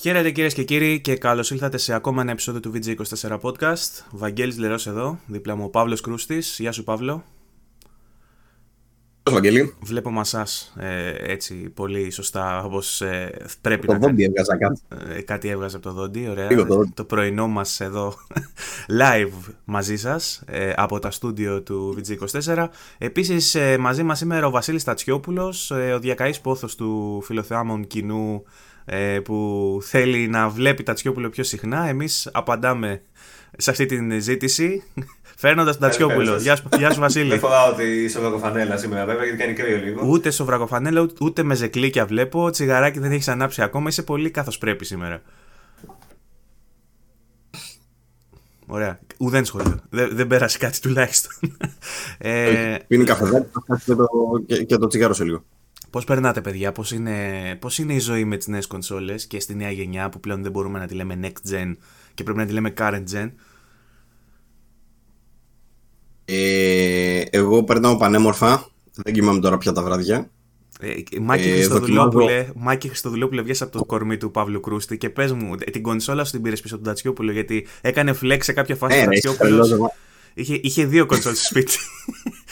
Χαίρετε κυρίες και κύριοι και καλώς ήλθατε σε ακόμα ένα επεισόδιο του VG24 Podcast. Βαγγέλης Λερός εδώ, δίπλα μου ο Παύλος Κρούστης. Γεια σου, Παύλο. Βαγγέλη. Βλέπω μασάς ε, έτσι πολύ σωστά όπως ε, πρέπει το να δόντι έβγαζα κάτι. Ε, κάτι έβγαζε από το δόντι, ωραία. Λίγο το δόντι. το πρωινό μας εδώ live μαζί σας ε, από τα στούντιο του VG24. Επίσης ε, μαζί μας σήμερα ο Βασίλης Τατσιόπουλος, ε, ο διακαής πόθος του φιλοθεάμων κοινού ε, που θέλει να βλέπει Τατσιόπουλο πιο συχνά. Εμείς απαντάμε σε αυτή την ζήτηση φέρνοντας τον Τατσιόπουλο. Καλησπέρα Γεια, σας. σου- γεια σου, Βασίλη. Δεν φοβάω ότι σοβρακοφανέλα σήμερα βέβαια γιατί κάνει κρύο λίγο. Ούτε σοβρακοφανέλα, ούτε- ούτε με ζεκλίκια βλέπω. Τσιγαράκι δεν έχεις ανάψει ακόμα. Είσαι πολύ καθώ πρέπει σήμερα. Ωραία. Ουδέν σχόλιο. Δεν, δεν πέρασε κάτι τουλάχιστον. ε, Πίνει καφεδάκι, θα κάτσει και το, και, και το τσιγάρο σε λίγο. Πώς περνάτε, παιδιά, πώς είναι, πώς είναι η ζωή με τις νέες κονσόλες και στη νέα γενιά που πλέον δεν μπορούμε να τη λέμε next gen και πρέπει να τη λέμε current gen; Ε, εγώ περνάω πανέμορφα. Δεν κοιμάμαι τώρα πια τα βράδια. Ε, Μάκη, Ε, Χριστοδουλόπουλε, Μάκη Χριστοδουλόπουλε, βγες από το κορμί του Παύλου Κρούστη και πες μου, ε, την κονσόλα σου την πήρες πίσω από τον Τατσιόπουλο γιατί έκανε flex σε κάποια φάση Ε, ο ρε, είσαι Τατσιόπουλος. Τρελός, εγώ. Είχε, είχε δύο κονσόλ στο σπίτι.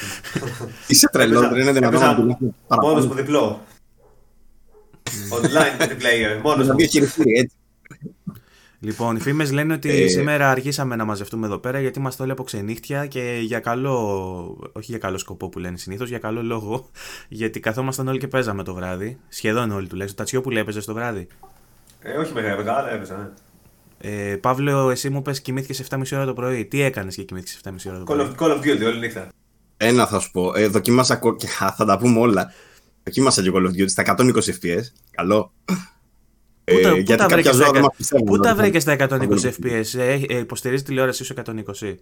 Είσαι τρελός, δεν είναι δυνατόν να μιλάς Μόνος παραπάνω. μου διπλό. Online multiplayer. Μόνος Να μου. διαχειριστεί έτσι. λοιπόν, οι φήμες λένε ότι Ε. σήμερα αργήσαμε να μαζευτούμε εδώ πέρα γιατί είμαστε όλοι από ξενύχτια και για καλό, όχι για καλό σκοπό που λένε συνήθως, για καλό λόγο. Γιατί καθόμασταν όλοι και παίζαμε το βράδυ. Σχεδόν όλοι τουλάχιστον. Τατσιόπουλο έπαιζε το βράδυ. Ε, όχι μεγάλα, μεγάλα έπαιζα. ναι. Ε, Παύλο, εσύ μου πες κοιμήθηκες 7.30 ώρα το πρωί. Τι έκανες και κοιμήθηκες 7.30 ώρα το Call πρωί. of, Call of Duty όλη νύχτα. Ένα θα σου πω. Ε, δοκίμασα κο- και α, θα τα πούμε όλα. Δοκίμασα και Call of Duty στα 120 FPS. Καλό. Πού τα- Ε, πού γιατί τα βρήκες κάποια στα ζώα δεν εκα- μας πιστεύουν. Πού τα δηλαδή. βρήκες στα 120 Θα FPS, ε, ε, υποστηρίζει τηλεόρασή σου 120.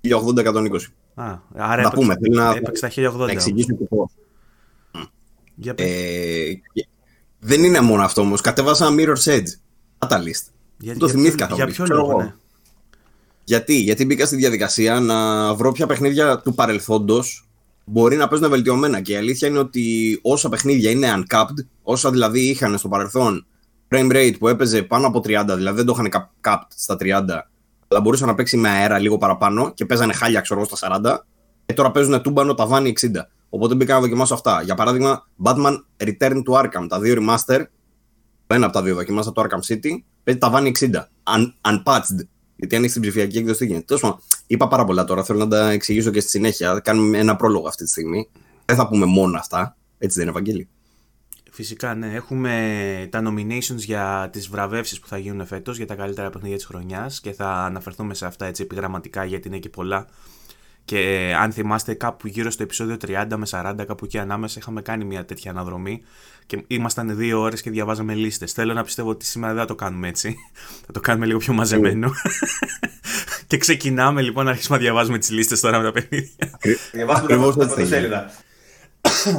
1080-120. Α, άρα Να πούμε, θέλει να- έπαιξε στα Να 1080. εξηγήσω και πώς. Για πες. Ε, και- δεν είναι μόνο αυτό όμως. Κατέβασα Mirror's Edge. Catalyst. Για, το για θυμήθηκα, ποιο, θα για μου πεις. ποιο Ξέρω λόγο, εγώ. ναι. Γιατί; Γιατί μπήκα στη διαδικασία να βρω ποια παιχνίδια του παρελθόντος μπορεί να παίζουν βελτιωμένα. Και η αλήθεια είναι ότι όσα παιχνίδια είναι uncapped, όσα δηλαδή είχαν στο παρελθόν frame rate που έπαιζε πάνω από 30, δηλαδή δεν το είχαν cap- capped στα 30, αλλά μπορούσε να παίξει με αέρα λίγο παραπάνω και παίζανε χάλια, ξέρω εγώ, στα 40, και τώρα παίζουν τούμπανο ταβάνι 60. Οπότε μπήκα να δοκιμάσω αυτά. Για παράδειγμα, Batman Return to Arkham, τα δύο remaster, το ένα από τα δύο δοκιμάσα το Arkham City, παίζει ταβάνι 60. Un, unpatched. Γιατί αν έχεις την ψηφιακή έκδοση, τι γίνεται. Τέλος πάντων, είπα πάρα πολλά τώρα. Θέλω να τα εξηγήσω και στη συνέχεια. Κάνουμε ένα πρόλογο αυτή τη στιγμή. Δεν θα πούμε μόνο αυτά. Έτσι δεν είναι, Ευαγγέλη; Φυσικά, ναι. Έχουμε τα nominations για τις βραβεύσεις που θα γίνουν φέτος για τα καλύτερα παιχνίδια της χρονιάς και θα αναφερθούμε σε αυτά έτσι επιγραμματικά γιατί είναι και πολλά. Και ε, αν θυμάστε κάπου γύρω στο επεισόδιο 30 με 40 κάπου εκεί ανάμεσα είχαμε κάνει μια τέτοια αναδρομή και ήμασταν δύο ώρες και διαβάζαμε λίστες. Θέλω να πιστεύω ότι σήμερα δεν θα το κάνουμε έτσι. θα το κάνουμε λίγο πιο μαζεμένο. και ξεκινάμε λοιπόν να αρχίσουμε να διαβάζουμε τις λίστες τώρα με τα παιχνίδια. Διαβάσουμε Ακριβώς τα έτσι θα γίνει. πρωτοσέλιδα.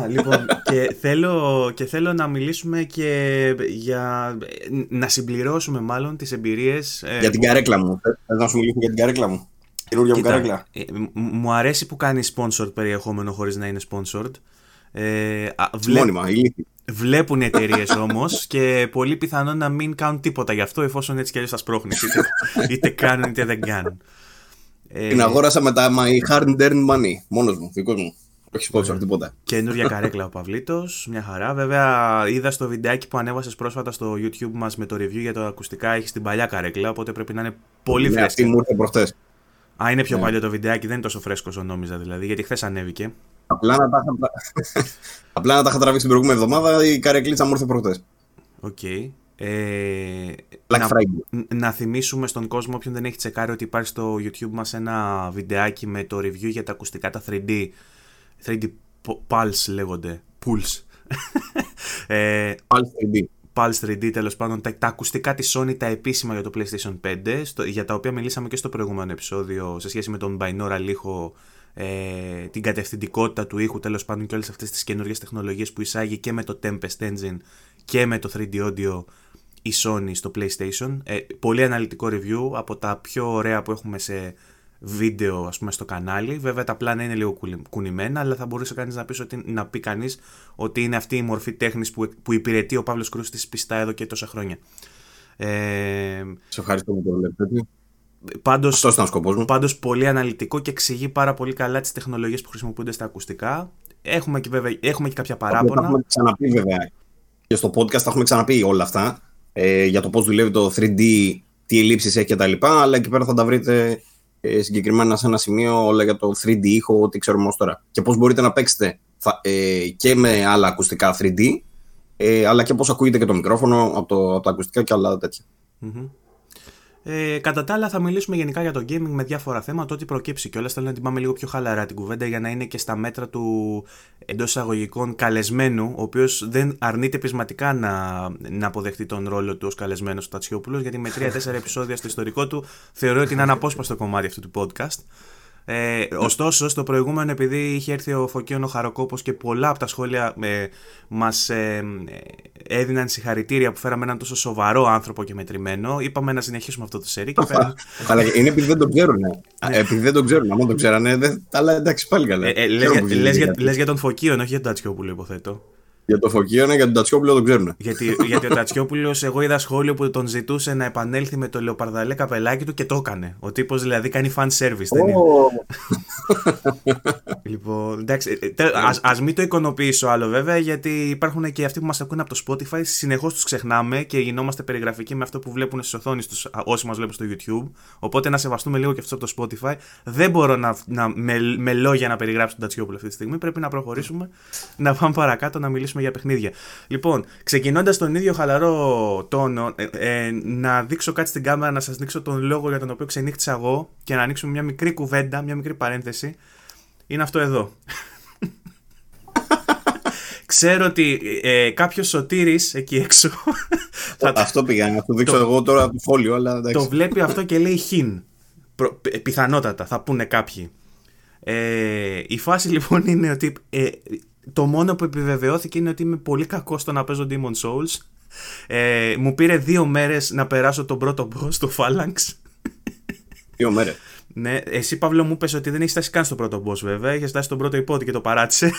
λοιπόν, και θέλω, και θέλω να μιλήσουμε και για. να συμπληρώσουμε μάλλον τις εμπειρίες. ε, Για την που- καρέκλα μου. Θες να σου μιλήσω για την καρέκλα μου; Καινούργια μου Κοίτα, καρέκλα. ε, μ- μου αρέσει που κάνει sponsored περιεχόμενο χωρίς να είναι sponsored. Ε, α, βλέ- Μόνιμα, ηλίθι. βλέπουν οι εταιρείες όμως και πολύ πιθανό να μην κάνουν τίποτα γι' αυτό εφόσον έτσι κι αλλιώς θα σπρώχνει. Είτε, είτε κάνουν είτε δεν κάνουν. Ε, Την αγόρασα με τα my hard earned money. Μόνος μου, δικός μου. Όχι sponsor, τίποτα. Καινούργια καρέκλα ο Παυλίτος, μια χαρά. Βέβαια, είδα στο βιντεάκι που ανέβασες πρόσφατα στο YouTube μας με το review για τα ακουστικά. Έχεις την παλιά καρέκλα, οπότε πρέπει να είναι πολύ Ναι, αυτή φρέσκια. μου ήρθε προχθές. Α, είναι πιο Ναι. παλιό το βιντεάκι, δεν είναι τόσο φρέσκο όσο νόμιζα δηλαδή, γιατί χθες ανέβηκε. Απλά να τα είχα- Απλά να τα είχα τραβήξει την προηγούμενη εβδομάδα, η καρεκλίτσα μου ήρθε προχθέ. Οκ. Ε, Black να, Friday. να θυμίσουμε στον κόσμο, όποιον δεν έχει τσεκάρει, ότι υπάρχει στο YouTube μας ένα βιντεάκι με το review για τα ακουστικά τα 3D. 3D Pulse λέγονται. Pulse. ε, Πάλι 3D. Pulse 3D τέλος πάντων, τα, τα ακουστικά της Sony, τα επίσημα για το PlayStation 5, στο, για τα οποία μιλήσαμε και στο προηγούμενο επεισόδιο σε σχέση με τον binaural ήχο, ε, την κατευθυντικότητα του ήχου τέλος πάντων και όλες αυτές τις καινούργιες τεχνολογίες που εισάγει και με το Tempest Engine και με το 3D Audio η Sony στο PlayStation. Ε, πολύ αναλυτικό review από τα πιο ωραία που έχουμε σε βίντεο ας πούμε στο κανάλι. Βέβαια τα πλάνα είναι λίγο κουνημένα, αλλά θα μπορούσε κανείς να πεις, ότι, να πει κανείς ότι είναι αυτή η μορφή τέχνης που, που υπηρετεί ο Παύλος Κρούστης πιστά εδώ και τόσα χρόνια. Ε, Σε ευχαριστώ που το βλέπετε. Πάντως, Αυτός ήταν ο σκοπός μου. Πάντως πολύ αναλυτικό και εξηγεί πάρα πολύ καλά τις τεχνολογίες που χρησιμοποιούνται στα ακουστικά. Έχουμε και, βέβαια, έχουμε και κάποια παράπονα. Τα έχουμε ξαναπεί βέβαια και στο podcast τα έχουμε ξαναπεί όλα αυτά ε, για το πώς δουλεύει το 3D, τι ελλείψεις έχει κτλ. Αλλά εκεί πέρα θα τα βρείτε ε, συγκεκριμένα σε ένα σημείο όλα για το 3D ήχο, ό,τι ξέρουμε ως τώρα. Και πώς μπορείτε να παίξετε θα, ε, και με άλλα ακουστικά 3D, ε, αλλά και πώς ακούγεται και το μικρόφωνο από, το, από τα ακουστικά και άλλα τέτοια. Mm-hmm. Ε, κατά τα άλλα, θα μιλήσουμε γενικά για το gaming με διάφορα θέματα, ό,τι προκύψει και όλα. Θέλω να την πάμε λίγο πιο χαλαρά την κουβέντα για να είναι και στα μέτρα του εντός εισαγωγικών καλεσμένου, ο οποίος δεν αρνείται πεισματικά να, να αποδεχτεί τον ρόλο του ως καλεσμένος του Τατσιόπουλος, γιατί με τρία-τέσσερα επεισόδια στο ιστορικό του θεωρώ ότι είναι αναπόσπαστο κομμάτι αυτού του podcast. Ε, ωστόσο, στο προηγούμενο, επειδή είχε έρθει ο Φωκίων ο Χαροκόπος και πολλά από τα σχόλια ε, μας ε, έδιναν συγχαρητήρια που φέραμε έναν τόσο σοβαρό άνθρωπο και μετρημένο, είπαμε να συνεχίσουμε αυτό το σερί. Και φέραμε... Αλλά είναι επειδή δεν το ξέρουν. Ναι. επειδή δεν το ξέρουν. Αν το ξέρανε, δεν... αλλά εντάξει, πάλι καλά. Ε, λες, για, για, τον Φωκίων, όχι για τον Τατσιόπουλο, υποθέτω. Για το Φωκίωνα, για τον Τατσιόπουλο το ξέρουν. Γιατί, γιατί ο Τατσιόπουλος, εγώ είδα σχόλιο που τον ζητούσε να επανέλθει με το λεοπαρδαλέ καπελάκι του και το έκανε. Ο τύπος δηλαδή κάνει fan service. Δεν λοιπόν, εντάξει. Α μην το εικονοποιήσω άλλο βέβαια, γιατί υπάρχουν και αυτοί που μας ακούνε από το Spotify. Συνεχώς τους ξεχνάμε και γινόμαστε περιγραφικοί με αυτό που βλέπουν στις οθόνες τους όσοι μας βλέπουν στο YouTube. Οπότε να σεβαστούμε λίγο και αυτό από το Spotify. Δεν μπορώ να, να με, με λόγια να περιγράψω τον Τατσιόπουλο αυτή τη στιγμή. Πρέπει να προχωρήσουμε, να πάμε παρακάτω, να μιλήσουμε για παιχνίδια. Λοιπόν, ξεκινώντας τον ίδιο χαλαρό τόνο, ε, ε, να δείξω κάτι στην κάμερα, να σας δείξω τον λόγο για τον οποίο ξενύχτησα εγώ και να ανοίξουμε μια μικρή κουβέντα, μια μικρή παρένθεση. Είναι αυτό εδώ. Ξέρω ότι ε, κάποιος σωτήρης εκεί έξω. θα... Αυτό πήγα να το δείξω εγώ τώρα το φόλιο, αλλά εντάξει. Το βλέπει αυτό και λέει χιν. Προ... Πιθανότατα, θα πούνε κάποιοι. Ε, η φάση λοιπόν είναι ότι ε, το μόνο που επιβεβαιώθηκε είναι ότι είμαι πολύ κακός στο να παίζω Demon Souls. Ε, μου πήρε δύο μέρες να περάσω τον πρώτο boss του Phalanx. Δύο μέρες. Ναι, εσύ Παύλο μου πες ότι δεν έχεις φτάσει καν στο πρώτο boss βέβαια, έχει φτάσει στον πρώτο υπότι και το παράτησες.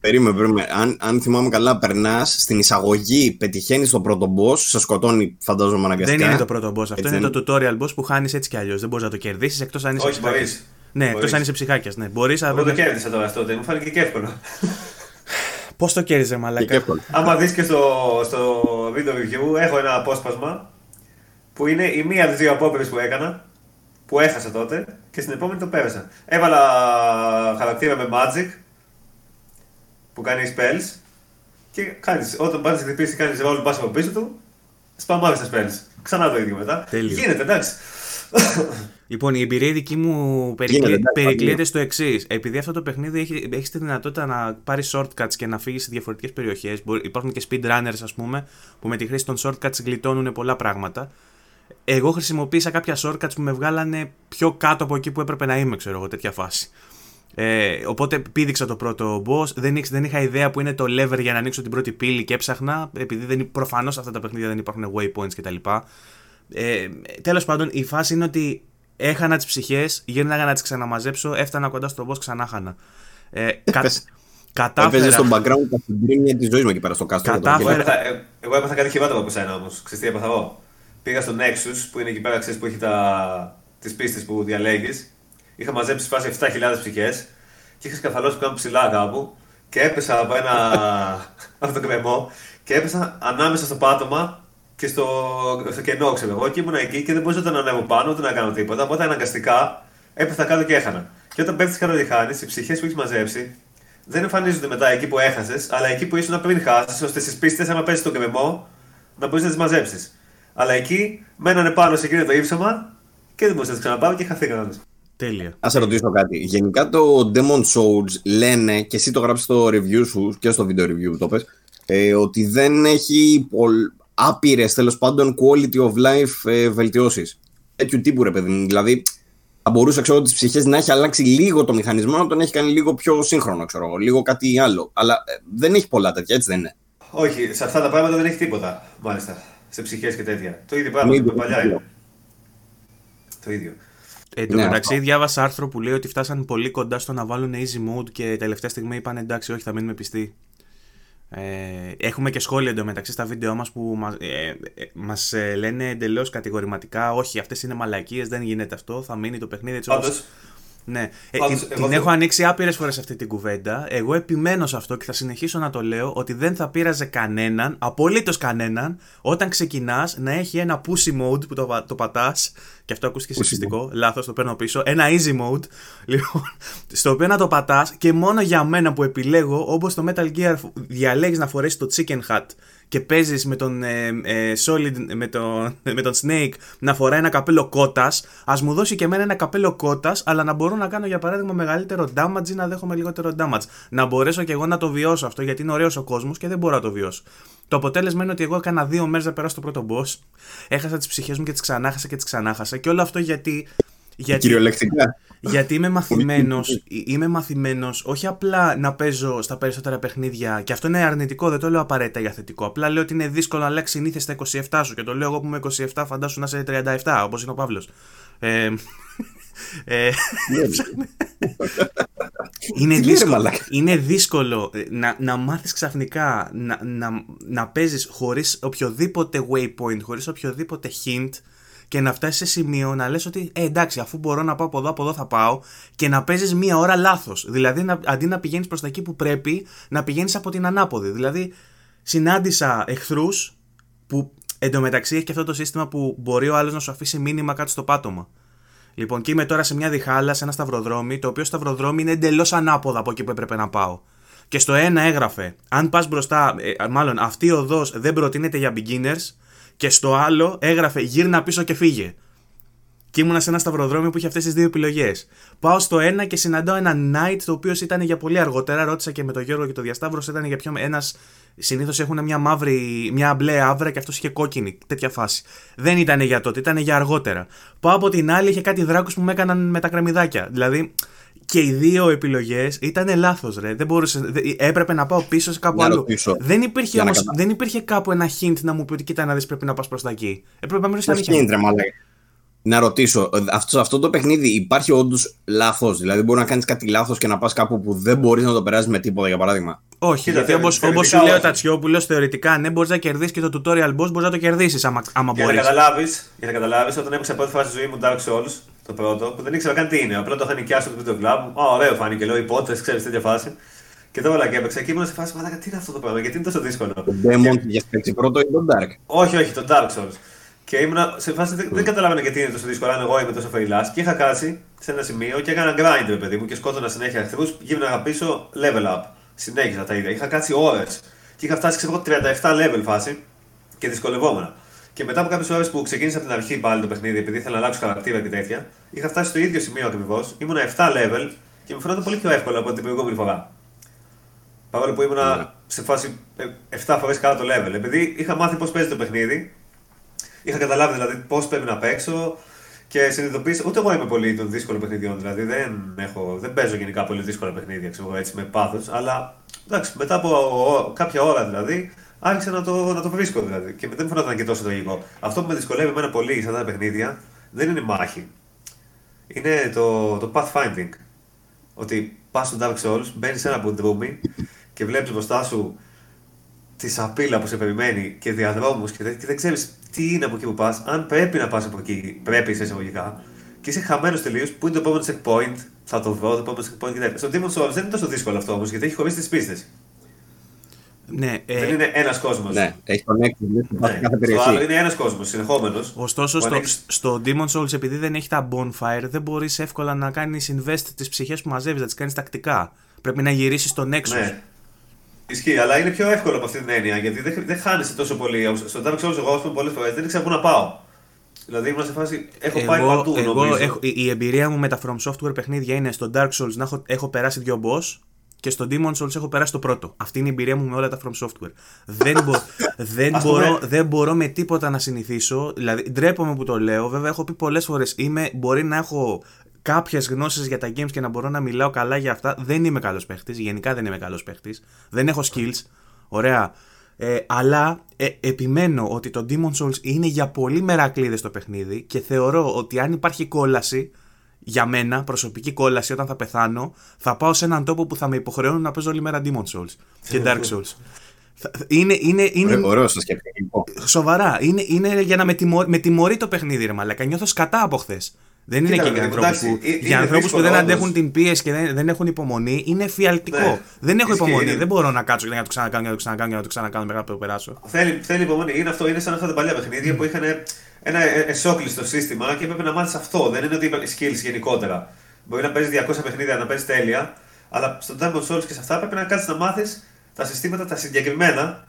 Περίμενε, περίμενε. Αν, αν θυμάμαι καλά, περνάς στην εισαγωγή, πετυχαίνεις τον πρώτο boss, σε σκοτώνει, φαντάζομαι αναγκαστικά. Δεν είναι το πρώτο boss. Αυτό είναι το tutorial boss που χάνεις έτσι κι αλλιώς. Δεν μπορείς να το κερδίσεις εκτός αν είσαι. Όχι, μπορείς. Ναι, εκτός αν είσαι ψυχάκιας. Ναι. Μπορείς, Εγώ το κέρδισα τώρα αυτό, δεν μου φάνηκε και εύκολο. Πώς το κέρδιζε, Μαλάκα; Άμα δεις και στο, στο βίντεο review, έχω ένα απόσπασμα που είναι η μία από τις δύο απόπειρες που έκανα, που έχασα τότε και στην επόμενη το πέρασα. Έβαλα χαρακτήρα με Magic που κάνει spells και κάνεις, όταν πας χτυπήσει, κάνεις ρόλο πα από πίσω του, σπαμάρεις τα spells. Ξανά το ίδιο μετά. Τέλειο. Γίνεται, εντάξει. Λοιπόν, η εμπειρία δική μου περικλείεται στο εξής. Επειδή αυτό το παιχνίδι έχει, έχεις τη δυνατότητα να πάρεις shortcuts και να φύγεις σε διαφορετικές περιοχές. Υπάρχουν και speedrunners, ας πούμε, που με τη χρήση των shortcuts γλιτώνουν πολλά πράγματα. Εγώ χρησιμοποίησα κάποια shortcuts που με βγάλανε πιο κάτω από εκεί που έπρεπε να είμαι, ξέρω εγώ, τέτοια φάση. Ε, οπότε πήδηξα το πρώτο boss. Δεν, δεν είχα ιδέα που είναι το lever για να ανοίξω την πρώτη πύλη και έψαχνα. Επειδή προφανώς αυτά τα παιχνίδια δεν υπάρχουν waypoints κτλ. Ε, Τέλος πάντων, η φάση είναι ότι έχανα τις ψυχές, γύρναγα να τις ξαναμαζέψω, έφτανα κοντά στο boss, ξανά χάνα. Ε, κα... Κατάφερα. Έπαιζες στον background τα συντρίμια τη ζωή μου εκεί πέρα στο κάστρο. Κατάφερα. Εγώ έπαθα κάτι χειρότερο από σένα όμως. Ξέρετε τι έπαθα εγώ; Πήγα στο Nexus που είναι εκεί πέρα ξέρεις, που έχει τα... τις πίστες που διαλέγεις. Είχα μαζέψει φάση 7.000 ψυχές και είχα σκαθαλώσει κάπου ψηλά κάπου και έπεσα από ένα. από τον κρεμό και έπεσα ανάμεσα στο πάτωμα και στο, στο κενό, ξέρω εγώ, και ήμουν εκεί και δεν μπορούσα να ανέβω πάνω ούτε να κάνω τίποτα. Οπότε αναγκαστικά έπεφτα κάτω και έχανα. Και όταν πέφτεις κάτω και χάνεις, οι ψυχές που έχεις μαζέψει δεν εμφανίζονται μετά εκεί που έχασες, αλλά εκεί που ήσουν πριν χάσεις, ώστε στις πίστες, άμα πέσεις τον κρεμό, να μπορείς να τις μαζέψεις. Αλλά εκεί μένανε πάνω σε εκείνο το ύψωμα και δεν μπορούσα να τι ξαναπάω και χαθήκαν Τέλεια. Α σε ρωτήσω κάτι. Γενικά το Demon Souls λένε, και εσύ το γράψει στο review σου και στο video review το πες, ε, ότι δεν έχει άπειρες τέλος πάντων quality of life ε, βελτιώσεις. Τέτοιου τύπου ρε παιδί Δηλαδή, θα μπορούσε ξέρω, τις ψυχές να έχει αλλάξει λίγο το μηχανισμό, να τον έχει κάνει λίγο πιο σύγχρονο, ξέρω λίγο κάτι άλλο. Αλλά ε, δεν έχει πολλά τέτοια, έτσι δεν είναι. Όχι, σε αυτά τα πράγματα δεν έχει τίποτα, μάλιστα. Σε ψυχές και τέτοια. Το ίδιο πράγμα, το παλιά είναι. Το ίδιο. Εν τω Ναι, μεταξύ, αυτό. διάβασα άρθρο που λέει ότι φτάσαν πολύ κοντά στο να βάλουν easy mode και τελευταία στιγμή είπαν εντάξει, όχι, θα μείνουμε πιστοί. Ε, έχουμε και σχόλια εντωμεταξύ στα βίντεο μας που μας, ε, ε, μας ε, λένε εντελώς κατηγορηματικά όχι αυτές είναι μαλακίες, δεν γίνεται αυτό, θα μείνει το παιχνίδι έτσι όπως Πάντως, ναι. Ε, Πάντως, την, εγώ την θέλω- έχω ανοίξει άπειρες φορές αυτή την κουβέντα. Εγώ επιμένω σε αυτό και θα συνεχίσω να το λέω ότι δεν θα πείραζε κανέναν, απολύτως κανέναν, όταν ξεκινάς να έχει ένα pussy mode που το, πα- το πατάς. Και αυτό ακούστηκε Pussy σεξιστικό. Λάθος, το παίρνω πίσω. Ένα easy mode. Λοιπόν, στο οποίο να το πατάς και μόνο για μένα που επιλέγω, όπως το Metal Gear διαλέγεις να φορέσεις το chicken hat και παίζεις με τον ε, ε, Solid, με τον, με τον Snake να φοράει ένα καπέλο κότας, ας μου δώσει και εμένα ένα καπέλο κότας, αλλά να μπορώ να κάνω για παράδειγμα μεγαλύτερο damage ή να δέχομαι λιγότερο damage. Να μπορέσω και εγώ να το βιώσω αυτό, γιατί είναι ωραίος ο κόσμος και δεν μπορώ να το βιώσω. Το αποτέλεσμα είναι ότι εγώ έκανα δύο μέρες να περάσω το πρώτο boss. Έχασα τις ψυχές μου και τις ξανάχασα και τις ξανάχασα. Και όλο αυτό γιατί. Γιατί Κυριολεκτικά. γιατί είμαι μαθημένο, είμαι μαθημένος όχι απλά να παίζω στα περισσότερα παιχνίδια, και αυτό είναι αρνητικό, δεν το λέω απαραίτητα για θετικό. Απλά λέω ότι είναι δύσκολο να αλλάξει συνήθεια στα 27 σου. Και το λέω εγώ που είμαι 27, φαντάσου να είσαι 37, όπως είναι ο Παύλος. Ε, ε, είναι, Τι λέει, ρε δύσκολο, μαλάκα; είναι δύσκολο ε, να, να μάθεις ξαφνικά να, να, να παίζεις χωρίς οποιοδήποτε waypoint, χωρίς οποιοδήποτε hint και να φτάσεις σε σημείο να λες ότι ε, εντάξει αφού μπορώ να πάω από εδώ, από εδώ θα πάω και να παίζεις μία ώρα λάθος. Δηλαδή να, αντί να πηγαίνεις προς τα εκεί που πρέπει να πηγαίνεις από την ανάποδη. Δηλαδή συνάντησα εχθρούς που εντωμεταξύ έχει και αυτό το σύστημα που μπορεί ο άλλος να σου αφήσει μήνυμα κάτω στο πάτωμα. Λοιπόν, και είμαι τώρα σε μια διχάλα, σε ένα σταυροδρόμι, το οποίο σταυροδρόμι είναι εντελώς ανάποδα από εκεί που έπρεπε να πάω. Και στο ένα έγραφε, αν πας μπροστά, ε, μάλλον αυτή η οδός δεν προτείνεται για beginners, και στο άλλο έγραφε γύρνα πίσω και φύγε. Και ήμουνα σε ένα σταυροδρόμι που είχε αυτές τις δύο επιλογές. Πάω στο ένα και συναντάω ένα knight το οποίο ήταν για πολύ αργότερα. Ρώτησα και με τον Γιώργο και το Διασταύρο, ήταν για πιο. Ένας. Συνήθως έχουν μια μαύρη, μια μπλε άβρα και αυτός είχε κόκκινη. Τέτοια φάση. Δεν ήταν για τότε, ήταν για αργότερα. Πάω από την άλλη, είχε κάτι δράκους που με έκαναν με τα κρεμμυδάκια. Δηλαδή και οι δύο επιλογές ήταν λάθος, ρε. Δεν μπορούσε, δε- έπρεπε να πάω πίσω σε κάπου Να άλλο. ρωτήσω. Δεν υπήρχε, Για να όμως, κατα- δεν υπήρχε κάπου ένα hint να μου πει ότι κοίτα να δεις πρέπει να πας προς τα εκεί. Έπρεπε να μιλήσει Πώς αλήθεια. γίνεται, ρε μαλάκα. Να ρωτήσω, ε, αυτό, αυτό το παιχνίδι υπάρχει όντως λάθος; Δηλαδή, μπορεί να κάνεις κάτι λάθος και να πας κάπου που δεν μπορείς να το περάσεις με τίποτα, για παράδειγμα; Όχι, Κοίτα, γιατί θε- όπως θεωρητικά σου λέει ο όχι. Τατσιόπουλος, θεωρητικά ναι, μπορείς να κερδίσεις και το tutorial boss, μπορείς να το κερδίσεις άμα, άμα Για να μπορείς. καταλάβεις, για να καταλάβεις, όταν έπαιξα πρώτη φορά στη ζωή μου Dark Souls, το πρώτο, που δεν ήξερα καν τι είναι. Απλά το είχα νοικιάσει στο βίντεο κλαμπ. Α, ωραίο φάνηκε, λέω υπότες, ξέρεις τέτοια φάση. Και το όλα και έπαιξα και ήμουν σε φάση, μαλάκα, τι είναι αυτό το πράγμα, γιατί είναι τόσο δύσκολο. Το Demon για παίξει πρώτο ή το Dark; Όχι, όχι, το Dark Souls. Και ήμουν σε φάση δεν, δεν καταλάβαινα γιατί είναι τόσο δύσκολο, αν εγώ είμαι τόσο φεϊλά. Και είχα κάτσει σε ένα σημείο και έκανα grind, ρε παιδί μου, και σκότωνα συνέχεια εχθρού. Γύρναγα πίσω level up. Συνέχιζα τα ίδια. Είχα κάτσει ώρες. Και είχα φτάσει, ξέρω εγώ, 37 level φάση και δυσκολευόμουν. Και μετά από κάποιες ώρες που ξεκίνησα από την αρχή πάλι το παιχνίδι, επειδή ήθελα να αλλάξω χαρακτήρα και τέτοια, είχα φτάσει στο ίδιο σημείο ακριβώς. Ήμουν 7 level και μου φαίνονταν πολύ πιο εύκολο από την προηγούμενη φορά. Παρόλο που ήμουνα Ναι. σε φάση 7 φορές κάτω το level. Επειδή είχα μάθει πώς παίζει το παιχνίδι, είχα καταλάβει δηλαδή πώς πρέπει να παίξω και συνειδητοποίησα. Ούτε εγώ είμαι πολύ των δύσκολων παιχνιδιών. Δηλαδή δεν, έχω, δεν παίζω γενικά πολύ δύσκολα παιχνίδια ξέρω, εγώ, έτσι, με πάθος. Αλλά εντάξει, μετά από ο- κάποια ώρα δηλαδή, άρχισα να το, να το βρίσκω δηλαδή. Και δεν μου φαίνονταν και τόσο λογικό. Αυτό που με δυσκολεύει εμένα πολύ σε αυτά τα παιχνίδια δεν είναι η μάχη. Είναι το, το pathfinding. Ότι πας στο Dark Souls, μπαίνεις σε ένα μπουντρούμι και βλέπεις μπροστά σου τη σαπίλα που σε περιμένει και διαδρόμους και, δεν- και δεν ξέρεις τι είναι από εκεί που πας. Αν πρέπει να πας από εκεί, πρέπει σε εισαγωγικά. Και είσαι χαμένος τελείως. Πού είναι το επόμενο checkpoint, θα το βρω, το επόμενο checkpoint και τέτοια. Στο Demon Souls δεν είναι τόσο δύσκολο αυτό όμως γιατί έχει χωρίσει τις πίστες. Ναι, ε, δεν είναι ένας κόσμος. Ναι, έχει τον έξι μέσα σε Ναι. κάθε Στο άλλο περιοχή. είναι ένας κόσμος, συνεχόμενος. Ωστόσο, στο, στο Demon Souls, επειδή δεν έχει τα bonfire, δεν μπορείς εύκολα να κάνεις invest τις ψυχές που μαζεύεις, να τις κάνεις τακτικά. Πρέπει να γυρίσεις στο Nexus. Ναι. Ισχύει, αλλά είναι πιο εύκολο από αυτή την έννοια γιατί δεν, δεν χάνεσαι τόσο πολύ. Στο Dark Souls, εγώ, ας πούμε, πολλές φορές δεν ήξερα πού να πάω. Δηλαδή ήμουν σε φάση. Έχω πάει παντού, εγώ νομίζω. έχω, η, η εμπειρία μου με τα From Software παιχνίδια είναι στο Dark Souls να έχω, έχω περάσει δύο boss και στο Demon Souls έχω περάσει το πρώτο. Αυτή είναι η εμπειρία μου με όλα τα From Software. δεν, μπο, δεν, Ας μπορώ, πούμε- δεν μπορώ με τίποτα να συνηθίσω. Δηλαδή, ντρέπομαι που το λέω. Βέβαια, έχω πει πολλές φορές. Μπορεί να έχω κάποιες γνώσεις για τα games και να μπορώ να μιλάω καλά για αυτά. Δεν είμαι καλός παίχτης. Γενικά δεν είμαι καλός παίχτης. Δεν έχω skills. Ωραία. Ε, αλλά ε, επιμένω ότι το Demon Souls είναι για πολύ μερακλείδες το παιχνίδι και θεωρώ ότι αν υπάρχει κόλαση για μένα, προσωπική κόλαση όταν θα πεθάνω, θα πάω σε έναν τόπο που θα με υποχρεώνουν να παίζω όλη μέρα Demon Souls και Dark Souls. Θα- Είναι, είναι, είναι, Ωραίο- Ωραίο το σκεπτικό. σοβαρά. Είναι, είναι για να με, τιμω, με τιμωρεί το παιχνίδι, ρε Μαλάκα. Νιώθω σκατά από χθε. Δεν είναι Κοίτα, και για ρε, ανθρώπου εντάξει, που, ε- είναι για ανθρώπους που δύσκολο, δεν όντως. αντέχουν την πίεση και δεν, δεν έχουν υπομονή. Είναι φιαλτικό. Ναι. Δεν έχω Ισχύει, υπομονή. είναι. Δεν μπορώ να κάτσω και να το ξανακάνω, για να το ξανακάνω, για να το ξανακάνω μέχρι να το περάσω. Θέλει, θέλει υπομονή. Είναι, αυτό, είναι σαν αυτά τα παλιά παιχνίδια που είχαν ένα ε- εσόκλειστο σύστημα και έπρεπε να μάθεις αυτό. Δεν είναι ότι είπα skills γενικότερα. Μπορεί να παίζεις 200 παιχνίδια, να παίζεις τέλεια, αλλά στο Dark Souls και σε αυτά πρέπει να κάτσει να μάθεις τα συστήματα τα συγκεκριμένα,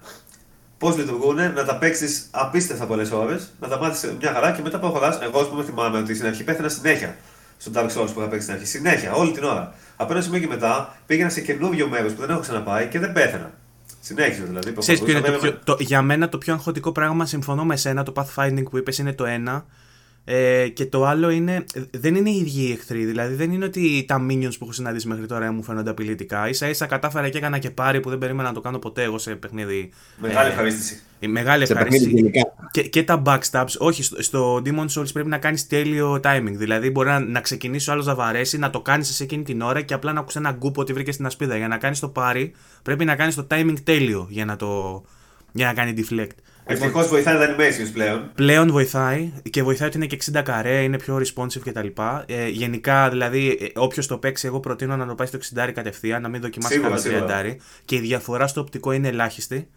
πώς λειτουργούν, να τα παίξεις απίστευτα πολλές ώρες, να τα μάθεις μια χαρά και μετά προχωράς. Εγώ, ας πούμε, θυμάμαι ότι στην αρχή πέθανα συνέχεια στο Dark Souls που είχα παίξει στην αρχή. Συνέχεια, όλη την ώρα. Από ένα σημείο και μετά πήγαινα σε καινούριο μέρος που δεν έχω ξαναπάει και δεν πέθανα. Συνέχιζε δηλαδή. Ξέρεις ποιο είναι το προχωρούσα, πιο, το, για μένα το πιο αγχωτικό πράγμα, συμφωνώ με σένα, το pathfinding που είπες είναι το ένα. Ε, και το άλλο είναι, δεν είναι οι ίδιοι οι εχθροί. Δηλαδή δεν είναι ότι τα minions που έχω συναντήσει μέχρι τώρα μου φαίνονται απειλητικά. σα ίσα κατάφερα και έκανα και πάρει που δεν περίμενα να το κάνω ποτέ εγώ σε παιχνίδι. Μεγάλη Ε, ευχαρίστηση. η μεγάλη Σε παιχνίδι ευχαρίστηση. γενικά. Και, και τα backstabs, όχι, στο, στο Demon Souls πρέπει να κάνεις τέλειο timing. Δηλαδή, μπορεί να, να ξεκινήσει ο άλλος να βαρέσει, να το κάνεις σε εκείνη την ώρα και απλά να ακούσει ένα γκουπ ότι βρήκες στην ασπίδα. Για να κάνεις το πάρει, πρέπει να κάνεις το timing τέλειο για να, το, για να κάνει deflect. Ευτυχώς βοηθάνε τα animations πλέον. Πλέον βοηθάει και βοηθάει ότι είναι και 60 καρέ, είναι πιο responsive κτλ. Ε, γενικά, δηλαδή, όποιος το παίξει, εγώ προτείνω να το πάει στο 60 κατευθείαν, να μην δοκιμάσει Σίγουρα, καν το σίγουρα. 30. Και η διαφορά στο οπτικό είναι ελάχιστη.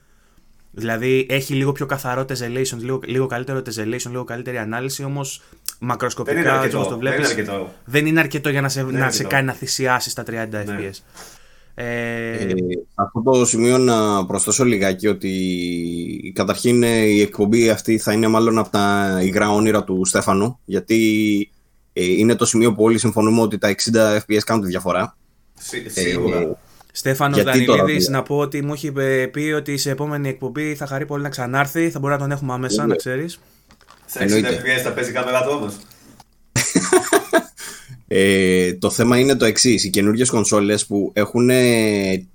Δηλαδή έχει λίγο πιο καθαρό tessellation, λίγο, λίγο καλύτερο tessellation, λίγο καλύτερη ανάλυση, όμως μακροσκοπικά Δεν είναι αρκετό, έτσι όπως το δεν βλέπεις, είναι αρκετό. δεν είναι αρκετό για να σε, είναι να σε αρκετό. κάνει να θυσιάσεις τα 30 FPS. Ε, Ε, σε αυτό το σημείο να προσθέσω λιγάκι ότι καταρχήν ε, η εκπομπή αυτή θα είναι μάλλον από τα υγρά όνειρα του Στέφανου γιατί ε, είναι το σημείο που όλοι συμφωνούμε ότι τα 60 FPS κάνουν τη διαφορά. Σι- Ε, Σίγουρα. Στέφανος γιατί τώρα, Δανιλίδης, δηλαδή; να πω ότι μου έχει ε, πει ότι σε επόμενη εκπομπή θα χαρεί πολύ να ξανάρθει. Θα μπορεί να τον έχουμε άμεσα, Βέβαια. να ξέρεις. Σε 60 εννοείται. FPS θα παίζει κάμερα του όμως. Ε, το θέμα είναι το εξής. Οι καινούργιες κονσόλες που έχουν ε,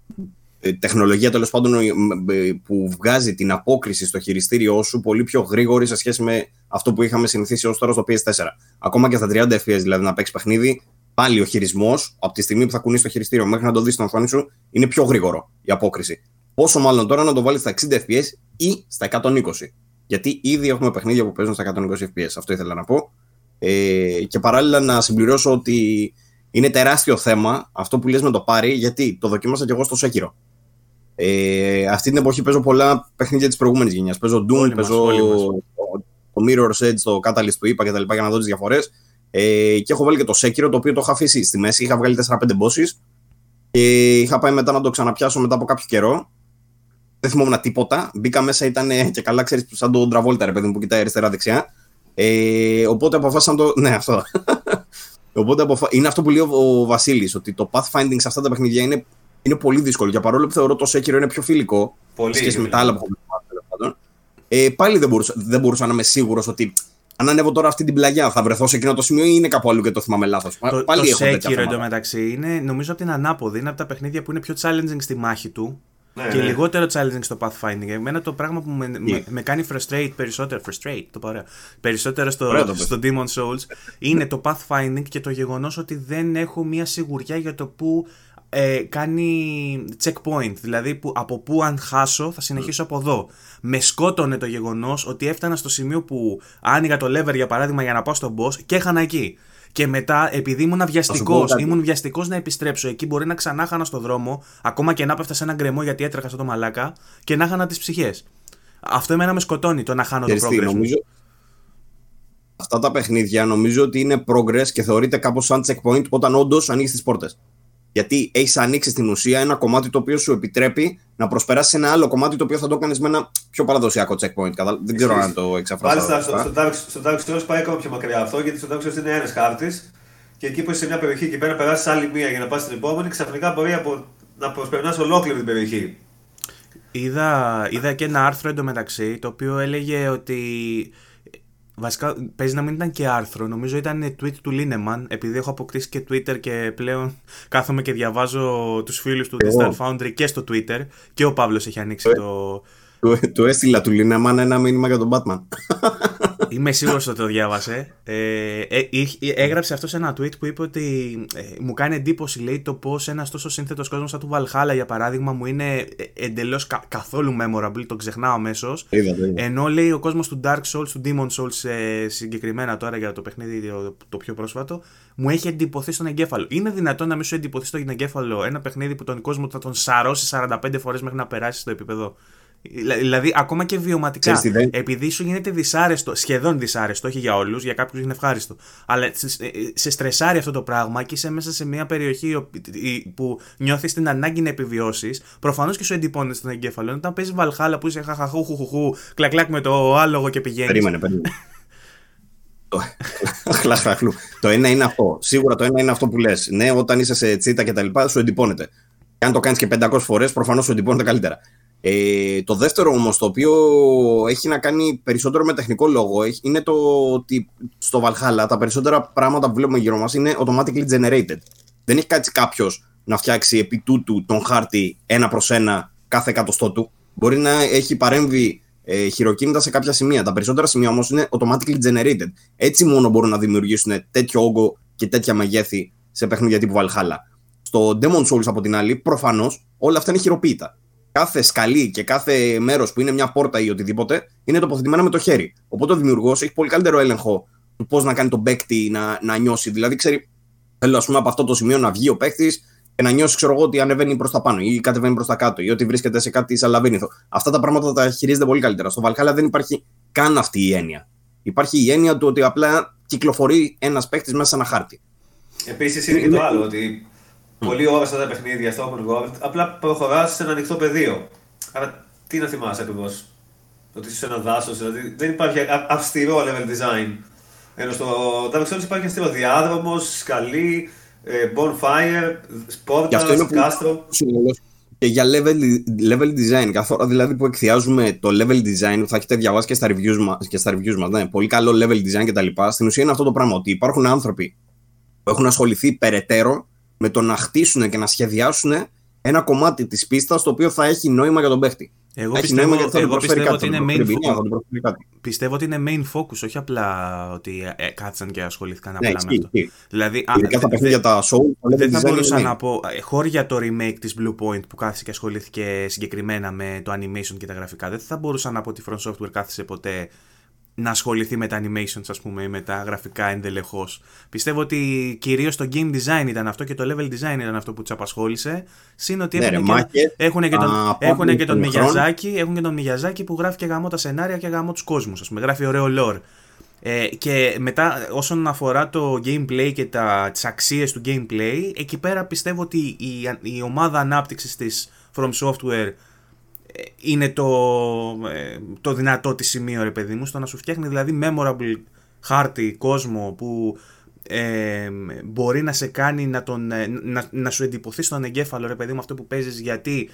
ε, τεχνολογία τέλος πάντων ε, ε, που βγάζει την απόκριση στο χειριστήριό σου πολύ πιο γρήγορη σε σχέση με αυτό που είχαμε συνηθίσει ως τώρα στο PS4. Ακόμα και στα 30 FPS δηλαδή να παίξεις παιχνίδι, πάλι ο χειρισμός από τη στιγμή που θα κουνήσει το χειριστήριο μέχρι να το δεις στην οθόνη σου είναι πιο γρήγορο η απόκριση. Πόσο μάλλον τώρα να το βάλεις στα 60 FPS ή στα 120. Γιατί ήδη έχουμε παιχνίδια που παίζουν στα 120 FPS. Αυτό ήθελα να πω. Ε, και παράλληλα να συμπληρώσω ότι είναι τεράστιο θέμα αυτό που λες με το πάρει, γιατί το δοκίμασα και εγώ στο Σέκυρο. Ε, αυτή την εποχή παίζω πολλά παιχνίδια της προηγούμενης γενιάς. Παίζω Doom, Όλοι μας, παίζω όλοι μας. το, το Mirror's Edge, το Catalyst που είπα κτλ. για να δω τις διαφορές. Ε, και έχω βάλει και το Sekiro, το οποίο το είχα αφήσει στη μέση. Είχα βγάλει 4-5 bosses και είχα πάει μετά να το ξαναπιάσω μετά από κάποιο καιρό. Δεν θυμόμουν τίποτα. Μπήκα μέσα, ήταν ε, και καλά, ξέρεις, σαν τον Travolta, ρε παιδί μου, που κοιτάει αριστερά-δεξιά. Ε, οπότε αποφάσισα να το. Ναι, αυτό. οπότε αποφα... είναι αυτό που λέει ο, ο Βασίλης, ότι το pathfinding σε αυτά τα παιχνίδια είναι, είναι πολύ δύσκολο. Για παρόλο που θεωρώ το Sekiro είναι πιο φιλικό, Πολύ. σχέση με τα άλλα που έχουμε μάθει, τέλος πάντων, ε, πάλι δεν μπορούσα, δεν μπορούσα να είμαι σίγουρος ότι αν ανέβω τώρα αυτή την πλαγιά θα βρεθώ σε εκείνο το σημείο ή είναι κάπου αλλού και το θυμάμαι λάθος. Το, Πάλι το έχω τέτοια Sekiro θέματα. εντωμεταξύ είναι νομίζω από την ανάποδη. Είναι από τα παιχνίδια που είναι πιο challenging στη μάχη του Ναι, και ναι. λιγότερο challenging στο pathfinding. Εμένα το πράγμα που με, με, με κάνει frustrate περισσότερο, frustrate, το παρέα, περισσότερο στο, Ωραίο το πες. στο Demon Souls είναι το pathfinding και το γεγονός ότι δεν έχω μία σιγουριά για το που ε, κάνει checkpoint. Δηλαδή που, από πού αν χάσω θα συνεχίσω από εδώ. Με σκότωνε το γεγονός ότι έφτανα στο σημείο που άνοιγα το lever για παράδειγμα για να πάω στον boss και έχανα εκεί. Και μετά, επειδή ήμουν βιαστικός, κάτι. ήμουν βιαστικός να επιστρέψω εκεί, μπορεί να ξανά χάνα στο δρόμο, ακόμα και να πέφτα σε έναν γκρεμό γιατί έτρεχα στο το μαλάκα και να χάνα τις ψυχές. Αυτό εμένα με σκοτώνει το να χάνω το Ξέρεις τι, progress. μου. νομίζω, αυτά τα παιχνίδια νομίζω ότι είναι progress και θεωρείται κάπως σαν checkpoint όταν όντως ανοίγεις τις πόρτες. Γιατί έχεις ανοίξει στην ουσία ένα κομμάτι το οποίο σου επιτρέπει να προσπεράσεις ένα άλλο κομμάτι το οποίο θα το κάνεις με ένα πιο παραδοσιακό checkpoint. Κατα... Δεν ξέρω Ισχύει. αν το εξαφράζω. Μάλιστα στο, στο, Dark, στο Dark Souls πάει ακόμα πιο μακριά αυτό γιατί στο Dark Souls είναι ένας χάρτης και εκεί που είσαι σε μια περιοχή και πρέπει να περάσεις άλλη μία για να πας στην επόμενη, ξαφνικά μπορεί από, να προσπερνάς ολόκληρη την περιοχή. Είδα, είδα και ένα άρθρο εντωμεταξύ το οποίο έλεγε ότι. Βασικά παίζει να μην ήταν και άρθρο, νομίζω ήταν tweet του Λίνεμαν, επειδή έχω αποκτήσει και Twitter και πλέον κάθομαι και διαβάζω τους φίλους του Εγώ. Digital Foundry και στο Twitter και ο Παύλος έχει ανοίξει Ε. το... Του, του έστειλα του Λίνεμαν ένα μήνυμα για τον Batman. Είμαι σίγουρος ότι το διάβασε. Ε, ε, έγραψε αυτό σε ένα tweet που είπε ότι ε, μου κάνει εντύπωση λέει, το πώς ένας τόσο σύνθετος κόσμος σαν του Valhalla για παράδειγμα μου είναι ε, εντελώς κα, καθόλου memorable, τον ξεχνάω αμέσως. Ενώ λέει ο κόσμος του Dark Souls, του Demon Souls ε, συγκεκριμένα τώρα για το παιχνίδι το, το, πιο πρόσφατο, μου έχει εντυπωθεί στον εγκέφαλο. Είναι δυνατόν να μην σου εντυπωθεί στον εγκέφαλο ένα παιχνίδι που τον κόσμο θα τον σαρώσει 45 φορές μέχρι να περάσει στο επίπεδο Δηλαδή, ακόμα και βιωματικά. Επειδή σου γίνεται δυσάρεστο, σχεδόν δυσάρεστο, όχι για όλους, για κάποιους είναι ευχάριστο. Αλλά σε στρεσάρει αυτό το πράγμα και είσαι μέσα σε μια περιοχή που νιώθεις την ανάγκη να επιβιώσεις. Προφανώς και σου εντυπώνει στον εγκέφαλο. Όταν παίζεις βαλχάλα που είσαι χαχαχούχουχου, κλακλάκ με το άλογο και πηγαίνεις. Περίμενε, περίμενε. το ένα είναι αυτό. Σίγουρα το ένα είναι αυτό που λες. Ναι, όταν είσαι σε τσίτα και τα λοιπά, σου εντυπώνεται. Και αν το κάνεις και 500 φορές, προφανώς σου εντυπώνεται καλύτερα. Ε, το δεύτερο όμως το οποίο έχει να κάνει περισσότερο με τεχνικό λόγο είναι το ότι στο Valhalla τα περισσότερα πράγματα που βλέπουμε γύρω μας είναι automatically generated. Δεν έχει κάτσει κάποιος να φτιάξει επί τούτου τον χάρτη ένα προς ένα κάθε εκατοστό του. Μπορεί να έχει παρέμβει ε, χειροκίνητα σε κάποια σημεία. Τα περισσότερα σημεία όμως είναι automatically generated. Έτσι μόνο μπορούν να δημιουργήσουν τέτοιο όγκο και τέτοια μεγέθη σε παιχνίδια τύπου Valhalla. Στο Demon Souls από την άλλη, προφανώς όλα αυτά είναι χειροποίητα κάθε σκαλί και κάθε μέρος που είναι μια πόρτα ή οτιδήποτε είναι τοποθετημένα με το χέρι. Οπότε ο δημιουργός έχει πολύ καλύτερο έλεγχο του πώς να κάνει τον παίκτη να, να νιώσει. Δηλαδή, ξέρει, θέλω ας πούμε, από αυτό το σημείο να βγει ο παίκτης και να νιώσει, ξέρω εγώ, ότι ανεβαίνει προς τα πάνω ή κατεβαίνει προς τα κάτω ή ότι βρίσκεται σε κάτι σαν λαβύρινθο. Αυτά τα πράγματα τα χειρίζεται πολύ καλύτερα. Στο Valhalla δεν υπάρχει καν αυτή η έννοια. Υπάρχει η έννοια του ότι απλά κυκλοφορεί ένας παίκτης μέσα σε ένα χάρτη. Επίσης είναι και το άλλο, ότι πολύ ώρα στα τα παιχνίδια στο open world, απλά προχωράς σε ένα ανοιχτό πεδίο. Άρα τι να θυμάσαι ακριβώς; Ότι είσαι σε ένα δάσος, δηλαδή δεν υπάρχει αυστηρό level design. Ενώ στο Dark Souls υπάρχει αυστηρό διάδρομος, σκαλί, ε, bonfire, σπόρτα, κάστρο. Και για level, level design, καθόλου δηλαδή που εκθιάζουμε το level design που θα έχετε διαβάσει και στα reviews μας, και στα reviews μας ναι, πολύ καλό level design κτλ. Στην ουσία είναι αυτό το πράγμα, ότι υπάρχουν άνθρωποι που έχουν ασχοληθεί περαιτέρω με το να χτίσουν και να σχεδιάσουν ένα κομμάτι της πίστας το οποίο θα έχει νόημα για τον παίχτη. Εγώ πιστεύω, εγώ πιστεύω ότι είναι main focus. Πιστεύω ότι είναι main focus, όχι απλά ότι ε, κάτσαν και ασχολήθηκαν απλά ναι, με αυτό. Δηλαδή, Ειδικά τα παιχνίδια τα show. Δεν θα μπορούσα να πω, ε, χώρια το remake της Blue Point που κάθισε και ασχολήθηκε συγκεκριμένα με το animation και τα γραφικά, δεν θα μπορούσα να πω ότι η From Software κάθισε ποτέ να ασχοληθεί με τα animations ας πούμε ή με τα γραφικά εντελεχώς. Πιστεύω ότι κυρίως το game design ήταν αυτό και το level design ήταν αυτό που τους απασχόλησε. Συν ότι ναι, έχουν, και, τον, έχουν και τον Miyazaki, έχουν και τον Miyazaki που γράφει και γαμό τα σενάρια και γαμό τους κόσμους, ας πούμε, γράφει ωραίο lore. Ε, και μετά όσον αφορά το gameplay και τα, τις αξίες του gameplay, εκεί πέρα πιστεύω ότι η, η ομάδα ανάπτυξης της From Software είναι το, ε, το δυνατό της σημείο, ρε παιδί μου, στο να σου φτιάχνει δηλαδή memorable χάρτη, κόσμο που ε, μπορεί να σε κάνει να, τον, ε, να, να σου εντυπωθεί στον εγκέφαλο, ρε παιδί μου, αυτό που παίζεις γιατί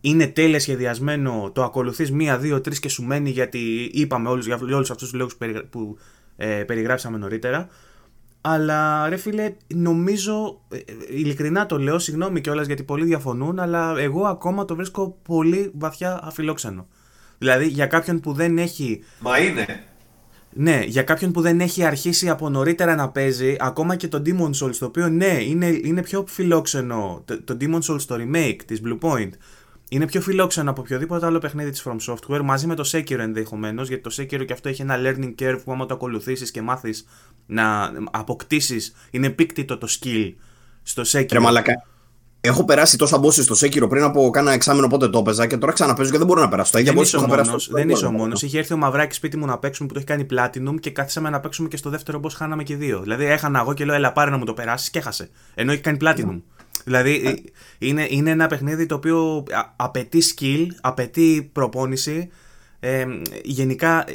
είναι τέλεια σχεδιασμένο, το ακολουθείς μία, δύο, τρεις και σου μένει γιατί είπαμε όλους, για όλους αυτούς τους λόγους που ε, περιγράψαμε νωρίτερα. Αλλά ρε φίλε, νομίζω, ε, ειλικρινά το λέω, συγγνώμη κιόλας γιατί πολλοί διαφωνούν, αλλά εγώ ακόμα το βρίσκω πολύ βαθιά αφιλόξενο. Δηλαδή για κάποιον που δεν έχει. Μα είναι. Ναι, για κάποιον που δεν έχει αρχίσει από νωρίτερα να παίζει, ακόμα και το Demon Souls, το οποίο ναι, είναι, είναι πιο φιλόξενο. Το, το Demon Souls, το remake της Blue Point, είναι πιο φιλόξενο από οποιοδήποτε άλλο παιχνίδι της From Software, μαζί με το Sekiro ενδεχομένως, γιατί το Sekiro και αυτό έχει ένα learning curve που άμα το ακολουθήσεις και μάθεις να αποκτήσεις, είναι επίκτητο το skill στο Sekiro. Ρε μαλακα. Έχω περάσει τόσα μπόσει στο Sekiro πριν από κάνα εξάμεινο πότε το έπαιζα και τώρα ξαναπέζω και δεν μπορώ να περάσω. Τα ίδια δεν είσαι ο μόνος, δεν είσαι ο μόνος. Είχε έρθει ο Μαυράκης σπίτι μου να παίξουμε που το έχει κάνει Platinum και κάθισαμε να παίξουμε και στο δεύτερο boss χάναμε και δύο. Δηλαδή έχανα εγώ και λέω Ελά, πάρε να μου το περάσεις και έχασε. Ενώ έχει κάνει Platinum. Δηλαδή ε, είναι, είναι ένα παιχνίδι το οποίο απαιτεί skill, απαιτεί προπόνηση. Ε, γενικά ε,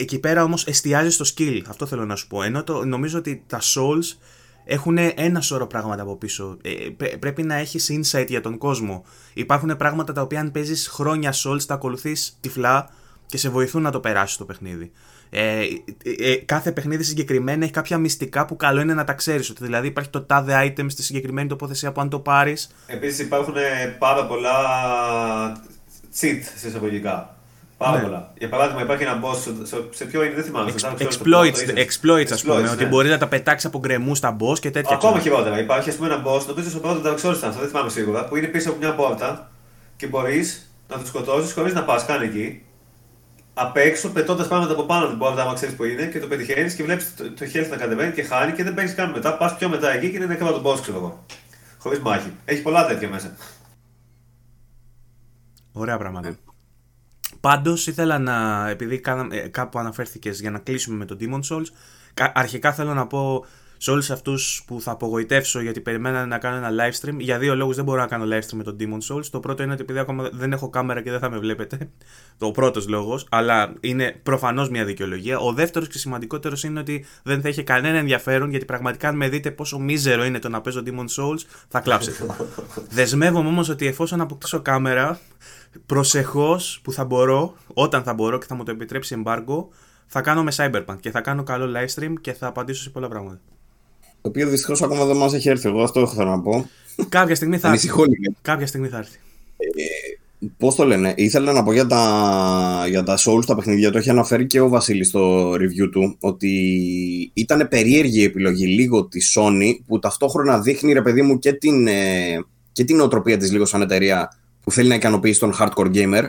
εκεί πέρα όμως εστιάζει στο skill, αυτό θέλω να σου πω. Ενώ το, νομίζω ότι τα Souls έχουν ένα σώρο πράγματα από πίσω. Ε, πρέπει να έχεις insight για τον κόσμο. Υπάρχουν πράγματα τα οποία αν παίζεις χρόνια Souls τα ακολουθείς τυφλά και σε βοηθούν να το περάσεις το παιχνίδι. Ε, ε, ε, κάθε παιχνίδι συγκεκριμένα έχει κάποια μυστικά που καλό είναι να τα ξέρεις. Ότι δηλαδή υπάρχει το τάδε item στη συγκεκριμένη τοποθεσία που αν το πάρεις. Επίσης υπάρχουν πάρα πολλά cheat σε εισαγωγικά. Πάρα Ναι. πολλά. Για παράδειγμα, υπάρχει ένα boss. σε- σε- Σε ποιο είναι, δεν θυμάμαι. στο Dark Souls, το Exploits, πρώτο ίσως. exploits ας πούμε, Exploits, ότι ναι. μπορεί να τα πετάξεις από γκρεμού στα boss και τέτοια. Ακόμα ξέρω. χειρότερα. Υπάρχει ας πούμε, ένα boss, νομίζω στο πρώτο Dark Souls ήταν αυτό, δεν θυμάμαι σίγουρα, που είναι πίσω από μια πόρτα και μπορείς να του σκοτώσεις χωρίς να πας καν εκεί. Απ' έξω, πετώντας πράγματα από πάνω την πόρτα, άμα ξέρεις που είναι, και το πετυχαίνεις και βλέπεις το, το health να κατεβαίνει και χάνει και δεν παίρνεις καν μετά. Πας πιο μετά εκεί και είναι νεκρό το boss, ξέρω εγώ. Χωρίς μάχη. Έχει πολλά τέτοια μέσα. Ωραία πράγματα. Πάντως ήθελα να. Επειδή κάνα- ε, κάπου αναφέρθηκες για να κλείσουμε με τον Demon Souls, κα- αρχικά θέλω να πω σε όλους αυτούς που θα απογοητεύσω γιατί περιμένανε να κάνω ένα live stream. Για δύο λόγους δεν μπορώ να κάνω live stream με τον Demon Souls. Το πρώτο είναι ότι επειδή ακόμα δεν έχω κάμερα και δεν θα με βλέπετε. Το πρώτος λόγος, αλλά είναι προφανώς μια δικαιολογία. Ο δεύτερος και σημαντικότερος είναι ότι δεν θα είχε κανένα ενδιαφέρον γιατί πραγματικά αν με δείτε πόσο μίζερο είναι το να παίζω Demon Souls, θα κλάψετε. Δεσμεύομαι όμως ότι εφόσον αποκτήσω κάμερα, προσεχώς που θα μπορώ, όταν θα μπορώ και θα μου το επιτρέψει embargo, θα κάνω με Cyberpunk και θα κάνω καλό live stream και θα απαντήσω σε πολλά πράγματα. Το οποίο δυστυχώς ακόμα δεν μας έχει έρθει. Εγώ αυτό έχω θέλω να πω. Κάποια στιγμή θα έρθει. Ανησυχώ λίγο. Κάποια στιγμή θα έρθει. Πώς το λένε, ήθελα να πω για τα, για τα Souls τα παιχνίδια. Το έχει αναφέρει και ο Βασίλης στο review του. Ότι ήταν περίεργη η επιλογή λίγο της Sony που ταυτόχρονα δείχνει ρε παιδί μου και την, ε, και την οτροπία της λίγο σαν εταιρεία που θέλει να ικανοποιήσει τον hardcore gamer.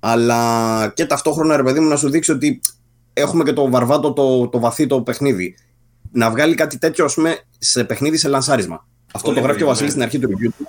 Αλλά και ταυτόχρονα ρε παιδί μου να σου δείξει ότι έχουμε και το βαρβάτο το, το βαθύ το παιχνίδι. Να βγάλει κάτι τέτοιο ας πούμε σε παιχνίδι σε λανσάρισμα. Αυτό Πολύ το γράφει και ο περίεργο, Βασίλης ναι. στην αρχή του review του.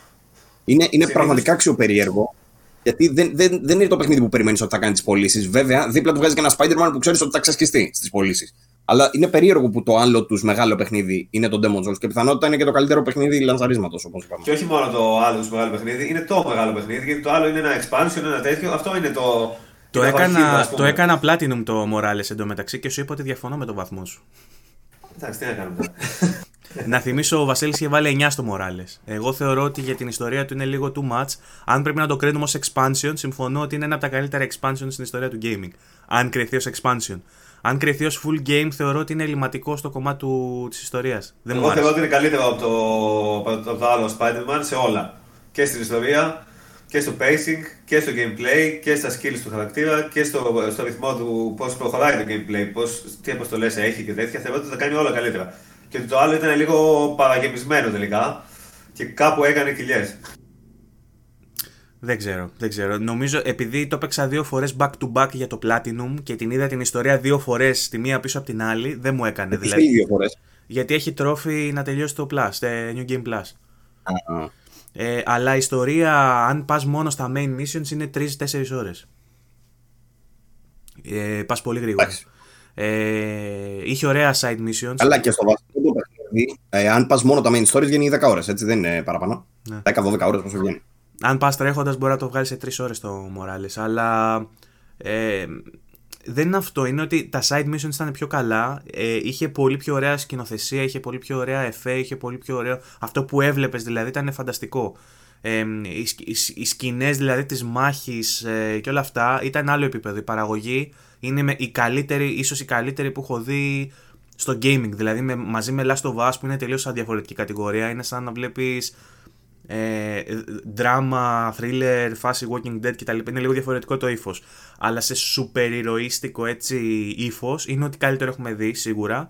Είναι, είναι Συνήθως- πραγματικά αξιοπερίεργο. Γιατί δεν, δεν, δεν είναι το παιχνίδι που περιμένεις ότι θα κάνει τις πωλήσεις. Βέβαια, δίπλα του βγάζει και ένα Spider-Man που ξέρεις ότι θα ξεσκιστεί στις πωλήσεις. Αλλά είναι περίεργο που το άλλο τους μεγάλο παιχνίδι είναι το Demon Souls και πιθανότητα είναι και το καλύτερο παιχνίδι λανσαρίσματος, όπως είπαμε. Και όχι μόνο το άλλο τους μεγάλο παιχνίδι, είναι το μεγάλο παιχνίδι. Γιατί το άλλο είναι ένα expansion, ένα τέτοιο. Αυτό είναι το. Το η ναυαρχίδα, έκανα, ας το πούμε. έκανα Platinum το Morales εντωμεταξύ και σου είπα ότι διαφωνώ με τον βαθμό σου. Εντάξει, τι να κάνουμε τώρα. να θυμίσω, ο Βασίλης είχε βάλει 9 στο Morales. Εγώ θεωρώ ότι για την ιστορία του είναι λίγο too much. Αν πρέπει να το κρίνουμε ως expansion, συμφωνώ ότι είναι ένα από τα καλύτερα expansion στην ιστορία του gaming. Αν κρυθεί ως expansion. Αν κρυθεί ως full game, θεωρώ ότι είναι ελληματικό στο κομμάτι της ιστορίας. Δεν μου Εγώ θεωρώ άρεσε. ότι είναι καλύτερο από το, από το άλλο Spider-Man σε όλα. Και στην ιστορία, και στο pacing, και στο gameplay, και στα skills του χαρακτήρα, και στο, στο ρυθμό του πώς προχωράει το gameplay, πώς, τι αποστολές έχει και τέτοια. Θεωρώ ότι τα κάνει όλα καλύτερα. Και ότι το άλλο ήταν λίγο παραγεμισμένο τελικά και κάπου έκανε κοιλιές. Δεν ξέρω, δεν ξέρω. Νομίζω επειδή το έπαιξα δύο φορές back to back για το Platinum και την είδα την ιστορία δύο φορές τη μία πίσω από την άλλη, δεν μου έκανε. Τι Δηλαδή, θέλει δύο φορές; γιατί έχει τρόφι να τελειώσει το Plus, το New Game Plus. Ε, αλλά η ιστορία, αν πας μόνο στα main missions, είναι 3-4 ώρες. Ε, πας πολύ γρήγορα. Εντάξει. Ε, είχε ωραία side missions. Αλλά και στο βασικό το παιχνίδι, ε, αν πας μόνο τα main stories, βγαίνει 10 ώρες, έτσι δεν είναι παραπάνω. Ναι. 10-12 ώρες πόσο βγαίνει. Αν πας τρέχοντας μπορεί να το βγάλεις σε 3 ώρες το Morales. Αλλά ε, δεν είναι αυτό. Είναι ότι τα side missions ήταν πιο καλά. Ε, είχε πολύ πιο ωραία σκηνοθεσία, είχε πολύ πιο ωραία εφέ, είχε πολύ πιο ωραίο... Αυτό που έβλεπες δηλαδή ήταν φανταστικό. Ε, οι, σκ- οι, σκ- οι σκηνές δηλαδή της μάχης ε, και όλα αυτά ήταν άλλο επίπεδο. Η παραγωγή είναι με, η καλύτερη, ίσως η καλύτερη που έχω δει στο gaming. Δηλαδή με, μαζί με Last of Us που είναι τελείως σαν διαφορετική κατηγορία. Είναι σαν να βλέπεις ε, drama, thriller, φάση Walking Dead κτλ. Είναι λίγο διαφορετικό το ύφος. Αλλά σε σούπερ ηρωίστικο έτσι ύφος είναι ότι καλύτερο έχουμε δει σίγουρα.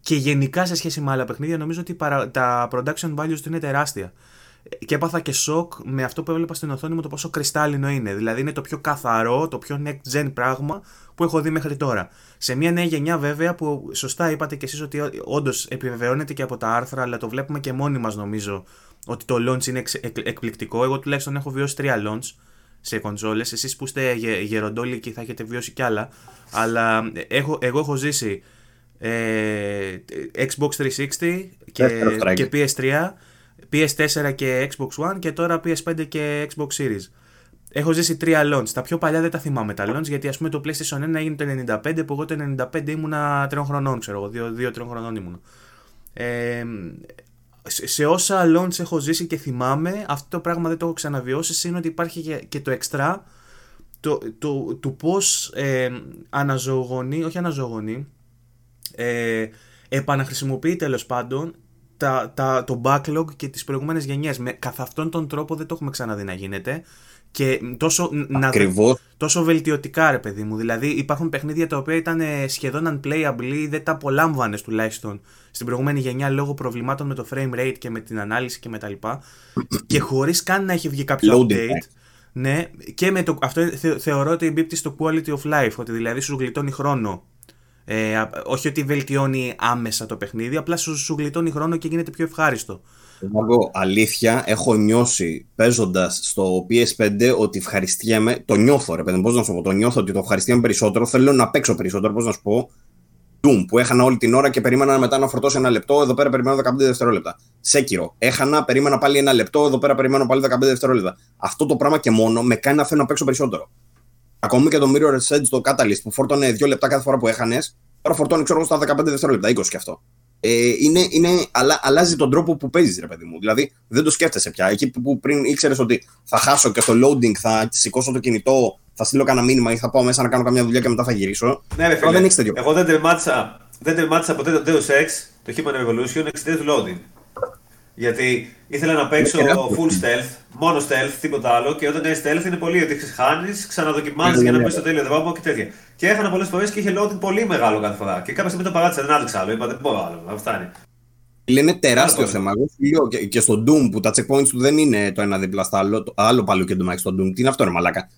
Και γενικά σε σχέση με άλλα παιχνίδια νομίζω ότι παρα- τα production values του είναι τεράστια. Και έπαθα και σοκ με αυτό που έβλεπα στην οθόνη μου το πόσο κρυστάλλινο είναι. Δηλαδή είναι το πιο καθαρό, το πιο next gen πράγμα που έχω δει μέχρι τώρα. Σε μια νέα γενιά βέβαια που σωστά είπατε κι εσείς ότι όντως επιβεβαιώνεται και από τα άρθρα αλλά το βλέπουμε και μόνοι μας νομίζω ότι το launch είναι εξ- εκ- εκπληκτικό. Εγώ τουλάχιστον έχω βιώσει τρία launch σε κονσόλες. Εσείς που είστε γε, γεροντόλικοι θα έχετε βιώσει κι άλλα. Αλλά έχω, εγώ έχω ζήσει ε, Xbox 360 και, Δεύτερο strike. και PS3, PS4 και Xbox One και τώρα PS5 και Xbox Series. Έχω ζήσει τρία launch. Τα πιο παλιά δεν τα θυμάμαι τα launch γιατί ας πούμε το PlayStation 1 έγινε το 95 που εγώ το 95 ήμουνα τριών χρονών, ξέρω εγώ, δύο- δύο-τριών χρονών ήμουνα. Ε, σε, σε όσα launch έχω ζήσει και θυμάμαι, αυτό το πράγμα δεν το έχω ξαναβιώσει, είναι ότι υπάρχει και, και το extra το, το, του πώς ε, αναζωογονεί, όχι αναζωογονεί, ε, επαναχρησιμοποιεί τέλος πάντων τα, τα, το backlog και τις προηγούμενες γενιές. Με, καθ' αυτόν τον τρόπο δεν το έχουμε ξαναδεί να γίνεται Και τόσο, να, Ακριβώς. τόσο βελτιωτικά, ρε παιδί μου. Δηλαδή, υπάρχουν παιχνίδια τα οποία ήταν ε, σχεδόν unplayable ή δεν τα απολάμβανε τουλάχιστον στην προηγούμενη γενιά λόγω προβλημάτων με το frame rate και με την ανάλυση και με τα λοιπά. και χωρίς καν να έχει βγει κάποιο Loading update. time. Ναι, και με το, αυτό θε, θεωρώ ότι εμπίπτει στο quality of life, ότι δηλαδή σου γλιτώνει χρόνο. Ε, α- όχι ότι βελτιώνει άμεσα το παιχνίδι, απλά σου, σου γλιτώνει χρόνο και γίνεται πιο ευχάριστο. Εγώ αλήθεια έχω νιώσει παίζοντας στο PS5 ότι ευχαριστιέμαι. Το νιώθω, ρε παιδί, πώς να σου πω. Το νιώθω ότι το ευχαριστιέμαι περισσότερο. Θέλω να παίξω περισσότερο, πώς να σου πω. Doom που έχανα όλη την ώρα και περίμενα μετά να φορτώσει ένα λεπτό. Εδώ πέρα περιμένω 15 δευτερόλεπτα. Σέκυρο. Έχανα, περίμενα πάλι ένα λεπτό. Εδώ πέρα περιμένω πάλι 15 δευτερόλεπτα. Αυτό το πράγμα και μόνο με κάνει να θέλω να παίξω περισσότερο. Ακόμη και το Mirror's Edge το Catalyst που φόρτωνε 2 λεπτά κάθε φορά που έχανες, τώρα φορτώνει ξέρω εγώ στα 15 δευτερόλεπτα, 20 και αυτό. Ε, είναι, είναι, αλλα, αλλάζει τον τρόπο που παίζεις, ρε παιδί μου. Δηλαδή δεν το σκέφτεσαι πια. Εκεί που, που πριν ήξερες ότι θα χάσω και στο loading θα σηκώσω το κινητό, θα στείλω κανένα μήνυμα ή θα πάω μέσα να κάνω καμιά δουλειά και μετά θα γυρίσω. Ναι, ρε Τώρα φίλε. δεν έχεις τέτοιο. Εγώ δεν τερμάτισα, δεν τερμάτισα ποτέ το Deus Ex, το Human Revolution, εξαιτίας του loading. Γιατί ήθελα να παίξω Είναι τεράστιο. full stealth, μόνο stealth, τίποτα άλλο. Και όταν κάνει stealth είναι πολύ ότι χάνει, ξαναδοκιμάζεις Ναι, για ναι, να ναι. πεις το τέλειο δρόμο και τέτοια. Και έχανα πολλές φορές και είχε loading πολύ μεγάλο κάθε φορά. Και κάποια στιγμή το παράτησα, δεν άντεξα άλλο. Είπα δεν μπορώ άλλο, να φτάνει. Είναι τεράστιο Πάρα θέμα. Εγώ σου λέω και, και στο Doom που τα checkpoints του δεν είναι το ένα δίπλα στο άλλο, το άλλο παλού και το μάχης στο Doom. Τι είναι αυτό, ρε Μαλάκα;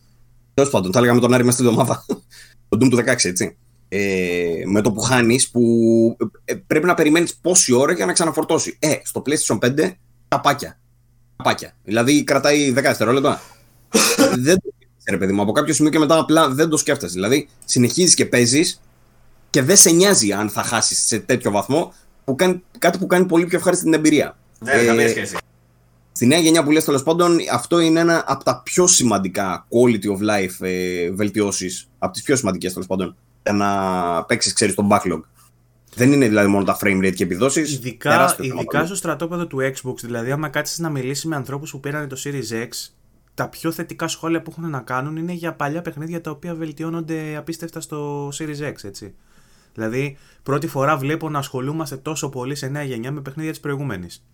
Τέλος πάντων, θα έλεγα με τον Άρη μέσα στην εβδομάδα. το Doom του 16, έτσι. Ε, με το που χάνεις, που ε, πρέπει να περιμένεις πόση ώρα για να ξαναφορτώσει. Ε, στο PlayStation 5, καπάκια. Καπάκια. Δηλαδή κρατάει 10 δευτερόλεπτα. δεν το σκέφτεσαι, ρε παιδί μου. Από κάποιο σημείο και μετά απλά δεν το σκέφτεσαι. Δηλαδή συνεχίζεις και παίζεις και δεν σε νοιάζει αν θα χάσεις σε τέτοιο βαθμό. Που κάνει, κάτι που κάνει πολύ πιο ευχάριστη την εμπειρία. Ναι, Ε, καμία σχέση. Στη νέα γενιά που λες τέλος πάντων, αυτό είναι ένα από τα πιο σημαντικά quality of life ε, βελτιώσεις. Από τις πιο σημαντικές τέλος πάντων. Για να παίξεις, ξέρεις, τον backlog. Δεν είναι δηλαδή μόνο τα frame rate και επιδόσεις. Ειδικά, ειδικά στο στρατόπεδο του Xbox, δηλαδή άμα κάτσεις να μιλήσει με ανθρώπους που πήραν το Series X, τα πιο θετικά σχόλια που έχουν να κάνουν είναι για παλιά παιχνίδια τα οποία βελτιώνονται απίστευτα στο Series X, έτσι. Δηλαδή, πρώτη φορά βλέπω να ασχολούμαστε τόσο πολύ σε νέα γενιά με παιχνίδια της προηγούμενης.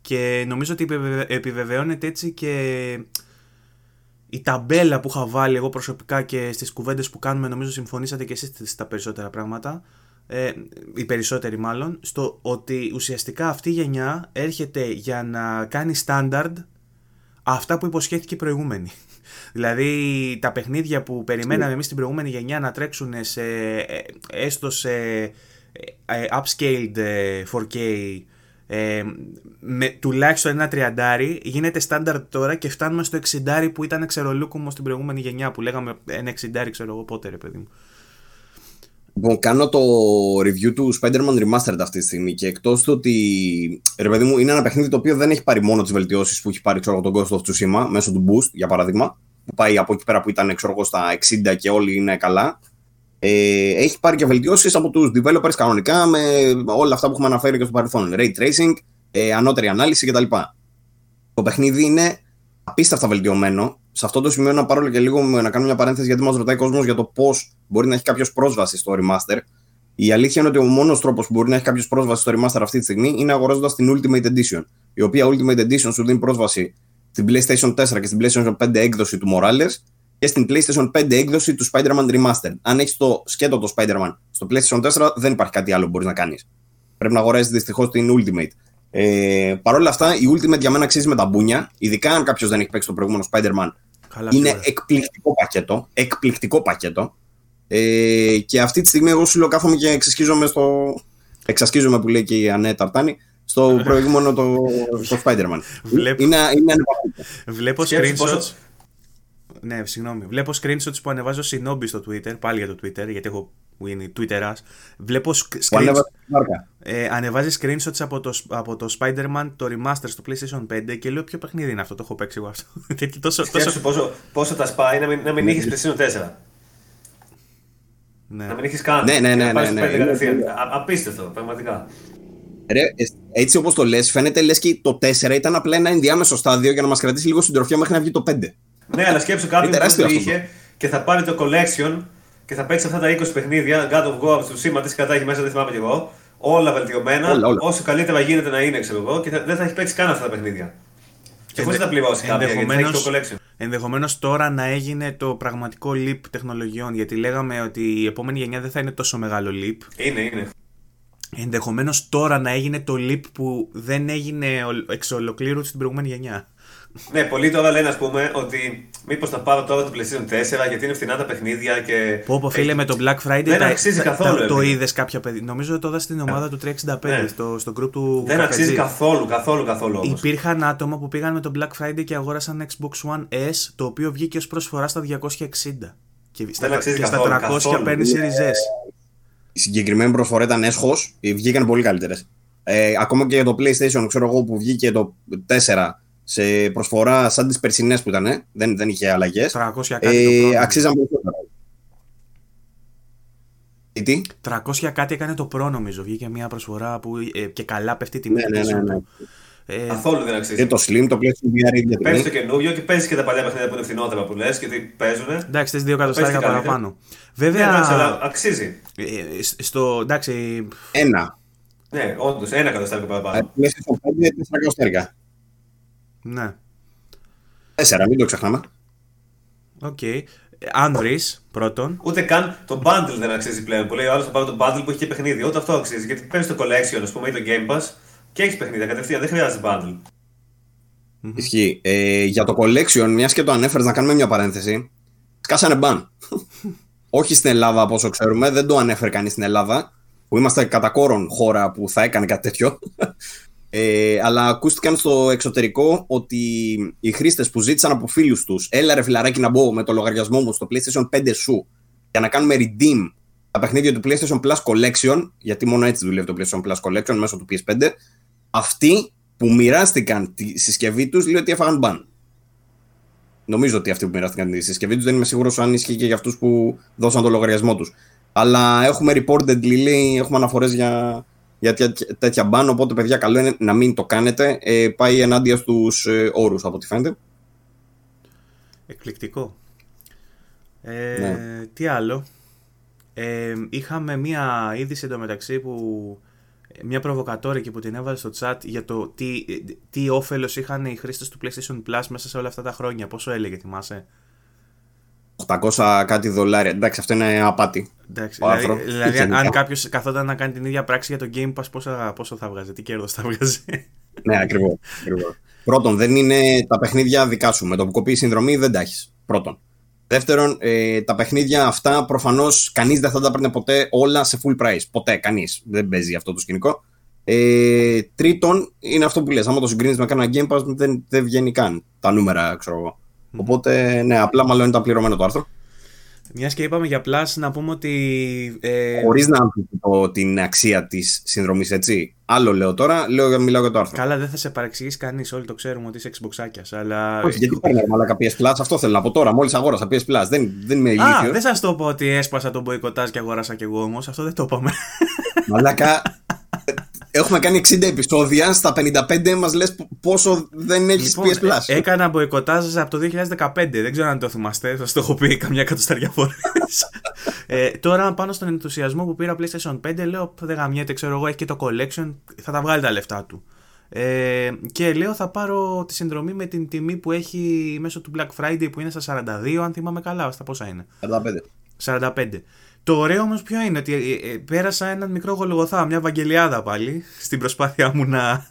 Και νομίζω ότι επιβεβαι- επιβεβαιώνεται έτσι και η ταμπέλα που είχα βάλει εγώ προσωπικά και στις κουβέντες που κάνουμε νομίζω συμφωνήσατε και εσείς στα περισσότερα πράγματα ε, οι περισσότεροι μάλλον στο ότι ουσιαστικά αυτή η γενιά έρχεται για να κάνει standard αυτά που υποσχέθηκε η προηγούμενη. Δηλαδή τα παιχνίδια που περιμέναμε εμείς την προηγούμενη γενιά να τρέξουν σε, ε, έστω σε ε, ε, upscaled ε, 4K ε, με τουλάχιστον ένα τριαντάρι γίνεται standard τώρα και φτάνουμε στο 60 που ήταν ξερολούκουμο στην προηγούμενη γενιά που λέγαμε ένα 60 ξέρω εγώ πότε ρε παιδί μου. Λοιπόν, κάνω το review του Spider-Man Remastered αυτή τη στιγμή και εκτός του ότι ρε παιδί μου είναι ένα παιχνίδι το οποίο δεν έχει πάρει μόνο τις βελτιώσεις που έχει πάρει ξέρω, εγώ, τον Ghost of Tsushima μέσω του Boost για παράδειγμα, που πάει από εκεί πέρα που ήταν ξέρω, εγώ, στα 60 και όλοι είναι καλά. Ε, έχει πάρει και βελτιώσεις από τους developers κανονικά με όλα αυτά που έχουμε αναφέρει και στο παρελθόν. Ray tracing, ε, ανώτερη ανάλυση κτλ. Το παιχνίδι είναι απίστευτα βελτιωμένο. Σε αυτό το σημείο να πάρω και λίγο να κάνω μια παρένθεση γιατί μας ρωτάει ο κόσμος για το πώς μπορεί να έχει κάποιος πρόσβαση στο remaster. Η αλήθεια είναι ότι ο μόνος τρόπος που μπορεί να έχει κάποιος πρόσβαση στο remaster αυτή τη στιγμή είναι αγοράζοντας την Ultimate Edition. Η οποία Ultimate Edition σου δίνει πρόσβαση στην PlayStation 4 και στην PlayStation 5 έκδοση του Morales και στην PlayStation 5 έκδοση του Spider-Man Remastered. Αν έχεις το σκέτο το Spider-Man στο PlayStation 4, δεν υπάρχει κάτι άλλο που μπορείς να κάνεις. Πρέπει να αγοράσεις δυστυχώς την Ultimate. Ε, Παρ' όλα αυτά, η Ultimate για μένα αξίζει με τα μπούνια, ειδικά αν κάποιος δεν έχει παίξει το προηγούμενο Spider-Man. Καλά, είναι σίγουρα. εκπληκτικό πακέτο. Εκπληκτικό πακέτο. Ε, και αυτή τη στιγμή εγώ σου λέω κάθομαι και εξασκίζομαι στο. Εξασκίζομαι που λέει και η Ανέ Ταρτάνη στο προηγούμενο το, το Spider-Man. Βλέπω. Είναι, είναι ανεπαρκή. Βλέπω Σκέψου screenshots. Πόσο- Ναι, συγγνώμη. Βλέπω screenshots που ανεβάζω Shinobi στο Twitter, πάλι για το Twitter, γιατί έχω που είναι Twitterάς. Βλέπω sc- Που screenshots, ανέβασε τη μάρκα. ε, ανεβάζει screenshots από το, από το Spider-Man, το remaster στο PlayStation 5 και λέω ποιο παιχνίδι είναι αυτό, το έχω παίξει εγώ αυτό. Γιατί τόσο, τόσο, Σκέψου πόσο, πόσο τα σπάει να μην, να μην είχε PlayStation 4. ναι. Να μην έχεις καν. Ναι, ναι, Και ναι, να πάρεις ναι, το ναι. 5 κατευθείαν. Είναι- Α- Απίστευτο, πραγματικά. Ρε, ε, έτσι όπως το λες, φαίνεται λες και το 4 ήταν απλά ένα ενδιάμεσο στάδιο για να μας κρατήσει λίγο συντροφιά μέχρι να βγει το 5. Ναι, αλλά σκέψου κάποιον Είναι που τεράστιο το αυτό. είχε και θα πάρει το collection και θα παίξει αυτά τα 20 παιχνίδια. God of War, του σήμα, τις κατά έχει μέσα, δεν θυμάμαι κι εγώ. Όλα βελτιωμένα, Όλα, όλα. όσο καλύτερα γίνεται να είναι, ξέρω εγώ, και θα, δεν θα έχει παίξει καν αυτά τα παιχνίδια. Και χωρίς να τα πληρώσει κάποια, γιατί θα έχει το collection. ενδεχομένως τώρα να έγινε το πραγματικό leap τεχνολογιών. Γιατί λέγαμε ότι η επόμενη γενιά δεν θα είναι τόσο μεγάλο leap. Είναι, είναι. Ενδεχομένως τώρα να έγινε το leap που δεν έγινε ο- εξ ολοκλήρου στην προηγούμενη γενιά. Ναι, πολλοί τώρα λένε, ας πούμε, ότι μήπως θα πάρω τώρα το PlayStation 4 γιατί είναι φθηνά τα παιχνίδια και. Πω πω φίλε με το Black Friday Δεν τα- αξίζει τα- καθόλου, τα- το ρε. είδες κάποια παιδί. Νομίζω το είδα στην ομάδα του 365 Ναι. στο, στο group του Δεν αξίζει Καφετζή. καθόλου, καθόλου, καθόλου όμως. Υπήρχαν άτομα που πήγαν με το Black Friday και αγόρασαν Xbox One S το οποίο βγήκε ως προσφορά στα 260. Και στα, αξίζει και στα καθόλου, 300 καθόλου. παίρνει Series S. Η συγκεκριμένη προσφορά ήταν έσχος, βγήκαν πολύ καλύτερες. Ε, ακόμα και για το PlayStation, ξέρω εγώ, που βγήκε το 4 σε προσφορά σαν τις περσινές που ήταν, ε, δεν, δεν είχε αλλαγές. 300 κάτι το Ε, πρώτο. αξίζαν περισσότερο. Τι, τι; 300 κάτι έκανε το Pro νομίζω. Βγήκε μια προσφορά που ε, και καλά πέφτει η τιμή Ναι, του ναι, ναι, PlayStation ναι. του. Ε, Καθόλου δεν Και αξίζει. το Slim, το PlayStation VR ίδια Παίζει τιμή. το καινούριο και παίζει και τα παλιά παιχνίδια που είναι φθηνότερα που λες γιατί παίζουν. εντάξει, θες δύο εκατοστάρια Πες τι καλύτερα. παραπάνω. Ναι, Βέβαια, εντάξει, αλλά αξίζει. ε, στο, εντάξει, Ένα. Ναι, όντως, ένα εκατοστάρι Ε, παραπάνω. PlayStation 5, 4 εκατοστάρια. Ναι, Τέσσερα, μην το ξεχνάμε. οκ. Ε, Αν βρεις πρώτον, Ούτε καν το bundle δεν αξίζει πλέον. Που λέει ο άλλος θα πάρω το bundle που έχει και παιχνίδι. Ούτε αυτό αξίζει. Γιατί παίρνεις το collection, ας πούμε, ή το Game Pass και έχεις παιχνίδια κατευθείαν. Δεν χρειάζεται bundle. Ισχύει. Ε, για το collection, μιας και το ανέφερες, να κάνουμε μια παρένθεση. Σκάσανε ban. Όχι στην Ελλάδα, από όσο ξέρουμε, δεν το ανέφερε κανείς στην Ελλάδα, που είμαστε κατά κόρον χώρα που θα έκανε κάτι τέτοιο. Ε, αλλά ακούστηκαν στο εξωτερικό ότι οι χρήστες που ζήτησαν από φίλους τους, έλα ρε φιλαράκι να μπω με το λογαριασμό μου στο PlayStation 5 σου για να κάνουμε redeem τα παιχνίδια του PlayStation Plus Collection, γιατί μόνο έτσι δουλεύει το PlayStation Plus Collection μέσω του PS5, αυτοί που μοιράστηκαν τη συσκευή τους λέει ότι έφαγαν ban. Νομίζω ότι αυτοί που μοιράστηκαν τη συσκευή τους δεν είμαι σίγουρος αν ισχύει και για αυτούς που δώσαν το λογαριασμό τους. Αλλά έχουμε reportedly, λέει, έχουμε αναφορές για, για τέτοια, τέτοια ban. Οπότε, παιδιά, καλό είναι να μην το κάνετε. Ε, πάει ενάντια στους ε, όρους, από ό,τι φαίνεται. εκπληκτικό. Ε, Ναι. Τι άλλο; Ε, είχαμε μία είδηση εντωμεταξύ που μια προβοκατόρικη που την έβαλε στο chat για το τι, τι όφελος είχαν οι χρήστες του PlayStation Plus μέσα σε όλα αυτά τα χρόνια. Πόσο έλεγε, θυμάσαι; 800 κάτι δολάρια. Εντάξει, αυτό είναι απάτη. Εντάξει, Ο δηλαδή, άνθρωπος. δηλαδή Γενικά. αν κάποιος καθόταν να κάνει την ίδια πράξη για το Game Pass, πόσο, πόσο θα βγάζει, τι κέρδος θα βγάζει; Ναι, ακριβώς. Πρώτον, δεν είναι τα παιχνίδια δικά σου. Με το που κοπεί η συνδρομή δεν τα έχεις. Πρώτον. Δεύτερον, ε, τα παιχνίδια αυτά προφανώς κανείς δεν θα τα παίρνει ποτέ όλα σε full price. Ποτέ, κανείς. Δεν παίζει αυτό το σκηνικό. Ε, τρίτον, είναι αυτό που λες. Άμα το συγκρίνεις με κανένα Game Pass, δεν, δεν βγαίνει καν τα νούμερα, ξέρω εγώ. Οπότε, ναι, απλά μάλλον ήταν πληρωμένο το άρθρο. Μιας και είπαμε για Plus, να πούμε ότι. Ε, Χωρίς να αμφισβητώ την αξία της συνδρομής, έτσι. Άλλο λέω τώρα, λέω, μιλάω για το άρθρο. Καλά, δεν θα σε παρεξηγήσει κανείς. Όλοι το ξέρουμε ότι είσαι Xboxάκια. Αλλά. Όχι, γιατί παίρνει μαλάκα PS Plus, αυτό θέλω να πω τώρα. Μόλις αγόρασα PS Plus, δεν, δεν είμαι Α, ηλίθιος. δεν σας το πω ότι έσπασα τον μποϊκοτάζ και αγόρασα κι εγώ όμως. Αυτό δεν το είπαμε. Μαλάκα. Έχουμε κάνει 60 επεισόδια. Στα 55 μας λες πόσο δεν έχεις Λοιπόν, PS Plus. ε, έκανα μποϊκοτάζ από το 2015. Δεν ξέρω αν το θυμάστε. Σας το έχω πει καμιά εκατοσταριά φορές. ε, τώρα πάνω στον ενθουσιασμό που πήρα PlayStation 5, λέω «Π, δεν γαμιέται, ξέρω εγώ, έχει και το collection. Θα τα βγάλει τα λεφτά του. Ε, και λέω θα πάρω τη συνδρομή με την τιμή που έχει μέσω του Black Friday που είναι στα 42, αν θυμάμαι καλά. Στα πόσα είναι. 45. 45. Το ωραίο όμως ποιο είναι, ότι ε, ε, πέρασα έναν μικρό γολογοθά, μια βαγγελιάδα πάλι, στην προσπάθειά μου να,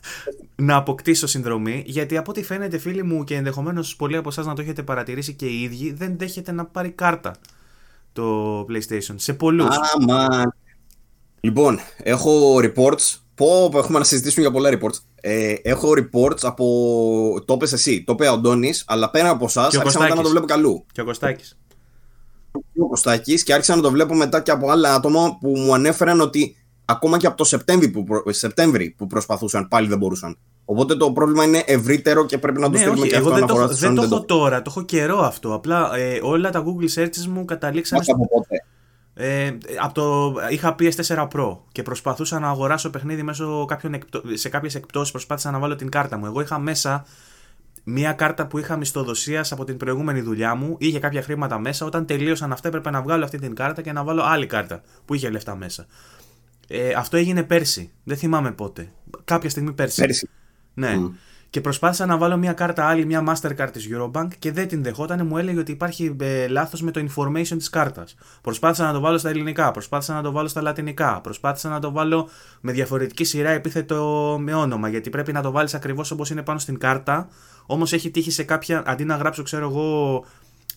να αποκτήσω συνδρομή. Γιατί από ό,τι φαίνεται, φίλοι μου, και ενδεχομένως πολλοί από εσάς να το έχετε παρατηρήσει και οι ίδιοι, δεν δέχεται να πάρει κάρτα το PlayStation. Σε πολλούς. Άμα. Λοιπόν, έχω reports. Πω, πω, έχουμε να συζητήσουμε για πολλά reports. Ε, έχω reports από. Το είπες εσύ, το είπε ο Αντώνης, αλλά πέρα από εσάς, Και ο άρχισα μετά να Κωστάκης. το βλέπω καλού. Και ο Κωστάκης. Ο Κωστάκης και άρχισα να το βλέπω μετά και από άλλα άτομα που μου ανέφεραν ότι ακόμα και από το Σεπτέμβρη που, προ... Σεπτέμβρη που προσπαθούσαν πάλι δεν μπορούσαν. Οπότε το πρόβλημα είναι ευρύτερο και πρέπει να το Ναι, στείλουμε όχι, και εγώ αυτό δεν το, αναφορά έχω- στη δεν το Sony, έχω τώρα, το έχω καιρό αυτό. Απλά ε, όλα τα Google searches μου καταλήξαν Όχι από πότε; Ε, από το, είχα PS4 Pro και προσπαθούσα να αγοράσω παιχνίδι μέσω κάποιων εκπτω... σε κάποιες εκπτώσεις προσπάθησα να βάλω την κάρτα μου. Εγώ είχα μέσα μια κάρτα που είχα μισθοδοσία από την προηγούμενη δουλειά μου, είχε κάποια χρήματα μέσα. Όταν τελείωσαν αυτά, έπρεπε να βγάλω αυτή την κάρτα και να βάλω άλλη κάρτα που είχε λεφτά μέσα. Ε, αυτό έγινε πέρσι. Δεν θυμάμαι πότε. Κάποια στιγμή πέρσι. Πέρυσι. Ναι. Μμ. Και προσπάθησα να βάλω μια κάρτα άλλη, μια Mastercard της Eurobank και δεν την δεχόταν. Μου έλεγε ότι υπάρχει ε, λάθος με το information της κάρτας. Προσπάθησα να το βάλω στα ελληνικά, προσπάθησα να το βάλω στα λατινικά, προσπάθησα να το βάλω με διαφορετική σειρά επίθετο με όνομα, γιατί πρέπει να το βάλεις ακριβώς όπως είναι πάνω στην κάρτα. Όμως έχει τύχει σε κάποια, αντί να γράψω ξέρω εγώ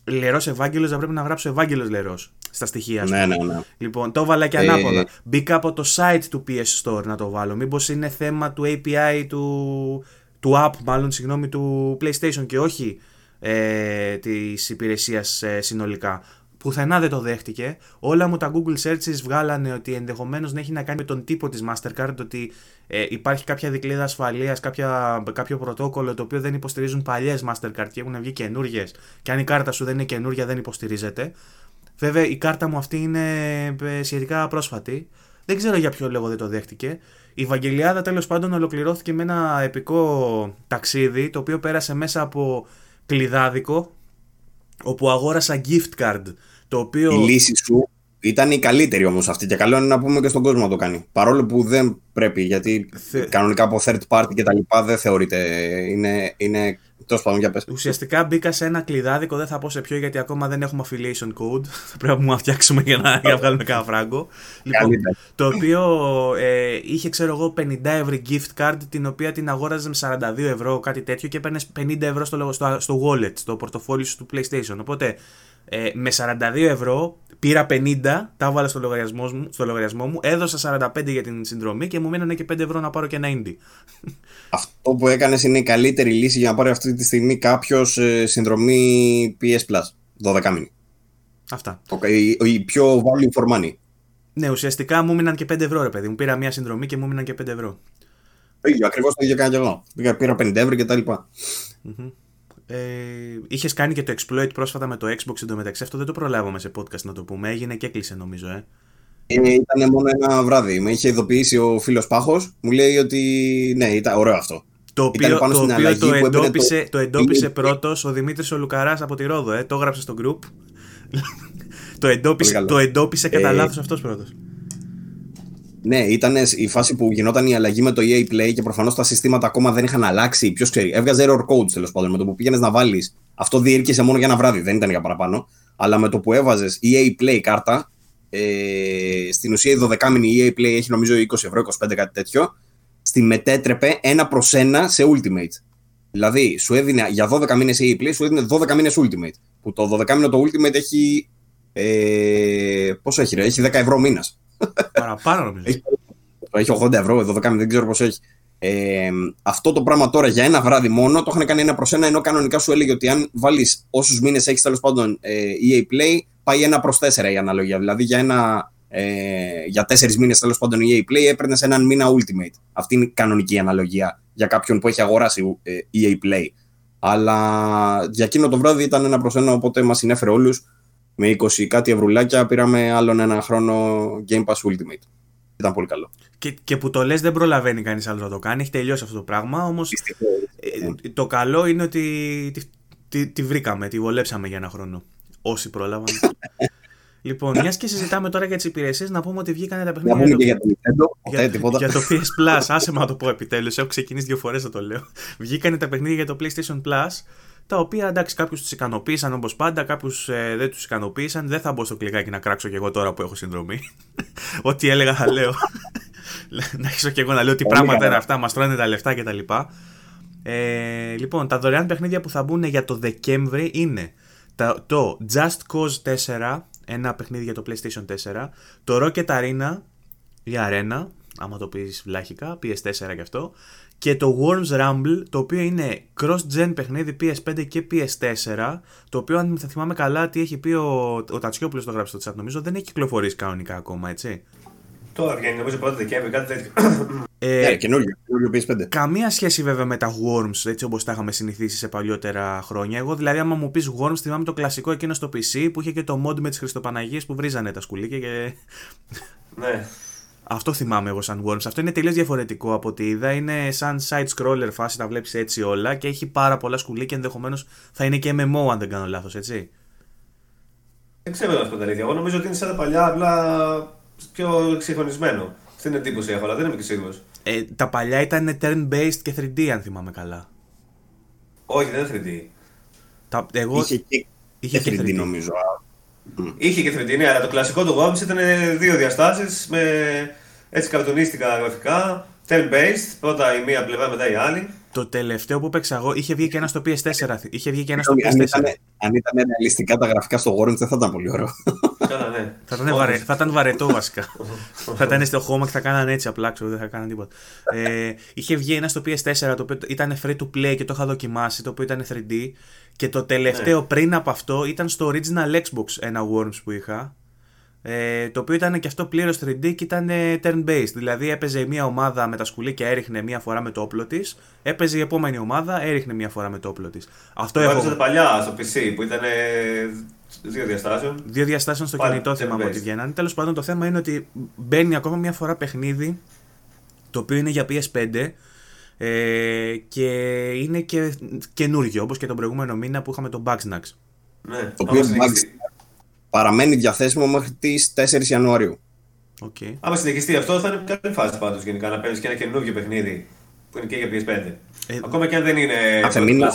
Λερός Ευάγγελος, θα πρέπει να γράψω Ευάγγελος Λερός στα στοιχεία σου. Ναι, ναι, ναι. Λοιπόν, το έβαλα και ανάποδα. Ε... Μπήκα από το site του PS Store να το βάλω. Μήπως είναι θέμα του API του, του app, μάλλον συγγνώμη, του PlayStation και όχι ε, της υπηρεσίας ε, συνολικά. Πουθενά δεν το δέχτηκε. Όλα μου τα Google Searches βγάλανε ότι ενδεχομένως να έχει να κάνει με τον τύπο της Mastercard, ότι ε, υπάρχει κάποια δικλίδα ασφαλείας, κάποιο πρωτόκολλο το οποίο δεν υποστηρίζουν παλιές Mastercard και έχουν βγει καινούριε. Και αν η κάρτα σου δεν είναι καινούρια, δεν υποστηρίζεται. Βέβαια, η κάρτα μου αυτή είναι ε, σχετικά πρόσφατη. Δεν ξέρω για ποιο λόγο δεν το δέχτηκε. Η Βαγγελιάδα τέλος πάντων ολοκληρώθηκε με ένα επικό ταξίδι το οποίο πέρασε μέσα από κλειδάδικο όπου αγόρασα gift card το οποίο... Η λύση σου ήταν η καλύτερη όμως αυτή και καλό είναι να πούμε και στον κόσμο να το κάνει. Παρόλο που δεν πρέπει, γιατί κανονικά από third party και τα λοιπά δεν θεωρείται. Είναι, είναι Τέλος πάντων, για πες. Ουσιαστικά μπήκα σε ένα κλειδάδικο, δεν θα πω σε ποιο γιατί ακόμα δεν έχουμε affiliation code. Θα πρέπει να φτιάξουμε για να, για βγάλουμε κάνα φράγκο. Λοιπόν, το οποίο ε, είχε, ξέρω εγώ, 50 ευρώ gift card, την οποία την αγόραζε με 42 ευρώ, κάτι τέτοιο, και έπαιρνες 50 ευρώ στο, στο, στο wallet, στο πορτοφόλι σου του PlayStation. Οπότε ε, με 42 ευρώ πήρα 50, τα έβαλα στο λογαριασμό, μου, στο λογαριασμό μου, έδωσα 45 για την συνδρομή και μου μείνανε και 5 ευρώ να πάρω και ένα indie. Αυτό που έκανες είναι η καλύτερη λύση για να πάρει αυτή τη στιγμή κάποιος ε, συνδρομή PS Plus. 12 μήνυ. Αυτά. η, η, πιο value for money. Ναι, ουσιαστικά μου μείναν και 5 ευρώ, ρε παιδί μου. Πήρα μια συνδρομή και μου μείναν και 5 ευρώ. Ακριβώς το ίδιο έκανα και εγώ. Πήρα 50 ευρώ και τα λοιπά. Mm-hmm. Ε, Είχες κάνει και το exploit πρόσφατα με το Xbox εντωμεταξύ. Αυτό δεν το προλάβαμε σε podcast να το πούμε. Έγινε και έκλεισε νομίζω, ε. Ε, ήταν μόνο ένα βράδυ. Με είχε ειδοποιήσει ο φίλος Πάχος. Μου λέει ότι ναι, ήταν ωραίο αυτό. Το οποίο, το, οποίο το, εντόπισε, το... το εντόπισε πρώτος ο Δημήτρης ο Λουκαράς από τη Ρόδο. Ε. Το έγραψε στο group. το εντόπισε, το εντόπισε κατά ε, λάθος αυτός πρώτος. Ναι, ήταν η φάση που γινόταν η αλλαγή με το EA Play και προφανώς τα συστήματα ακόμα δεν είχαν αλλάξει. Ποιος ξέρει, έβγαζε error codes τέλος πάντων. Με το που πήγαινες να βάλεις, αυτό διήρκησε μόνο για ένα βράδυ, δεν ήταν για παραπάνω. Αλλά με το που έβαζες EA Play κάρτα, ε, στην ουσία η 12μηνη EA Play έχει νομίζω 20 ευρώ, 25 κάτι τέτοιο, στη μετέτρεπε ένα προς ένα σε Ultimate. Δηλαδή, σου έδινε για 12 μήνε EA Play, σου έδινε 12 μήνε Ultimate. Που το 12 μήνο το Ultimate έχει. Ε, πόσο έχει, ρε, έχει 10 ευρώ μήνας. Παραπάνω νομίζω. Έχει, έχει 80 ευρώ, 12 δεν ξέρω πώ έχει. Ε, αυτό το πράγμα τώρα για ένα βράδυ μόνο το είχαν κάνει ένα προς ένα, ενώ κανονικά σου έλεγε ότι αν βάλεις όσους μήνες έχεις τέλος πάντων ε, EA Play, πάει ένα προς 4 η αναλογία. Δηλαδή για, ένα, ε, για τέσσερις μήνες τέλος πάντων EA Play έπαιρνες έναν μήνα Ultimate. Αυτή είναι η κανονική αναλογία για κάποιον που έχει αγοράσει ε, EA Play. Αλλά για εκείνο το βράδυ ήταν ένα προς ένα, οπότε μας συνέφερε όλους με 20 κάτι ευρουλάκια πήραμε άλλον ένα χρόνο Game Pass Ultimate. Ήταν πολύ καλό. Και, και που το λες δεν προλαβαίνει κανείς άλλος να το κάνει, έχει τελειώσει αυτό το πράγμα, όμως ε, το καλό είναι ότι τη, τη, τη, βρήκαμε, τη βολέψαμε για ένα χρόνο. Όσοι πρόλαβαν. λοιπόν, μιας και συζητάμε τώρα για τις υπηρεσίες, να πούμε ότι βγήκαν τα παιχνίδια. Να πούμε και για το Nintendo. Για, για, το PS Plus. Άσε να το πω επιτέλους. Έχω ξεκινήσει δύο φορές να το λέω. Βγήκαν τα παιχνίδια για το PlayStation Plus τα οποία εντάξει κάποιους τους ικανοποίησαν όπως πάντα, κάποιους ε, δεν τους ικανοποίησαν. Δεν θα μπω στο κλικάκι να κράξω κι εγώ τώρα που έχω συνδρομή. Ό,τι έλεγα θα λέω. να αρχίσω κι εγώ να λέω τι πράγματα είναι αυτά, μας τρώνε τα λεφτά κτλ. Ε, λοιπόν, τα δωρεάν παιχνίδια που θα μπουν για το Δεκέμβρη είναι το Just Cause 4, ένα παιχνίδι για το PlayStation 4, το Rocket Arena, η Arena, άμα το πεις βλάχικα, PS4 γι' αυτό, και το Worms Rumble, το οποίο είναι cross-gen παιχνίδι PS5 και PS4, το οποίο αν θα θυμάμαι καλά τι έχει πει ο, ο Τατσιόπουλος το γράψει στο chat, νομίζω δεν έχει κυκλοφορήσει κανονικά ακόμα, έτσι. Τώρα βγαίνει, νομίζω πρώτα Δεκέμβρη, κάτι τέτοιο. Ε, ναι, καινούριο, PS5. Καμία σχέση βέβαια με τα Worms, έτσι όπως τα είχαμε συνηθίσει σε παλιότερα χρόνια. Εγώ δηλαδή, άμα μου πεις Worms, θυμάμαι το κλασικό εκείνο στο PC που είχε και το mod με τις Χριστοπαναγίες που βρίζανε τα σκουλίκια και. Ναι. Αυτό θυμάμαι εγώ σαν Worms. Αυτό είναι τελείως διαφορετικό από ό,τι είδα. Είναι σαν side scroller φάση, τα βλέπεις έτσι όλα και έχει πάρα πολλά σκουλίκια. Ενδεχομένως θα είναι και MMO αν δεν κάνω λάθος, έτσι. Δεν ξέρω αυτό τα αλήθεια. Εγώ νομίζω ότι είναι σαν τα παλιά, απλά πιο εξυγχρονισμένο. Αυτή είναι εντύπωση έχω, αλλά δεν είμαι και σίγουρος. Ε, τα παλιά ήταν turn-based και 3D, αν θυμάμαι καλά. Όχι, δεν είναι 3D. Τα, εγώ Είχε και, είχε και και 3D, 3D. νομίζω. Είχε και 3D, ναι, αλλά το κλασικό του Worms ήταν δύο διαστάσεις με έτσι καρτονίστικα γραφικά. Turn-based, πρώτα η μία πλευρά, μετά η άλλη. Το τελευταίο που παίξα εγώ είχε βγει και ένα στο PS4. Είχε βγει και ένα στο Αν ήταν, PS4. αν ήταν ρεαλιστικά τα γραφικά στο Orange δεν θα ήταν πολύ ωραίο. Καλά, ναι. Θα ήταν, βαρε... θα ήταν βαρετό βασικά. θα ήταν στο χώμα και θα κάνανε έτσι απλά, ξέρω, δεν θα κάνανε τίποτα. ε, είχε βγει ένα στο PS4 το οποίο ήταν free to play και το είχα δοκιμάσει, το οποίο ήταν 3D. Και το τελευταίο πριν από αυτό ήταν στο original Xbox ένα Worms που είχα. Ε, το οποίο ήταν και αυτό πλήρως 3D και ήταν ε, turn-based. Δηλαδή έπαιζε μια ομάδα με τα σκουλίκια, έριχνε μια φορά με το όπλο της. Έπαιζε η επόμενη ομάδα, έριχνε μια φορά με το όπλο της. Αυτό Το έπαιζε έχω. τα παλιά στο PC που ήταν ε, δύο διαστάσεων. Δύο διαστάσεων στο Πάλι κινητό θυμάμαι turn-based. ότι βγαίνανε. Τέλος πάντων, το θέμα είναι ότι μπαίνει ακόμα μια φορά παιχνίδι το οποίο είναι για PS5 ες, και είναι και καινούργιο όπως και τον προηγούμενο μήνα που είχαμε τον Bugsnax. Ναι, Το άμα οποίο συνεχιστεί- Παραμένει διαθέσιμο μέχρι τις 4 Ιανουαρίου. Okay. Άμα συνεχιστεί αυτό, θα είναι καλή φάση πάντως γενικά να παίζει και ένα καινούργιο παιχνίδι που είναι και για PS5. Ε, Ακόμα και αν δεν είναι Κάθε first μήνα.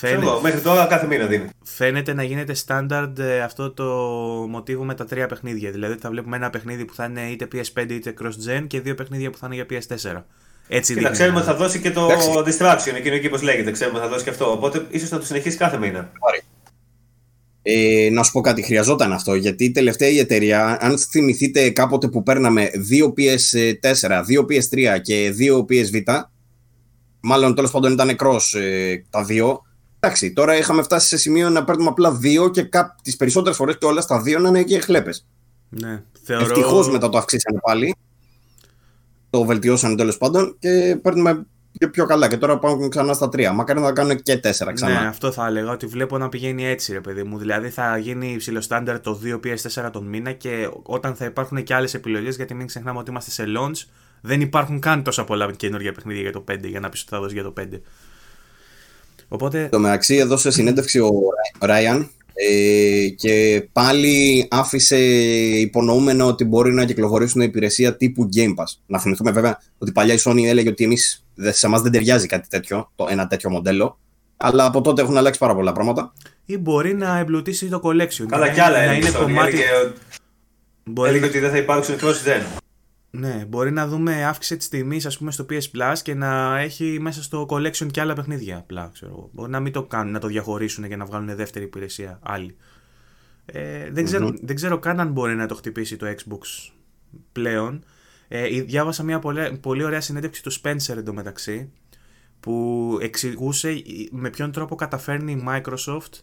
Class άτομο. Ξέρω Φαίνεται, εγώ, μέχρι τώρα κάθε μήνα δίνει. φαίνεται να γίνεται standard ε, αυτό το μοτίβο με τα τρία παιχνίδια. Δηλαδή θα βλέπουμε ένα παιχνίδι που θα είναι είτε PS5 είτε cross-gen και δύο παιχνίδια που θα είναι για PS4. Έτσι Και να δείχνει. ξέρουμε ότι θα δώσει και το Εντάξει. distraction, εκείνο εκεί πώς λέγεται. Ξέρουμε ότι θα δώσει και αυτό. Οπότε ίσως να το συνεχίσει κάθε μήνα. Ε, να σου πω κάτι, χρειαζόταν αυτό. Γιατί η τελευταία η εταιρεία, αν θυμηθείτε κάποτε που παίρναμε δύο PS4, δύο PS3 και δύο PSV, μάλλον τέλος πάντων ήταν cross ε, τα δύο. Εντάξει, τώρα είχαμε φτάσει σε σημείο να παίρνουμε απλά δύο και τις περισσότερες φορές και όλα στα δύο να είναι και χλέπες. Ναι, θεωρώ... Ευτυχώς μετά το αυξήσανε πάλι. Το βελτιώσανε τέλος πάντων και παίρνουμε και πιο καλά. Και τώρα πάμε ξανά στα τρία. Μακάρι να τα κάνουν και τέσσερα ξανά. Ναι, αυτό θα έλεγα ότι βλέπω να πηγαίνει έτσι, ρε παιδί μου. Δηλαδή θα γίνει υψηλό στάνταρ το 2 PS4 τον μήνα και όταν θα υπάρχουν και άλλες επιλογές, γιατί μην ξεχνάμε ότι είμαστε σε launch, δεν υπάρχουν καν τόσα πολλά καινούργια παιχνίδια για το 5 για να πεις ότι θα δώσει για το 5. Οπότε. Το μεταξύ έδωσε συνέντευξη ο Ράιαν ε, και πάλι άφησε υπονοούμενο ότι μπορεί να κυκλοφορήσουν υπηρεσία τύπου Game Pass. Να θυμηθούμε βέβαια ότι παλιά η Sony έλεγε ότι εμείς, δε- σε εμάς δεν ταιριάζει κάτι τέτοιο, το, ένα τέτοιο μοντέλο. Αλλά από τότε έχουν αλλάξει πάρα πολλά πράγματα. ή μπορεί να εμπλουτίσει το collection. Καλά, να, κι άλλα να έλεγε. είναι Sony. κομμάτι. Έλεγε, Μπορεί, έλεγε ότι δεν θα υπάρξουν cross-gen. Ναι, μπορεί να δούμε αύξηση της τιμής, ας πούμε, στο PS Plus και να έχει μέσα στο collection και άλλα παιχνίδια. Απλά, ξέρω εγώ. Μπορεί να μην το κάνουν, να το διαχωρίσουν και να βγάλουν δεύτερη υπηρεσία άλλη. Ε, δεν, ξέρω, δεν ξέρω καν αν μπορεί να το χτυπήσει το Xbox πλέον. Ε, διάβασα μια πολύ, πολύ ωραία συνέντευξη του Spencer εντωμεταξύ που εξηγούσε με ποιον τρόπο καταφέρνει η Microsoft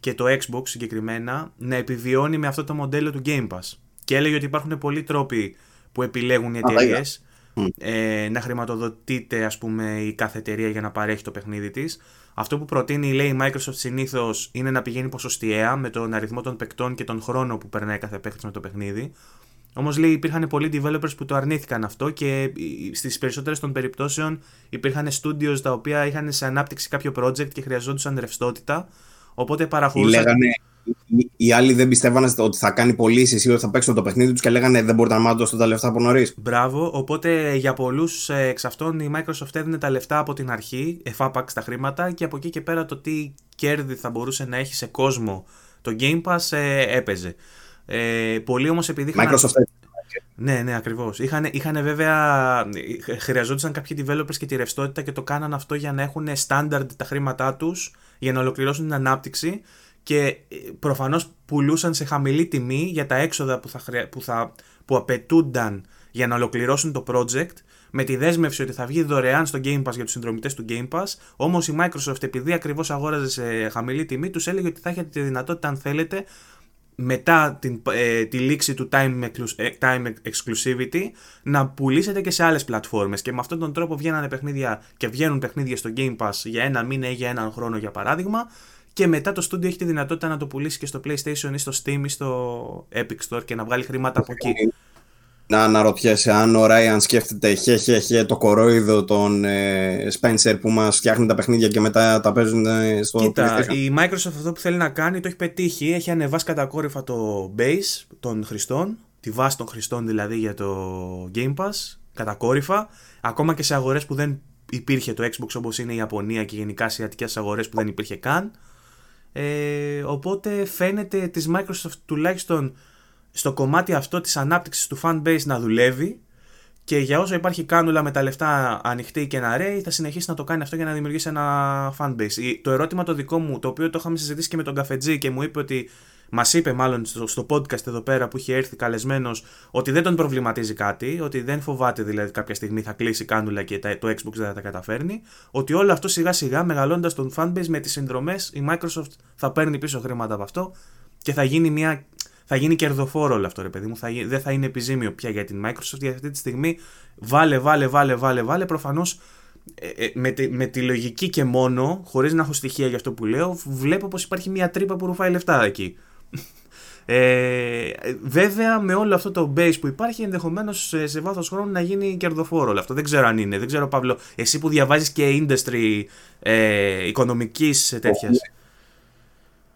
και το Xbox συγκεκριμένα να επιβιώνει με αυτό το μοντέλο του Game Pass. Και έλεγε ότι υπάρχουν πολλοί τρόποι που επιλέγουν οι τα εταιρείες είδα. ε, να χρηματοδοτείται ας πούμε η κάθε εταιρεία για να παρέχει το παιχνίδι της. Αυτό που προτείνει λέει η Microsoft συνήθως είναι να πηγαίνει ποσοστιαία με τον αριθμό των παικτών και τον χρόνο που περνάει κάθε παίκτης με το παιχνίδι. Όμως λέει υπήρχαν πολλοί developers που το αρνήθηκαν αυτό και στις περισσότερες των περιπτώσεων υπήρχαν studios τα οποία είχαν σε ανάπτυξη κάποιο project και χρειαζόντουσαν ρευστότητα. Οπότε Ή παραχωρούσαν. λέγανε, οι, οι άλλοι δεν πιστεύανε ότι θα κάνει πωλήσεις ή ότι θα παίξουν το παιχνίδι τους και λέγανε δεν μπορείτε να μάθετε δώσετε τα λεφτά από νωρίς. Μπράβο. Οπότε για πολλούς εξ αυτών η Microsoft έδινε τα λεφτά από την αρχή, εφάπαξ τα χρήματα και από εκεί και πέρα το τι κέρδη θα μπορούσε να έχει σε κόσμο το Game Pass ε, έπαιζε. Ε, πολλοί όμως επειδή είχαν. Microsoft Ναι, ναι, ακριβώς. Είχαν, είχαν βέβαια. Χρειαζόντουσαν κάποιοι developers και τη ρευστότητα και το κάναν αυτό για να έχουν standard τα χρήματά τους για να ολοκληρώσουν την ανάπτυξη και προφανώς πουλούσαν σε χαμηλή τιμή για τα έξοδα που, θα, χρεια- που, θα, που απαιτούνταν για να ολοκληρώσουν το project με τη δέσμευση ότι θα βγει δωρεάν στο Game Pass για τους συνδρομητές του Game Pass. Όμως η Microsoft επειδή ακριβώς αγόραζε σε χαμηλή τιμή τους έλεγε ότι θα έχετε τη δυνατότητα αν θέλετε μετά την, ε, τη λήξη του time, exclus- ε, time exclusivity να πουλήσετε και σε άλλες πλατφόρμες. Και με αυτόν τον τρόπο βγαίνανε παιχνίδια και βγαίνουν παιχνίδια στο Game Pass για ένα μήνα ή για έναν χρόνο για παράδειγμα και μετά το studio έχει τη δυνατότητα να το πουλήσει και στο PlayStation ή στο Steam ή στο Epic Store και να βγάλει χρήματα από εκεί. Να αναρωτιέσαι αν ο Ράιαν σκέφτεται χε, χε, χε, το κορόιδο των ε, Spencer που μας φτιάχνει τα παιχνίδια και μετά τα παίζουν ε, στο Κοίτα, PlayStation. η Microsoft αυτό που θέλει να κάνει το έχει πετύχει. Έχει ανεβάσει κατακόρυφα το base των χρηστών, τη βάση των χρηστών δηλαδή για το Game Pass, κατακόρυφα. Ακόμα και σε αγορές που δεν υπήρχε το Xbox όπως είναι η Ιαπωνία και γενικά ασιατικές αγορές που δεν υπήρχε καν. Ε, οπότε φαίνεται της Microsoft τουλάχιστον στο κομμάτι αυτό της ανάπτυξης του fanbase να δουλεύει και για όσο υπάρχει κάνουλα με τα λεφτά ανοιχτή και ένα ρέι, θα συνεχίσει να το κάνει αυτό για να δημιουργήσει ένα fanbase. Το ερώτημα το δικό μου, το οποίο το είχαμε συζητήσει και με τον Καφετζή και μου είπε ότι. Μας είπε μάλλον στο, podcast εδώ πέρα που είχε έρθει καλεσμένος ότι δεν τον προβληματίζει κάτι, ότι δεν φοβάται δηλαδή κάποια στιγμή θα κλείσει κάνουλα και το Xbox δεν θα τα καταφέρνει. Ότι όλο αυτό σιγά σιγά μεγαλώντας τον fanbase με τις συνδρομές, η Microsoft θα παίρνει πίσω χρήματα από αυτό και θα γίνει μια θα γίνει κερδοφόρο όλο αυτό, ρε παιδί μου. Θα, δεν θα είναι επιζήμιο πια για την Microsoft. Για αυτή τη στιγμή βάλε, βάλε, βάλε, βάλε, βάλε. Προφανώς ε, ε, με, τη, με τη λογική και μόνο, χωρίς να έχω στοιχεία για αυτό που λέω, βλέπω πως υπάρχει μια τρύπα που ρουφάει λεφτά εκεί. Ε, βέβαια, με όλο αυτό το base που υπάρχει, ενδεχομένως σε, σε βάθος χρόνου να γίνει κερδοφόρο όλο αυτό. Δεν ξέρω αν είναι. Δεν ξέρω, Παύλο, εσύ που διαβάζεις και industry ε, οικονομικής τέτοιας.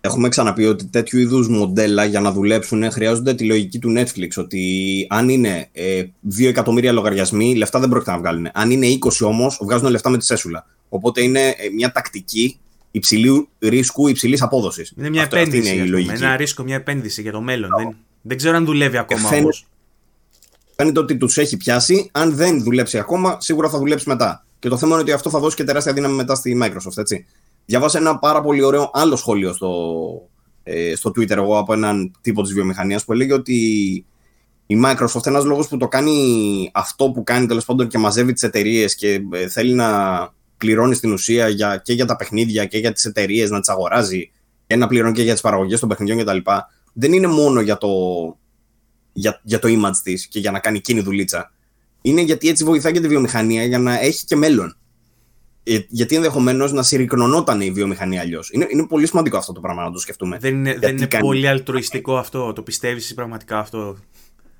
Έχουμε ξαναπεί ότι τέτοιου είδους μοντέλα για να δουλέψουν χρειάζονται τη λογική του Netflix. Ότι αν είναι ε, 2 εκατομμύρια λογαριασμοί, λεφτά δεν πρόκειται να βγάλουν. Αν είναι 20 όμως, βγάζουν λεφτά με τη σέσουλα. Οπότε είναι ε, μια τακτική υψηλού ρίσκου, υψηλής απόδοσης. Είναι μια Αυτό, επένδυση. Είναι η λογική. Ένα ρίσκο, μια επένδυση για το μέλλον. Δεν, δεν ξέρω αν δουλεύει ακόμα φαίνεται, όμως. Φαίνεται ότι τους έχει πιάσει. Αν δεν δουλέψει ακόμα, σίγουρα θα δουλέψει μετά. Και το θέμα είναι ότι αυτό θα δώσει και τεράστια δύναμη μετά στη Microsoft. Έτσι. Διαβάσα ένα πάρα πολύ ωραίο άλλο σχόλιο στο, ε, στο Twitter εγώ από έναν τύπο της βιομηχανίας που έλεγε ότι η Microsoft ένας λόγος που το κάνει αυτό που κάνει τέλος πάντων και μαζεύει τις εταιρείες και ε, θέλει να πληρώνει στην ουσία για, και για τα παιχνίδια και για τις εταιρείες να τις αγοράζει και να πληρώνει και για τις παραγωγές των παιχνιδιών κτλ. Δεν είναι μόνο για το, για, για το image της και για να κάνει εκείνη δουλίτσα. Είναι γιατί έτσι βοηθάει και τη βιομηχανία για να έχει και μέλλον. Ε, γιατί ενδεχομένως να συρρυκνωνόταν η βιομηχανία αλλιώς. Είναι, είναι πολύ σημαντικό αυτό το πράγμα να το σκεφτούμε. Δεν είναι, δεν είναι πολύ αλτρουιστικό αυτό. Το πιστεύεις πραγματικά αυτό;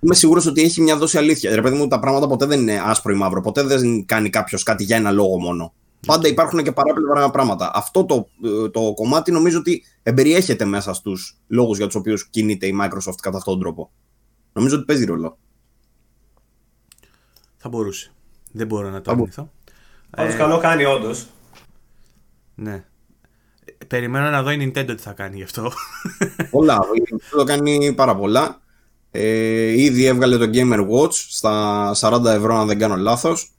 Είμαι σίγουρος ότι έχει μια δόση αλήθεια. Ρε παιδί μου, τα πράγματα ποτέ δεν είναι άσπρο ή μαύρο. Ποτέ δεν κάνει κάποιος κάτι για ένα λόγο μόνο. Πάντα υπάρχουν και παράπλευρα πράγματα. Αυτό το, το κομμάτι νομίζω ότι εμπεριέχεται μέσα στους λόγους για τους οποίους κινείται η Microsoft κατά αυτόν τον τρόπο. Νομίζω ότι παίζει ρόλο. Θα μπορούσε. Δεν μπορώ να το αρνηθώ. Πάντως ε, καλό κάνει όντως. Ναι. Περιμένω να δω η Nintendo τι θα κάνει γι' αυτό. Πολλά. Η Nintendo κάνει πάρα πολλά. Ε, ήδη έβγαλε το Gamer Watch στα 40 ευρώ αν δεν κάνω λάθος.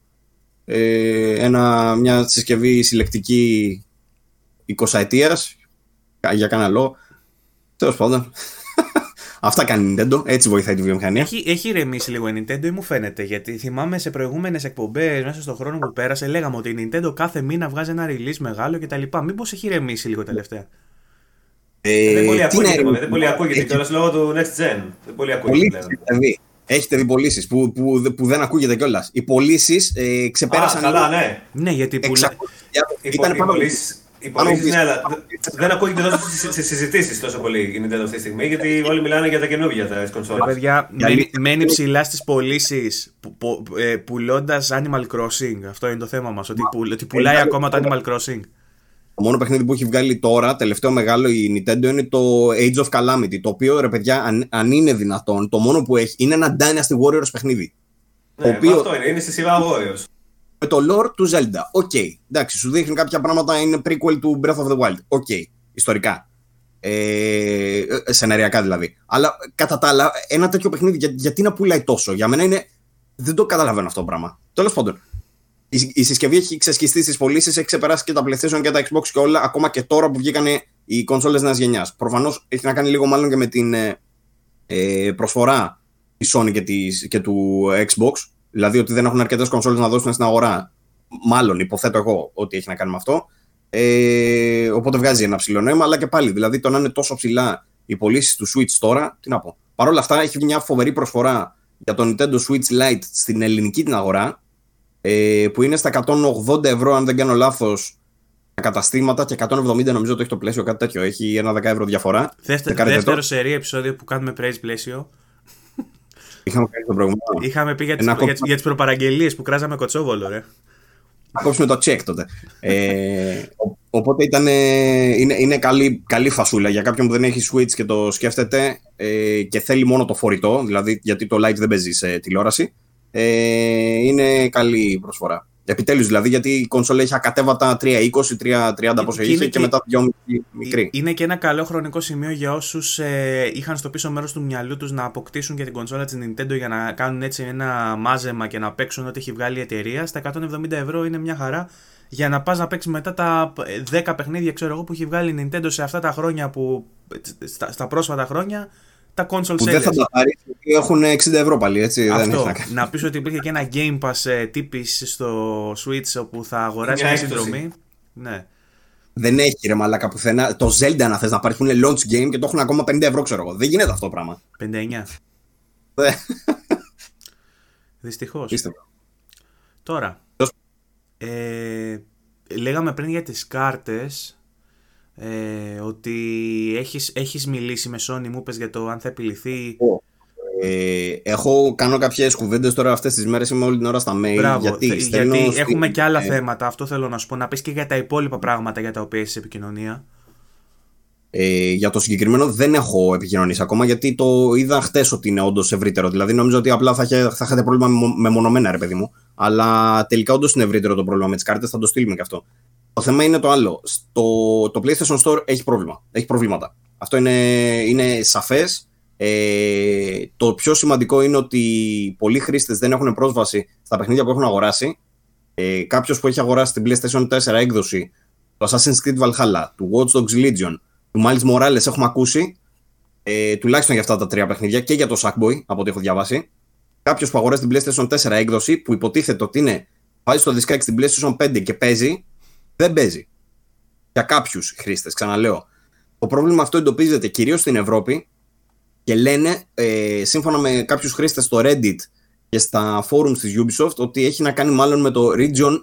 Ε, ένα, μια συσκευή συλλεκτική 20 ετίας για κανένα λόγο. Τέλος πάντων. Αυτά κάνει η Nintendo, έτσι βοηθάει τη βιομηχανία. Έχει, έχει ηρεμήσει λίγο η Nintendo ή μου φαίνεται, γιατί θυμάμαι σε προηγούμενες εκπομπές μέσα στον χρόνο που πέρασε, λέγαμε ότι η Nintendo κάθε μήνα βγάζει ένα release μεγάλο κτλ. Μήπως έχει ηρεμήσει λίγο τελευταία; Ε, δεν πολύ ακούγεται, δεν πολύ ακούγεται κιόλας λόγω του Next Gen. Δεν πολύ ακούγεται. Δηλαδή, έχετε δει πωλήσεις που, που, που, δεν ακούγεται κιόλας. Οι πωλήσεις ε, ξεπέρασαν. Α, καλά, ναι. Ναι, γιατί πουλά... Ήταν πάνω οι πωλήσεις, ναι, αλλά δεν ακούγεται τόσο σε συζητήσεις τόσο πολύ η Nintendo αυτή τη στιγμή, γιατί όλοι μιλάνε για τα καινούργια τα κονσόλε. Παιδιά, μένει ψηλά στις πωλήσεις ε, πουλώντας Animal Crossing. Αυτό είναι το θέμα μας. Ότι πουλάει ακόμα το Animal Crossing. Το μόνο παιχνίδι που έχει βγάλει τώρα, τελευταίο μεγάλο η Nintendo, είναι το Age of Calamity. Το οποίο ρε παιδιά, αν, αν είναι δυνατόν, το μόνο που έχει είναι ένα Dynasty Warriors παιχνίδι. Ναι, οποίο... αυτό είναι, είναι στη σειρά Warriors με το lore του Zelda. OK. Okay. Εντάξει, σου δείχνει κάποια πράγματα, είναι prequel του Breath of the Wild. OK. Okay. Ιστορικά. Ε, ε, σεναριακά δηλαδή. Αλλά κατά τα άλλα, ένα τέτοιο παιχνίδι, για, γιατί να πουλάει τόσο; Για μένα είναι. Δεν το καταλαβαίνω αυτό το πράγμα. Τέλος πάντων. Η, η συσκευή έχει ξεσχιστεί στις πωλήσεις, έχει ξεπεράσει και τα PlayStation και τα Xbox και όλα, ακόμα και τώρα που βγήκαν οι κονσόλες νέας γενιάς. Προφανώς έχει να κάνει λίγο μάλλον και με την ε, ε προσφορά της Sony και, της, και του Xbox Δηλαδή ότι δεν έχουν αρκετές κονσόλες να δώσουν στην αγορά. Μάλλον υποθέτω εγώ ότι έχει να κάνει με αυτό. Ε, οπότε βγάζει ένα ψηλό νόημα, αλλά και πάλι. Δηλαδή το να είναι τόσο ψηλά οι πωλήσεις του Switch τώρα, τι να πω. Παρ' όλα αυτά έχει μια φοβερή προσφορά για το Nintendo Switch Lite στην ελληνική την αγορά, ε, που είναι στα 180 ευρώ, αν δεν κάνω λάθος, τα καταστήματα και 170 νομίζω ότι έχει το πλαίσιο, κάτι τέτοιο. Έχει ένα 10 ευρώ διαφορά. δεύτερο σερή επεισόδιο που κάνουμε praise πλαίσιο. Είχαμε κάνει το προηγούμενο. Είχαμε πει για τι για, για τις προπαραγγελίες που κράζαμε κοτσόβολο, ρε. Να κόψουμε το check τότε. ε, οπότε ήταν, είναι, είναι καλή, καλή φασούλα για κάποιον που δεν έχει switch και το σκέφτεται ε, και θέλει μόνο το φορητό, δηλαδή γιατί το light δεν παίζει σε τηλεόραση. Ε, είναι καλή προσφορά. Επιτέλους δηλαδή, γιατί η κονσόλα έχει ακατέβατα 3.20, 3.30 πόσο είχε και, μετά 2.5 μικρή. Είναι και ένα καλό χρονικό σημείο για όσους ε, είχαν στο πίσω μέρος του μυαλού τους να αποκτήσουν και την κονσόλα της Nintendo για να κάνουν έτσι ένα μάζεμα και να παίξουν ό,τι έχει βγάλει η εταιρεία. Στα 170 ευρώ είναι μια χαρά για να πας να παίξεις μετά τα 10 παιχνίδια ξέρω εγώ, που έχει βγάλει η Nintendo σε αυτά τα χρόνια που. στα, στα πρόσφατα χρόνια τα console που δεν θα τα πάρεις γιατί έχουν 60 ευρώ πάλι, έτσι. Αυτό. Δεν να πεις ότι υπήρχε και ένα Game Pass ε, τύπης στο Switch όπου θα αγοράσει μια συνδρομή. Ναι. Δεν έχει ρε μαλάκα πουθενά. Το Zelda να θες να πάρει που είναι launch game και το έχουν ακόμα 50 ευρώ, ξέρω εγώ. Δεν γίνεται αυτό το πράγμα. 59. Δυστυχώς. Τώρα. Ε, λέγαμε πριν για τις κάρτες ε, ότι έχεις, έχεις μιλήσει με Sony, μου πες για το αν θα επιληθεί. Ε, έχω κάνω κάποιες κουβέντες τώρα αυτές τις μέρες, είμαι όλη την ώρα στα mail. Μπράβο, γιατί, γιατί έχουμε και άλλα ε, θέματα, αυτό θέλω να σου πω, να πεις και για τα υπόλοιπα πράγματα για τα οποία έχεις επικοινωνία. Ε, για το συγκεκριμένο δεν έχω επικοινωνήσει ακόμα γιατί το είδα χτες ότι είναι όντως ευρύτερο. Δηλαδή νομίζω ότι απλά θα, θα είχατε πρόβλημα με μονομένα, ρε παιδί μου. Αλλά τελικά όντως είναι ευρύτερο το πρόβλημα με τις κάρτες, θα το στείλουμε και αυτό. Το θέμα είναι το άλλο. Στο, το PlayStation Store έχει πρόβλημα. Έχει προβλήματα. Αυτό είναι, είναι σαφές. Ε, το πιο σημαντικό είναι ότι πολλοί χρήστες δεν έχουν πρόσβαση στα παιχνίδια που έχουν αγοράσει. Ε, Κάποιος που έχει αγοράσει την PlayStation 4 έκδοση, το Assassin's Creed Valhalla, του Watch Dogs Legion, του Miles Morales έχουμε ακούσει. Ε, τουλάχιστον για αυτά τα τρία παιχνίδια και για το Sackboy, από ό,τι έχω διαβάσει. Κάποιος που αγοράσει την PlayStation 4 έκδοση, που υποτίθεται ότι είναι, βάζει το δισκάκι στην PlayStation 5 και παίζει, δεν παίζει. Για κάποιους χρήστες, ξαναλέω. Το πρόβλημα αυτό εντοπίζεται κυρίως στην Ευρώπη και λένε, ε, σύμφωνα με κάποιους χρήστες στο Reddit και στα forums της Ubisoft, ότι έχει να κάνει μάλλον με το Region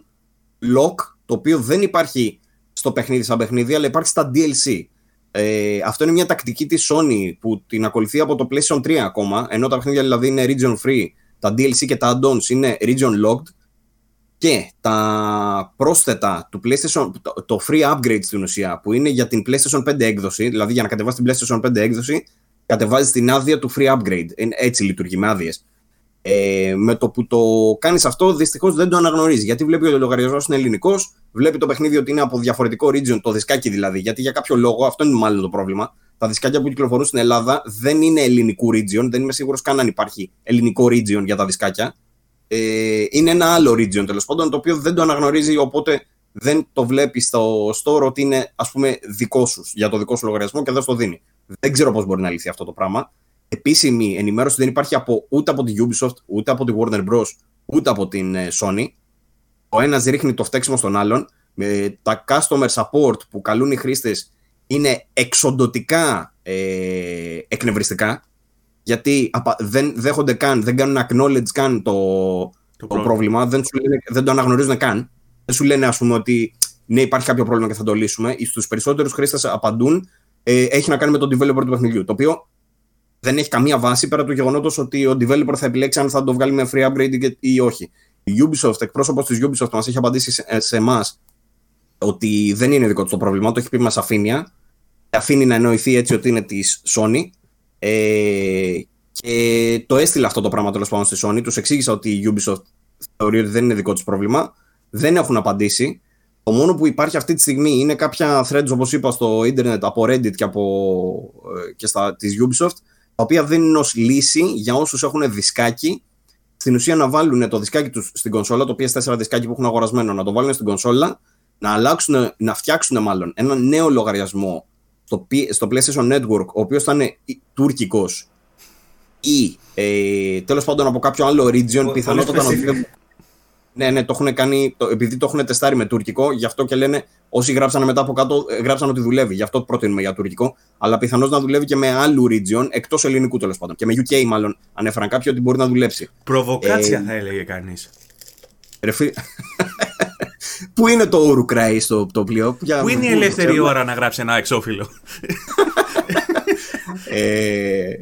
Lock, το οποίο δεν υπάρχει στο παιχνίδι σαν παιχνίδι, αλλά υπάρχει στα DLC. Ε, αυτό είναι μια τακτική της Sony που την ακολουθεί από το PlayStation 3 ακόμα, ενώ τα παιχνίδια δηλαδή είναι region free, τα DLC και τα add-ons είναι region locked και τα πρόσθετα του PlayStation, το free upgrade στην ουσία που είναι για την PlayStation 5 έκδοση, δηλαδή για να κατεβάσεις την PlayStation 5 έκδοση, κατεβάζεις την άδεια του free upgrade. Έτσι λειτουργεί με άδειες. Ε, με το που το κάνεις αυτό, δυστυχώς δεν το αναγνωρίζεις. Γιατί βλέπει ότι ο λογαριασμός είναι ελληνικός, βλέπει το παιχνίδι ότι είναι από διαφορετικό region, το δισκάκι δηλαδή. Γιατί για κάποιο λόγο, αυτό είναι μάλλον το πρόβλημα. Τα δισκάκια που κυκλοφορούν στην Ελλάδα δεν είναι ελληνικού region, δεν είμαι σίγουρος καν αν υπάρχει ελληνικό region για τα δισκάκια. Ε, είναι ένα άλλο region τέλος πάντων, το οποίο δεν το αναγνωρίζει, οπότε δεν το βλέπει στο store ότι είναι ας πούμε δικό σου, για το δικό σου λογαριασμό και δεν στο δίνει. Δεν ξέρω πώς μπορεί να λυθεί αυτό το πράγμα επίσημη ενημέρωση δεν υπάρχει από, ούτε από την Ubisoft, ούτε από την Warner Bros, ούτε από την ε, Sony. Ο ένας ρίχνει το φταίξιμο στον άλλον. Με τα customer support που καλούν οι χρήστες είναι εξοντοτικά ε, εκνευριστικά γιατί δεν δέχονται καν, δεν κάνουν acknowledge καν το, το, πρόβλημα, δεν, σου λένε, δεν το αναγνωρίζουν καν. Δεν σου λένε ας πούμε ότι ναι υπάρχει κάποιο πρόβλημα και θα το λύσουμε. Στους περισσότερους χρήστες απαντούν ε, έχει να κάνει με τον developer του παιχνιδιού, το οποίο δεν έχει καμία βάση πέρα του γεγονότος ότι ο developer θα επιλέξει αν θα το βγάλει με free upgrade ή όχι. Η Ubisoft, εκπρόσωπος της Ubisoft, μας έχει απαντήσει σε εμάς ότι δεν είναι δικό του το πρόβλημα, το έχει πει με σαφήνεια. Αφήνει να εννοηθεί έτσι ότι είναι της Sony. Ε, και το έστειλε αυτό το πράγμα τέλος πάντων στη Sony. Τους εξήγησα ότι η Ubisoft θεωρεί ότι δεν είναι δικό του πρόβλημα. Δεν έχουν απαντήσει. Το μόνο που υπάρχει αυτή τη στιγμή είναι κάποια threads, όπως είπα, στο ίντερνετ από Reddit και, από, ε, και στα, της Ubisoft τα οποία δίνουν ως λύση για όσους έχουν δισκάκι στην ουσία να βάλουν το δισκάκι τους στην κονσόλα, το PS4 δισκάκι που έχουν αγορασμένο, να το βάλουν στην κονσόλα, να αλλάξουν, να φτιάξουν μάλλον ένα νέο λογαριασμό στο, στο PlayStation Network, ο οποίος θα είναι τουρκικός ή ε, τέλος πάντων από κάποιο άλλο region, πιθανότατα να ναι, ναι, το έχουν κάνει, το, επειδή το έχουν τεστάρει με τουρκικό, γι' αυτό και λένε όσοι γράψανε μετά από κάτω, ε, γράψαν ότι δουλεύει. Γι' αυτό προτείνουμε για τουρκικό. Αλλά πιθανώς να δουλεύει και με άλλου region, εκτός ελληνικού τέλος πάντων. Και με UK, μάλλον, ανέφεραν κάποιοι ότι μπορεί να δουλέψει. Προβοκάτσια ε, θα έλεγε κανείς. Ρεφή... Πού είναι το Ουρουκράι στο το πλοίο, Πού είναι η ελεύθερη ώρα να γράψει ένα εξώφυλλο; ε,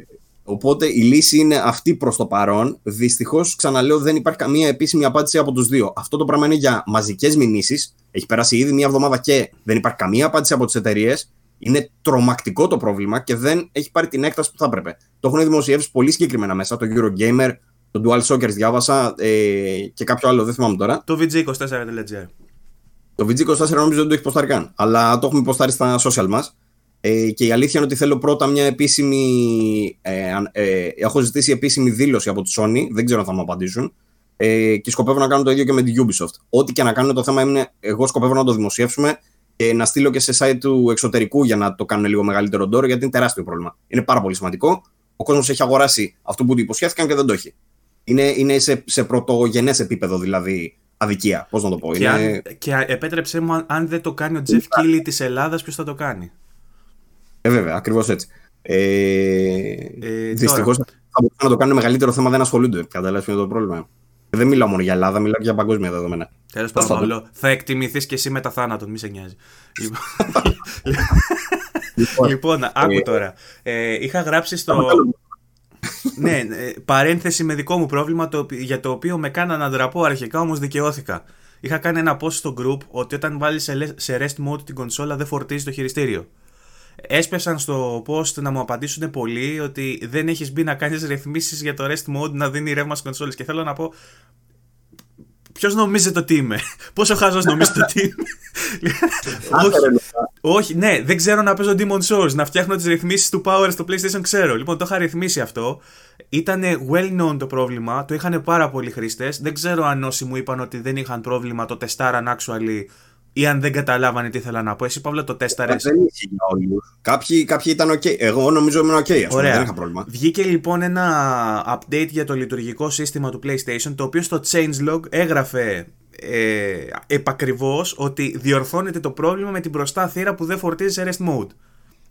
Οπότε η λύση είναι αυτή προς το παρόν. Δυστυχώς, ξαναλέω, δεν υπάρχει καμία επίσημη απάντηση από τους δύο. Αυτό το πράγμα είναι για μαζικές μηνύσεις. Έχει περάσει ήδη μία εβδομάδα και δεν υπάρχει καμία απάντηση από τις εταιρείες. Είναι τρομακτικό το πρόβλημα και δεν έχει πάρει την έκταση που θα έπρεπε. Το έχουν δημοσιεύσει πολύ συγκεκριμένα μέσα. Το Eurogamer, Το Dual Shockers διάβασα ε, και κάποιο άλλο, δεν θυμάμαι τώρα. Το VG24.gr. Το VG24 νομίζω δεν το έχει ποστάρει καν. Αλλά το έχουμε ποστάρει στα social μας. Ε, και η αλήθεια είναι ότι θέλω πρώτα μια επίσημη. Ε, ε, έχω ζητήσει επίσημη δήλωση από τη Sony. Δεν ξέρω αν θα μου απαντήσουν. Ε, και σκοπεύω να κάνω το ίδιο και με την Ubisoft. Ό,τι και να κάνω το θέμα είναι. Εγώ σκοπεύω να το δημοσιεύσουμε και να στείλω και σε site του εξωτερικού για να το κάνουν λίγο μεγαλύτερο ντόρο, γιατί είναι τεράστιο πρόβλημα. Είναι πάρα πολύ σημαντικό. Ο κόσμος έχει αγοράσει αυτό που του υποσχέθηκαν και δεν το έχει. Είναι, είναι σε, σε πρωτογενές επίπεδο δηλαδή αδικία. Πώς να το πω. Και, είναι... αν, και επέτρεψέ μου, αν δεν το κάνει ο Τζεφ Κίλι της Ελλάδας, ποιος θα το κάνει; Ε, βέβαια, ακριβώς έτσι. Ε, ε, Δυστυχώς θα μπορούσαν να το κάνουν μεγαλύτερο θέμα, δεν ασχολούνται. Καταλάβεις το πρόβλημα. Δεν μιλάω μόνο για Ελλάδα, μιλάω και για παγκόσμια δεδομένα. Τέλος πάντων, θα εκτιμηθείς και εσύ με τα θάνατο, μη σε νοιάζει. λοιπόν, λοιπόν άκου ε, τώρα. Ε, είχα γράψει στο. Ναι, ε, παρένθεση με δικό μου πρόβλημα το, για το οποίο με κάνα να ντραπώ αρχικά, όμως δικαιώθηκα. Είχα κάνει ένα post στο group ότι όταν βάλεις σε rest mode την κονσόλα δεν φορτίζεις το χειριστήριο έσπευσαν στο post να μου απαντήσουν πολλοί ότι δεν έχεις μπει να κάνεις ρυθμίσεις για το rest mode να δίνει ρεύμα στις κονσόλες και θέλω να πω Ποιος νομίζετε ότι είμαι, Πόσο χάζο νομίζετε ότι είμαι; όχι, όχι, ναι, δεν ξέρω να παίζω Demon Souls. Να φτιάχνω τις ρυθμίσεις του Power στο PlayStation ξέρω. Λοιπόν, το είχα ρυθμίσει αυτό. Ήταν well known το πρόβλημα. Το είχαν πάρα πολλοί χρήστες. Δεν ξέρω αν όσοι μου είπαν ότι δεν είχαν πρόβλημα το τεστάραν actually ή αν δεν καταλάβανε τι ήθελα να πω. Εσύ, Παύλα, το τέσταρες; Δεν είχε για όλους. Κάποιοι, κάποιοι ήταν OK. Εγώ νομίζω ήμουν OK, ας πούμε. Δεν είχα πρόβλημα. Βγήκε λοιπόν ένα update για το λειτουργικό σύστημα του PlayStation, το οποίο στο changelog έγραφε ε, επακριβώς ότι διορθώνεται το πρόβλημα με την μπροστά θύρα που δεν φορτίζει σε rest mode.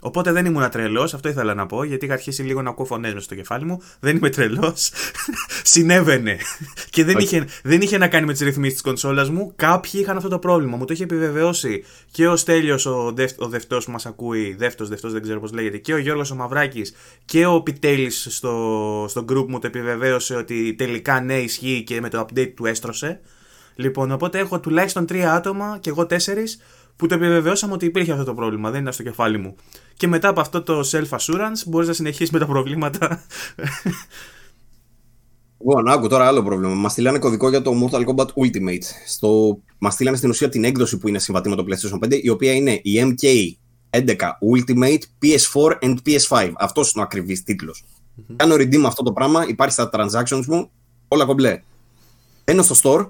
Οπότε δεν ήμουν τρελός, αυτό ήθελα να πω, γιατί είχα αρχίσει λίγο να ακούω φωνές στο κεφάλι μου. Δεν είμαι τρελός. Συνέβαινε. και δεν, είχε, δεν είχε να κάνει με τις ρυθμίσεις της κονσόλας μου. Κάποιοι είχαν αυτό το πρόβλημα. Μου το είχε επιβεβαιώσει και ο Στέλιος, ο, δευ, ο δευτός που μας ακούει, δεύτερο, δεύτερο, δεν ξέρω πώς λέγεται, και ο Γιώργος ο Μαυράκης και ο Πιτέλης στο, στο group μου το επιβεβαίωσε ότι τελικά ναι, ισχύει και με το update του έστρωσε. Λοιπόν, οπότε έχω τουλάχιστον τρία άτομα και εγώ τέσσερις που το επιβεβαιώσαμε ότι υπήρχε αυτό το πρόβλημα, δεν ήταν στο κεφάλι μου. Και μετά από αυτό το self-assurance μπορείς να συνεχίσεις με τα προβλήματα. Λοιπόν, άκου τώρα άλλο πρόβλημα. Μας στείλανε κωδικό για το Mortal Kombat Ultimate. Στο... Μας στείλανε στην ουσία την έκδοση που είναι συμβατή με το PlayStation 5, η οποία είναι η MK11 Ultimate PS4 and PS5. Αυτός είναι ο ακριβής τίτλος. Mm-hmm. Κάνω redeem αυτό το πράγμα, υπάρχει στα transactions μου, όλα κομπλέ. Μπαίνω στο store,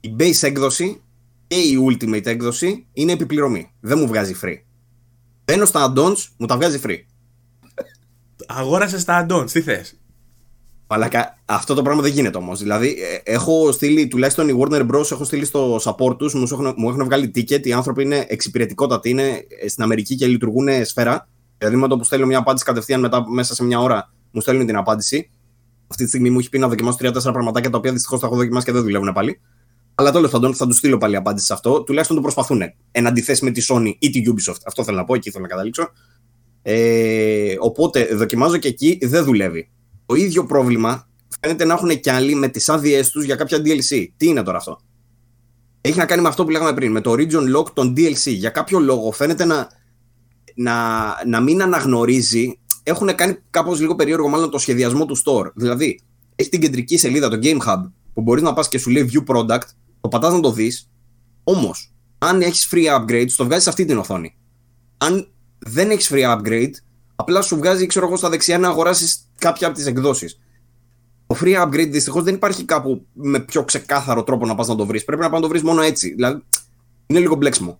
η base έκδοση και η Ultimate έκδοση είναι επιπληρωμή. Δεν μου βγάζει free. Μπαίνω στα add-ons, μου τα βγάζει free. Αγόρασε τα add-ons, τι θες; Αλλά αυτό το πράγμα δεν γίνεται όμως. Δηλαδή, ε, έχω στείλει, τουλάχιστον η Warner Bros. έχω στείλει στο support τους, μου, έχουν, μου έχουν βγάλει ticket. Οι άνθρωποι είναι εξυπηρετικότατοι, είναι στην Αμερική και λειτουργούν σφαίρα. Δηλαδή, με το που στέλνω μια απάντηση κατευθείαν μετά, μέσα σε μια ώρα, μου στέλνουν την απάντηση. Αυτή τη στιγμή μου έχει πει να δοκιμάσω 3-4 πραγματάκια τα οποία δυστυχώς τα έχω δοκιμάσει και δεν δουλεύουν πάλι. Αλλά τέλος πάντων θα του στείλω πάλι απάντηση σε αυτό. Τουλάχιστον το προσπαθούν. Εν αντιθέσει με τη Sony ή τη Ubisoft. Αυτό θέλω να πω, εκεί θέλω να καταλήξω. Ε, οπότε δοκιμάζω και εκεί δεν δουλεύει. Το ίδιο πρόβλημα φαίνεται να έχουν κι άλλοι με τις άδειές τους για κάποια DLC. Τι είναι τώρα αυτό; Έχει να κάνει με αυτό που λέγαμε πριν, με το Region Lock των DLC. Για κάποιο λόγο φαίνεται να, να, να μην αναγνωρίζει. Έχουν κάνει κάπως λίγο περίεργο μάλλον το σχεδιασμό του store. Δηλαδή, έχει την κεντρική σελίδα, το Game Hub, που μπορείς να πας και σου λέει View Product, το πατάς να το δεις. Όμως, αν έχεις free upgrades, το βγάζεις σε αυτή την οθόνη. Αν δεν έχεις free upgrade, απλά σου βγάζει, ξέρω εγώ, στα δεξιά να αγοράσεις κάποια από τις εκδόσεις. Το free upgrade δυστυχώς δεν υπάρχει κάπου με πιο ξεκάθαρο τρόπο να πας να το βρεις. Πρέπει να πας να το βρεις μόνο έτσι. Δηλαδή, είναι λίγο μπλέξιμο.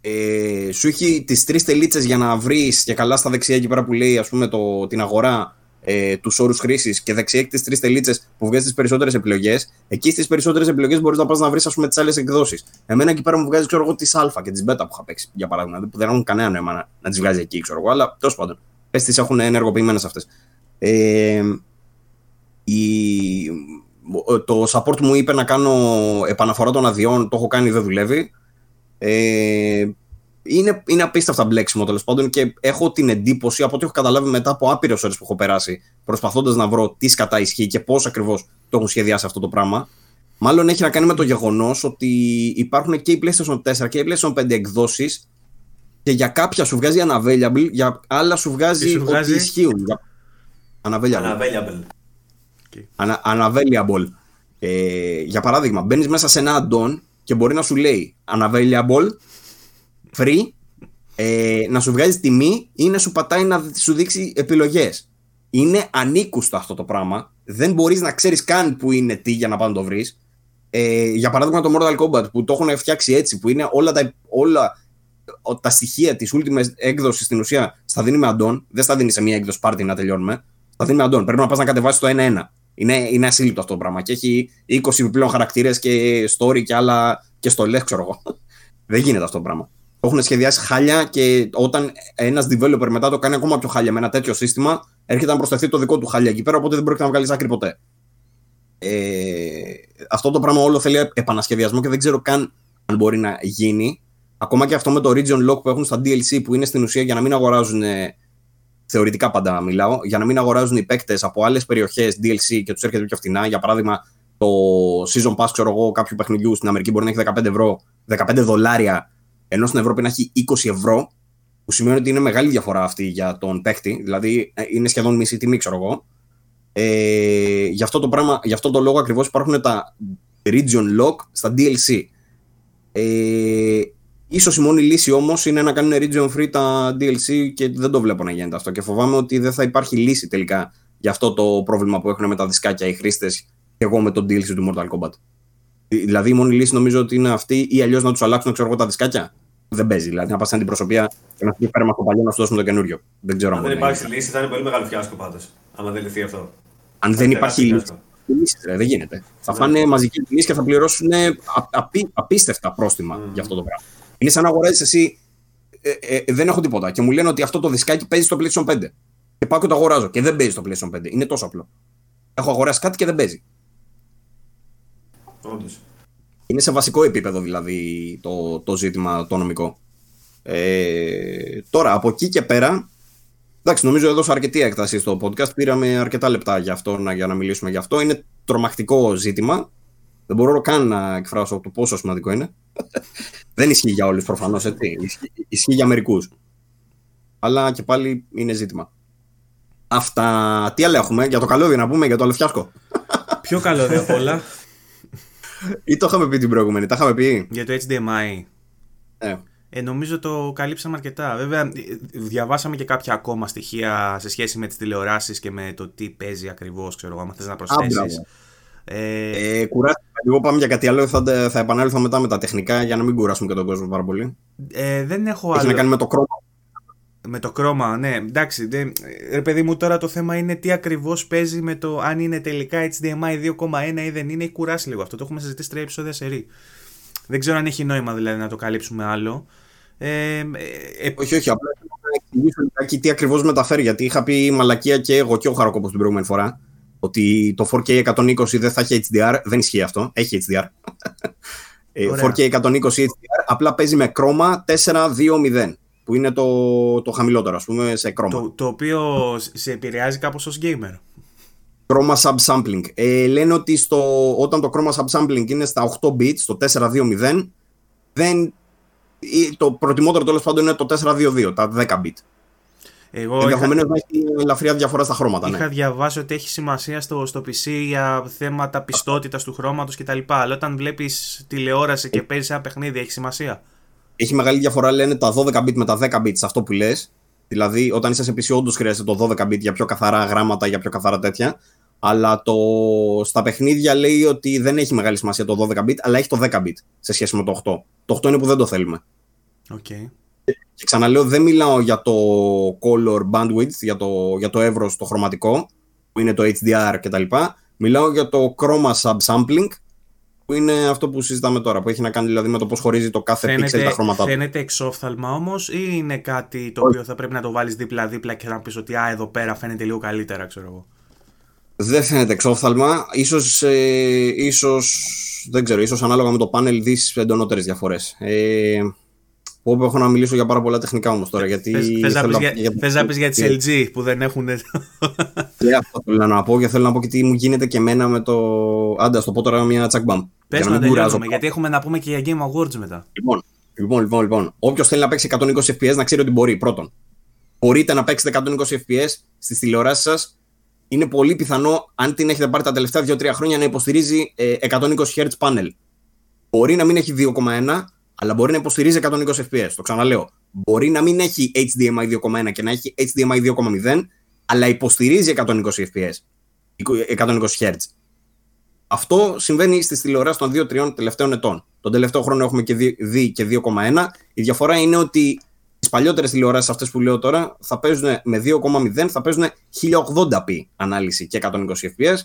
Ε, σου έχει τις τρεις τελίτσες για να βρεις και καλά στα δεξιά εκεί πέρα που λέει ας πούμε, το, την αγορά ε, τους όρους χρήσης και δεξιά έχεις τις τρεις τελίτσες που βγάζει τις περισσότερες επιλογές, εκεί στις περισσότερες επιλογές μπορείς να πας να βρεις τις άλλες εκδόσεις. Εμένα εκεί πέρα μου βγάζει ξέρω εγώ τις Α και τις Β που είχα παίξει για παράδειγμα, που δεν έχουν κανένα νόημα να, να τις βγάζει εκεί, ξέρω εγώ, αλλά τέλος πάντων. Πες τις έχουν ενεργοποιημένες αυτές. Ε, το support μου είπε να κάνω επαναφορά των αδειών, το έχω κάνει, δεν δουλεύει. Ε, είναι, είναι απίστευτα μπλέξιμο τέλος πάντων και έχω την εντύπωση από ό,τι έχω καταλάβει μετά από άπειρες ώρες που έχω περάσει προσπαθώντας να βρω τι σκατά ισχύει και πώς ακριβώς το έχουν σχεδιάσει αυτό το πράγμα. Μάλλον έχει να κάνει με το γεγονός ότι υπάρχουν και οι PlayStation 4 και οι PlayStation 5 εκδόσεις και για κάποια σου βγάζει unavailable, για άλλα σου βγάζει, σου βγάζει... ότι ισχύουν. Unavailable. Okay. unavailable. Ε, για παράδειγμα, μπαίνεις μέσα σε ένα add-on και μπορεί να σου λέει unavailable, free, ε, να σου βγάζει τιμή ή να σου πατάει να σου δείξει επιλογές. Είναι ανήκουστο αυτό το πράγμα. Δεν μπορείς να ξέρεις καν που είναι τι για να πάνε το βρεις. Ε, για παράδειγμα το Mortal Kombat που το έχουν φτιάξει έτσι, που είναι όλα τα, όλα τα στοιχεία της Ultimate έκδοσης στην ουσία στα δίνει με αντών. Δεν στα δίνει σε μία έκδοση πάρτι να τελειώνουμε. Στα δίνει με αντών. Πρέπει να πας να κατεβάσεις το 1-1. Είναι, είναι ασύλληπτο αυτό το πράγμα. Και έχει 20 επιπλέον χαρακτήρες και story και άλλα και στολέ, ξέρω εγώ. δεν γίνεται αυτό το πράγμα. Το έχουν σχεδιάσει χάλια και όταν ένας developer μετά το κάνει ακόμα πιο χάλια με ένα τέτοιο σύστημα, έρχεται να προσθεθεί το δικό του χάλια εκεί πέρα, οπότε δεν πρόκειται να βγάλεις άκρη ποτέ. Ε, αυτό το πράγμα όλο θέλει επανασχεδιασμό και δεν ξέρω καν αν μπορεί να γίνει. Ακόμα και αυτό με το region lock που έχουν στα DLC που είναι στην ουσία για να μην αγοράζουν. Θεωρητικά πάντα μιλάω, για να μην αγοράζουν οι παίκτες από άλλες περιοχές DLC και τους έρχεται πιο φθηνά. Για παράδειγμα, το season pass, ξέρω εγώ, κάποιου παιχνιδιού στην Αμερική μπορεί να έχει 15 ευρώ, 15 δολάρια, ενώ στην Ευρώπη να έχει 20 ευρώ, που σημαίνει ότι είναι μεγάλη διαφορά αυτή για τον παίκτη. Δηλαδή, ε, είναι σχεδόν μισή τιμή, ξέρω εγώ. Ε, γι, αυτό το πράγμα, γι' αυτό το λόγο ακριβώς υπάρχουν τα region lock στα DLC. Ε, ίσως η μόνη λύση όμως είναι να κάνουν region free τα DLC και δεν το βλέπω να γίνεται αυτό και φοβάμαι ότι δεν θα υπάρχει λύση τελικά για αυτό το πρόβλημα που έχουν με τα δισκάκια οι χρήστες και εγώ με το DLC του Mortal Kombat. Δηλαδή η μόνη λύση νομίζω ότι είναι αυτή ή αλλιώς να τους αλλάξουν ξέρω, τα δισκάκια. Δεν παίζει. Δηλαδή να πας στην αντιπροσωπεία και να πει φέρουμε το παλιό να σου δώσουμε το καινούριο. Δεν ξέρω αν, δεν υπάρχει λύση, θα είναι πολύ μεγάλο φιάσκο πάντως. Αν δεν λυθεί αυτό. Αν δεν υπάρχει λύση, δεν γίνεται. Θα ναι. φάνε μαζική λύση και θα πληρώσουν απί, απίστευτα πρόστιμα mm. για αυτό το πράγμα. Είναι σαν να αγοράζεις εσύ. Ε, ε, δεν έχω τίποτα. Και μου λένε ότι αυτό το δισκάκι παίζει στο PlayStation 5. Και πάω και το αγοράζω. Και δεν παίζει στο PlayStation 5. Είναι τόσο απλό. Έχω αγοράσει κάτι και δεν παίζει. Όντως. Είναι σε βασικό επίπεδο δηλαδή το, το ζήτημα το νομικό. Ε, τώρα, από εκεί και πέρα, Εντάξει, νομίζω έδωσα αρκετή έκταση στο podcast. Πήραμε αρκετά λεπτά για, αυτό, για να μιλήσουμε γι' αυτό. Είναι τρομακτικό ζήτημα. Δεν μπορώ καν να εκφράσω το πόσο σημαντικό είναι. Δεν ισχύει για όλους προφανώς, έτσι. Ισχύει, για μερικούς. Αλλά και πάλι είναι ζήτημα. Αυτά. Τι άλλο έχουμε, για το καλώδιο να πούμε, για το αλεφιάσκο. Πιο καλώδιο απ' όλα. Ή το είχαμε πει την προηγούμενη, τα είχαμε πει; Για το HDMI. Ε. Ε, νομίζω το καλύψαμε αρκετά. Βέβαια, διαβάσαμε και κάποια ακόμα στοιχεία σε σχέση με τις τηλεοράσεις και με το τι παίζει ακριβώς, ξέρω εγώ, αν θες να προσθέσεις. Ε, ε, κουράστηκα λίγο, πάμε για κάτι άλλο. Θα, θα επανέλθω μετά με τα τεχνικά για να μην κουράσουμε και τον κόσμο πάρα πολύ. Ε, δεν έχω Έχει άλλο. να κάνει με το κρόμα. Με το κρόμα, ναι. Εντάξει, δε, ρε παιδί μου, τώρα το θέμα είναι τι ακριβώς παίζει με το αν είναι τελικά HDMI 2,1 ή δεν είναι. Έχει κουράσει λίγο αυτό. Το έχουμε συζητήσει τρία επεισόδια σε ρί. Δεν ξέρω αν έχει νόημα δηλαδή να το καλύψουμε άλλο. Ε, ε, ε όχι, όχι, απλά να εξηγήσω λιγάκι τι ακριβώς μεταφέρει. Γιατί είχα πει μαλακία και εγώ και ο Χαροκόπο την προηγούμενη φορά. Ότι το 4K 120 δεν θα έχει HDR. Δεν ισχύει αυτό. Έχει HDR. 4K 120 HDR απλά παίζει με κρόμα 4-2-0 που είναι το, το χαμηλότερο ας πούμε σε κρόμα. Το, το οποίο σε επηρεάζει κάπως ως gamer. Chroma subsampling. Ε, λένε ότι στο, όταν το chroma subsampling είναι στα 8 bits, στο 420, δεν, το προτιμότερο τέλος πάντων είναι το 422, τα 10 bit. Εγώ Ενδεχομένως είχα... να έχει ελαφριά διαφορά στα χρώματα. Ναι. Είχα ναι. διαβάσει ότι έχει σημασία στο, στο PC για θέματα πιστότητας του χρώματος κτλ. Αλλά όταν βλέπεις τηλεόραση και ε... παίζεις ένα παιχνίδι, έχει σημασία; Έχει μεγάλη διαφορά, λένε τα 12 bit με τα 10 bit σε αυτό που λες. Δηλαδή, όταν είσαι σε PC, όντως χρειάζεται το 12 bit για πιο καθαρά γράμματα, για πιο καθαρά τέτοια. Αλλά το... στα παιχνίδια λέει ότι δεν έχει μεγάλη σημασία το 12 bit, αλλά έχει το 10 bit σε σχέση με το 8. Το 8 είναι που δεν το θέλουμε. Okay. Και ξαναλέω, δεν μιλάω για το color bandwidth, για το, για το εύρος, το χρωματικό, που είναι το HDR κτλ. Μιλάω για το chroma subsampling, που είναι αυτό που συζητάμε τώρα, που έχει να κάνει δηλαδή με το πώς χωρίζει το κάθε φαίνεται, pixel τα χρώματά του. Φαίνεται εξόφθαλμα όμως, ή είναι κάτι το οποίο θα πρέπει να το βάλεις δίπλα-δίπλα και να πεις ότι α, εδώ πέρα φαίνεται λίγο καλύτερα, ξέρω εγώ. Δεν φαίνεται εξόφθαλμα. Ίσως, ε, ίσως, δεν ξέρω, ίσως ανάλογα με το πάνελ δεις εντονότερες διαφορές. Ε, Όπου έχω να μιλήσω για πάρα πολλά τεχνικά όμως τώρα. Γιατί θες, να πεις για, για, να πεις για τις LG που δεν έχουν. Ναι, αυτό θέλω να πω και θέλω να πω και τι μου γίνεται και εμένα με το. Άντε, το πω τώρα μια τσακμπαμ. Πες να, να τελειώσουμε, γιατί έχουμε να πούμε και για Game Awards μετά. Λοιπόν, λοιπόν, λοιπόν. λοιπόν. Όποιος θέλει να παίξει 120 FPS να ξέρει ότι μπορεί. Πρώτον, μπορείτε να παίξετε 120 FPS στις τηλεοράσεις σας είναι πολύ πιθανό, αν την έχετε πάρει τα τελευταία 2-3 χρόνια, να υποστηρίζει ε, 120 Hz panel. Μπορεί να μην έχει 2,1, αλλά μπορεί να υποστηρίζει 120 FPS. Το ξαναλέω. Μπορεί να μην έχει HDMI 2,1 και να έχει HDMI 2,0, αλλά υποστηρίζει 120 FPS. 120 Hz. Αυτό συμβαίνει στις τηλεοράσεις των 2-3 τελευταίων ετών. Τον τελευταίο χρόνο έχουμε και δει και 2,1. Η διαφορά είναι ότι τις παλιότερες τηλεοράσεις, αυτές που λέω τώρα, θα παίζουν με 2,0, θα παίζουν 1080p ανάλυση και 120 fps.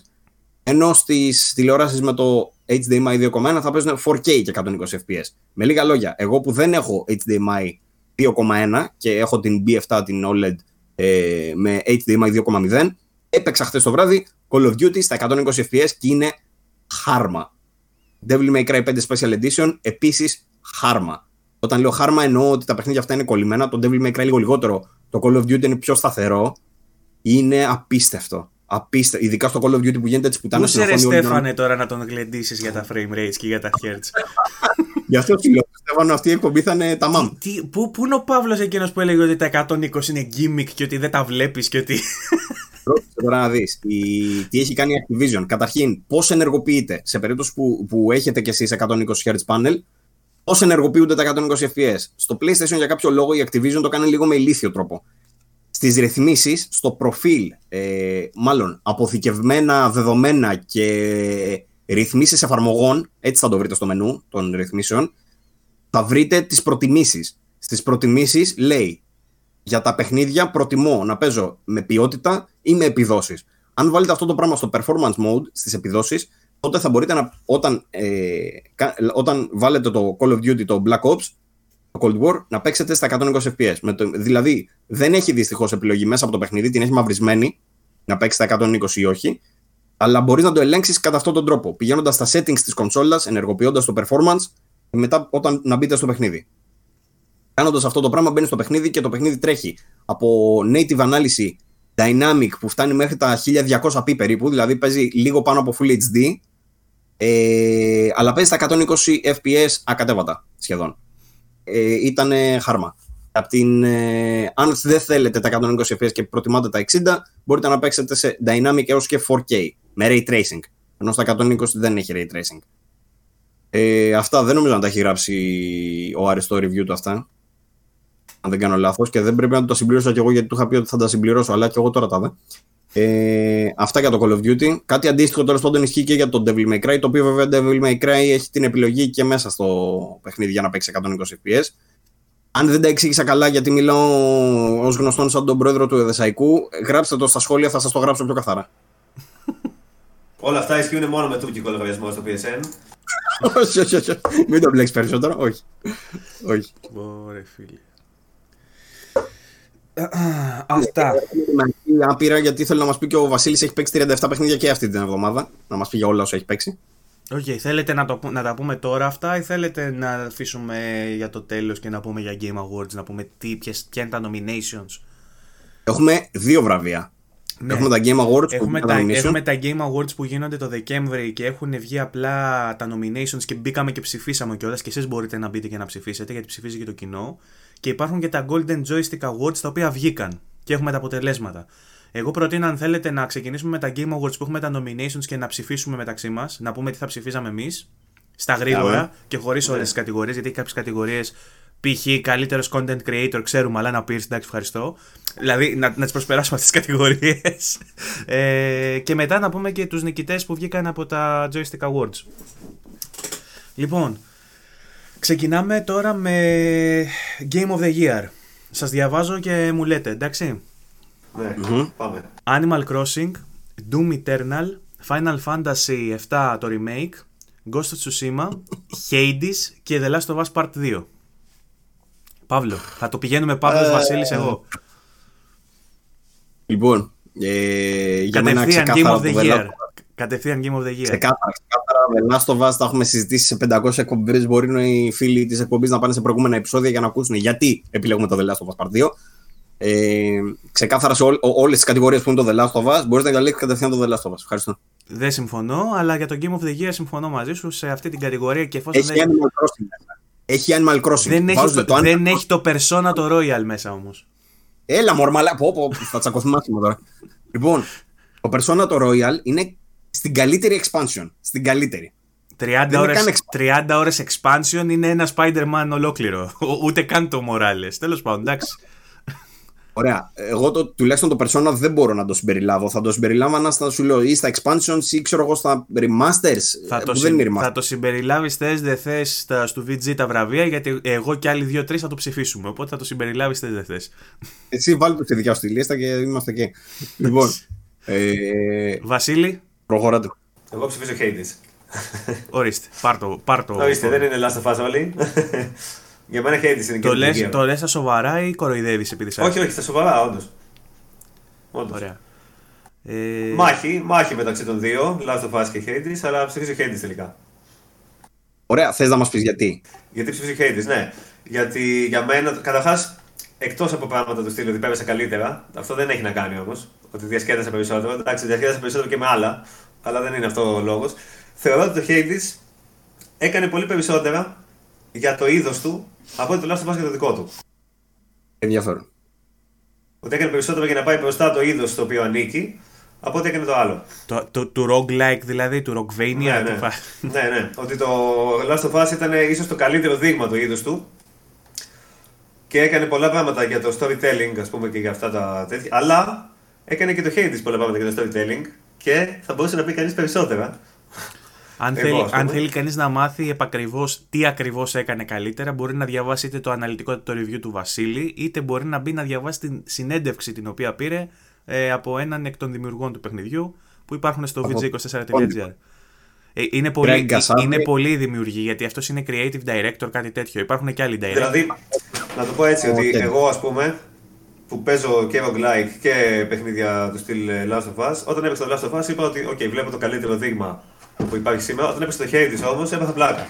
Ενώ στις τηλεοράσεις με το HDMI 2,1 θα παίζουν 4K και 120 fps. Με λίγα λόγια, εγώ που δεν έχω HDMI 2,1 και έχω την B7 την OLED ε, με HDMI 2,0, έπαιξα χθες το βράδυ Call of Duty στα 120 fps και είναι χάρμα. Devil May Cry 5 Special Edition επίσης χάρμα. Όταν λέω χάρμα εννοώ ότι τα παιχνίδια αυτά είναι κολλημένα. Το Devil May Cry λίγο λιγότερο. Το Call of Duty είναι πιο σταθερό. Είναι απίστευτο. Απίστευτο. Ειδικά στο Call of Duty που γίνεται τη πουτάνα στην οθόνη. Στέφανε τώρα να τον γλεντήσεις για τα frame rates και για τα hertz; Γι' αυτό σου λέω, Στέφανο, αυτή η εκπομπή θα είναι τα μάμ. πού, πού είναι ο Παύλος εκείνος που έλεγε ότι τα 120 είναι gimmick και ότι δεν τα βλέπεις και ότι. Ρώτησε τώρα να δεις τι έχει κάνει η Activision. Καταρχήν, πώς ενεργοποιείται σε περίπτωση που, που έχετε κι εσείς 120 Hz panel, πώς ενεργοποιούνται τα 120 FPS. Στο PlayStation για κάποιο λόγο η Activision το κάνει λίγο με ηλίθιο τρόπο. Στις ρυθμίσεις, στο προφίλ, ε, μάλλον αποθηκευμένα δεδομένα και ρυθμίσεις εφαρμογών, έτσι θα το βρείτε στο μενού των ρυθμίσεων, θα βρείτε τις προτιμήσεις. Στις προτιμήσεις λέει για τα παιχνίδια προτιμώ να παίζω με ποιότητα ή με επιδόσεις. Αν βάλετε αυτό το πράγμα στο performance mode, στις επιδόσεις, τότε θα μπορείτε να. Όταν, ε, όταν βάλετε το Call of Duty, το Black Ops, το Cold War, να παίξετε στα 120 FPS. Με το, δηλαδή, δεν έχει δυστυχώς επιλογή μέσα από το παιχνίδι, την έχει μαυρισμένη να παίξει στα 120 ή όχι. Αλλά μπορείς να το ελέγξεις κατά αυτόν τον τρόπο. Πηγαίνοντας στα settings της κονσόλας, ενεργοποιώντας το performance, και μετά όταν να μπείτε στο παιχνίδι. Κάνοντας αυτό το πράγμα, μπαίνει στο παιχνίδι και το παιχνίδι τρέχει από native ανάλυση dynamic που φτάνει μέχρι τα 1200p περίπου, δηλαδή παίζει λίγο πάνω από Full HD, ε, αλλά παίζει στα 120 fps ακατέβατα σχεδόν. Ε, Ήταν χάρμα. Από την, ε, αν δεν θέλετε τα 120 fps και προτιμάτε τα 60, μπορείτε να παίξετε σε dynamic έως και 4K με ray tracing. Ενώ στα 120 δεν έχει ray tracing. Ε, αυτά δεν νομίζω να τα έχει γράψει ο Άρης στο review του αυτά αν δεν κάνω λάθος, και δεν πρέπει να το συμπλήρωσα κι εγώ γιατί του είχα πει ότι θα τα συμπληρώσω, αλλά και εγώ τώρα τα δε. Ε, αυτά για το Call of Duty. Κάτι αντίστοιχο τέλο πάντων ισχύει και για το Devil May Cry, το οποίο βέβαια Devil May Cry έχει την επιλογή και μέσα στο παιχνίδι για να παίξει 120 FPS. Αν δεν τα εξήγησα καλά, γιατί μιλάω ως γνωστόν σαν τον πρόεδρο του Εδεσαϊκού, γράψτε το στα σχόλια, θα σας το γράψω πιο καθαρά. Όλα αυτά ισχύουν μόνο με τουρκικό λογαριασμό στο PSN. όχι, όχι, όχι. Μην το μπλέξεις περισσότερο. Όχι. όχι. Ωραία, φίλε. Αυτά. Άπειρα γιατί θέλω να μας πει και ο Βασίλης έχει παίξει 37 παιχνίδια και αυτή την εβδομάδα. Να μας πει για όλα όσα έχει παίξει. OK, okay, θέλετε να, το, να τα πούμε τώρα αυτά ή θέλετε να αφήσουμε για το τέλος και να πούμε για Game Awards, να πούμε τι, ποιες, ποια είναι τα nominations; Έχουμε δύο βραβεία. Ναι. Έχουμε τα Game Awards έχουμε που τα, έχουμε τα Game Awards που γίνονται το Δεκέμβρη και έχουν βγει απλά τα nominations και μπήκαμε και ψηφίσαμε κιόλας και εσείς μπορείτε να μπείτε και να ψηφίσετε γιατί ψηφίζει και το κοινό και υπάρχουν και τα Golden Joystick Awards τα οποία βγήκαν και έχουμε τα αποτελέσματα. Εγώ προτείνω αν θέλετε να ξεκινήσουμε με τα Game Awards που έχουμε τα nominations και να ψηφίσουμε μεταξύ μας, να πούμε τι θα ψηφίζαμε εμείς στα γρήγορα και χωρίς όλες τις κατηγορίες, γιατί έχει κάποιες κατηγορίες π.χ. καλύτερος content creator, ξέρουμε, αλλά να πει εντάξει, ευχαριστώ. Δηλαδή να, να τις προσπεράσουμε αυτές τις κατηγορίες. ε, και μετά να πούμε και τους νικητές που βγήκαν από τα Joystick Awards. Λοιπόν, Ξεκινάμε τώρα με Game of the Year. Σας διαβάζω και μου λέτε, εντάξει; Ναι, πάμε. Animal Crossing, Doom Eternal, Final Fantasy 7 το remake, Ghost of Tsushima, Hades και The Last of Us Part 2. Παύλο, θα το πηγαίνουμε Παύλος, ε, Βασίλης, εγώ. Λοιπόν, ε, για μένα Game of the Year. Κατευθείαν Game of the Year. Ξεκάθαρα, ξεκάθαρα. Με Last of Us τα έχουμε συζητήσει σε 500 εκπομπές. Μπορεί οι φίλοι της εκπομπής να πάνε σε προηγούμενα επεισόδια για να ακούσουν γιατί επιλέγουμε το The Last of Us Part 2. Ε, ξεκάθαρα σε όλες τις κατηγορίες που είναι το The Last of Us, μπορείς να διαλέξεις κατευθείαν το The Last of Us. Ευχαριστώ. Δεν συμφωνώ, αλλά για το Game of the Year συμφωνώ μαζί σου σε αυτή την κατηγορία και εφόσον. Έχει δεν... Animal Crossing μέσα. Έχει Animal Crossing. Δεν, έχει το, το, δεν έχει το Persona το Royal μέσα όμως. Έλα, μορμαλά. Πω, πω, θα τσακωθούμε άσχημα τώρα. λοιπόν, Το Persona το Royal είναι στην καλύτερη expansion. Στην καλύτερη. 30 είναι ώρες, καν 30 ώρες expansion είναι ένα Spider-Man ολόκληρο. Ο- Ούτε καν το Morales. Τέλος πάντων, εντάξει. Ωραία. Εγώ το, τουλάχιστον το Persona δεν μπορώ να το συμπεριλάβω. Θα το συμπεριλάμβανα στα σου λέω ή στα expansions ή ξέρω εγώ στα remasters. θα, ε, το που συ- δεν είναι remasters. θα το συμπεριλάβεις θες, δεν θες στο VG τα βραβεία, γιατί εγώ και άλλοι δύο-τρεις θα το ψηφίσουμε. Οπότε θα το συμπεριλάβεις θες, δεν θες. Εσύ βάλει το στη δικιά σου τη λίστα και είμαστε εκεί. λοιπόν. Ε, Βασίλη, προχωράτε. Εγώ ψηφίζω Hades. ορίστε. Πάρ το. Πάρ το, Ορίστε, δεν είναι Last of Us όλοι. Για μένα Hades είναι και το, η λες, επιτυχία. το λες στα σοβαρά ή κοροϊδεύεις επειδή σ' Όχι, άρεσε; όχι, στα σοβαρά, όντως. Ωραία. Ε, Μάχη, μάχη μεταξύ των δύο, Last of Us και Hades, αλλά ψηφίζω Hades τελικά. Ωραία, θες να μας πεις γιατί; Γιατί ψηφίζω Hades, ναι. Γιατί για μένα, καταρχάς, εκτός από πράγματα του στυλ ότι πέρασε καλύτερα, αυτό δεν έχει να κάνει όμως. Ότι διασκέδασα περισσότερο. Εντάξει, διασκέδασα περισσότερο και με άλλα, αλλά δεν είναι αυτό ο λόγος. Θεωρώ ότι το Hades έκανε πολύ περισσότερα για το είδος του από ότι το Last of Us για το δικό του. Ενδιαφέρον. Ότι έκανε περισσότερο για να πάει μπροστά το είδος στο οποίο ανήκει από ό,τι έκανε το άλλο. το, το, του roguelike δηλαδή, του rockvania. Ναι, του ναι. φα- ναι, ναι. Ότι το Last of Us ήταν ίσως το καλύτερο δείγμα του είδους του και έκανε πολλά πράγματα για το storytelling, ας πούμε, και για αυτά τα τέτοια. Αλλά έκανε και το Hades πολλά πράγματα για το storytelling και θα μπορούσε να πει κανείς περισσότερα. Αν, Εγώ, θέλει, ας πούμε. αν θέλει κανείς να μάθει επακριβώς τι ακριβώς έκανε καλύτερα, μπορεί να διαβάσει είτε το αναλυτικό το review του Βασίλη, είτε μπορεί να μπει να διαβάσει την συνέντευξη την οποία πήρε ε, από έναν εκ των δημιουργών του παιχνιδιού που υπάρχουν στο Από- vg24.gr. Ε, είναι, πολύ, Greg Kasavin. είναι πολύ δημιουργοί γιατί αυτός είναι creative director, κάτι τέτοιο. Υπάρχουν και άλλοι directors. Δηλαδή, να το πω έτσι, ότι Οκ. εγώ ας πούμε που παίζω και roguelike και παιχνίδια του στυλ ε, Last of Us, όταν έπαιξα το Last of Us είπα ότι OK, βλέπω το καλύτερο δείγμα που υπάρχει σήμερα. Όταν έπαιξα το Hades όμως έπαθα πλάκα.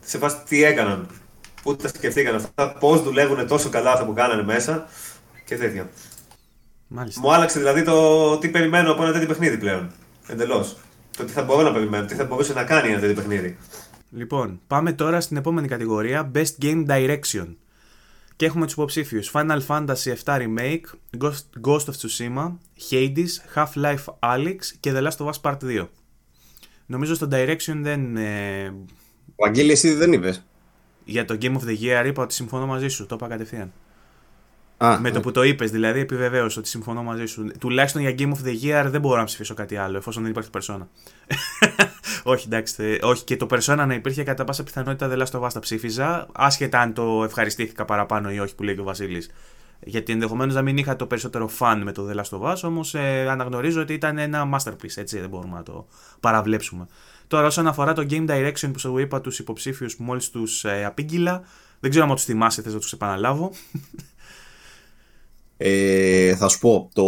Σε φάση τι έκαναν, πού τα σκεφτήκαν αυτά, πώς δουλεύουν τόσο καλά αυτά που κάνανε μέσα και τέτοια. Μάλιστα. Μου άλλαξε δηλαδή το τι περιμένω από ένα τέτοιο παιχνίδι πλέον. Εντελώς. Το τι θα μπορώ να περιμένω, τι θα μπορούσε να κάνει ένα τέτοιο παιχνίδι. Λοιπόν, πάμε τώρα στην επόμενη κατηγορία, Best Game Direction. Και έχουμε τους υποψήφιους Final Fantasy VII Remake, Ghost, Ghost of Tsushima, Hades, Half-Life Alyx και The Last of Us Part 2. Νομίζω στο Direction δεν... ε, Ο Αγγέλη, εσύ δεν είπες. για το Game of the Year είπα ότι συμφωνώ μαζί σου, το είπα κατευθείαν. Α, Με το που το είπες, δηλαδή επιβεβαίωσα ότι συμφωνώ μαζί σου. Τουλάχιστον για Game of the Year δεν μπορώ να ψηφίσω κάτι άλλο, εφόσον δεν υπάρχει Persona. Όχι, εντάξει. θε- όχι, και το Persona να υπήρχε κατά πάσα πιθανότητα δεν Last of Us τα ψήφιζα, άσχετα αν το ευχαριστήθηκα παραπάνω ή όχι που λέει και ο Βασίλης. Γιατί ενδεχομένως να μην είχα το περισσότερο fan με το The Last of Us, όμως ε, αναγνωρίζω ότι ήταν ένα masterpiece, έτσι δεν μπορούμε να το παραβλέψουμε. Τώρα, όσον αφορά το Game Direction που σου είπα τους υποψήφιους που μόλις τους ε, απήγγειλα, δεν ξέρω αν τους θυμάσαι, θες να τους επαναλάβω. Ε, θα σου πω, το...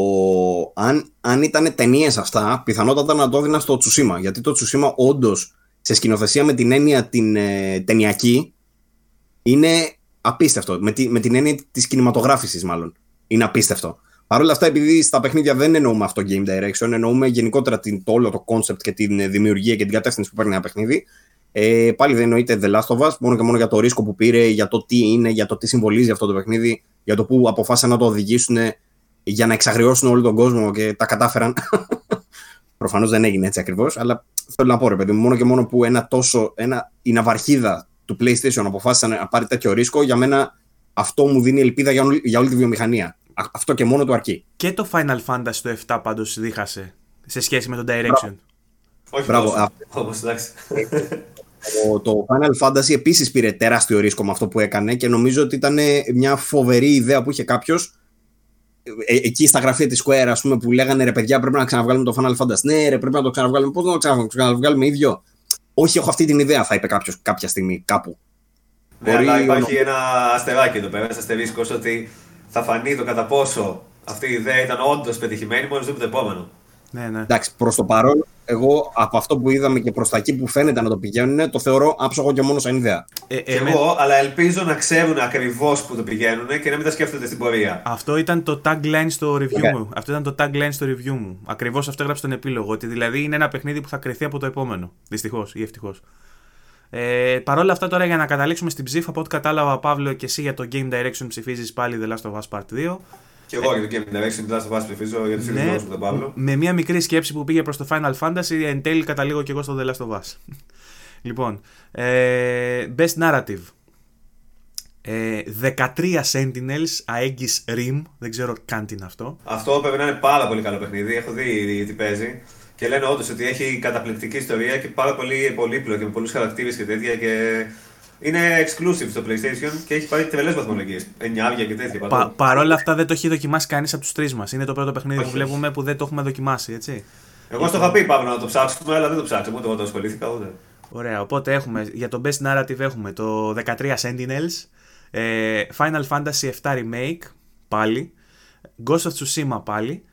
αν, αν ήταν ταινίες αυτά, πιθανότατα να το έδινα στο Τσουσίμα. Γιατί το Τσουσίμα, όντως, σε σκηνοθεσία με την έννοια την ε, ταινιακή, είναι απίστευτο. Με, τη, με την έννοια της κινηματογράφησης, μάλλον. Είναι απίστευτο. Παρ' όλα αυτά, επειδή στα παιχνίδια δεν εννοούμε αυτό game direction, εννοούμε γενικότερα την, το όλο το concept και την ε, δημιουργία και την κατεύθυνση που παίρνει ένα παιχνίδι. Ε, πάλι δεν εννοείται The Last of Us, μόνο και μόνο για το ρίσκο που πήρε, για το τι είναι, για το τι συμβολίζει αυτό το παιχνίδι, για το που αποφάσισαν να το οδηγήσουν για να εξαγριώσουν όλο τον κόσμο και τα κατάφεραν. Προφανώς δεν έγινε έτσι ακριβώς, αλλά θέλω να πω ρε παιδί μου, μόνο και μόνο που ένα τόσο, ένα, η ναυαρχίδα του PlayStation αποφάσισαν να πάρει τέτοιο ρίσκο, για μένα αυτό μου δίνει ελπίδα για, όλη- για όλη τη βιομηχανία. Α- Αυτό και μόνο του αρκεί. Και το Final Fantasy το 7 πάντως δίχασε σε σχέση με το Direction. Όχι Μπράβο, τόσο. α. Όμως, εντάξει. Το, το Final Fantasy επίσης πήρε τεράστιο ρίσκο με αυτό που έκανε και νομίζω ότι ήταν μια φοβερή ιδέα που είχε κάποιος. εκεί στα γραφεία της Square, ας πούμε, που λέγανε ρε παιδιά, πρέπει να ξαναβγάλουμε το Final Fantasy. Ναι, ρε, πρέπει να το ξαναβγάλουμε. Πώς να το ξαναβγάλουμε, ξαναβγάλουμε ίδιο. Όχι, έχω αυτή την ιδέα, θα είπε κάποιος κάποια στιγμή κάπου. Ναι, Μπορεί αλλά ο- υπάρχει ένα αστεράκι εδώ πέρα, ένα αστερίσκο ότι θα φανεί το κατά πόσο αυτή η ιδέα ήταν όντως πετυχημένη μόλις δούμε το επόμενο. Ναι, ναι. Εντάξει, προς το παρόν, εγώ από αυτό που είδαμε και προς τα εκεί που φαίνεται να το πηγαίνουν, το θεωρώ άψογο και μόνος σαν ιδέα. Ε, Και εμέ- εγώ, αλλά ελπίζω να ξέρουν ακριβώς που το πηγαίνουν και να μην τα σκέφτονται στην πορεία. Αυτό ήταν το tagline στο review Okay. μου. Αυτό ήταν το tagline στο review μου. Ακριβώς αυτό έγραψε στον επίλογο. Ότι δηλαδή είναι ένα παιχνίδι που θα κρυθεί από το επόμενο. Δυστυχώς ή ευτυχώς. Ε, Παρ' όλα αυτά, τώρα για να καταλήξουμε στην ψήφα, από ό,τι κατάλαβα, Παύλο και εσύ για το Game Direction ψηφίζεις πάλι The Last of Us Part 2. Και εγώ για το Game Direction, την Last of Us ψηφίζω για τους ίδιου Ναι, λόγου με τον Παύλο. με μια μικρή σκέψη που πήγε προς το Final Fantasy, εν τέλει καταλήγω και εγώ στο The Last of Us. λοιπόν, ε, Best Narrative. Ε, 13 Sentinels, Aegis Rim, δεν ξέρω καν τι είναι αυτό. Αυτό πρέπει να είναι πάρα πολύ καλό παιχνίδι. Έχω δει τι παίζει. Και λένε όντως ότι έχει καταπληκτική ιστορία και πάρα πολύ πολύπλοκη με πολλούς χαρακτήρες και τέτοια. Και είναι exclusive στο PlayStation και έχει πάρει τρελές βαθμολογίες. 9 και τέτοια. Πα, παντού. Παρ' όλα αυτά δεν το έχει δοκιμάσει κανείς από τους τρεις μας. Είναι το πρώτο παιχνίδι Όχι, που βλέπουμε που δεν το έχουμε δοκιμάσει, έτσι. Εγώ στο είχα πει πάμε να το ψάξουμε, αλλά δεν το ψάξαμε. Ούτε εγώ το ασχολήθηκα ούτε. Ωραία, οπότε έχουμε για το Best Narrative έχουμε το 13 Sentinels, ε, Final Fantasy VII Remake πάλι, Ghost of Tsushima πάλι,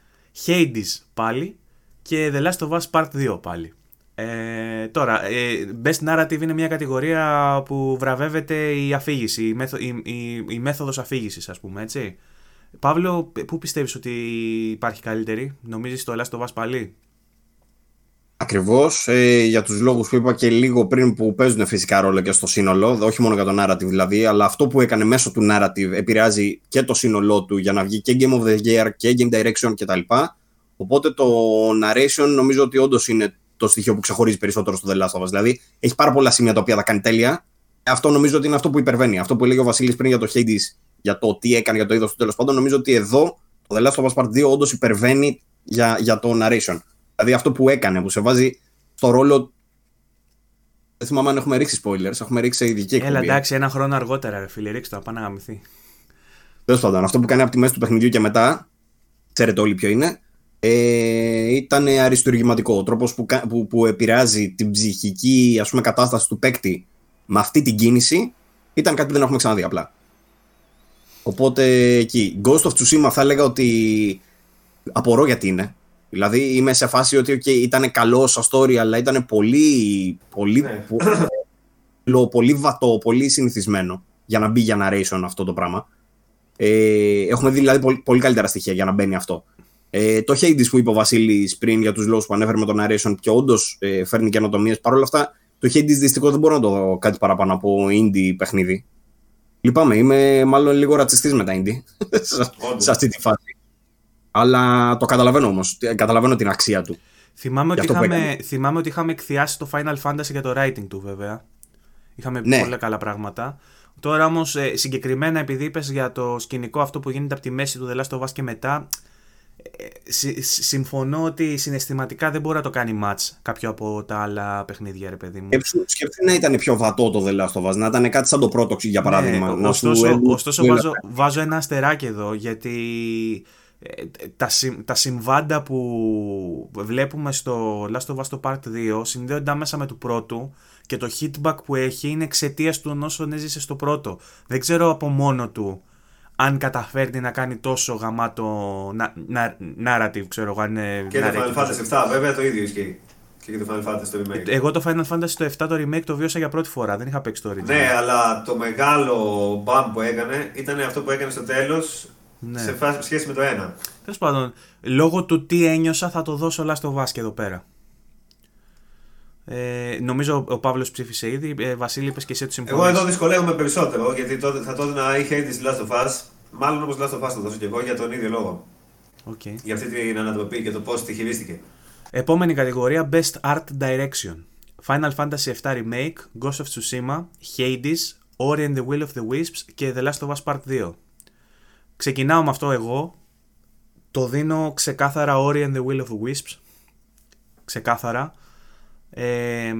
Hades πάλι και The Last of Us Part 2 πάλι. Ε, τώρα, ε, Best Narrative είναι μια κατηγορία που βραβεύεται η αφήγηση, η, μέθο, η, η, η μέθοδος αφήγησης ας πούμε, έτσι. Παύλο, πού πιστεύεις ότι υπάρχει καλύτερη, νομίζεις το Last of Us πάλι; Ακριβώς ε, για τους λόγους που είπα και λίγο πριν που παίζουν φυσικά ρόλο και στο σύνολο, όχι μόνο για το narrative δηλαδή, αλλά αυτό που έκανε μέσω του narrative επηρεάζει και το σύνολό του για να βγει και Game of the Year και Game Direction κτλ. Οπότε το narration νομίζω ότι όντως είναι το στοιχείο που ξεχωρίζει περισσότερο στο The Last of Us. Δηλαδή έχει πάρα πολλά σημεία τα οποία τα κάνει τέλεια. Αυτό νομίζω ότι είναι αυτό που υπερβαίνει. Αυτό που έλεγε ο Βασίλης πριν για το Hades, για το τι έκανε, για το είδος του τέλος πάντων. Νομίζω ότι εδώ το The Last of Us Part 2 όντως υπερβαίνει για, για το narration. Δηλαδή αυτό που έκανε, που σε βάζει στο ρόλο. Δεν θυμάμαι αν έχουμε ρίξει spoilers, έχουμε ρίξει σε ειδική εκπομπή. Έλα εντάξει, ένα χρόνο αργότερα ρε φίλε, ρίξτε το, πάνε να γαμηθεί. Τέλος πάντων, αυτό που κάνει από τη μέση του παιχνιδιού και μετά, ξέρετε όλοι ποιο είναι, ε, ήταν αριστουργηματικό. Ο τρόπος που, κα- που, που επηρεάζει την ψυχική ας πούμε, κατάσταση του παίκτη με αυτή την κίνηση ήταν κάτι που δεν έχουμε ξαναδεί απλά. Οπότε εκεί. Ghost of Tsushima θα έλεγα ότι απορώ γιατί είναι. Δηλαδή είμαι σε φάση ότι okay, ήταν καλό σαν story, αλλά ήταν πολύ, πολύ, Ναι. πο- πολύ βατό, πολύ συνηθισμένο για να μπει για narration αυτό το πράγμα. Ε, έχουμε δει δηλαδή πολύ, πολύ καλύτερα στοιχεία για να μπαίνει αυτό. Ε, το Hades που είπε ο Βασίλης πριν για τους λόγους που ανέφερε με το narration και όντως ε, φέρνει καινοτομίες. Παρ' όλα αυτά, το Hades δυστυχώς δεν μπορώ να το δω κάτι παραπάνω από indie παιχνίδι. Λυπάμαι, είμαι μάλλον λίγο ρατσιστής με τα indie σε- Όντως. σε αυτή τη φάση. Αλλά το καταλαβαίνω όμως. Καταλαβαίνω την αξία του. Θυμάμαι ότι, αυτό που είχαμε, θυμάμαι ότι είχαμε εκθιάσει το Final Fantasy για το writing του βέβαια. Είχαμε πει Ναι. πολλά καλά πράγματα. Τώρα όμως συγκεκριμένα επειδή είπες για το σκηνικό αυτό που γίνεται από τη μέση του The Last of Us και μετά. Ε, συ- συ- συμφωνώ ότι συναισθηματικά δεν μπορεί να το κάνει match κάποιο από τα άλλα παιχνίδια, ρε παιδί μου. Σκέψου, σκέψου να ήταν πιο βατό το The Last of Us, να ήταν κάτι σαν το πρώτο, για παράδειγμα. Ναι, να σου ωστόσο, έλεγε- ωστόσο βάζω, βάζω ένα αστεράκι εδώ γιατί ε, τα, συμ- τα συμβάντα που βλέπουμε στο Last of Us το Part 2 συνδέονται άμεσα με του πρώτου και το hitback που έχει είναι εξαιτίας του όσων έζησε στο πρώτο. Δεν ξέρω από μόνο του αν καταφέρνει να κάνει τόσο γαμάτο να, να, narrative, ξέρω εγώ. αν είναι Και το narrative. Final Fantasy 7 βέβαια το ίδιο ισχύει. Και για το Final Fantasy το remake. Εγώ το Final Fantasy το 7 το remake το βίωσα για πρώτη φορά, δεν είχα παίξει το original. Ναι, αλλά το μεγάλο μπαμ που έκανε ήταν αυτό που έκανε στο τέλος Ναι. σε φάση σχέση με το 1. Τέλος πάντων, λόγω του τι ένιωσα θα το δώσω Last of Us και εδώ πέρα. Ε, νομίζω ο Παύλος ψήφισε ήδη. Ε, Βασίλη, είπες και εσύ ότι συμφωνείς. Εγώ εδώ δυσκολεύομαι περισσότερο γιατί τότε, θα το έδινα ή Hades ή Last of Us. Μάλλον όπω Last of Us το δώσω και εγώ για τον ίδιο λόγο. Okay. Για αυτή την ανατροπή και το πώς τη χειρίστηκε. Επόμενη κατηγορία Best Art Direction. Final Fantasy VII Remake, Ghost of Tsushima, Hades, Ori and the Will of the Wisps και The Last of Us Part 2. Ξεκινάω με αυτό εγώ. Το δίνω ξεκάθαρα Ori and the Will of the Wisps. Ξεκάθαρα. Ε,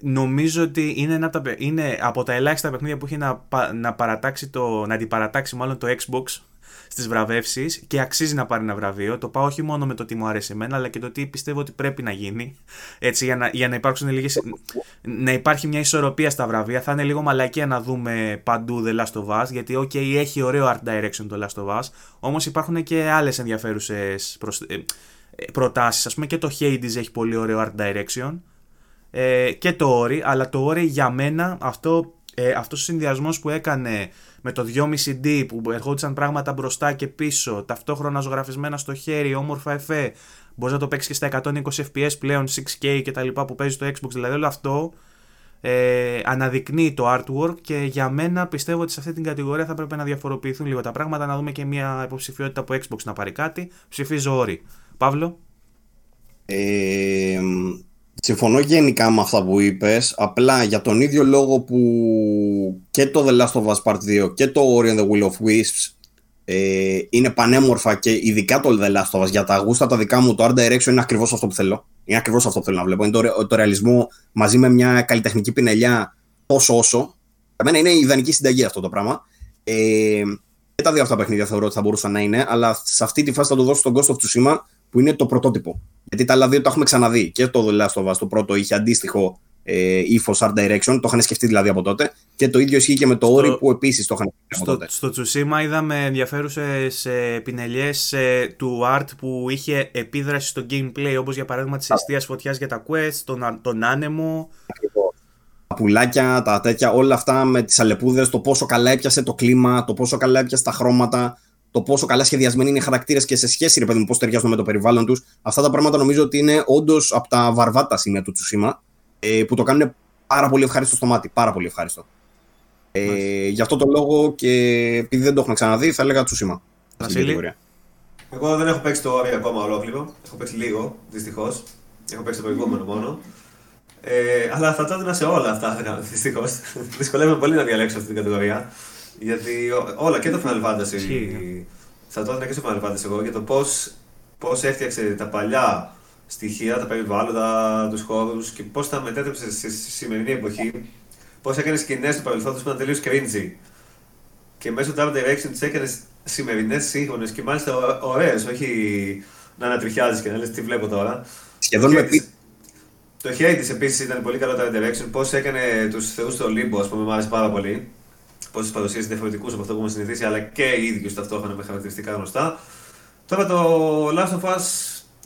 νομίζω ότι είναι, ένα, από τα παι- είναι από τα ελάχιστα παιχνίδια που έχει να, πα- να, παρατάξει το, να αντιπαρατάξει μάλλον το Xbox στις βραβεύσεις και αξίζει να πάρει ένα βραβείο. Το πάω όχι μόνο με το τι μου αρέσει εμένα, αλλά και το τι πιστεύω ότι πρέπει να γίνει. Έτσι, για να, για να, υπάρξουν λίγες, να υπάρχει μια ισορροπία στα βραβεία. Θα είναι λίγο μαλακία να δούμε παντού The Last of Us, γιατί ok, έχει ωραίο art direction το Last of Us, όμως υπάρχουν και άλλες ενδιαφέρουσες προσ... ε, ε, προτάσεις. Ας πούμε και το Hades έχει πολύ ωραίο art direction ε, και το Ori, αλλά το Ori για μένα αυτό, ε, αυτός ο συνδυασμός που έκανε με το 2,5D που ερχόντουσαν πράγματα μπροστά και πίσω, ταυτόχρονα ζωγραφισμένα στο χέρι, όμορφα εφέ, μπορείς να το παίξεις και στα 120 fps πλέον, 6K και τα λοιπά που παίζει στο Xbox, δηλαδή όλο αυτό ε, αναδεικνύει το artwork και για μένα πιστεύω ότι σε αυτή την κατηγορία θα πρέπει να διαφοροποιηθούν λίγο τα πράγματα, να δούμε και μια υποψηφιότητα από Xbox να πάρει κάτι. Ψηφίζω όρι. Παύλο; Ε, συμφωνώ γενικά με αυτά που είπες, απλά για τον ίδιο λόγο που και το The Last of Us Part 2 και το Ori and the Will of Wisps ε, είναι πανέμορφα και ειδικά το The Last of Us για τα γούστα τα δικά μου το Art Direction είναι ακριβώς αυτό που θέλω. Είναι ακριβώς αυτό που θέλω να βλέπω. Είναι το, το ρεαλισμό μαζί με μια καλλιτεχνική πινελιά τόσο όσο. Για μένα είναι η ιδανική συνταγή αυτό το πράγμα. Ε, και τα δύο αυτά παιχνίδια θεωρώ ότι θα μπορούσαν να είναι, αλλά σε αυτή τη φάση θα το δώσω στον Ghost of Tsushima που είναι το πρωτότυπο. Γιατί τα άλλα δύο τα έχουμε ξαναδεί. Και το The Last of Us το πρώτο είχε αντίστοιχο ε, ύφος Art Direction, το είχαν σκεφτεί δηλαδή από τότε. Και το ίδιο ισχύει και με το Ori που επίσης το είχαν σκεφτεί από τότε. Στο Tsushima είδαμε ενδιαφέρουσες πινελιές ε, του Art που είχε επίδραση στο gameplay, όπως για παράδειγμα της αιστείας φωτιάς για τα quest, τον, τον άνεμο. Τα πουλάκια, τα τέτοια, όλα αυτά με τις αλεπούδες, το πόσο καλά έπιασε το κλίμα, το πόσο καλά έπιασε τα χρώματα, το πόσο καλά σχεδιασμένοι είναι οι χαρακτήρες και σε σχέση, ρε παιδί μου, πώς ταιριάζουν με το περιβάλλον τους. Αυτά τα πράγματα νομίζω ότι είναι όντως από τα βαρβάτα σημεία του Τσουσίμα ε, που το κάνουν πάρα πολύ ευχάριστο στο μάτι. Πάρα πολύ ευχάριστο. Ε, γι' αυτό το λόγο και επειδή δεν το έχουμε ξαναδεί, θα έλεγα Τσουσίμα. Βασίλη. Εγώ δεν έχω παίξει το Ori ακόμα ολόκληρο. Έχω παίξει λίγο, δυστυχώς. Έχω παίξει το προηγούμενο μόνο. Ε, αλλά θα το έδινα σε όλα αυτά, δυστυχώς. Δυσκολεύομαι πολύ να διαλέξω αυτή την κατηγορία. Γιατί όλα και το Final Fantasy. Θα το έδινα και στο Final Fantasy εγώ για το πώς πώς έφτιαξε τα παλιά στοιχεία, τα περιβάλλοντα, τους χώρους και πώς τα μετέτρεψε στη σημερινή εποχή. Πώς έκανες σκηνές τους παρελθόντο που ήταν τελείως cringy. Και μέσω του Art Direction τις έκανες σημερινές, σύγχρονες και μάλιστα ωραίες, όχι να ανατριχιάζεις και να λες τι βλέπω τώρα. Σχεδόν με Το Hades επίσης ήταν πολύ καλό το Art Direction. Πώς έκανε τους θεούς στο Limbo, α πούμε, μου άρεσε πάρα πολύ. Πώ του παρουσίασε διαφορετικούς από αυτό που έχουμε συνηθίσει, αλλά και οι ίδιους ταυτόχρονα με χαρακτηριστικά γνωστά. Τώρα το Last of Us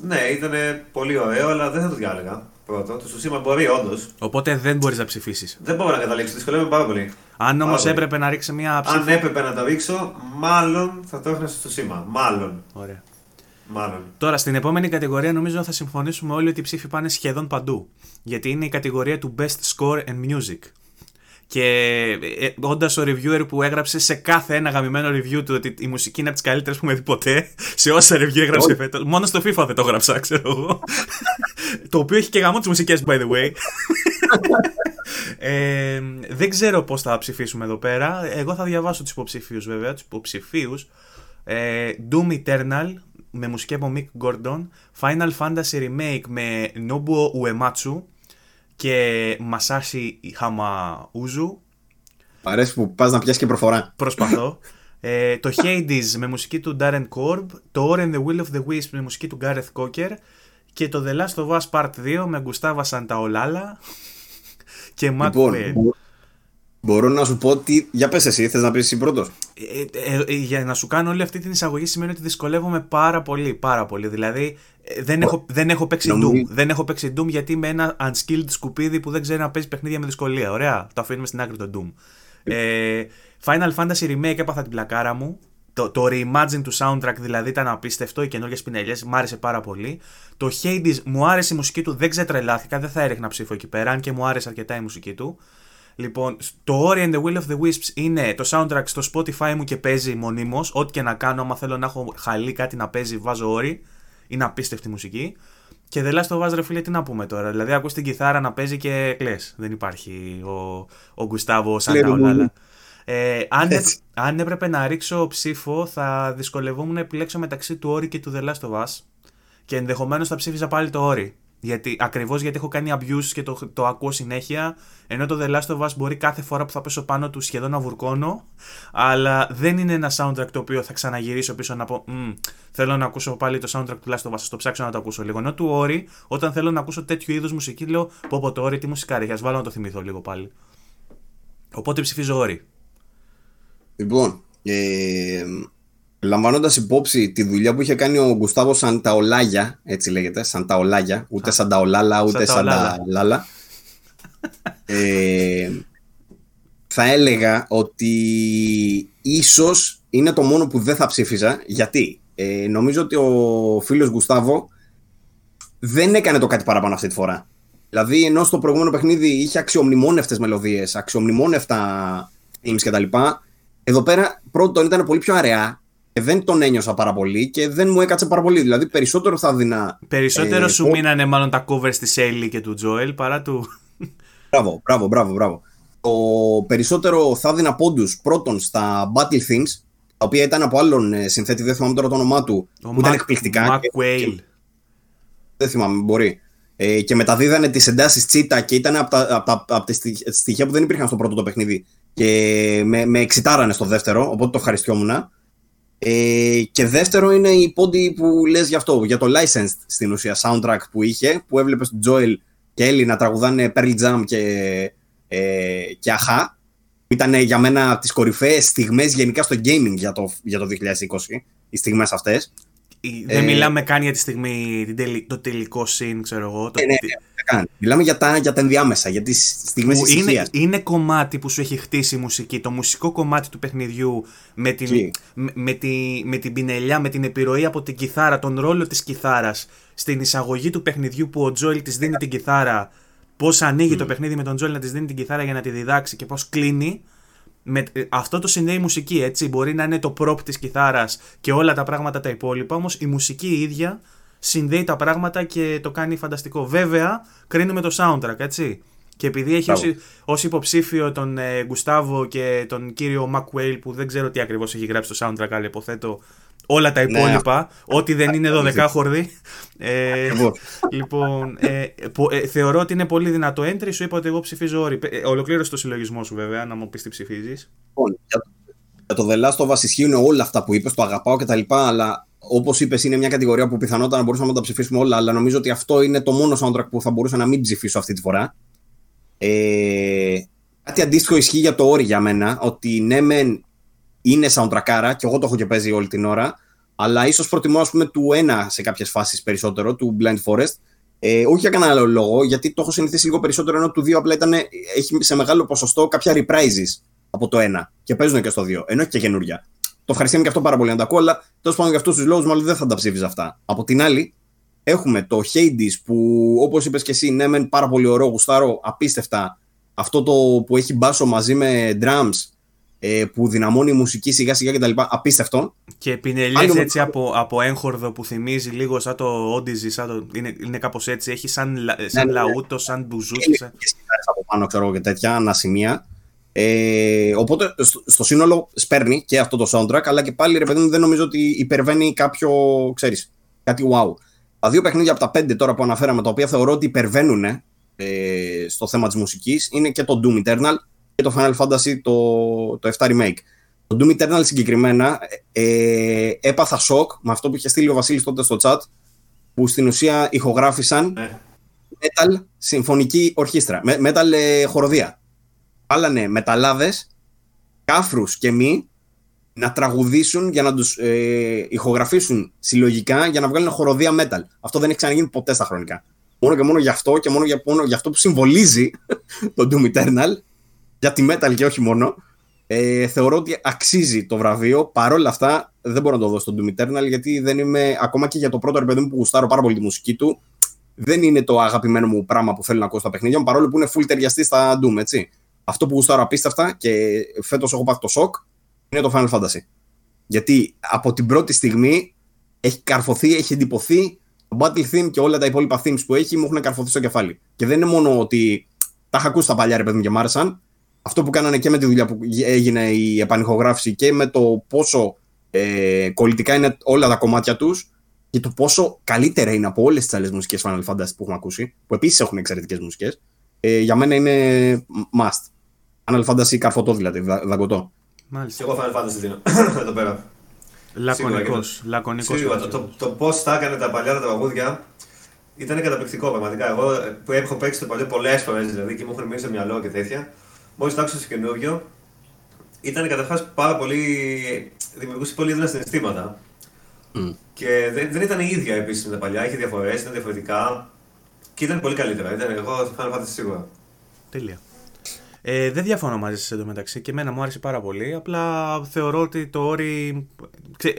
ναι, ήταν πολύ ωραίο, αλλά δεν θα το διάλεγα πρώτο. Το Σουσίμα μπορεί όντως. Οπότε δεν μπορείς να ψηφίσεις. Δεν μπορώ να καταλήξω, δυσκολεύομαι πάρα πολύ. Αν όμως έπρεπε να ρίξει μια ψήφο. Αν έπρεπε να το ρίξω, μάλλον θα το έκανα στο Σουσίμα. Μάλλον. Ωραία. Μάλλον. Τώρα στην επόμενη κατηγορία νομίζω θα συμφωνήσουμε όλοι ότι οι ψήφοι πάνε σχεδόν παντού. Γιατί είναι η κατηγορία του Best Score and Music. Και ε, όντας ο reviewer που έγραψε σε κάθε ένα γαμημένο review του ότι η μουσική είναι από τις καλύτερες που με δει ποτέ, σε όσα review έγραψε φέτος. Μόνο στο FIFA δεν το έγραψα, ξέρω εγώ. το οποίο έχει και γαμό τις μουσικές, by the way. ε, δεν ξέρω πώς θα ψηφίσουμε εδώ πέρα. Εγώ θα διαβάσω τους υποψηφίους, βέβαια. Τους υποψηφίους. Ε, Doom Eternal με μουσική από Mick Gordon. Final Fantasy Remake με Nobuo Uematsu και Μασάσι Χάμα Ούζου. Αρέσει που πας να πιάσεις και προφορά. Προσπαθώ. ε, το Hades με μουσική του Darren Korb, το Or and the Will of the Wisp με μουσική του Gareth Cocker και το The Last of Us Part 2 με Γκουστάβα Σανταολάλα και Matt λοιπόν, Μπορώ να σου πω ότι. Για πες εσύ, θες να πεις εσύ πρώτος; Ε, ε, ε, για να σου κάνω όλη αυτή την εισαγωγή σημαίνει ότι δυσκολεύομαι πάρα πολύ. Πάρα πολύ. Δηλαδή ε, δεν, έχω, δεν έχω παίξει Doom. Δεν έχω παίξει Doom γιατί είμαι ένα unskilled σκουπίδι που δεν ξέρει να παίζει παιχνίδια με δυσκολία. Ωραία. Το αφήνουμε στην άκρη το Doom. Ε, Final Fantasy Remake έπαθα την πλακάρα μου. Το, το reimagine του soundtrack δηλαδή ήταν απίστευτο, οι καινούργιες πινελιές, μου άρεσε πάρα πολύ. Το Hades μου άρεσε η μουσική του, δεν ξετρελάθηκα, δεν θα έριχνα ψήφο εκεί πέρα, αν και μου άρεσε αρκετά η μουσική του. Λοιπόν, το Ori and the Will of the Wisps είναι το soundtrack στο Spotify μου και παίζει μονίμως. Ό,τι και να κάνω, άμα θέλω να έχω χαλί κάτι να παίζει, βάζω Ori. Είναι απίστευτη μουσική. Και δεν λάστο βάζει ρε φίλε, τι να πούμε τώρα. Δηλαδή, ακούς την κιθάρα να παίζει και κλε. Δεν υπάρχει ο, ο Γκουστάβο Σανταολάλα. Ε, αν, αν έπρεπε να ρίξω ψήφο, θα δυσκολευόμουν να επιλέξω μεταξύ του Ori και του The Last of Us. Και ενδεχομένως θα ψήφιζα πάλι το Ori. Γιατί, ακριβώς γιατί έχω κάνει abuse και το, το ακούω συνέχεια, ενώ το The Last of Us μπορεί κάθε φορά που θα πέσω πάνω του σχεδόν να βουρκώνω, αλλά δεν είναι ένα soundtrack το οποίο θα ξαναγυρίσω πίσω να πω θέλω να ακούσω πάλι το soundtrack του Last of Us, το ψάξω να το ακούσω λίγο. Ενώ του Ori, όταν θέλω να ακούσω τέτοιου είδους μουσική, λέω πω πω το Ori τι μουσικά ρε, βάλω να το θυμηθώ λίγο πάλι. Οπότε ψηφίζω Ori. Λοιπόν, ε, Λαμβάνοντας υπόψη τη δουλειά που είχε κάνει ο Γκουστάβος Σανταολάγια, έτσι λέγεται, Σανταολάγια, ούτε Σανταολάλα, ούτε Σανταολάλα. ε, θα έλεγα ότι ίσως είναι το μόνο που δεν θα ψήφιζα. Γιατί; Ε, νομίζω ότι ο φίλος Γκουστάβο δεν έκανε το κάτι παραπάνω αυτή τη φορά. Δηλαδή, ενώ στο προηγούμενο παιχνίδι είχε αξιομνημόνευτες μελωδίες, αξιομνημόνευτα themes κτλ. Εδώ πέρα πρώτον ήταν πολύ πιο αραιά και δεν τον ένιωσα πάρα πολύ και δεν μου έκατσε πάρα πολύ. Δηλαδή, περισσότερο θα δίνα. Περισσότερο ε, σου μείνανε μάλλον τα covers της Έλλη και του Τζόελ παρά του. Μπράβο, μπράβο, μπράβο. μπράβο. Το περισσότερο θα δίνα πόντους πρώτον στα Battle Things, τα οποία ήταν από άλλον ε, συνθέτη, δεν θυμάμαι τώρα το όνομά του, ο που ήταν εκπληκτικά. Mac Whale. Δεν θυμάμαι, μπορεί. Ε, και μεταδίδανε τις εντάσεις τσίτα και ήταν από τα, από τα, από τα στοιχεία που δεν υπήρχαν στο πρώτο το παιχνίδι. Και με, με εξητάρανε στο δεύτερο, οπότε το ευχαριστιόμουν. Ε, και δεύτερο είναι η πόντι που λες γι' αυτό, για το licensed στην ουσία soundtrack που είχε, που έβλεπες τον Joel και Ellie να τραγουδάνε Pearl Jam και, ε, και Αχά. Ήταν για μένα τις κορυφαίες στιγμές γενικά στο gaming για το, για το 2020, οι στιγμές αυτές. Δεν ε, μιλάμε καν για τη στιγμή, το τελικό scene, ξέρω εγώ. Το... Ε, ναι, ναι, Μιλάμε για τα, για τα ενδιάμεσα, για τις στιγμές της είναι, είναι κομμάτι που σου έχει χτίσει η μουσική. Το μουσικό κομμάτι του παιχνιδιού με την, με, τη, με την πινελιά, με την επιρροή από την κιθάρα, τον ρόλο της κιθάρας στην εισαγωγή του παιχνιδιού που ο Τζόιλ της δίνει την κιθάρα. Πώς ανοίγει το παιχνίδι με τον Τζόιλ να της δίνει την κιθάρα για να τη διδάξει και πώς κλείνει με, ε, αυτό το συνδέει η μουσική, έτσι. Μπορεί να είναι το prop της κιθάρας και όλα τα πράγματα τα υπόλοιπα, όμως η μουσική η ίδια συνδέει τα πράγματα και το κάνει φανταστικό. Βέβαια, κρίνουμε το soundtrack, έτσι. Και επειδή έχει ως, υποψήφιο τον ε, Γκουστάβο και τον κύριο Μακ που δεν ξέρω τι ακριβώς έχει γράψει το soundtrack, αλλά υποθέτω όλα τα ναι. υπόλοιπα, ό,τι δεν είναι 12 χορδί. Ε, λοιπόν, ε, ε, θεωρώ ότι είναι πολύ δυνατό entry. Σου είπα ότι εγώ ψηφίζω όρη. Ε, ολοκλήρωσε το συλλογισμό σου, βέβαια, να μου πεις τι ψηφίζεις. Λοιπόν, για το The Last of Us ισχύουν όλα αυτά που είπες, το αγαπάω κτλ. Αλλά όπως είπες, είναι μια κατηγορία που πιθανότατα να μπορούσαμε να τα ψηφίσουμε όλα. Αλλά νομίζω ότι αυτό είναι το μόνο soundtrack που θα μπορούσα να μην ψηφίσω αυτή τη φορά. Ε, κάτι αντίστοιχο ισχύει για το όρι για μένα. Ότι ναι, μεν είναι soundtrackάρα και εγώ το έχω και παίζει όλη την ώρα. Αλλά ίσως προτιμώ ας πούμε, του ένα σε κάποιες φάσεις περισσότερο, του Blind Forest. Ε, όχι για κανένα άλλο λόγο, γιατί το έχω συνηθίσει λίγο περισσότερο ενώ του 2 απλά ήταν, έχει σε μεγάλο ποσοστό κάποια reprises από το ένα και παίζουν και στο 2, ενώ έχει και καινούρια. Το ευχαριστούμε και αυτό πάρα πολύ να τα ακούω, αλλά τέλος πάντων για αυτούς τους λόγους μάλλον δεν θα τα ψήφιζα αυτά. Από την άλλη, έχουμε το Hades που όπως είπες και εσύ, ναι, μεν πάρα πολύ ωραίο, γουστάρω απίστευτα. Αυτό το που έχει μπάσο μαζί με drums ε, που δυναμώνει η μουσική σιγά σιγά κτλ. Απίστευτο. Και πινελιές έτσι από, από έγχορδο που θυμίζει λίγο σαν το Odyssey, σαν το, είναι, είναι κάπως έτσι. Έχει σαν, σαν ναι, ναι, ναι. λαούτο, σαν μπουζούκι. Και από πάνω ξέρω και τέτοια ανασημεία. Ε, οπότε στο, σύνολο σπέρνει και αυτό το soundtrack, αλλά και πάλι ρε παιδί μου δεν νομίζω ότι υπερβαίνει κάποιο, ξέρεις, κάτι wow. Τα δύο παιχνίδια από τα πέντε τώρα που αναφέραμε, τα οποία θεωρώ ότι υπερβαίνουν ε, στο θέμα της μουσικής, είναι και το Doom Eternal και το Final Fantasy το, το 7 Remake. Το Doom Eternal συγκεκριμένα ε, έπαθα σοκ με αυτό που είχε στείλει ο Βασίλης τότε στο chat, που στην ουσία ηχογράφησαν ναι. metal συμφωνική ορχήστρα, metal ε, χοροδία βάλανε μεταλλάδες, κάφρους και μη να τραγουδήσουν για να τους ε, ηχογραφήσουν συλλογικά για να βγάλουν χοροδία metal. Αυτό δεν έχει ξαναγίνει ποτέ στα χρονικά. Μόνο και μόνο γι' αυτό και μόνο για, μόνο για αυτό που συμβολίζει το Doom Eternal για τη metal και όχι μόνο. Ε, θεωρώ ότι αξίζει το βραβείο. Παρ' όλα αυτά δεν μπορώ να το δώσω στο Doom Eternal γιατί δεν είμαι ακόμα και για το πρώτο ρε που γουστάρω πάρα πολύ τη μουσική του. Δεν είναι το αγαπημένο μου πράγμα που θέλω να ακούω στα παιχνίδια μου παρόλο που είναι full ταιριαστή στα Doom, έτσι αυτό που γουστάρω απίστευτα και φέτος έχω πάθει το σοκ είναι το Final Fantasy. Γιατί από την πρώτη στιγμή έχει καρφωθεί, έχει εντυπωθεί το Battle Theme και όλα τα υπόλοιπα themes που έχει μου έχουν καρφωθεί στο κεφάλι. Και δεν είναι μόνο ότι τα είχα ακούσει τα παλιά ρε παιδί μου και μ' άρεσαν. Αυτό που κάνανε και με τη δουλειά που έγινε η επανηχογράφηση και με το πόσο ε, κολλητικά είναι όλα τα κομμάτια τους και το πόσο καλύτερα είναι από όλες τις άλλες μουσικές Final Fantasy που έχουμε ακούσει, που επίσης έχουν εξαιρετικές μουσικές, ε, για μένα είναι must. Final Fantasy καρφωτό δηλαδή, δαγκωτό. Μάλιστα. Και εγώ Final Fantasy δίνω εδώ πέρα. Λακωνικός, λακωνικός. Σίγουρα, το, το, το πώς τα έκανε τα παλιά τα τραγούδια ήταν καταπληκτικό πραγματικά. Εγώ που έχω παίξει το παλιό πολλές φορές δηλαδή και μου έχουν μείνει στο μυαλό και τέτοια. Μόλις το άκουσα στο καινούριο, ήταν καταρχάς πάρα πολύ. δημιουργούσε πολύ έντονα συναισθήματα. Mm. Και δεν, δεν ήταν η ίδια επίσης με τα παλιά, είχε διαφορές, ήταν διαφορετικά. Και ήταν πολύ καλύτερα. Ήταν εγώ Final Fantasy σίγουρα. Τέλεια. Ε, δεν διαφωνώ μαζί σας εντωμεταξύ και εμένα μου άρεσε πάρα πολύ. Απλά θεωρώ ότι το όρι.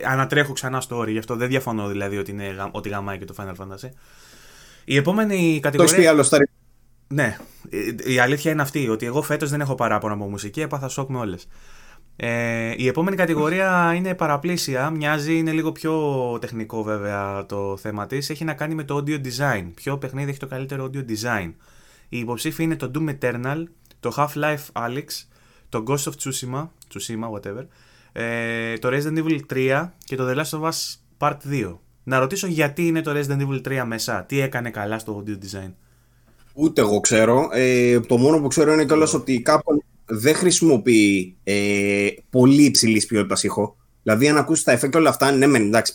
ανατρέχω ξανά στο όρι, γι' αυτό δεν διαφωνώ δηλαδή ότι, είναι, ότι γαμάει και το Final Fantasy. Η επόμενη κατηγορία. Το έχει πει άλλος στα Ναι, η αλήθεια είναι αυτή, ότι εγώ φέτος δεν έχω παράπονα από μουσική, έπαθα σοκ με όλες. Ε, η επόμενη κατηγορία είναι παραπλήσια, μοιάζει, είναι λίγο πιο τεχνικό βέβαια το θέμα της, έχει να κάνει με το audio design. Ποιο παιχνίδι έχει το καλύτερο audio design. Οι υποψήφοι είναι το Doom Eternal, το Half-Life Alyx, το Ghost of Tsushima, Tsushima whatever, ε, το Resident Evil 3 και το The Last of Us Part 2. Να ρωτήσω γιατί είναι το Resident Evil 3 μέσα, τι έκανε καλά στο audio design. Ούτε εγώ ξέρω. Ε, το μόνο που ξέρω είναι κιόλας ότι κάπου δεν χρησιμοποιεί ε, πολύ υψηλής ποιότητας ήχο. Δηλαδή, αν ακούσεις τα εφέ και όλα αυτά, ναι, μεν εντάξει,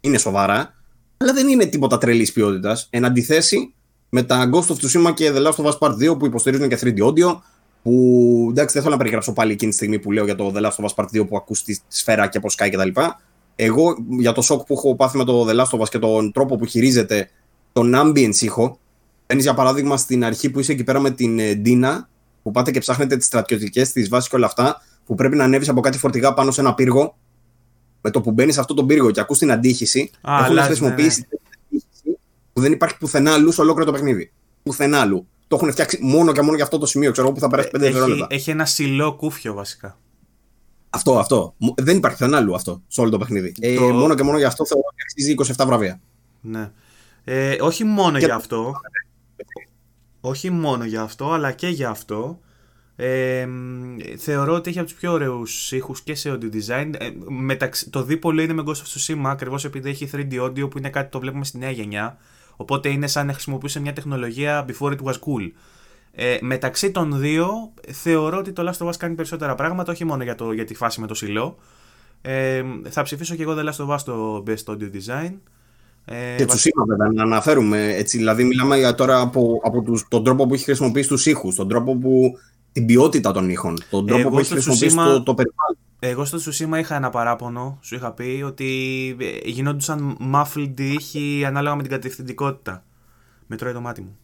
είναι σοβαρά, αλλά δεν είναι τίποτα τρελής ποιότητας. Εν αντιθέσει με τα Ghost of Tsushima και The Last of Us Part 2 που υποστηρίζουν και 3D audio, που εντάξει, δεν θέλω να περιγράψω πάλι εκείνη τη στιγμή που λέω για το The Last of Us Part 2 που ακούς τη σφαίρα και πώ σκάει κτλ. Εγώ για το σοκ που έχω πάθει με το The Last of Us και τον τρόπο που χειρίζεται τον ambience ήχο, Μπαίνει για παράδειγμα στην αρχή που είσαι εκεί πέρα με την Ντίνα, ε, που πάτε και ψάχνετε τις στρατιωτικές, τις βάσεις και όλα αυτά, που πρέπει να ανέβεις από κάτι φορτηγά πάνω σε ένα πύργο. Με το που μπαίνεις σε αυτό τον πύργο και ακούς την αντίχηση, Α, έχουν αλλάζει, χρησιμοποιήσει ναι, αντίχηση που δεν υπάρχει πουθενά αλλού σε ολόκληρο το παιχνίδι. Πουθενά αλλού. Το έχουν φτιάξει μόνο και μόνο για αυτό το σημείο. Ξέρω εγώ που θα περάσει 5 έχει, δευτερόλεπτα. έχει ένα σιλό κούφιο βασικά. Αυτό, αυτό. Μ- Δεν υπάρχει πουθενά αλλού αυτό σε όλο το παιχνίδι. Ε, Το- μόνο και μόνο γι' αυτό θεωρώ ότι αξίζει 27 βραβεία. Ναι. Ε, όχι μόνο Και- για αυτό. Όχι μόνο για αυτό, αλλά και για αυτό. Ε, μ, θεωρώ ότι έχει από τους πιο ωραίους ήχους και σε audio design. Ε, μεταξύ, το δίπολο είναι με Ghost of Tsushima ακριβώς επειδή έχει 3D audio που είναι κάτι που το βλέπουμε στη νέα γενιά. Οπότε είναι σαν να χρησιμοποιούσε μια τεχνολογία before it was cool. Ε, μεταξύ των δύο, θεωρώ ότι το Last of Us κάνει περισσότερα πράγματα, όχι μόνο για, το, για τη φάση με το σιλό. Ε, θα ψηφίσω και εγώ The Last of Us το Best Audio Design. Ε, Και βασ- Τσουσίμα, βέβαια, να αναφέρουμε. Έτσι, δηλαδή, μιλάμε για τώρα από, από τους, τον τρόπο που έχει χρησιμοποιήσει τους ήχους, τον τρόπο που. την ποιότητα των ήχων, τον τρόπο Εγώ που έχει στο χρησιμοποιήσει Tsushima- το, το περιβάλλον. Εγώ στο Tsushima είχα ένα παράπονο, σου είχα πει, ότι ε, γινόντουσαν muffled ήχοι ανάλογα με την κατευθυντικότητα. Μετρώει το μάτι μου.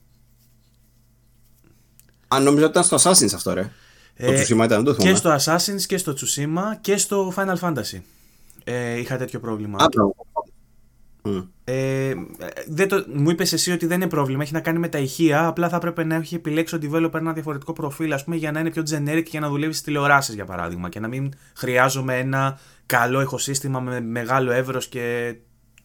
Αν νομίζω ότι ήταν στο Assassin's αυτό, ρε. Ε, το Tsushima ήταν, δεν το Και θυμάμαι. στο Assassin's και στο Tsushima και στο Final Fantasy. Ε, είχα τέτοιο πρόβλημα. Α, μπράβο. Μμ. Ε, δεν το, μου είπες εσύ ότι δεν είναι πρόβλημα, έχει να κάνει με τα ηχεία. Απλά θα έπρεπε να έχει επιλέξει ο developer ένα διαφορετικό προφίλ, ας πούμε, για να είναι πιο generic και για να δουλεύει στις τηλεοράσεις, για παράδειγμα. Και να μην χρειάζομαι ένα καλό ηχοσύστημα με μεγάλο εύρος και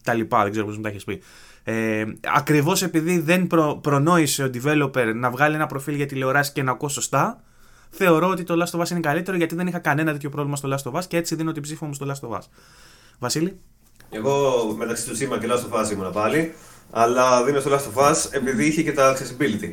τα λοιπά. Δεν ξέρω πώς μου τα έχεις πει. Ε, Ακριβώς επειδή δεν προ, προνόησε ο developer να βγάλει ένα προφίλ για τηλεοράσεις και να ακούω σωστά, θεωρώ ότι το Last of Us είναι καλύτερο γιατί δεν είχα κανένα τέτοιο πρόβλημα στο Last of Us και έτσι δίνω την ψήφο μου στο Last of Us. Βασίλη; Εγώ μεταξύ του Σίμα και Last of Us ήμουν πάλι. Αλλά δίνω στο Last of Us επειδή είχε και τα accessibility.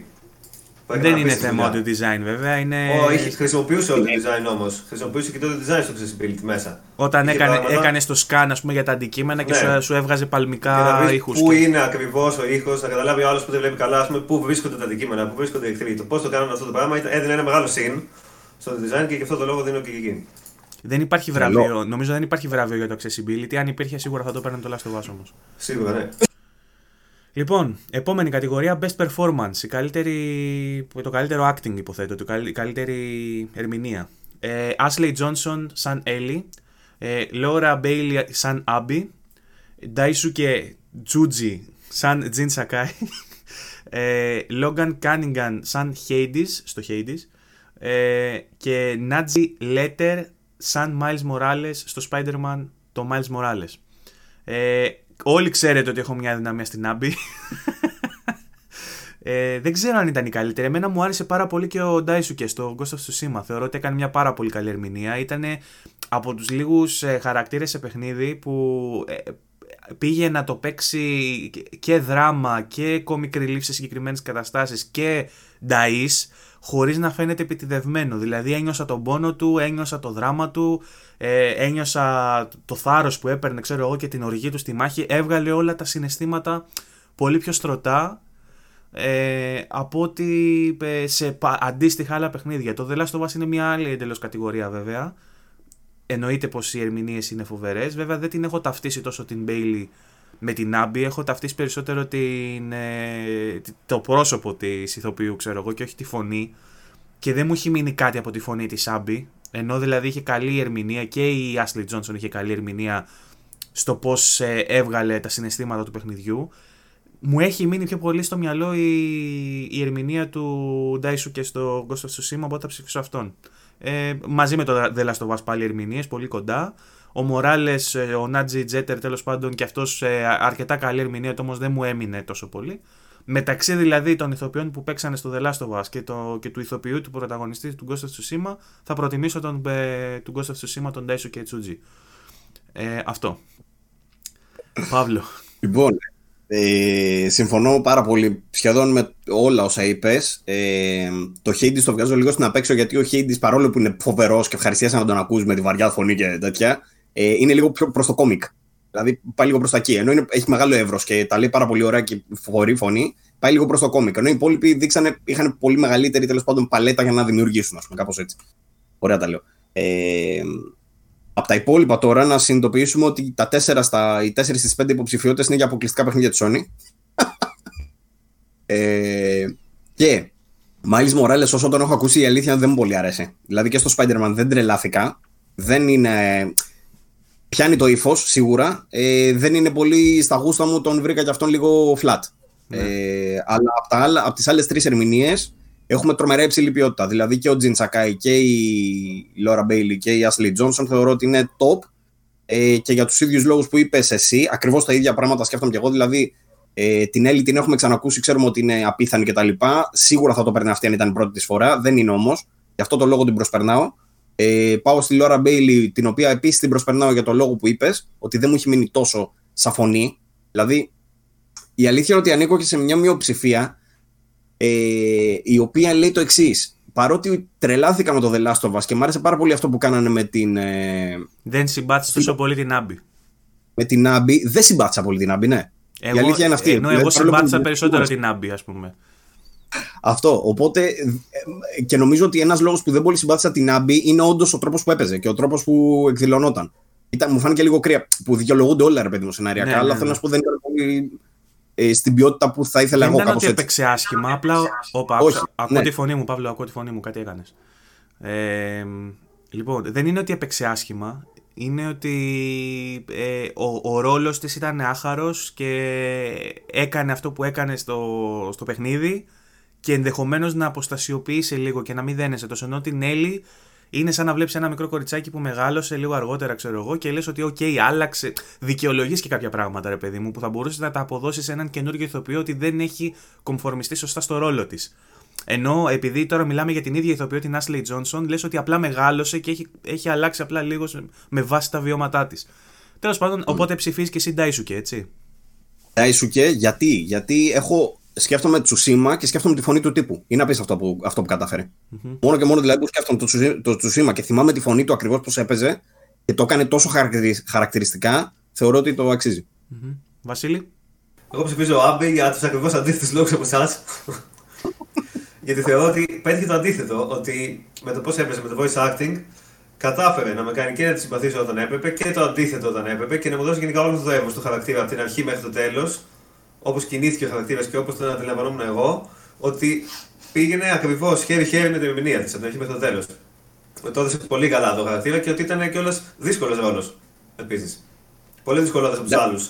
Που έκανε Δεν είναι απίστευτη θέμα δουλειά. audio design βέβαια. Είναι... Όχι, χρησιμοποιούσε audio design όμως. Χρησιμοποιούσε και το audio design στο accessibility μέσα. Όταν Είχε έκανε, πράγματα- έκανε το scan ας πούμε, για τα αντικείμενα και Ναι. σου, σου έβγαζε Και να παλμικά βρεις ήχους. πού και- είναι ακριβώς ο ήχος, να καταλάβει ο άλλος που δεν βλέπει καλά, ας πούμε, πού βρίσκονται τα αντικείμενα, πού βρίσκονται οι εχθροί. Το πώς το κάνουν αυτό το πράγμα ήταν- έδινε ένα μεγάλο συν στο design και γι' αυτό το λόγο δίνω και εκεί. Δεν υπάρχει Τρελό. βραβείο. Νομίζω δεν υπάρχει βραβείο για το accessibility. Αν υπήρχε σίγουρα θα το παίρνει το Last of Us όμως. Σίγουρα, ναι. Λοιπόν, επόμενη κατηγορία Best Performance. Η καλύτερη, το καλύτερο acting υποθέτω, το καλ- η καλύτερη ερμηνεία. Ε, Ashley Johnson σαν Ellie, ε, Laura Bailey σαν Abby, Daisuke Tsuji σαν Jin Sakai, ε, Logan Cunningham σαν Hades, στο Hades, ε, και Naji Letter σαν Miles Morales στο Spider-Man το Miles Morales. Ε, όλοι ξέρετε ότι έχω μια δυναμία στην Άμπη. Ε, δεν ξέρω αν ήταν η καλύτερη. Εμένα μου άρεσε πάρα πολύ και ο Ντάισουκε στο Ghost of Tsushima. Θεωρώ ότι έκανε μια πάρα πολύ καλή ερμηνεία. Ήταν από τους λίγους ε, χαρακτήρες σε παιχνίδι που ε, πήγε να το παίξει και δράμα και comic relief σε συγκεκριμένες καταστάσεις και νταΐς χωρίς να φαίνεται επιτιδευμένο. Δηλαδή ένιωσα τον πόνο του, ένιωσα το δράμα του, ε, ένιωσα το θάρρος που έπαιρνε ξέρω εγώ και την οργή του στη μάχη. Έβγαλε όλα τα συναισθήματα πολύ πιο στρωτά ε, από ότι ε, σε πα- αντίστοιχα άλλα παιχνίδια. Το The Last of Us είναι μια άλλη εντελώς κατηγορία βέβαια. Εννοείται πως οι ερμηνείες είναι φοβερές. Βέβαια δεν την έχω ταυτίσει τόσο την Bailey με την Άμπη. Έχω ταυτίσει περισσότερο την, ε, το πρόσωπο της ηθοποιού ξέρω εγώ και όχι τη φωνή. Και δεν μου έχει μείνει κάτι από τη φωνή της Άμπη. Ενώ δηλαδή είχε καλή ερμηνεία και η Ashley Johnson είχε καλή ερμηνεία στο πώς ε, έβγαλε τα συναισθήματα του παιχνιδιού. μου έχει μείνει πιο πολύ στο μυαλό η, η ερμηνεία του Ντάισου και στο Ghost of Tsushima, οπότε θα ψηφίσω αυτόν. Ε, μαζί με το The Last of Us πάλι ερμηνείες, πολύ κοντά. Ο Μοράλες, ο Νάτζι Τζέτερ τέλος πάντων και αυτός αρκετά καλή ερμηνεία, όμως δεν μου έμεινε τόσο πολύ. Μεταξύ δηλαδή των ηθοποιών που παίξανε στο The Last of Us και, το, και του ηθοποιού του πρωταγωνιστή του Ghost of Tsushima, θα προτιμήσω τον, ε, του Ghost of Tsushima τον Ντάισου και Τσούτζι. Ε, αυτό. Παύλο. Λοιπόν, ε, συμφωνώ πάρα πολύ σχεδόν με όλα όσα είπες. Ε, το Hades το βγάζω λίγο στην απέξω γιατί ο Hades παρόλο που είναι φοβερός και ευχαριστία να τον ακούσει με τη βαριά φωνή και τέτοια, ε, είναι λίγο πιο προς το κόμικ. Δηλαδή πάει λίγο προς τα εκεί. Ενώ είναι, έχει μεγάλο εύρος και τα λέει πάρα πολύ ωραία και φοβερή φωνή, πάει λίγο προς το κόμικ. Ενώ οι υπόλοιποι δείξανε, είχαν πολύ μεγαλύτερη τέλος πάντων παλέτα για να δημιουργήσουν, ας πούμε, κάπως έτσι. Ωραία τα λέω. Ε, από τα υπόλοιπα τώρα να συνειδητοποιήσουμε ότι τα 4 στα, οι 4 στις 5 υποψηφιότητες είναι για αποκλειστικά παιχνίδια της Sony. ε, και Miles Morales όσο τον έχω ακούσει η αλήθεια δεν μου πολύ αρέσει. Δηλαδή και στο Spider-Man δεν τρελάθηκα. Δεν είναι... Πιάνει το ύφος σίγουρα. Ε, δεν είναι πολύ στα γούστα μου, τον βρήκα και αυτόν λίγο flat. Ναι. Ε, αλλά από, τα άλλα, από τις άλλες τρεις ερμηνείες έχουμε τρομερά υψηλή ποιότητα. Δηλαδή και ο Τζιν Σακάη και η Λόρα Μπέιλι και η Ashley Τζόνσον θεωρώ ότι είναι top ε, και για τους ίδιους λόγους που είπες εσύ, ακριβώς τα ίδια πράγματα σκέφτομαι και εγώ. Δηλαδή ε, την Έλλη την έχουμε ξανακούσει, ξέρουμε ότι είναι απίθανη κτλ. Σίγουρα θα το παίρνει αυτή αν ήταν η πρώτη της φορά. Δεν είναι όμως. Γι' αυτό το λόγο την προσπερνάω. Ε, πάω στη Λόρα Μπέιλι, την οποία επίσης την προσπερνάω για το λόγο που είπες, ότι δεν μου έχει μείνει τόσο σαν φωνή. Δηλαδή, η αλήθεια είναι ότι ανήκω και σε μια μειοψηφία ε, η οποία λέει το εξής. Παρότι τρελάθηκα με το The Last of Us και μου άρεσε πάρα πολύ αυτό που κάνανε με την. Ε, δεν συμπάθησες τόσο πολύ την Άμπη. Με την Άμπη, δεν συμπάθησα πολύ την Άμπη, ναι. Εγώ, η αλήθεια είναι αυτή. Ενώ εγώ συμπάθησα περισσότερο την Άμπη, ας πούμε. Αυτό. Οπότε ε, και νομίζω ότι ένας λόγος που δεν πολύ συμπάθησα την Άμπη είναι όντως ο τρόπος που έπαιζε και ο τρόπος που εκδηλωνόταν. Ήταν, μου φάνηκε λίγο κρύα. Που δικαιολογούνται όλα, ρε παιδί μου, σενάριακά, ναι, αλλά ναι, θέλω ναι. να σου πω δεν ήταν πολύ ε, στην ποιότητα που θα ήθελα δεν εγώ κάπως έτσι. Δεν έπαιξε άσχημα, απλά όπα, Όχι, ακούω ναι. τη φωνή μου, Παύλο, ακούω τη φωνή μου, κάτι έκανες. Ε, λοιπόν, δεν είναι ότι έπαιξε άσχημα, είναι ότι ε, ο, ο ρόλος της ήταν άχαρος και έκανε αυτό που έκανε στο, στο παιχνίδι και ενδεχομένως να αποστασιοποιήσει λίγο και να μην δένεσαι τόσο ενώ την Έλλη είναι σαν να βλέπεις ένα μικρό κοριτσάκι που μεγάλωσε λίγο αργότερα, ξέρω εγώ, και λες ότι, οκ, άλλαξε. Δικαιολογείς και κάποια πράγματα, ρε παιδί μου, που θα μπορούσες να τα αποδώσεις σε έναν καινούργιο ηθοποιό ότι δεν έχει κομφορμιστεί σωστά στο ρόλο της. Ενώ επειδή τώρα μιλάμε για την ίδια ηθοποιό, την Ashley Johnson, λες ότι απλά μεγάλωσε και έχει, έχει αλλάξει απλά λίγο με βάση τα βιώματά της. Τέλος πάντων, οπότε ψηφίζεις και εσύ Ντάισουκε, έτσι. Ντάισουκε, γιατί, γιατί έχω σκέφτομαι Τσουσίμα και σκέφτομαι τη φωνή του τύπου. Είναι απίστευτο αυτό που, αυτό που καταφερε Μόνο και μόνο δηλαδή που σκέφτομαι το, Τσουσίμα και θυμάμαι τη φωνή του ακριβώς πώς έπαιζε και το έκανε τόσο χαρακτηριστικά, θεωρώ ότι το αξίζει. Mm-hmm. Βασίλη; Εγώ ψηφίζω Άμπη για τους ακριβώς αντίθετους λόγους από εσά. Γιατί θεωρώ ότι πέτυχε το αντίθετο, ότι με το πώς έπαιζε με το voice acting, κατάφερε να με κάνει και να τη συμπαθήσω όταν έπρεπε και το αντίθετο όταν έπρεπε και να μου δώσει γενικά όλο το εύρο του χαρακτήρα από την αρχή μέχρι το τέλος όπως κινήθηκε ο χαρακτήρας και όπως τον αντιλαμβανόμουν εγώ, ότι πήγαινε ακριβώς χέρι-χέρι με την ερμηνεία της από την αρχή μέχρι το τέλος. Το έδωσε πολύ καλά το χαρακτήρα και ότι ήταν κιόλας δύσκολος ρόλος επίσης. Πολύ δυσκολότερο από τους άλλους.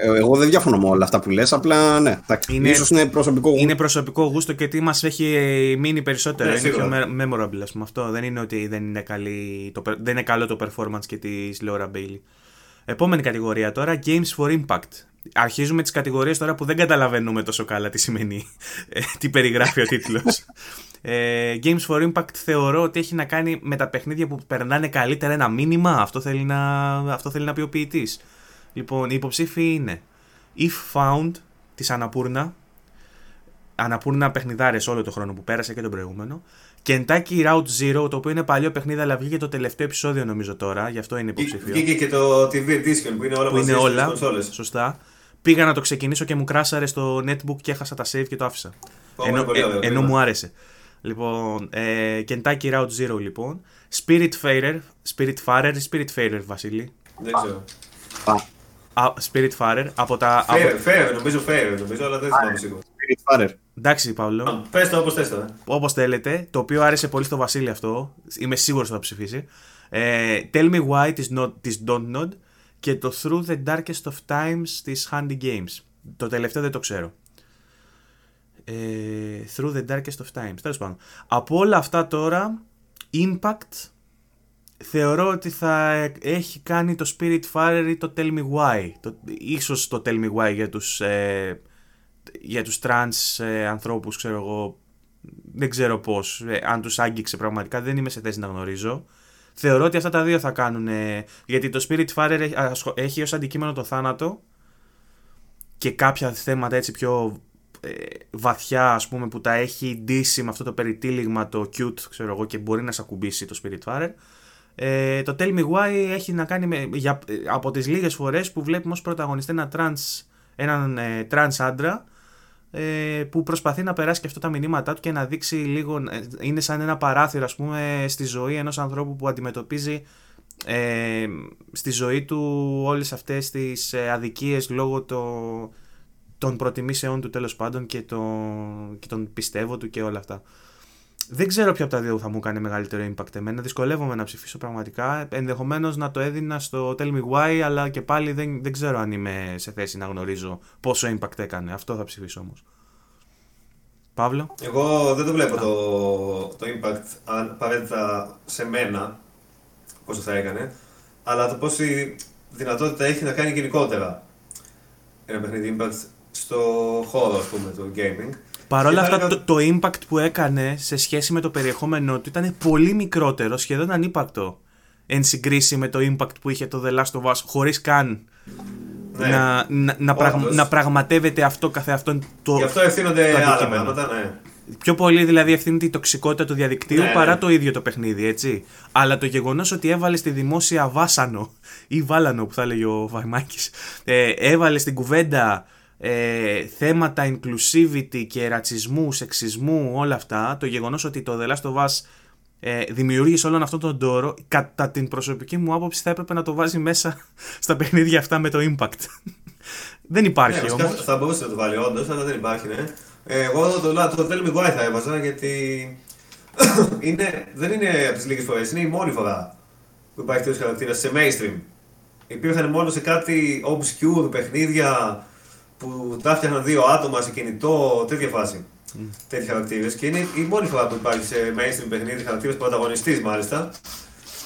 Ε, εγώ δεν διαφωνώ με όλα αυτά που λες, απλά ναι. Είναι, ίσως είναι προσωπικό Είναι προσωπικό γούστο και τι μας έχει μείνει περισσότερο. Ναι, είναι πιο memorable, ας πούμε. Αυτό δεν είναι ότι δεν είναι, καλή, το, δεν είναι καλό το performance και της Laura Bailey. Επόμενη κατηγορία τώρα, Games for Impact αρχίζουμε τις κατηγορίες τώρα που δεν καταλαβαίνουμε τόσο καλά τι σημαίνει, ε, τι περιγράφει ο τίτλος. Ε, Games for Impact θεωρώ ότι έχει να κάνει με τα παιχνίδια που περνάνε καλύτερα ένα μήνυμα. Αυτό θέλει να, αυτό θέλει να πει ο ποιητής. Λοιπόν, οι υποψήφοι είναι If Found της Αναπούρνα. Αναπούρνα παιχνιδάρες όλο το χρόνο που πέρασε και τον προηγούμενο. Kentucky Route Zero, το οποίο είναι παλιό παιχνίδι, αλλά βγήκε το τελευταίο επεισόδιο νομίζω τώρα, γι' αυτό είναι υποψήφιο. Βγήκε και το TV Edition που είναι όλα που είναι όλα, σωστά. Πήγα να το ξεκινήσω και μου κράσαρε στο netbook και έχασα τα save και το άφησα. ενώ, ε, ενώ μου άρεσε. Λοιπόν, ε, Kentucky Route Zero λοιπόν. Spirit Farer, Spirit Farer ή Spirit Farer, Βασίλη; Δεν ξέρω. Spirit Farer από τα. Farer, νομίζω Farer, νομίζω, αλλά δεν θυμάμαι σίγουρα. Spirit Farer. Εντάξει, Παύλο. Πες το όπως θες το. Όπως θέλετε. Το οποίο άρεσε πολύ στο Βασίλη αυτό. Είμαι σίγουρος ότι θα ψηφίσει. Ε, Tell me why της, not, της Don't Nod και το Through the Darkest of Times της Handy Games. Το τελευταίο δεν το ξέρω. Ε, through the darkest of times. Τέλος πάντων. Από όλα αυτά τώρα, Impact θεωρώ ότι θα έχει κάνει το Spirit Fire ή το Tell Me Why. Το, ίσως το Tell Me Why για τους, ε, για τους trans ε, ανθρώπους, ξέρω εγώ, δεν ξέρω πώς, ε, αν τους άγγιξε πραγματικά, δεν είμαι σε θέση να γνωρίζω. Θεωρώ ότι αυτά τα δύο θα κάνουν, γιατί το Spirit Fire έχει ως αντικείμενο το θάνατο και κάποια θέματα έτσι πιο ε, βαθιά ας πούμε που τα έχει ντύσει με αυτό το περιτύλιγμα το cute ξέρω εγώ και μπορεί να σε ακουμπήσει το Spirit Ε, το Tell Me Why έχει να κάνει με, για, από τις λίγες φορές που βλέπουμε ως πρωταγωνιστή ένα trans, έναν ε, trans άντρα ε, που προσπαθεί να περάσει και αυτό τα μηνύματά του και να δείξει λίγο, ε, είναι σαν ένα παράθυρο ας πούμε στη ζωή ενός ανθρώπου που αντιμετωπίζει ε, στη ζωή του όλες αυτές τις ε, αδικίες λόγω το, των προτιμήσεών του τέλος πάντων και, το, και τον πιστεύω του και όλα αυτά. Δεν ξέρω ποιο από τα δύο θα μου κάνει μεγαλύτερο impact εμένα. Δυσκολεύομαι να ψηφίσω πραγματικά. Ενδεχομένως να το έδινα στο Tell Me Why, αλλά και πάλι δεν, δεν ξέρω αν είμαι σε θέση να γνωρίζω πόσο impact έκανε. Αυτό θα ψηφίσω όμως. Παύλο; Εγώ δεν το βλέπω το, το impact αν απαραίτητα σε μένα πόσο θα έκανε, αλλά το πόση δυνατότητα έχει να κάνει γενικότερα ένα παιχνίδι impact στο χώρο ας πούμε του gaming. Παρ' όλα αυτά το, το, impact που έκανε σε σχέση με το περιεχόμενό του ήταν πολύ μικρότερο, σχεδόν ανύπαρκτο εν συγκρίση με το impact που είχε το The Last of Us χωρίς καν ναι. να, να, να, να, πραγματεύεται αυτό καθε αυτόν το Γι' αυτό ευθύνονται άλλα πράγματα, ναι. Πιο πολύ δηλαδή ευθύνεται η τοξικότητα του διαδικτύου ναι, παρά ναι. το ίδιο το παιχνίδι, έτσι. Αλλά το γεγονός ότι έβαλε στη δημόσια βάσανο ή βάλανο που θα έλεγε ο Βαϊμάκης, ε, έβαλε στην κουβέντα ε, θέματα inclusivity και ρατσισμού, σεξισμού, όλα αυτά, το γεγονός ότι το The Last of Us ε, δημιούργησε όλον αυτόν τον τόρο, κατά την προσωπική μου άποψη θα έπρεπε να το βάζει μέσα στα παιχνίδια αυτά με το impact. δεν υπάρχει ναι, όμως. Θα μπορούσε να το βάλει όντως, αλλά δεν υπάρχει, ναι. Ε, εγώ το, το, το Tell Me Why θα έβαζα γιατί είναι, δεν είναι από τις λίγες φορές, είναι η μόνη φορά που υπάρχει τέτοιος χαρακτήρας σε mainstream. Υπήρχαν μόνο σε κάτι obscure παιχνίδια που τα έφτιαχναν δύο άτομα σε κινητό, τέτοια φάση. Mm. Τέτοιοι χαρακτήρες. Και είναι η μόνη φορά που υπάρχει σε mainstream παιχνίδι χαρακτήρα πρωταγωνιστής μάλιστα.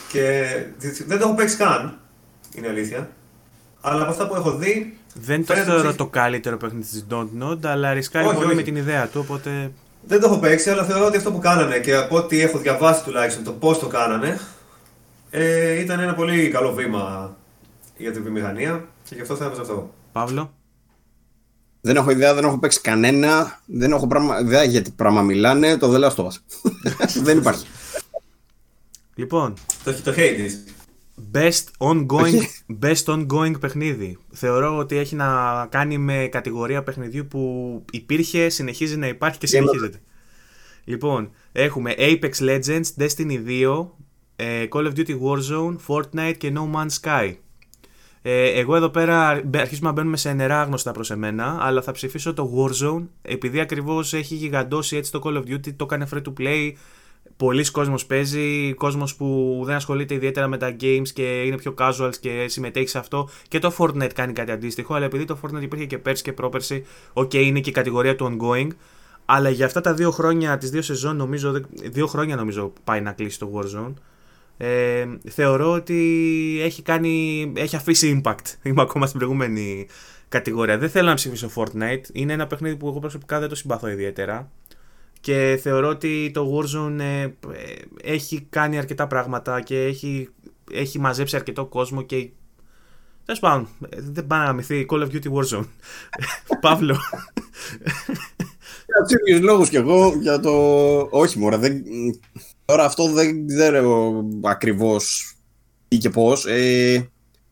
Και δεν το έχω παίξει καν. Είναι αλήθεια. Αλλά από αυτά που έχω δει. Δεν το θεωρώ το καλύτερο παιχνίδι της Don't Nod, αλλά ρισκάρει όχι, πολύ όχι. με την ιδέα του. Οπότε... Δεν το έχω παίξει, αλλά θεωρώ ότι αυτό που κάνανε και από ό,τι έχω διαβάσει τουλάχιστον το πώς το κάνανε ε, ήταν ένα πολύ καλό βήμα για την βιομηχανία και γι' αυτό θα έβαζα αυτό. Παύλο; Δεν έχω ιδέα, δεν έχω παίξει κανένα. Δεν έχω πράγμα, ιδέα γιατί πράγμα μιλάνε. Το δεν στο δεν υπάρχει. Λοιπόν. Το, το Hades. Best ongoing, best ongoing παιχνίδι. Θεωρώ ότι έχει να κάνει με κατηγορία παιχνιδιού που υπήρχε, συνεχίζει να υπάρχει και συνεχίζεται. Λοιπόν, έχουμε Apex Legends, Destiny 2, ε, Call of Duty Warzone, Fortnite και No Man's Sky. Ε, εγώ εδώ πέρα αρχίζουμε να μπαίνουμε σε νερά γνωστά προς εμένα, αλλά θα ψηφίσω το Warzone επειδή ακριβώς έχει γιγαντώσει έτσι το Call of Duty, το έκανε free to play. Πολλοί κόσμος παίζει, κόσμος που δεν ασχολείται ιδιαίτερα με τα games και είναι πιο casuals και συμμετέχει σε αυτό. Και το Fortnite κάνει κάτι αντίστοιχο, αλλά επειδή το Fortnite υπήρχε και πέρσι και πρόπερσι, οκ, είναι και η κατηγορία του ongoing. Αλλά για αυτά τα δύο χρόνια, τις δύο σεζόν, νομίζω, δύο χρόνια νομίζω πάει να κλείσει το Warzone. Ε, θεωρώ ότι έχει, κάνει, έχει αφήσει impact. Είμαι ακόμα στην προηγούμενη κατηγορία. Δεν θέλω να ψηφίσω Fortnite. Είναι ένα παιχνίδι που εγώ προσωπικά δεν το συμπαθώ ιδιαίτερα. Και θεωρώ ότι το Warzone ε, έχει κάνει αρκετά πράγματα και έχει, έχει μαζέψει αρκετό κόσμο και Τέλος πάντων, δεν πάει να μυθεί Call of Duty Warzone. Παύλο. Για τους λόγους κι εγώ για το. Όχι, μωρέ, δεν... Τώρα αυτό δεν ξέρω ακριβώς τι και πώς. Ε,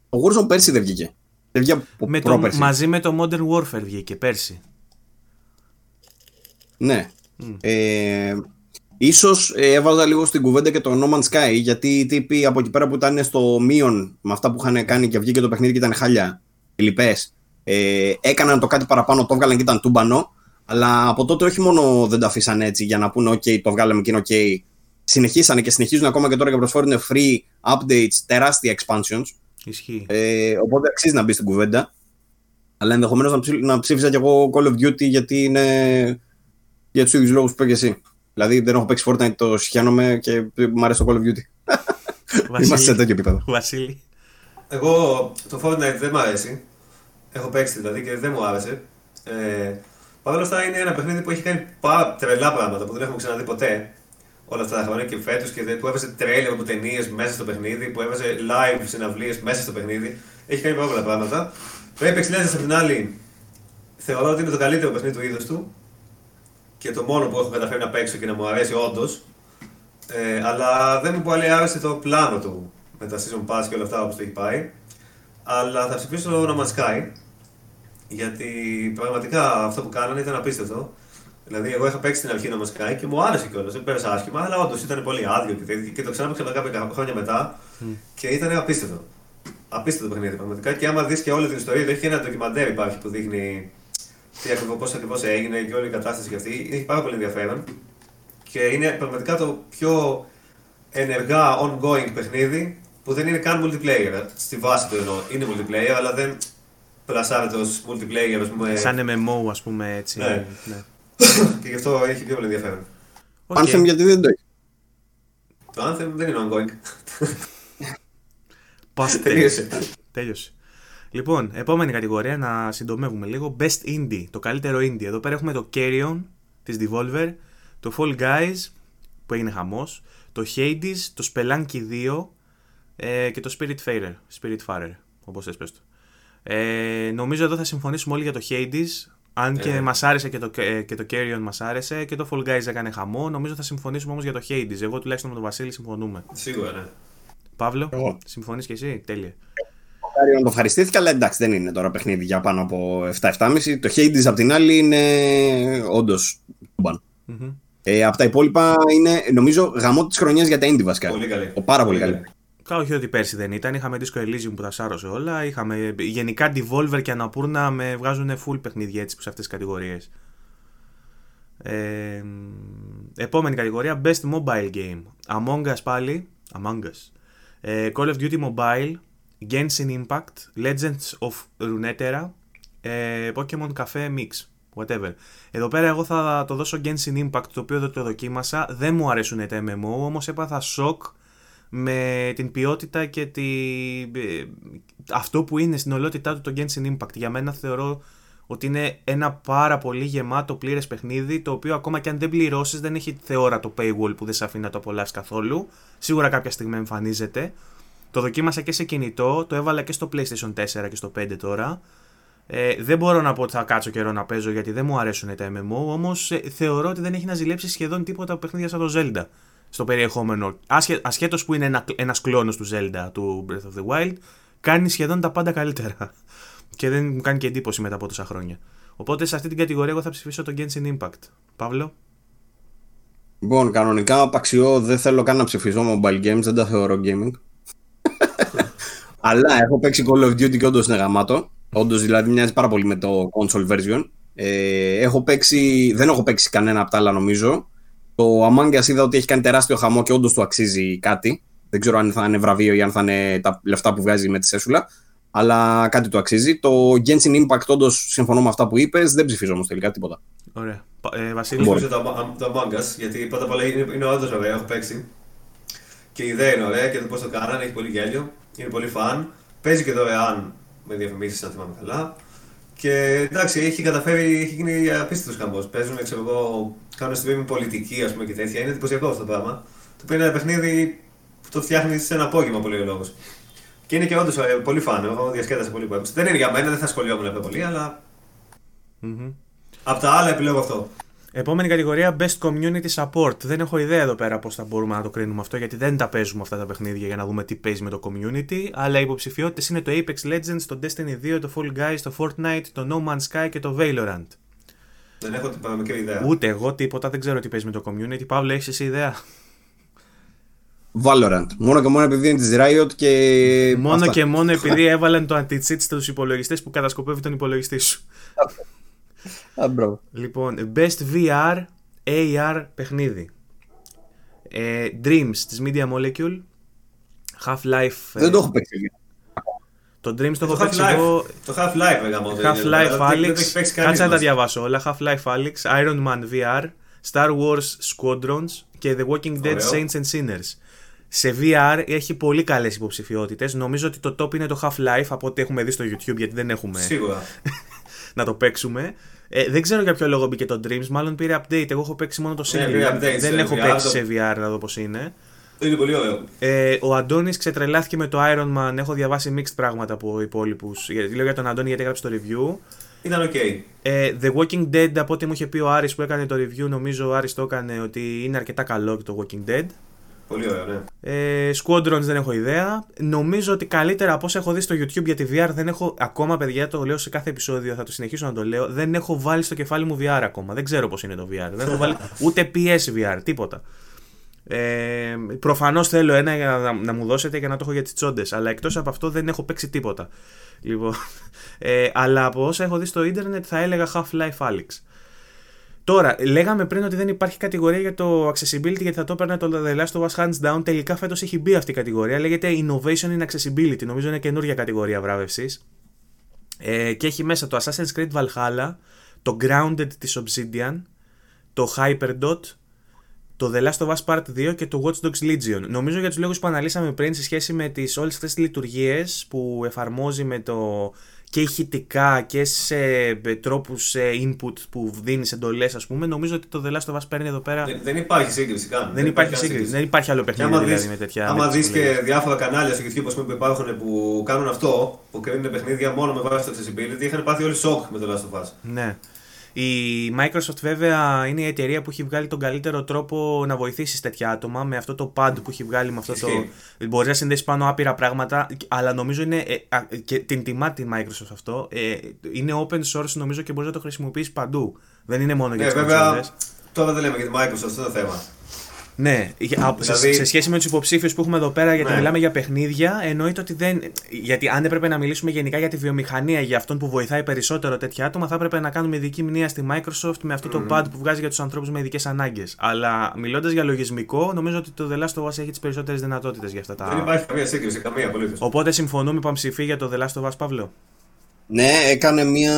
ο Warzone πέρσι δεν βγήκε. Δεν βγήκε με το, μαζί με το Modern Warfare βγήκε πέρσι. Ναι. Mm. Ε, ίσως ε, έβαζα λίγο στην κουβέντα και το No Man's Sky γιατί οι τύποι από εκεί πέρα που ήταν στο μείον με αυτά που είχαν κάνει και βγήκε το παιχνίδι και ήταν χάλια, οι ε, έκαναν το κάτι παραπάνω, το έβγαλαν και ήταν τούμπανο. Αλλά από τότε όχι μόνο δεν το αφήσαν έτσι για να πούνε OK, το βγάλαμε και είναι OK, συνεχίσανε και συνεχίζουν ακόμα και τώρα και προσφέρουν free updates, τεράστια expansions. Ισχύει. Ε, οπότε αξίζει να μπει στην κουβέντα. Αλλά ενδεχομένως να, ψή, να ψήφισα κι εγώ Call of Duty γιατί είναι για τους ίδιους λόγους που είπε και εσύ. Δηλαδή δεν έχω παίξει Fortnite, το συχαίνομαι και μου αρέσει το Call of Duty. Είμαστε σε τέτοιο επίπεδο. Βασίλη. Εγώ το Fortnite δεν μου αρέσει. Έχω παίξει δηλαδή και δεν μου άρεσε. Ε, Παρ' όλα αυτά είναι ένα παιχνίδι που έχει κάνει πάρα τρελά πράγματα που δεν έχουμε ξαναδεί ποτέ όλα αυτά τα χρόνια και φέτος και που έβαζε τρέλερ από ταινίες μέσα στο παιχνίδι, που έβαζε live συναυλίες μέσα στο παιχνίδι. Έχει κάνει πάρα πολλά πράγματα. Το Apex Legends απ' την άλλη θεωρώ ότι είναι το καλύτερο παιχνίδι του είδους του και το μόνο που έχω καταφέρει να παίξω και να μου αρέσει όντως. Ε, αλλά δεν μου πολύ άρεσε το πλάνο του με τα season pass και όλα αυτά όπως το έχει πάει. Αλλά θα ψηφίσω το No Man's Sky γιατί πραγματικά αυτό που κάνανε ήταν απίστευτο. Δηλαδή, εγώ είχα παίξει την αρχή να μα κάνει και μου άρεσε κιόλας. Δεν πέρασα άσχημα, αλλά όντως ήταν πολύ άδειο και, και το ξανά κάποια χρόνια μετά mm. και ήταν απίστευτο. Απίστευτο παιχνίδι πραγματικά. Και άμα δεις και όλη την ιστορία, έχει και ένα ντοκιμαντέρ υπάρχει που δείχνει πώς ακριβώς έγινε και όλη η κατάσταση και αυτή. Έχει πάρα πολύ ενδιαφέρον. Και είναι πραγματικά το πιο ενεργά ongoing παιχνίδι που δεν είναι καν multiplayer. Στη βάση του εννοώ. Είναι multiplayer, αλλά δεν πλασάρεται ως multiplayer, ας πούμε. Σαν MMO, ας πούμε έτσι. Ναι. ναι. Και γι' αυτό έχει πιο πολύ ενδιαφέρον. Okay. Anthem γιατί δεν το έχει; Το Anthem δεν είναι ongoing. Πάστε. Τελείωσε. Τέλειωσε. Λοιπόν, επόμενη κατηγορία να συντομεύουμε λίγο. Best Indie, το καλύτερο Indie. Εδώ πέρα έχουμε το Carrion της Devolver, το Fall Guys που έγινε χαμός, το Hades, το Spelunky 2 ε, και το Spirit Farer, όπως θες πες το. Ε, νομίζω εδώ θα συμφωνήσουμε όλοι για το Hades. Αν και ε. μας άρεσε και το, ε, και το Carrion μας άρεσε και το Fall Guys έκανε χαμό, νομίζω θα συμφωνήσουμε όμως για το Hades. Εγώ τουλάχιστον με τον Βασίλη συμφωνούμε. Σίγουρα, ναι. Παύλο, συμφωνείς και εσύ, τέλεια. Το Carrion το ευχαριστήθηκα, αλλά εντάξει δεν είναι τώρα παιχνίδι για πάνω από 7-7,5. Το Hades απ' την άλλη είναι όντως mm-hmm. ε, από τα υπόλοιπα είναι νομίζω γαμό της χρονιάς για τα Indie βασικά. Πολύ καλή. Ο, πάρα πολύ, πολύ καλή. Όχι ότι πέρσι δεν ήταν. Είχαμε Disco Elysium που τα σάρωσε όλα. Είχαμε γενικά Devolver και Αναπούρνα με βγάζουν full παιχνίδια έτσι σε αυτές τις κατηγορίες. Ε, επόμενη κατηγορία Best Mobile Game. Among Us πάλι. Among Us. Ε, Call of Duty Mobile. Genshin Impact. Legends of Runeterra. Ε, Pokemon Cafe Mix. Whatever. Εδώ πέρα εγώ θα το δώσω Genshin Impact το οποίο δεν το δοκίμασα. Δεν μου αρέσουν τα MMO όμως έπαθα σοκ με την ποιότητα και τη... Ε, αυτό που είναι στην ολότητά του το Genshin Impact. Για μένα θεωρώ ότι είναι ένα πάρα πολύ γεμάτο πλήρες παιχνίδι το οποίο ακόμα και αν δεν πληρώσεις δεν έχει θεόρατο paywall που δεν σε αφήνει να το απολαύσεις καθόλου. Σίγουρα κάποια στιγμή εμφανίζεται. Το δοκίμασα και σε κινητό, το έβαλα και στο PlayStation 4 και στο 5 τώρα. Ε, δεν μπορώ να πω ότι θα κάτσω καιρό να παίζω γιατί δεν μου αρέσουν τα MMO, όμως ε, θεωρώ ότι δεν έχει να ζηλέψει σχεδόν τίποτα από παιχνίδια σαν το Zelda στο περιεχόμενο. Ασχέ, ασχέτως που είναι ένα, ένας κλόνος του Zelda, του Breath of the Wild, κάνει σχεδόν τα πάντα καλύτερα. Και δεν μου κάνει και εντύπωση μετά από τόσα χρόνια. Οπότε σε αυτή την κατηγορία εγώ θα ψηφίσω το Genshin Impact. Παύλο; Λοιπόν, κανονικά απαξιώ δεν θέλω καν να ψηφίσω mobile games, δεν τα θεωρώ gaming. Αλλά έχω παίξει Call of Duty και όντως είναι γαμάτο. Όντως δηλαδή μοιάζει πάρα πολύ με το console version. Ε, έχω παίξει, δεν έχω παίξει κανένα από τα άλλα νομίζω. Το Among Us είδα ότι έχει κάνει τεράστιο χαμό και όντως του αξίζει κάτι. Δεν ξέρω αν θα είναι βραβείο ή αν θα είναι τα λεφτά που βγάζει με τη Σέσουλα. Αλλά κάτι του αξίζει. Το Genshin Impact, όντως συμφωνώ με αυτά που είπες. Δεν ψηφίζω όμως τελικά τίποτα. Ωραία. Ε, Βασίλη, Μπορεί. το, το Among Us, γιατί πρώτα απ' όλα είναι, είναι όντως ωραίο, έχω παίξει. Και η ιδέα είναι ωραία και το πώς το κάνανε, έχει πολύ γέλιο. Είναι πολύ φαν. Παίζει και δωρεάν με διαφημίσεις, αν θυμάμαι καλά. Και εντάξει, έχει καταφέρει, έχει γίνει απίστευτος καμπό. Παίζουν, ξέρω εγώ, κάνουν στην πολιτική ας πούμε, και τέτοια. Είναι εντυπωσιακό αυτό το πράγμα. Το οποίο είναι ένα παιχνίδι που το φτιάχνει σε ένα απόγευμα πολύ ο λόγος. Και είναι και όντως ε, πολύ φαν. Εγώ διασκέδασα πολύ που έπαιξε. Δεν είναι για μένα, δεν θα σχολιόμουν αυτό πολύ, αλλά. Mm-hmm. Από τα άλλα επιλέγω αυτό. Επόμενη κατηγορία Best Community Support. Δεν έχω ιδέα εδώ πέρα πώς θα μπορούμε να το κρίνουμε αυτό, γιατί δεν τα παίζουμε αυτά τα παιχνίδια για να δούμε τι παίζει με το community. Αλλά οι υποψηφιότητες είναι το Apex Legends, το Destiny 2, το Fall Guys, το Fortnite, το No Man's Sky και το Valorant. Δεν έχω την παραμικρή ιδέα. Ούτε εγώ τίποτα, δεν ξέρω τι παίζει με το community. Παύλο, έχεις εσύ ιδέα; Valorant. Μόνο και μόνο επειδή είναι της Riot και. Μόνο Αυτά. και μόνο επειδή έβαλαν το anti-cheat στους υπολογιστές που κατασκοπεύει τον υπολογιστή σου. Λοιπόν, Best VR AR παιχνίδι. Ε, Dreams της Media Molecule. Half-Life. Δεν το έχω παίξει. Το Dreams το Το έχω παίξει Half-Life. εγώ. Το Half-Life έγαμε ότι είναι, Half-Life αλλά δεν- δεν Alyx. έχει παίξει κανείς Κάτσε να τα μας. διαβάσω όλα. Half-Life Alyx, Iron Man VR, Star Wars Squadrons και The Walking Dead Ωραίο. Saints and Sinners. Σε VR έχει πολύ καλές υποψηφιότητες. Νομίζω ότι το top είναι το Half-Life από ό,τι έχουμε δει στο YouTube γιατί δεν έχουμε Σίγουρα. να το παίξουμε. Ε, δεν ξέρω για ποιο λόγο μπήκε το Dreams, μάλλον πήρε update. Εγώ έχω παίξει μόνο το Ναι, single. πήρε update δεν σε έχω VR, παίξει το- σε VR να δω πώς είναι. Είναι πολύ ωραίο. Ε, ο Αντώνης ξετρελάθηκε με το Iron Man. Έχω διαβάσει mixed πράγματα από υπόλοιπους. Λέω για τον Αντώνη γιατί έγραψε το review. Ήταν οκ. Ε, The Walking Dead, από ό,τι μου είχε πει ο Άρης που έκανε το review, νομίζω ο Άρης το έκανε ότι είναι αρκετά καλό και το Walking Dead. Πολύ ωραίο, ναι. Ε, Squadrons δεν έχω ιδέα. Νομίζω ότι καλύτερα από όσα έχω δει στο YouTube για τη VR δεν έχω ακόμα, παιδιά, το λέω σε κάθε επεισόδιο, θα το συνεχίσω να το λέω. Δεν έχω βάλει στο κεφάλι μου VR ακόμα. Δεν ξέρω πώς είναι το VR. Δεν έχω βάλει ούτε PSVR, τίποτα. Ε, Προφανώς θέλω ένα για να, να μου δώσετε για να το έχω για τις τσόντες. Αλλά εκτός από αυτό δεν έχω παίξει τίποτα. Λοιπόν, ε, αλλά από όσα έχω δει στο ίντερνετ θα έλεγα Half-Life Alyx. Τώρα, λέγαμε πριν ότι δεν υπάρχει κατηγορία για το accessibility γιατί θα το έπαιρνε το The Last of Us Hands Down. Τελικά φέτος έχει μπει αυτή η κατηγορία. Λέγεται Innovation in Accessibility. Νομίζω είναι καινούργια κατηγορία βράβευση. Ε, και έχει μέσα το Assassin's Creed Valhalla, το Grounded της Obsidian, το Hyperdot, το The Last of Us Part 2 και το Watch Dogs Legion. Νομίζω για τους λόγους που αναλύσαμε πριν σε σχέση με τις όλες αυτές τις λειτουργίες που εφαρμόζει με το και ηχητικά και σε τρόπους ε, input που δίνεις εντολές, ας πούμε, νομίζω ότι το The Last of Us παίρνει εδώ πέρα. Δεν, δεν υπάρχει σύγκριση καν. δεν υπάρχει καν σύγκριση. Δεν υπάρχει άλλο Και παιχνίδι άμα δηλαδή δεις, με τέτοια. άμα με δεις τέτοιες και λογικές. διάφορα κανάλια στο YouTube ας πούμε, που υπάρχουν που κάνουν αυτό, που κρίνουν παιχνίδια μόνο με βάση το accessibility, είχαν πάθει όλοι σοκ με το Last of Us. Ναι. Η Microsoft βέβαια είναι η εταιρεία που έχει βγάλει τον καλύτερο τρόπο να βοηθήσει τέτοια άτομα με αυτό το pad που έχει βγάλει με αυτό Ισχύει. το. Μπορεί να συνδέσει πάνω άπειρα πράγματα, αλλά νομίζω είναι. ε, α, και την τιμά την Microsoft αυτό. Ε, είναι open source νομίζω και μπορείς να το χρησιμοποιήσεις παντού. Δεν είναι μόνο για Ναι, τις βέβαια, κονσόλες. τώρα δεν λέμε για τη Microsoft, αυτό είναι το θέμα. Ναι, για- από- σε- Δηλαδή- σε, σχέση με τους υποψήφιους που έχουμε εδώ πέρα, γιατί Ναι. μιλάμε για παιχνίδια, εννοείται ότι δεν. Γιατί αν έπρεπε να μιλήσουμε γενικά για τη βιομηχανία, για αυτόν που βοηθάει περισσότερο τέτοια άτομα, θα έπρεπε να κάνουμε ειδική μνήμα στη Microsoft με αυτό το pad που βγάζει για τους ανθρώπους με ειδικές ανάγκες. Αλλά μιλώντας για λογισμικό, νομίζω ότι το The Last of Us έχει τις περισσότερες δυνατότητες για αυτά Δεν τα. υπάρχει καμία σύγκριση, καμία απολύτως. Οπότε συμφωνούμε πανψηφί για το The Last of Us, Παύλο. Ναι, έκανε μια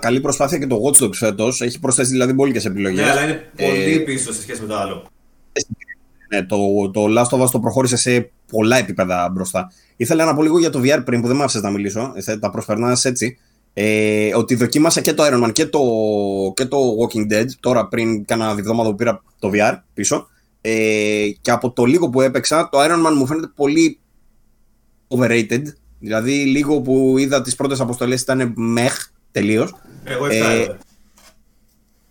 καλή προσπάθεια και το Watch Dogs φέτος. Έχει προσθέσει δηλαδή μπόλικες επιλογές. Ναι, αλλά είναι πολύ Ε, πίσω σε σχέση με το άλλο. Ναι, το, το Last of Us το προχώρησε σε πολλά επίπεδα μπροστά. Ήθελα να πω λίγο για το VR πριν που δεν μ' άφησες να μιλήσω. Ε, θα τα προσπερνάς έτσι. Ε, ότι δοκίμασα και το Iron Man και το, και το Walking Dead τώρα πριν κάνα εβδομάδα που πήρα το VR πίσω. Ε, και από το λίγο που έπαιξα, το Iron Man μου φαίνεται πολύ overrated. Δηλαδή, λίγο που είδα τις πρώτες αποστολές ήταν μεχ τελείως. Εγώ ε, 7 ε,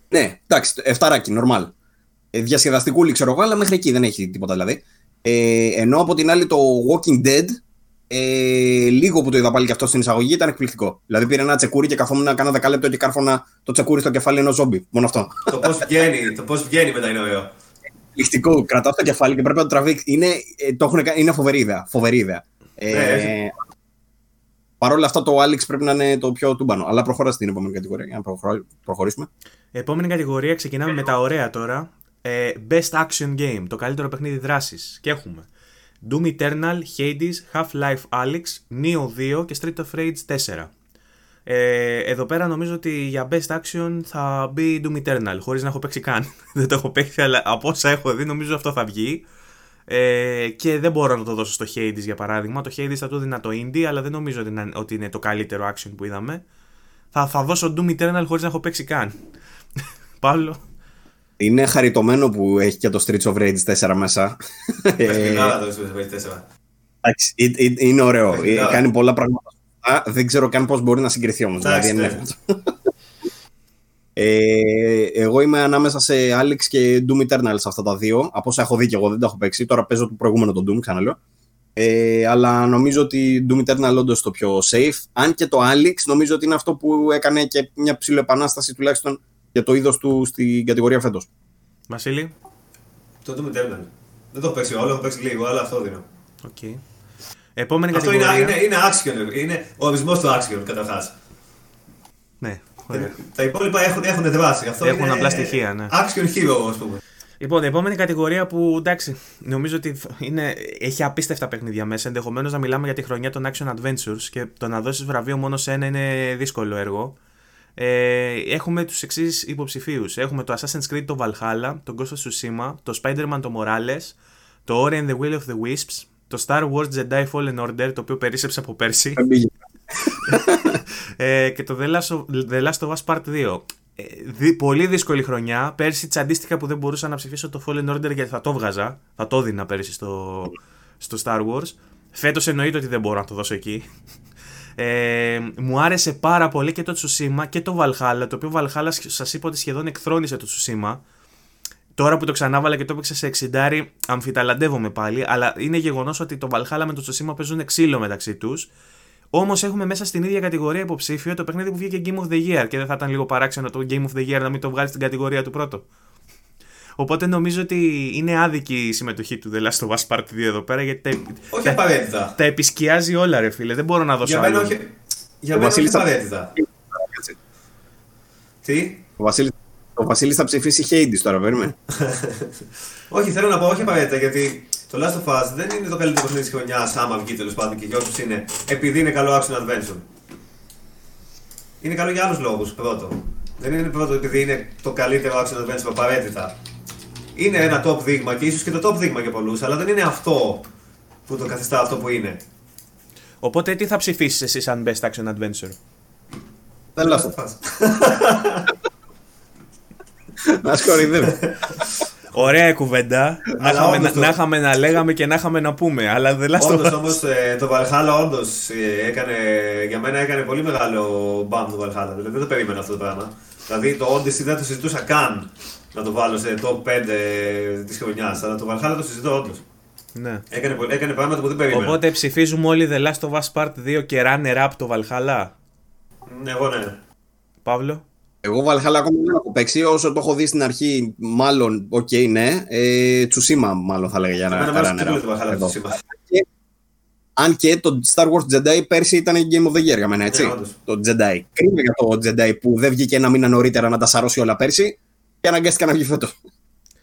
Ναι, εντάξει, εφταράκι, normal. Ε, διασκεδαστικούλη ξέρω εγώ, αλλά μέχρι εκεί δεν έχει τίποτα δηλαδή. Ε, ενώ από την άλλη το Walking Dead, ε, λίγο που το είδα πάλι και αυτό στην εισαγωγή, ήταν εκπληκτικό. Δηλαδή πήρε ένα τσεκούρι και καθόμουν να κάνω δεκάλεπτο και κάρφωνα το τσεκούρι στο κεφάλι ενός ζόμπι. Μόνο αυτό. το πώς βγαίνει, το πώς βγαίνει μετά είναι ωραίο. Εκπληκτικό. Κρατάω το κεφάλι και πρέπει να το τραβήξει. Είναι, ε, το έχουν, κα- είναι φοβερή ιδέα. Φοβερή ιδέα. Ε, Ναι, έχει. Παρ' όλα αυτά το Alex πρέπει να είναι το πιο τούμπανο. Αλλά προχωρά στην επόμενη κατηγορία για να προχωρά- προχωρήσουμε. Επόμενη κατηγορία ξεκινάμε με τα ωραία τώρα. Ε, Best Action Game, το καλύτερο παιχνίδι δράσης. Και έχουμε Doom Eternal, Hades, Half-Life Alyx, Neo 2 και Street of Rage 4. Ε, εδώ πέρα νομίζω ότι για Best Action θα μπει Doom Eternal, χωρίς να έχω παίξει καν. δεν το έχω παίξει, αλλά από όσα έχω δει νομίζω αυτό θα βγει. Ε, και δεν μπορώ να το δώσω στο Hades για παράδειγμα. Το Hades θα του έδινα το Indie, αλλά δεν νομίζω ότι είναι, ότι είναι το καλύτερο action που είδαμε. Θα, θα δώσω Doom Eternal χωρίς να έχω παίξει καν. Παύλο. Είναι χαριτωμένο που έχει και το Streets of Rage 4 μέσα. Ε, Παιχνιδάρα το Street Fighter 4. Εντάξει, ε- ε- είναι ωραίο. Ε, Παιχνιδάρα. Κάνει πολλά πράγματα. Α, δεν ξέρω καν πώς μπορεί να συγκριθεί όμως. Εντάξει, Δηλαδή, ναι. είναι ε, εγώ είμαι ανάμεσα σε Alex και Doom Eternal σε αυτά τα δύο. Από όσα έχω δει και εγώ δεν τα έχω παίξει. Τώρα παίζω το προηγούμενο το Doom, ξαναλέω. Ε, αλλά νομίζω ότι Doom Eternal όντως το πιο safe. Αν και το Alex νομίζω ότι είναι αυτό που έκανε και μια ψηλοεπανάσταση τουλάχιστον για το είδος του στην κατηγορία φέτος. Βασίλη. Το Doom Eternal. Δεν το έχω παίξει όλο, έχω παίξει λίγο, αλλά αυτό δίνω. Okay. Επόμενη Αυτό είναι, κατηγορία. είναι, είναι action, είναι ο ορισμός του action καταρχάς. Ναι, ωραία. Τα υπόλοιπα έχουν, έχουν δράση. Αυτό Έχουν είναι απλά στοιχεία, ναι. Action hero, ας πούμε. Λοιπόν, η επόμενη κατηγορία που εντάξει, νομίζω ότι είναι, έχει απίστευτα παιχνίδια μέσα. Ενδεχομένως να μιλάμε για τη χρονιά των Action Adventures και το να δώσεις βραβείο μόνο σε ένα είναι δύσκολο έργο. Ε, έχουμε τους εξής υποψηφίους. Έχουμε το Assassin's Creed το Valhalla, το Ghost of Tsushima, το Spider-Man το Morales, το Ori and the Will of the Wisps, το Star Wars Jedi Fallen Order, το οποίο περίσσεψε από πέρσι. ε, και το The Last, of, The Last of Us Part 2. Ε, δι, πολύ δύσκολη χρονιά. Πέρσι τσαντίστηκα που δεν μπορούσα να ψηφίσω το Fallen Order γιατί θα το βγάζα. Θα το δίνα πέρσι στο, στο Star Wars. Φέτος εννοείται ότι δεν μπορώ να το δώσω εκεί. Ε, μου άρεσε πάρα πολύ και το Tsushima και το Valhalla, το οποίο Valhalla σας είπα ότι σχεδόν εκθρόνησε το Tsushima. Τώρα που το ξανάβαλα και το έπαιξα σε 60, αμφιταλαντεύομαι πάλι, αλλά είναι γεγονός ότι το Valhalla με το Tsushima παίζουν ξύλο μεταξύ τους. Όμως έχουμε μέσα στην ίδια κατηγορία υποψήφιο το παιχνίδι που βγήκε Game of the Year και δεν θα ήταν λίγο παράξενο το Game of the Year να μην το βγάλεις στην κατηγορία του πρώτο. Οπότε νομίζω ότι είναι άδικη η συμμετοχή του The Last of Us Part 2 εδώ πέρα γιατί τα, όχι τα, απαραίτητα. τα επισκιάζει όλα ρε φίλε, δεν μπορώ να δώσω Για μένα όχι, για μένα όχι απαραίτητα. Τι; Ο Βασίλης, ο Βασίλης θα ψηφίσει Hades τώρα, παίρνουμε. όχι, θέλω να πω όχι απαραίτητα γιατί το Last of Us δεν είναι το καλύτερο παιχνίδι της χρονιάς, άμα βγει τέλος πάντων και για όσους είναι, επειδή είναι καλό action adventure. Είναι καλό για άλλους λόγους. Πρώτο. Δεν είναι πρώτο επειδή είναι το καλύτερο action adventure απαραίτητα. Είναι ένα top δείγμα και ίσως και το top δείγμα για πολλούς, αλλά δεν είναι αυτό που το καθιστά αυτό που είναι. Οπότε τι θα ψηφίσεις εσύ σαν best action adventure; Δεν Last of Us. Να σκορυδεύω. Ωραία κουβέντα. να, είχαμε, να, να είχαμε να λέγαμε και να είχαμε να πούμε. Αλλά δεν λάστο. Όντως όμως ε, το Valhalla όντως ε, έκανε. Για μένα έκανε πολύ μεγάλο μπαμ το Valhalla. Δηλαδή δεν το περίμενα αυτό το πράγμα. Δηλαδή το Odyssey δεν το συζητούσα καν να το βάλω σε top 5 της χρονιάς. Αλλά το Valhalla το συζητώ όντως. Ναι. Έκανε, έκανε πράγματα που δεν περίμενα. Οπότε ψηφίζουμε όλοι The Last of Us Part 2 και runner up το Valhalla; Ναι, εγώ ναι. Παύλο; Εγώ Valhalla ακόμα δεν έχω παίξει. Όσο το έχω δει στην αρχή, μάλλον, ok, okay, ναι. Ε, Tsushima, μάλλον θα λέγα για να runner up. Αν και το Star Wars Jedi πέρσι ήταν Game of the Year για μένα, έτσι. Ναι, το Jedi. Κρίμα για το Jedi που δεν βγήκε ένα μήνα νωρίτερα να τα σαρώσει όλα πέρσι και αναγκάστηκα να βγει φέτο.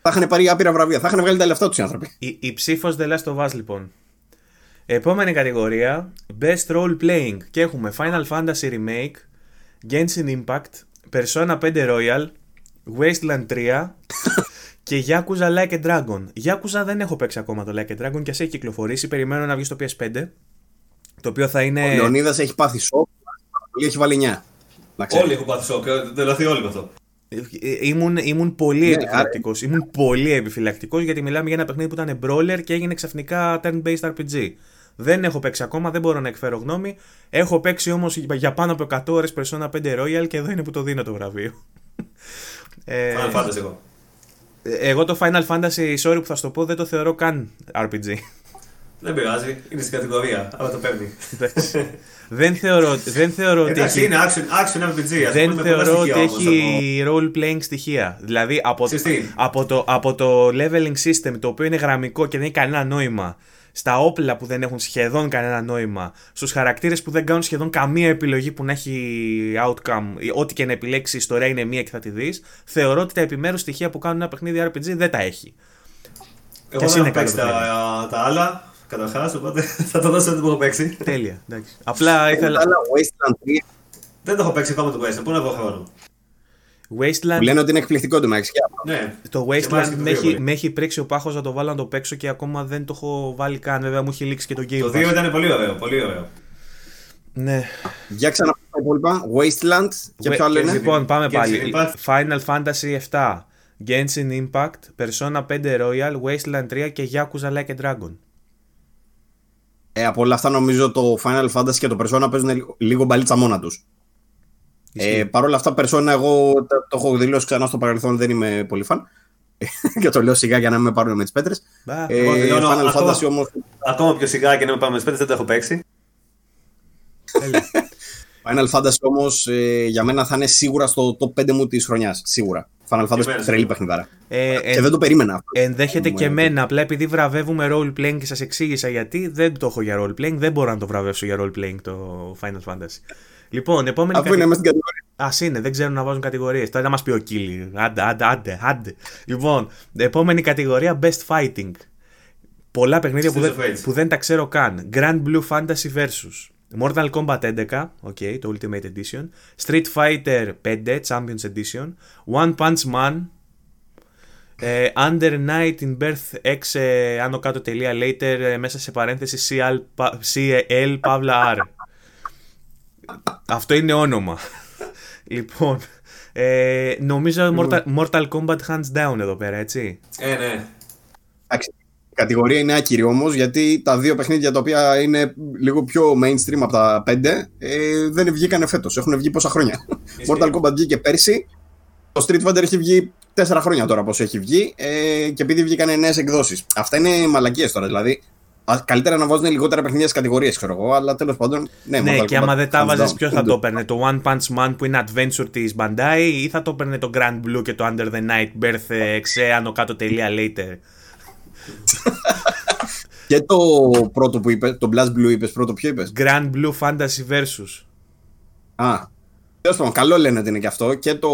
Θα είχαν πάρει άπειρα βραβεία. Θα είχαν βγάλει τα λεφτά τους οι άνθρωποι. Η, η ψήφος The Last of Us, λοιπόν. Επόμενη κατηγορία. Best Role Playing. Και έχουμε Final Fantasy Remake, Genshin Impact, Persona 5 Royal, Wasteland 3 και Yakuza Like a Dragon. Yakuza δεν έχω παίξει ακόμα το Like a Dragon και ας έχει κυκλοφορήσει. Περιμένω να βγει στο PS5. Το οποίο θα είναι. Ο Λεωνίδας έχει πάθει σοκ. Έχει βάλει 9. Όλοι έχουν πάθει σοκ. Δηλαδή όλοι με αυτό. Ήμουν, ήμουν πολύ ναι, επιφυλακτικός. Ήμουν πολύ επιφυλακτικός γιατί μιλάμε για ένα παιχνίδι που ήταν brawler και έγινε ξαφνικά turn-based RPG. Δεν έχω παίξει ακόμα, δεν μπορώ να εκφέρω γνώμη. Έχω παίξει όμως για πάνω από 100 ώρες Persona 5 Royal και εδώ είναι που το δίνω το βραβείο. Final Fantasy εγώ. Εγώ το Final Fantasy, sorry που θα σου το πω, δεν το θεωρώ καν RPG. Δεν πειράζει, είναι στην κατηγορία, αλλά το παίρνει. δεν θεωρώ, δεν θεωρώ ότι έχει... είναι action, action RPG. Ας δεν πούμε, θεωρώ ότι όμως, έχει role playing στοιχεία. Δηλαδή από, από, το, από το leveling system το οποίο είναι γραμμικό και δεν έχει κανένα νόημα στα όπλα που δεν έχουν σχεδόν κανένα νόημα, στους χαρακτήρες που δεν κάνουν σχεδόν καμία επιλογή που να έχει outcome, ό,τι και να επιλέξεις η ιστορία είναι μία και θα τη δεις, θεωρώ ότι τα επιμέρους στοιχεία που κάνουν ένα παιχνίδι RPG δεν τα έχει. Εγώ δεν έχω παίξει τα, τα άλλα, καταρχάς, οπότε θα το δώσω ότι που έχω παίξει. Τέλεια, εντάξει. Απλά ήθελα... Wasteland 3. Δεν το έχω παίξει ακόμα το Wasteland, πού να βρω χρόνο. Wasteland... Που λένε ότι είναι εκπληκτικό το Μαξ. Ναι. Το Wasteland με έχει, με έχει πρίξει ο πάχος να το βάλω να το παίξω και ακόμα δεν το έχω βάλει καν. Βέβαια μου έχει λήξει και το Game Το 2 ήταν πολύ ωραίο, πολύ ωραίο. Ναι. Για ξαναπώ τα υπόλοιπα. Wasteland και ποιο άλλο είναι; Λοιπόν, πάμε πάλι. Final Fantasy 7, Genshin Impact, Persona 5 Royal, Wasteland 3 και Yakuza Like a Dragon. Ε, από όλα αυτά νομίζω το Final Fantasy και το Persona παίζουν λίγο μπαλίτσα μόνα τους. Ε, Παρ' όλα αυτά, Persona, εγώ το, το έχω δηλώσει ξανά στο παρελθόν, δεν είμαι πολύ φαν. και το λέω σιγά για να μην με πάρουν με τις πέτρες. Ε, Final ακόμα, Fantasy όμω. Ακόμα πιο σιγά και να με πάρουν με τις πέτρες, δεν το έχω παίξει. Final Fantasy όμως ε, για μένα θα είναι σίγουρα στο top 5 μου της χρονιάς. Σίγουρα. Final Fantasy τρελή παιχνιδάρα. Ε, και δεν το περίμενα. Ενδέχεται και εμένα. Απλά επειδή βραβεύουμε role playing και σας εξήγησα γιατί δεν το έχω για role playing, δεν μπορώ να το βραβεύσω για role playing το Final Fantasy. Λοιπόν, επόμενη Αφού είναι μέσα στην κατηγορία. Α είναι, δεν ξέρουν να βάζουν κατηγορίες. Τώρα να μας πει ο Κίλι. Άντε, άντε, άντε, άντε. Λοιπόν, επόμενη κατηγορία Best Fighting. Πολλά παιχνίδια που Streets δεν, of Rage. που δεν τα ξέρω καν. Grand Blue Fantasy Versus. Mortal Kombat 11, okay, το Ultimate Edition. Street Fighter 5, Champions Edition. One Punch Man. Ε, Under Night in Birth X ε, άνω κάτω τελεία later ε, μέσα σε παρένθεση CL, πα- CL Pavla R. Αυτό είναι όνομα. λοιπόν, ε, νομίζω Mortal, Mortal Kombat hands down εδώ πέρα, έτσι. Ε, ναι. Εντάξει, η κατηγορία είναι άκυρη όμως, γιατί τα δύο παιχνίδια τα οποία είναι λίγο πιο mainstream από τα πέντε ε, δεν βγήκαν φέτος. Έχουν βγει πόσα χρόνια. Mortal Kombat βγήκε πέρσι. Το Street Fighter έχει βγει τέσσερα χρόνια τώρα πώ έχει βγει ε, και επειδή βγήκαν νέες εκδόσεις. Αυτά είναι μαλακίες τώρα. Δηλαδή, α, καλύτερα να βάζουν λιγότερα παιχνίδια στις κατηγορίες, ξέρω εγώ, αλλά τέλος πάντων. Ναι, Ναι, Mortal και Kombat άμα δεν τα hands βάζες down. ποιο θα το έπαιρνε, το One Punch Man που είναι adventure της Bandai ή θα το έπαιρνε το Grand Blue και το Under the Night Birth ε, Xe άνω κάτω τελεία later; Και το πρώτο που είπες, το Blast Blue είπες, πρώτο ποιο είπες; Granblue Fantasy Versus. Α. Τέλος πάντων, καλό λένε ότι είναι και αυτό. Και το,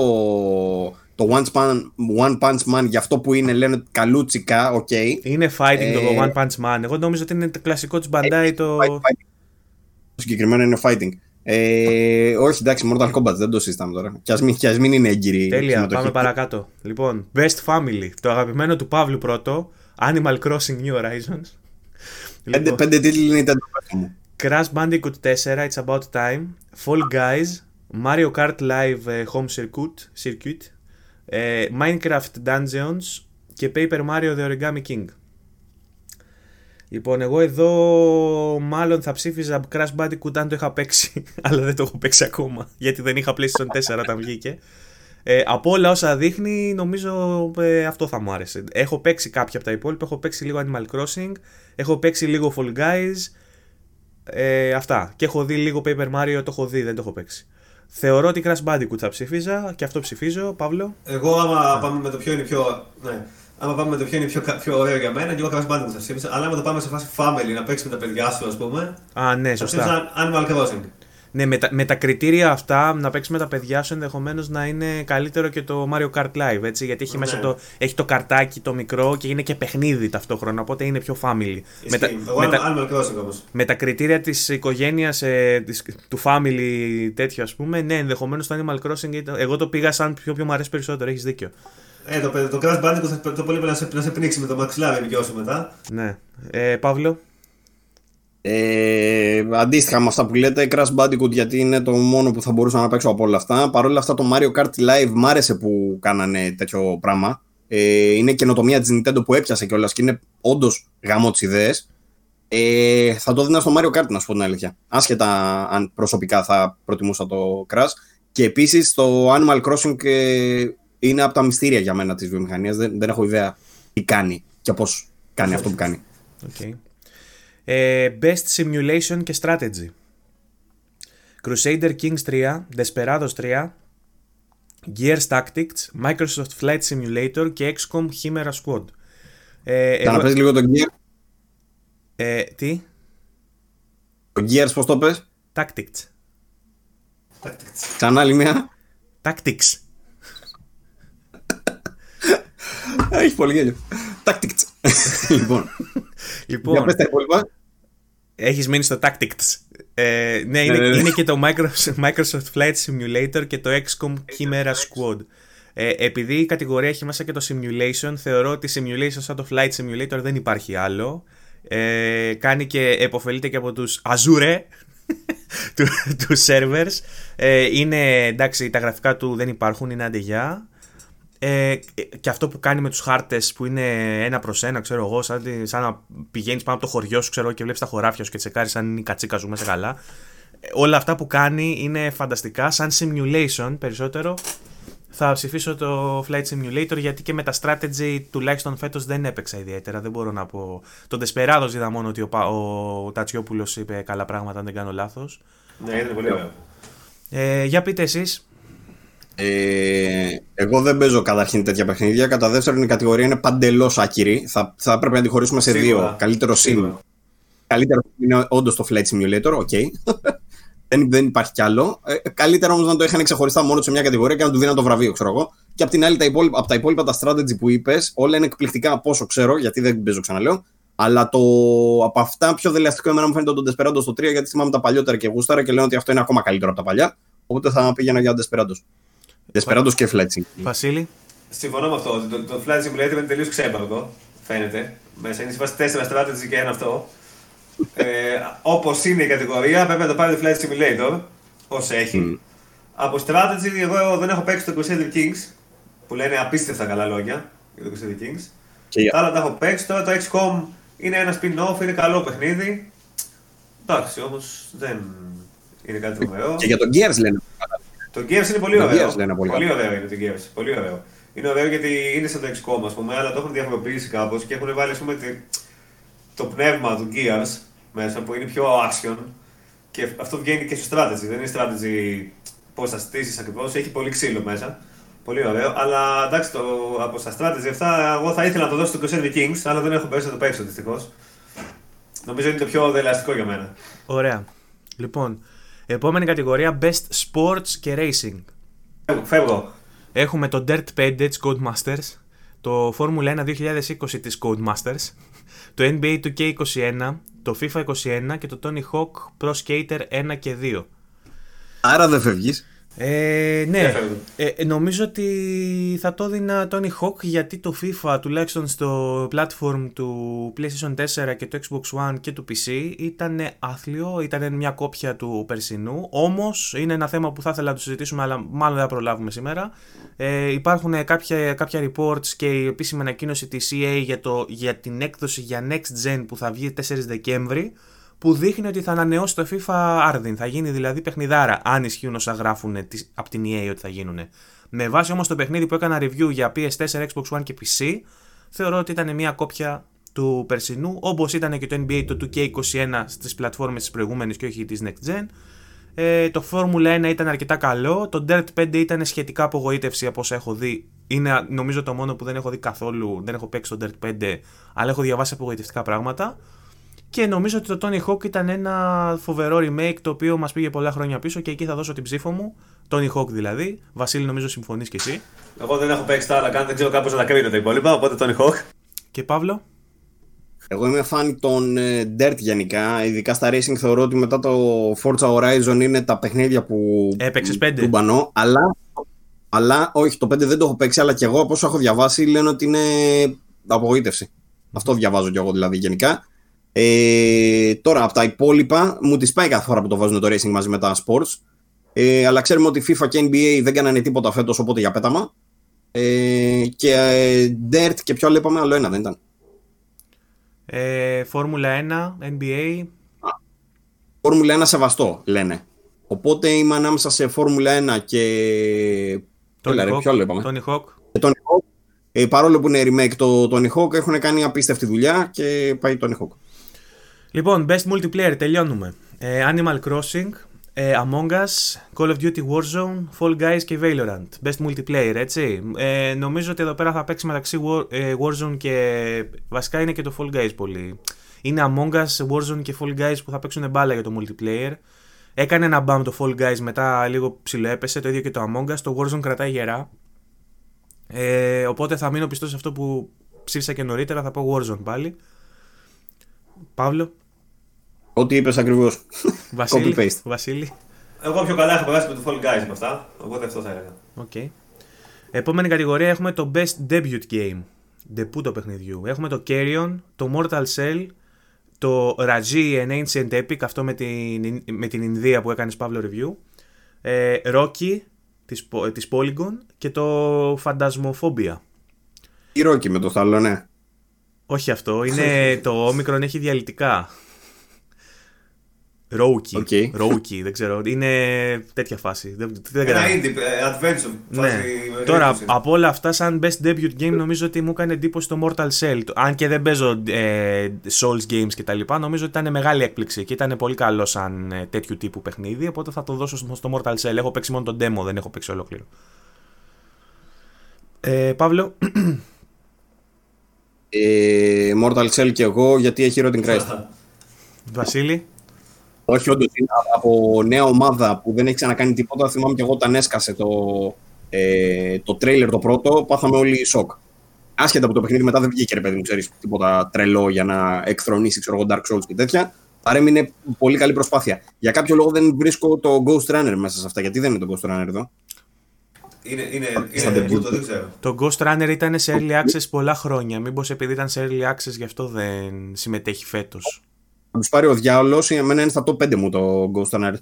το One, Punch, One Punch Man για αυτό που είναι, λένε καλούτσικα, οκ. Είναι fighting Ε, το One Punch Man. Εγώ νόμιζα ότι είναι το κλασικό της Bandai το... Fight- fighting. Το συγκεκριμένο είναι fighting. Ε, όχι, εντάξει, Mortal Kombat δεν το συζητάμε τώρα. Κι ας μην, κι ας μην είναι έγκυρη η Τέλεια, συμμετοχή. πάμε παρακάτω. Λοιπόν, Best Family. Το αγαπημένο του Παύλου πρώτο. Animal Crossing New Horizons. Πέντε, Λοιπόν, πέντε τίτλοι είναι η Nintendo, πες μου. Crash Bandicoot 4, It's About Time, Fall Guys, Mario Kart Live ε, Home Circuit, Circuit ε, Minecraft Dungeons και Paper Mario The Origami King. Λοιπόν, εγώ εδώ μάλλον θα ψήφιζα Crash Bandicoot αν το είχα παίξει, αλλά δεν το έχω παίξει ακόμα, γιατί δεν είχα PlayStation 4 όταν βγήκε. Ε, από όλα όσα δείχνει, νομίζω ε, αυτό θα μου άρεσε. Έχω παίξει κάποια από τα υπόλοιπα, έχω παίξει λίγο Animal Crossing, έχω παίξει λίγο Fall Guys, ε, αυτά. Και έχω δει λίγο Paper Mario, το έχω δει, δεν το έχω παίξει. Θεωρώ ότι Crash Bandicoot θα ψηφίζα και αυτό ψηφίζω, Παύλο. Εγώ, άμα πάμε με το ποιο είναι πιο. Ναι. Άμα πάμε με το ποιο είναι πιο, πιο ωραίο για μένα, και εγώ Crash Bandicoot θα ψήφισα. Αλλά άμα το πάμε σε φάση family να παίξει με τα παιδιά σου, ας πούμε. Α, ναι, Θα σωστά. ψήφισα Animal Crossing. Ναι, με τα, με τα κριτήρια αυτά, να παίξει με τα παιδιά σου ενδεχομένως να είναι καλύτερο και το Mario Kart Live, έτσι. Γιατί έχει Ναι. μέσα το, έχει το καρτάκι το μικρό και είναι και παιχνίδι ταυτόχρονα, οπότε είναι πιο family. Με τα, Ισχύει. Εγώ με, τα, Animal Crossing όμω. με τα κριτήρια της οικογένειας, του family τέτοιο, ας πούμε, ναι, ενδεχομένως το Animal Crossing, ήταν- εγώ το πήγα σαν πιο, πιο μου αρέσει περισσότερο, έχεις δίκιο. Ε, το, το Crash Bandicoot θα το πολύ να σε, να σε πνίξει με το μαξιλάρι δυο σου μετά. Ναι. Ε, Παύλο; Ε, αντίστοιχα με αυτά που λέτε, Crash Bandicoot γιατί είναι το μόνο που θα μπορούσα να παίξω από όλα αυτά. Παρ' όλα αυτά, το Mario Kart Live μ' άρεσε που κάνανε τέτοιο πράγμα. Ε, είναι καινοτομία της Nintendo που έπιασε κιόλας και είναι όντως γαμό τι ιδέες. Ε, θα το δίνα στο Mario Kart, να σου πω την αλήθεια. Άσχετα αν προσωπικά θα προτιμούσα το Crash. Και επίσης το Animal Crossing ε, είναι από τα μυστήρια για μένα της βιομηχανίας. Δεν, δεν έχω ιδέα τι κάνει και πώς κάνει αυτό που κάνει. Okay. Ε, best Simulation και Strategy. Crusader Kings 3, Desperados 3, Gears Tactics, Microsoft Flight Simulator και XCOM Chimera Squad. Ε, Θα να εγώ- πες λίγο το Gear. ε, τι? Το Gears, πώς το πες. Tactics. Ξανά άλλη μία. Tactics. Έχει πολύ γέλιο. Tactics. λοιπόν, για Λοιπόν, πες τα υπόλοιπα. έχεις μείνει στο Tactics. Ε, ναι, είναι, Ναι, ναι, ναι. είναι και το Microsoft, Microsoft Flight Simulator και το XCOM Chimera Squad. Ε, επειδή η κατηγορία έχει μέσα και το Simulation, θεωρώ ότι Simulation σαν το Flight Simulator δεν υπάρχει άλλο. Ε, κάνει και επωφελείται και από τους Azure του, τους servers. Ε, είναι εντάξει, τα γραφικά του δεν υπάρχουν, είναι αντεγιά. Ε, και αυτό που κάνει με τους χάρτες που είναι ένα προς ένα, ξέρω εγώ, σαν, τη- σαν να πηγαίνεις πάνω από το χωριό σου ξέρω, εγώ, και βλέπεις τα χωράφια σου και τσεκάρεις αν είναι η κατσίκα σου μέσα καλά. Ε, όλα αυτά που κάνει είναι φανταστικά, σαν simulation περισσότερο. Θα ψηφίσω το Flight Simulator γιατί και με τα strategy τουλάχιστον φέτος δεν έπαιξα ιδιαίτερα, δεν μπορώ να πω. Τον Desperados είδα μόνο ότι ο, Πα- ο Τατσιόπουλος είπε καλά πράγματα αν δεν κάνω λάθος. Ναι, ήταν πολύ ωραίο. Ε, για πείτε εσείς. Ε, εγώ δεν παίζω καταρχήν τέτοια παιχνίδια. Κατά δεύτερον, η κατηγορία είναι παντελώς άκυρη. Θα, θα πρέπει να τη χωρίσουμε σε Σίγουρα. δύο. Καλύτερο sim. Σίγουρα. Καλύτερο είναι όντως το Flight Simulator, ok. Δεν, δεν υπάρχει κι άλλο. Ε, καλύτερα όμως να το είχαν ξεχωριστά μόνο σε μια κατηγορία και να του δίναν το βραβείο, ξέρω εγώ. Και απ' την άλλη, τα υπόλοιπα, από τα υπόλοιπα τα strategy που είπες, όλα είναι εκπληκτικά απ' όσο ξέρω, γιατί δεν παίζω, ξαναλέω. Αλλά το, από αυτά πιο δελεαστικό εμένα μου φαίνεται το Desperado στο 3, γιατί θυμάμαι τα παλιότερα και γούσταρα και λένε ότι αυτό είναι ακόμα καλύτερο από τα παλιά. Οπότε θα πήγαινα για Desperado. Desperado και Fletching. Βασίλη. Συμφωνώ με αυτό. Το, το Flight Simulator είναι τελείως ξέμπαρδο. Φαίνεται. Μέσα είναι σε 4 strategy και ένα αυτό. ε, Όπως είναι η κατηγορία, πρέπει να το πάρει το Flight Simulator. Όσο έχει. Mm. Από strategy, εγώ δεν έχω παίξει το Crusader Kings. Που λένε απίστευτα καλά λόγια για το Crusader Kings. Και Τα άλλα τα έχω παίξει. Τώρα το XCOM είναι ένα spin-off, είναι καλό παιχνίδι. Εντάξει, όμως δεν είναι κάτι τρομερό. Και για τον Gears λένε. Το Gears είναι πολύ Το ωραίο. Gears λένε πολύ πολύ καλά. ωραίο είναι το Gears. Πολύ ωραίο. Είναι ωραίο γιατί είναι σαν το XCOM, ας πούμε, αλλά το έχουν διαφοροποιήσει κάπως και έχουν βάλει ας πούμε, τη- το πνεύμα του Gears μέσα που είναι πιο action. Και αυτό βγαίνει και στο strategy. Δεν είναι strategy πώς θα στήσεις ακριβώς. Έχει πολύ ξύλο μέσα. Πολύ ωραίο. Αλλά εντάξει, το, από στα strategy αυτά, εγώ θα ήθελα να το δώσω στο Crusader Kings, αλλά δεν έχω μπορέσει να το παίξω δυστυχώς. Νομίζω είναι το πιο δελαστικό για μένα. Ωραία. Λοιπόν, επόμενη κατηγορία Best Sports και Racing. Φεύγω. φεύγω. Έχουμε το Dirt 5 της Codemasters, το Formula 1 2020 της Codemasters, το NBA 2K21, το FIFA 21 και το Tony Hawk Pro Skater 1 και 2. Άρα δεν φεύγει. Ε, ναι, Δεν φεύγω. ε, νομίζω ότι θα το έδινα Tony Hawk γιατί το FIFA τουλάχιστον στο platform του PlayStation 4 και του Xbox One και του PC ήταν άθλιο, ήταν μια κόπια του περσινού. Όμως είναι ένα θέμα που θα ήθελα να το συζητήσουμε αλλά μάλλον δεν θα προλάβουμε σήμερα. Ε, υπάρχουν κάποια, κάποια reports και η επίσημη ανακοίνωση της EA για, το, για την έκδοση για Next Gen που θα βγει 4 Δεκέμβρη που δείχνει ότι θα ανανεώσει το FIFA Άρδιν. Θα γίνει δηλαδή παιχνιδάρα, αν ισχύουν όσα γράφουν από την EA ότι θα γίνουν. Με βάση όμως το παιχνίδι που έκανα review για PS4, Xbox One και PC, θεωρώ ότι ήταν μια κόπια του περσινού, όπως ήταν και το NBA το 2K21 στις πλατφόρμες της προηγούμενης και όχι της Next Gen. Ε, το Formula 1 ήταν αρκετά καλό. Το Dirt 5 ήταν σχετικά απογοήτευση από όσα έχω δει. Είναι νομίζω το μόνο που δεν έχω δει καθόλου. Δεν έχω παίξει το Dirt 5, αλλά έχω διαβάσει απογοητευτικά πράγματα. Και νομίζω ότι το Tony Hawk ήταν ένα φοβερό remake το οποίο μας πήγε πολλά χρόνια πίσω και εκεί θα δώσω την ψήφο μου. Tony Hawk δηλαδή. Βασίλη, νομίζω συμφωνείς κι εσύ. Εγώ δεν έχω παίξει τα άλλα καν, δεν ξέρω κάπως να τα κρίνω τα υπόλοιπα, οπότε Tony Hawk. Και Παύλο; Εγώ είμαι φαν των ε, Dirt γενικά. Ειδικά στα racing θεωρώ ότι μετά το Forza Horizon είναι τα παιχνίδια που. Έπαιξες πέντε. Του μπανώ. Αλλά, αλλά όχι, το 5 δεν το έχω παίξει, αλλά και εγώ από όσο έχω διαβάσει λένε ότι είναι απογοήτευση. Αυτό διαβάζω κι εγώ δηλαδή γενικά. Ε, τώρα από τα υπόλοιπα μου τις πάει κάθε φορά που το βάζουν το racing μαζί με τα sports. Ε, αλλά ξέρουμε ότι FIFA και NBA δεν κάνανε τίποτα φέτος οπότε για πέταμα. Ε, και ε, Dirt και ποιο άλλο είπαμε, άλλο ένα δεν ήταν. Ε, Φόρμουλα 1, NBA. Φόρμουλα 1 σεβαστό, λένε. Οπότε είμαι ανάμεσα σε Φόρμουλα 1 και. Tony Έλα, ρε, Hawk, ποιο άλλο είπαμε; Tony Hawk. Και Tony Hawk. Ε, παρόλο που είναι remake το Tony Hawk, έχουν κάνει απίστευτη δουλειά και πάει Tony Hawk. Λοιπόν, Best Multiplayer, τελειώνουμε. Ε, Animal Crossing, ε, Among Us, Call of Duty Warzone, Fall Guys και Valorant. Best Multiplayer, έτσι. Ε, νομίζω ότι εδώ πέρα θα παίξει μεταξύ War, ε, Warzone και... Βασικά είναι και το Fall Guys πολύ. Είναι Among Us, Warzone και Fall Guys που θα παίξουν μπάλα για το multiplayer. Έκανε ένα μπαμ το Fall Guys, μετά λίγο ψηλοέπεσε, το ίδιο και το Among Us. Το Warzone κρατάει γερά. Ε, οπότε θα μείνω πιστός σε αυτό που ψήφισα και νωρίτερα, θα πω Warzone πάλι. Παύλο. Ό,τι είπες ακριβώς. Βασίλη. Copy-paste. Βασίλη. Εγώ πιο καλά έχω περάσει με το Fall Guys με αυτά, οπότε αυτό θα έλεγα. Okay. Επόμενη κατηγορία έχουμε το Best Debut Game. Debut παιχνιδιού. Έχουμε το Carrion, το Mortal Cell, το Raji An Ancient Epic, αυτό με την, με την Ινδία που έκανες Παύλο Review. Ε, Röki της, Pol- της Polygon και το Phasmophobia. Τι Röki με το άλλο, ναι. Όχι αυτό, είναι το όμικρον έχει διαλυτικά. Röki. Ok. Röki, δεν ξέρω. Είναι τέτοια φάση. Δεν, δεν Ένα καταλαβαίνω. indie ε, adventure. Ναι. φάση Τώρα, μεγάλη από όλα αυτά, σαν best debut game, νομίζω ότι μου έκανε εντύπωση το Mortal Shell. Το- Αν και δεν παίζω ε, Souls games κτλ., νομίζω ότι ήταν μεγάλη έκπληξη και ήταν πολύ καλό σαν ε, τέτοιου τύπου παιχνίδι. Οπότε θα το δώσω στο, στο Mortal Cell. Έχω παίξει μόνο τον demo, δεν έχω παίξει ολόκληρο. Ε, Παύλο, Ε, Mortal Cell και εγώ γιατί έχει Rotten Christ. Βασίλη; Όχι, όντως είναι από νέα ομάδα που δεν έχει ξανακάνει τίποτα. Θυμάμαι και εγώ όταν έσκασε το, ε, το τρέιλερ το πρώτο, πάθαμε όλοι σοκ. Άσχετα από το παιχνίδι μετά δεν βγήκε ρε παιδί μου, ξέρεις τίποτα τρελό για να εκθρονήσεις ξέρω, εγώ, Dark Souls και τέτοια. Παρέμεινε πολύ καλή προσπάθεια. Για κάποιο λόγο δεν βρίσκω το Ghost Runner μέσα σε αυτά. Γιατί δεν είναι το Ghost Runner εδώ; Είναι, είναι, Στα είναι debut. debut, δεν ξέρω. Το Ghost Runner ήταν σε early access πολλά χρόνια. Μήπως επειδή ήταν σε early access γι' αυτό δεν συμμετέχει φέτος. Θα τους πάρει ο διάολος. Εμένα είναι στα top 5 μου το Ghost Runner.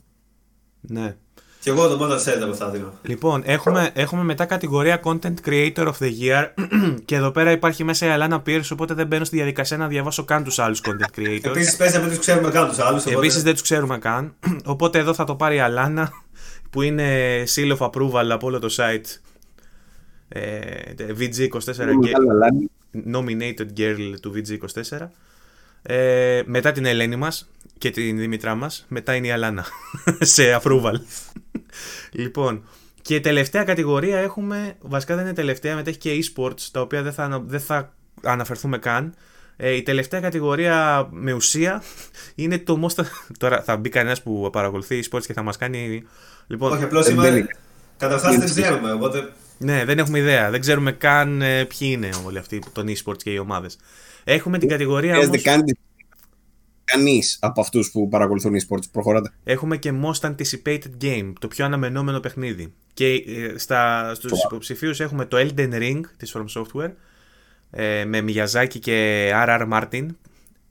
Ναι. Και εγώ το μόνο set από αυτά δίνω. Λοιπόν, έχουμε, έχουμε μετά κατηγορία Content Creator of the Year και εδώ πέρα υπάρχει μέσα η Alana Pierce, οπότε δεν μπαίνω στη διαδικασία να διαβάσω καν τους άλλους Content Creators. Επίσης παίζει να μην τους ξέρουμε καν τους άλλους. Επίσης δεν τους ξέρουμε καν, οπότε εδώ θα το πάρει η Alana που είναι seal of approval από όλο το site ε, VG24 Μεγάλο αλάνι. nominated girl του VG24 ε, μετά την Ελένη μας και την Δημητρά μας μετά είναι η Αλάνα σε approval λοιπόν και τελευταία κατηγορία έχουμε βασικά δεν είναι τελευταία μετά έχει και e-sports τα οποία δεν θα, ανα- δεν θα αναφερθούμε καν ε, η τελευταία κατηγορία με ουσία είναι το most... Τώρα θα μπει κανένας που παρακολουθεί e-sports και θα μας κάνει... Λοιπόν, Όχι, απλώς Δεν είμαι. μπαίνει. Καταρχάς δεν ξέρουμε, οπότε. ναι, δεν έχουμε ιδέα. Δεν ξέρουμε καν ε, ποιοι είναι όλοι αυτοί των e-sports και οι ομάδες. Έχουμε την κατηγορία Χρειάζεται όμως... καν κανείς από αυτούς που παρακολουθούν e-sports. Προχωράτε. Έχουμε και Most Anticipated Game, το πιο αναμενόμενο παιχνίδι. Και ε, στα, στους Wow. υποψηφίους έχουμε το Elden Ring της From Software ε, με Miyazaki και R.R. Martin,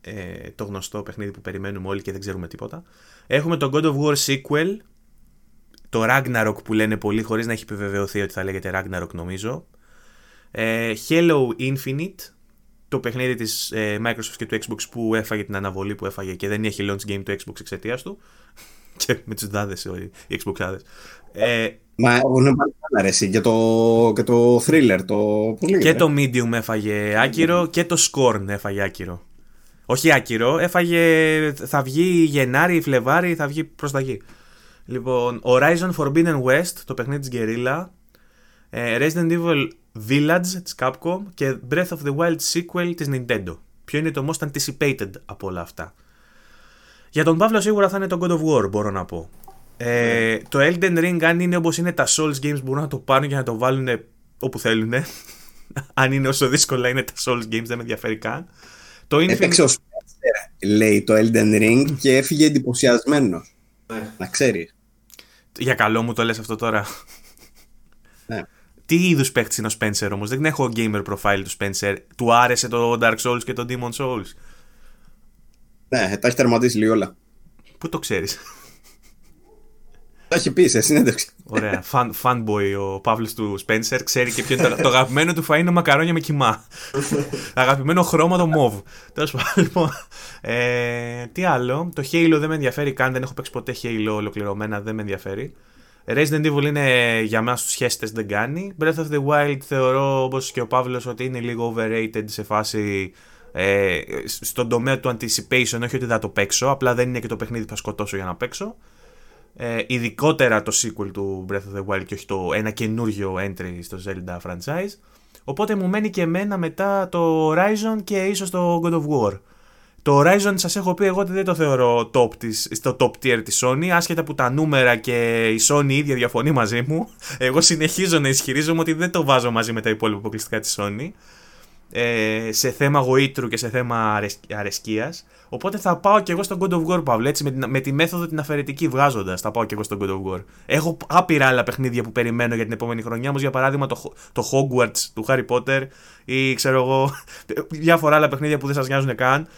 ε, το γνωστό παιχνίδι που περιμένουμε όλοι και δεν ξέρουμε τίποτα. Έχουμε το God of War sequel, το Ragnarok που λένε πολλοί χωρίς να έχει επιβεβαιωθεί ότι θα λέγεται Ragnarok νομίζω. Ε, Halo Infinite, το παιχνίδι της ε, Microsoft και του Xbox που έφαγε την αναβολή που έφαγε και δεν έχει launch game το Xbox εξαιτίας του. και με τους δάδες όλοι, οι Xbox Ε, Μα έχουν πάρει καλά, ρε, εσύ, και το, και το thriller. Το, πώς και λέγεται, το Medium έφαγε άκυρο και το Scorn έφαγε άκυρο. Όχι άκυρο, έφαγε. Θα βγει Γενάρη, Φλεβάρη, θα βγει προς τα γη. Λοιπόν, Horizon Forbidden West, το παιχνίδι της Guerrilla. ε, Resident Evil Village της Capcom και Breath of the Wild sequel της Nintendo. Ποιο είναι το most anticipated από όλα αυτά. Για τον Παύλο σίγουρα θα είναι το God of War, μπορώ να πω. Ε, το Elden Ring, αν είναι όπως είναι τα Souls games, μπορούν να το πάρουν και να το βάλουν όπου θέλουν. αν είναι όσο δύσκολα είναι τα Souls games, δεν με ενδιαφέρει καν. Το Infinite... Έπαιξε ο Spencer, λέει το Elden Ring και έφυγε εντυπωσιασμένος. Ναι. Να ξέρεις. Για καλό μου το λες αυτό τώρα. Ναι. Τι είδους παίχτης είναι ο Spencer όμως, δεν έχω gamer profile του Spencer. Του άρεσε το Dark Souls και το Demon Souls. Ναι, τα έχει τερματίσει λίγο όλα. Πού το ξέρεις; Τα έχει πει σε συνέντευξη. Ωραία. Fan, fanboy ο Παύλος του Spencer ξέρει και ποιο είναι το, το αγαπημένο του φα είναι μακαρόνια με κοιμά. αγαπημένο χρώμα το μοβ. Τέλος πάντων, λοιπόν. Ε, τι άλλο; Το Halo δεν με ενδιαφέρει καν. Δεν έχω παίξει ποτέ Halo ολοκληρωμένα. Δεν με ενδιαφέρει. Resident Evil είναι για μας τους χέστες δεν κάνει. Breath of the Wild θεωρώ όπως και ο Παύλος ότι είναι λίγο overrated σε φάση ε, στον τομέα του anticipation όχι ότι θα το παίξω απλά δεν είναι και το παιχνίδι που θα σκοτώσω για να παίξω. Ε, ειδικότερα το sequel του Breath of the Wild και όχι το ένα καινούριο entry στο Zelda franchise. Οπότε μου μένει και εμένα μετά το Horizon και ίσως το God of War το Horizon σας έχω πει εγώ ότι δεν το θεωρώ top της, στο top tier της Sony άσχετα που τα νούμερα και η Sony ίδια διαφωνεί μαζί μου. Εγώ συνεχίζω να ισχυρίζομαι ότι δεν το βάζω μαζί με τα υπόλοιπα αποκλειστικά της Sony ε, σε θέμα γοήτρου και σε θέμα αρεσ... αρεσκίας. Οπότε θα πάω και εγώ στον God of War Παύλο έτσι με, την, με τη μέθοδο την αφαιρετική βγάζοντας θα πάω και εγώ στον God of War. Έχω άπειρα άλλα παιχνίδια που περιμένω για την επόμενη χρονιά όμως για παράδειγμα το, το Hogwarts του Harry Potter ή ξέρω εγώ διάφορα άλλα παιχνίδια που δεν σας νοιάζουν καν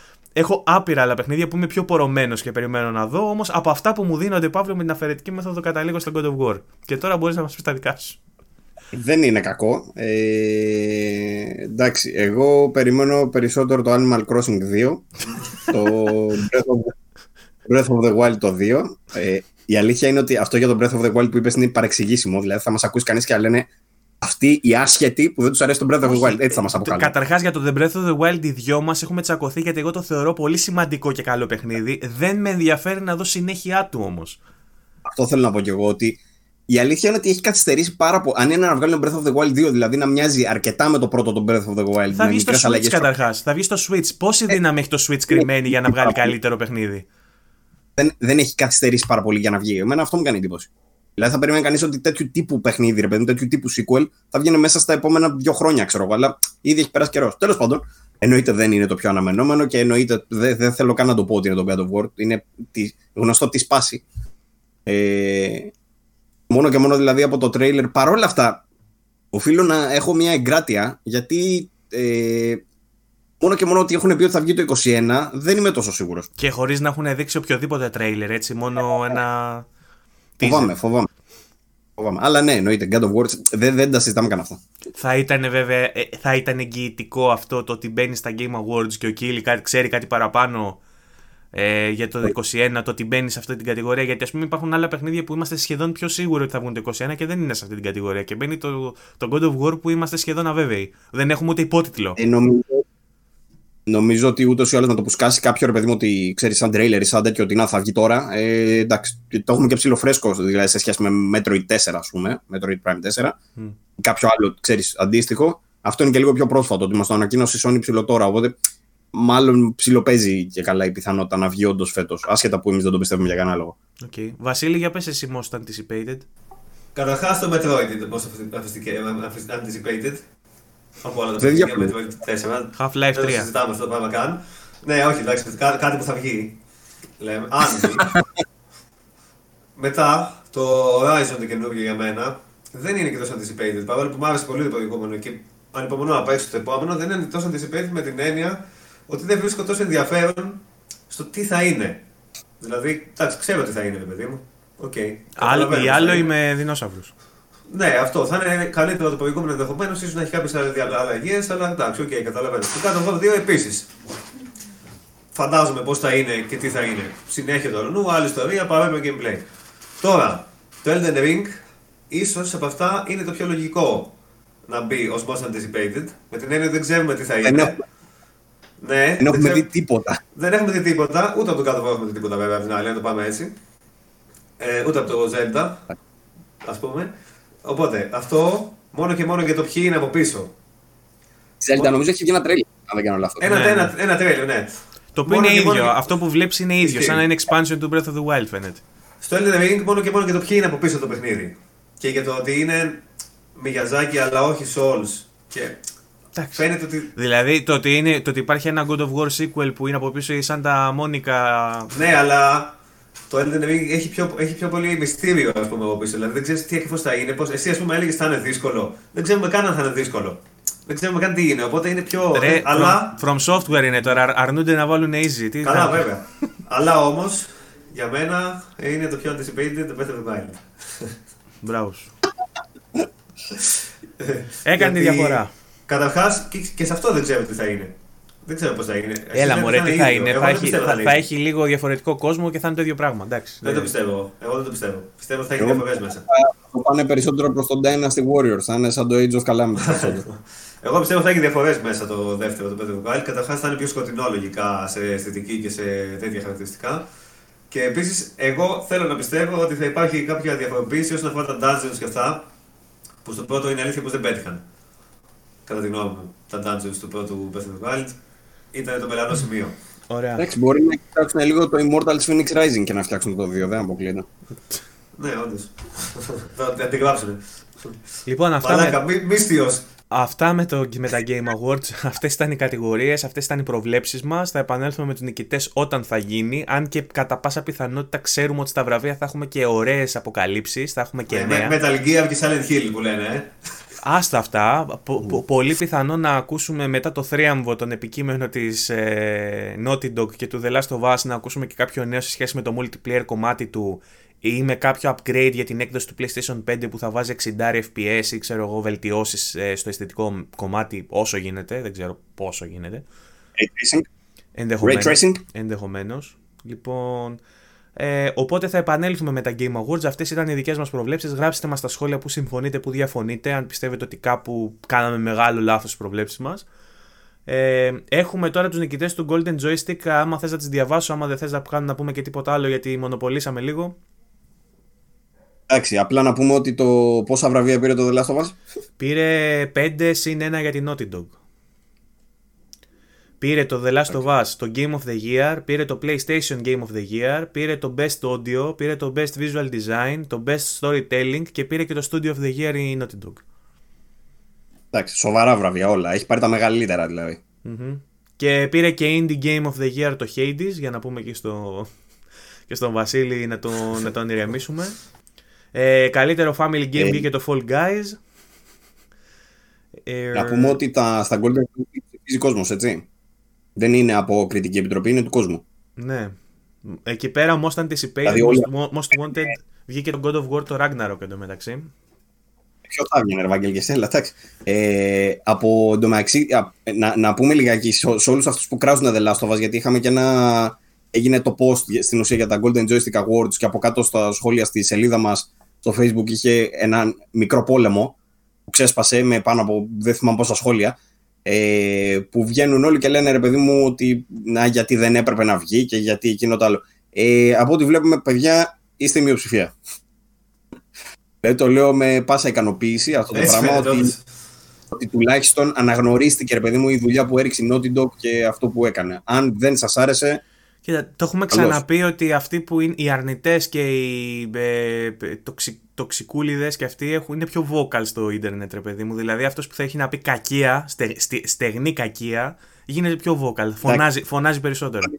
Έχω άπειρα άλλα παιχνίδια που είμαι πιο πορωμένος και περιμένω να δω. Όμως από αυτά που μου δίνονται, Παύλο, με την αφαιρετική μέθοδο καταλήγω στον God of War. Και τώρα μπορείς να μας πεις τα δικά σου. Δεν είναι κακό. Ε, εντάξει, εγώ περιμένω περισσότερο το Animal Crossing 2. το Breath of, the, Breath of the Wild το 2. Ε, η αλήθεια είναι ότι αυτό για το Breath of the Wild που είπες είναι παρεξηγήσιμο. Δηλαδή θα μας ακούσει κανείς και θα λένε αυτοί οι άσχετοι που δεν τους αρέσει το Breath of the Wild. Έτσι θα μας αποκαλούν. Καταρχάς για το The Breath of the Wild, οι δυο μας έχουμε τσακωθεί γιατί εγώ το θεωρώ πολύ σημαντικό και καλό παιχνίδι. Δεν με ενδιαφέρει να δω συνέχεια του όμως. Αυτό θέλω να πω κι εγώ ότι η αλήθεια είναι ότι έχει καθυστερήσει πάρα πολύ. Αν είναι να βγάλουν Breath of the Wild 2, δηλαδή να μοιάζει αρκετά με το πρώτο το Breath of the Wild. Θα με βγει στο μικρές Switch αλλαγές καταρχάς. Θα βγει στο Switch. Πόση δύναμη έχει το Switch κρυμμένη για να βγάλει καλύτερο παιχνίδι; δεν, δεν έχει καθυστερήσει πάρα πολύ για να βγει. Εμένα αυτό μου κάνει εντύπωση. Δηλαδή θα περιμένει κανείς ότι τέτοιου τύπου παιχνίδι, ρε παιδί, τέτοιου τύπου sequel θα βγαίνει μέσα στα επόμενα δύο χρόνια, ξέρω εγώ. Αλλά ήδη έχει περάσει καιρός. Τέλος πάντων, εννοείται δεν είναι το πιο αναμενόμενο και εννοείται δεν, δεν θέλω καν να το πω ότι είναι το God of War. Είναι τη, γνωστό τη σπάση. Ε, μόνο και μόνο δηλαδή από το τρέιλερ. Παρόλα αυτά, οφείλω να έχω μια εγκράτεια γιατί ε, μόνο και μόνο ότι έχουν πει ότι θα βγει το 21 δεν είμαι τόσο σίγουρος. Και χωρίς να έχουν δείξει οποιοδήποτε τρέιλερ, έτσι, μόνο ένα. Φοβάμαι, φοβάμαι. φοβάμαι. Αλλά ναι, εννοείται. God of War δεν, δεν τα συζητάμε καν αυτά. Θα ήταν βέβαια ε, θα ήταν εγγυητικό αυτό το ότι μπαίνει στα Game Awards και ο Κίλι ξέρει κάτι παραπάνω ε, για το 21, το ότι μπαίνει σε αυτή την κατηγορία. Γιατί ας πούμε υπάρχουν άλλα παιχνίδια που είμαστε σχεδόν πιο σίγουροι ότι θα βγουν το 21 και δεν είναι σε αυτή την κατηγορία. Και μπαίνει το, το God of War που είμαστε σχεδόν αβέβαιοι. Δεν έχουμε ούτε υπότιτλο. Ε, νομίζω, νομίζω ότι ούτως ή άλλως να το πουσκάσει κάποιο ρε παιδί μου ότι ξέρεις σαν τρέιλερ ή σαν τέτοιο ότι να θα βγει τώρα. Ε, εντάξει, το έχουμε και ψηλοφρέσκο δηλαδή σε σχέση με Metroid 4, ας πούμε. Metroid Prime 4. Mm. Κάποιο άλλο, ξέρεις, αντίστοιχο. Αυτό είναι και λίγο πιο πρόσφατο, ότι μας το ανακοίνωσε η Sony ψηλό τώρα. Οπότε μάλλον ψιλοπαίζει και καλά η πιθανότητα να βγει όντως φέτος. Άσχετα που εμείς δεν το πιστεύουμε για κανένα λόγο. Okay. Βασίλη, για πες εσύ most anticipated. Καταρχάς το Metroid είναι most anticipated. Από όλα τα παιχνίδια Metroid 4. Half-Life 3. Δεν συζητάμε αυτό το πράγμα καν. Ναι, όχι, εντάξει, κάτι που θα βγει. Λέμε, αν βγει. Μετά, το Horizon το καινούργιο για μένα δεν είναι και τόσο anticipated. Παρόλο που μου άρεσε πολύ το προηγούμενο και ανυπομονώ να παίξω το επόμενο, δεν είναι τόσο anticipated με την έννοια ότι δεν βρίσκω τόσο ενδιαφέρον στο τι θα είναι. Δηλαδή, εντάξει, ξέρω τι θα είναι, παιδί μου. Okay, Aloy, η Aloy με δεινόσαυρους. Ναι, αυτό θα είναι καλύτερο το προηγούμενο ενδεχομένως, ίσως να έχει κάποιες αλλαγές, αλλά εντάξει, ok, okay, καταλαβαίνω. Το God of War δύο επίσης. Φαντάζομαι πώς θα είναι και τι θα είναι. Συνέχεια του ενός, άλλη ιστορία, παρόμοιο gameplay. Τώρα, το Elden Ring, ίσως από αυτά είναι το πιο λογικό να μπει ως most anticipated. Με την έννοια ότι δεν ξέρουμε τι θα είναι. Ναι, δεν έχουμε δει τίποτα. Δεν έχουμε δει τίποτα, ούτε από το κάτω έχουμε δει τίποτα βέβαια από την άλλη, αν το πάμε έτσι. Ε, ούτε από το Zelda, ας πούμε. Οπότε αυτό μόνο και μόνο για το ποιοι είναι από πίσω. Zelda νομίζω έχει βγει ένα τρέλιο, αν δεν κάνω λάθος. Ένα, ναι, ένα, ναι. ένα τρέλιο, ναι. Το οποίο είναι ίδιο. Μόνο... Αυτό που βλέπεις είναι ίδιο. Σαν να είναι expansion του Breath of the Wild φαίνεται. Στο Elden Ring μόνο και μόνο για το ποιοι είναι από πίσω το παιχνίδι. Και για το ότι είναι Μιγιαζάκι αλλά όχι Souls. Και Φαίνεται ότι... Δηλαδή το ότι, είναι, το ότι υπάρχει ένα God of War sequel που είναι από πίσω η Santa Monica. Ναι, αλλά το Elden Ring έχει πιο, έχει πιο πολύ μυστήριο ας πούμε, από πίσω. Δηλαδή δεν ξέρεις τι ακριβώς θα είναι. Πώς, εσύ, ας πούμε, έλεγες θα είναι δύσκολο. Δεν ξέρουμε καν αν θα είναι δύσκολο. Δεν ξέρουμε καν τι είναι. Οπότε είναι πιο. Ρε, αλλά... from, from software είναι τώρα. Αρνούνται να βάλουν easy. Τι Καλά, θα... βέβαια. αλλά όμως για μένα είναι το πιο anticipated το Better of the Wild. Μπράβο. Έκανε τη διαφορά. Καταρχάς και, σε αυτό δεν ξέρω τι θα είναι. Δεν ξέρω πώς θα είναι. Έλα, μωρέ, τι θα είναι. Θα, έχει, θα, θα, έχει λίγο διαφορετικό κόσμο και θα είναι το ίδιο πράγμα. Εντάξει, δεν το πιστεύω. Εγώ δεν το πιστεύω. Πιστεύω ότι θα έχει διαφορές μέσα. Θα πάνε περισσότερο προς τον Dynasty Warriors. Θα είναι σαν το Age of Calamity. Εγώ πιστεύω ότι θα έχει διαφορές μέσα το δεύτερο, το πέντε Wild. Καταρχάς θα είναι πιο σκοτεινό λογικά σε αισθητική και σε τέτοια χαρακτηριστικά. Και επίσης, εγώ θέλω να πιστεύω ότι θα υπάρχει κάποια διαφοροποίηση όσον αφορά τα dungeons και αυτά. Που στο πρώτο είναι αλήθεια πως δεν πέτυχαν κατά τη γνώμη μου, τα dungeons του πρώτου Breath of the Wild ήταν το μελανό σημείο. Ωραία. Εντάξει, μπορεί να κοιτάξουν λίγο το Immortals Phoenix Rising και να φτιάξουν το 2, δεν αποκλείεται. ναι, όντως. Θα αντιγράψουν. Λοιπόν, αυτά. Μαλάκα, με... μύστιος. Αυτά με, το, με τα Game Awards, αυτές ήταν οι κατηγορίες, αυτές ήταν οι προβλέψεις μας. Θα επανέλθουμε με τους νικητές όταν θα γίνει. Αν και κατά πάσα πιθανότητα ξέρουμε ότι στα βραβεία θα έχουμε και ωραίες αποκαλύψεις, θα έχουμε και ναι, νέα. Metal Gear και Silent Hill που λένε, ε. Άστα αυτά. πολύ πιθανό να ακούσουμε μετά το θρίαμβο τον επικείμενο της ε, Naughty Dog και του The Last of Us να ακούσουμε και κάποιο νέο σε σχέση με το multiplayer κομμάτι του ή με κάποιο upgrade για την έκδοση του PlayStation 5 που θα βάζει 60 FPS ή ξέρω εγώ βελτιώσεις ε, στο αισθητικό κομμάτι όσο γίνεται, δεν ξέρω πόσο γίνεται. Ενδεχομένως. Λοιπόν, ε, οπότε θα επανέλθουμε με τα Game Awards. Αυτές ήταν οι δικές μας προβλέψεις. Γράψτε μας στα σχόλια που συμφωνείτε, που διαφωνείτε, αν πιστεύετε ότι κάπου κάναμε μεγάλο λάθος στις προβλέψεις μας. Ε, έχουμε τώρα τους νικητές του Golden Joystick. Άμα θες να τις διαβάσω, άμα δεν θες να, να πούμε και τίποτα άλλο, γιατί μονοπολίσαμε λίγο. Εντάξει, απλά να πούμε ότι το πόσα βραβεία πήρε το The Last of Us. Πήρε 5 συν 1 για την Naughty Dog. Πήρε το The Last of Us, το Game of the Year, πήρε το PlayStation Game of the Year, πήρε το Best Audio, πήρε το Best Visual Design, το Best Storytelling και πήρε και το Studio of the Year η Naughty Dog. Εντάξει, σοβαρά βραβεία όλα. Έχει πάρει τα μεγαλύτερα δηλαδή. Mm-hmm. Και πήρε και Indie Game of the Year το Hades, για να πούμε και, στο, και στον Βασίλη να τον, να τον ηρεμήσουμε. Ε, καλύτερο Family Game Ε. βγήκε το Fall Guys. Ε, Να πούμε ότι τα, στα Golden Globes ψηφίζει κόσμος, έτσι. Δεν είναι από κριτική επιτροπή, είναι του κόσμου. Ναι. Εκεί πέρα, most anticipated, Δηλαδή, όλοι- most, most wanted, βγήκε το God of War το Ragnarok εντωμεταξύ. Ποιο θα έβγαινε, ρε Βαγγέλη και Σέλα, εντάξει. Ε, από εντωμεταξύ, α, να, να πούμε λιγάκι σε, σε όλους αυτούς που κράζουν The Last of Us, γιατί είχαμε και ένα. Έγινε το post για- στην ουσία για τα Golden Joystick Awards και από κάτω στα σχόλια στη σελίδα μας στο Facebook είχε ένα μικρό πόλεμο που ξέσπασε με πάνω από δεν θυμάμαι πόσα σχόλια. Ε, που βγαίνουν όλοι και λένε ρε παιδί μου ότι να, γιατί δεν έπρεπε να βγει και γιατί εκείνο το άλλο. Ε, από ό,τι βλέπουμε, παιδιά, είστε η μειοψηφία. Δεν το λέω με πάσα ικανοποίηση αυτό το Έτσι πράγμα φαίνεται ότι, όντως. ότι τουλάχιστον αναγνωρίστηκε ρε παιδί μου η δουλειά που έριξε η Naughty Dog και αυτό που έκανε. Αν δεν σας άρεσε, Κοίτα, το έχουμε Καλώς. ξαναπεί ότι αυτοί που είναι οι αρνητές και οι ε, τοξι, τοξικούλιδες και αυτοί έχουν, είναι πιο vocal στο ίντερνετ, ρε παιδί μου. Δηλαδή αυτός που θα έχει να πει κακία, στε, στε- στεγνή κακία, γίνεται πιο vocal. Φωνάζει, φωνάζει περισσότερο.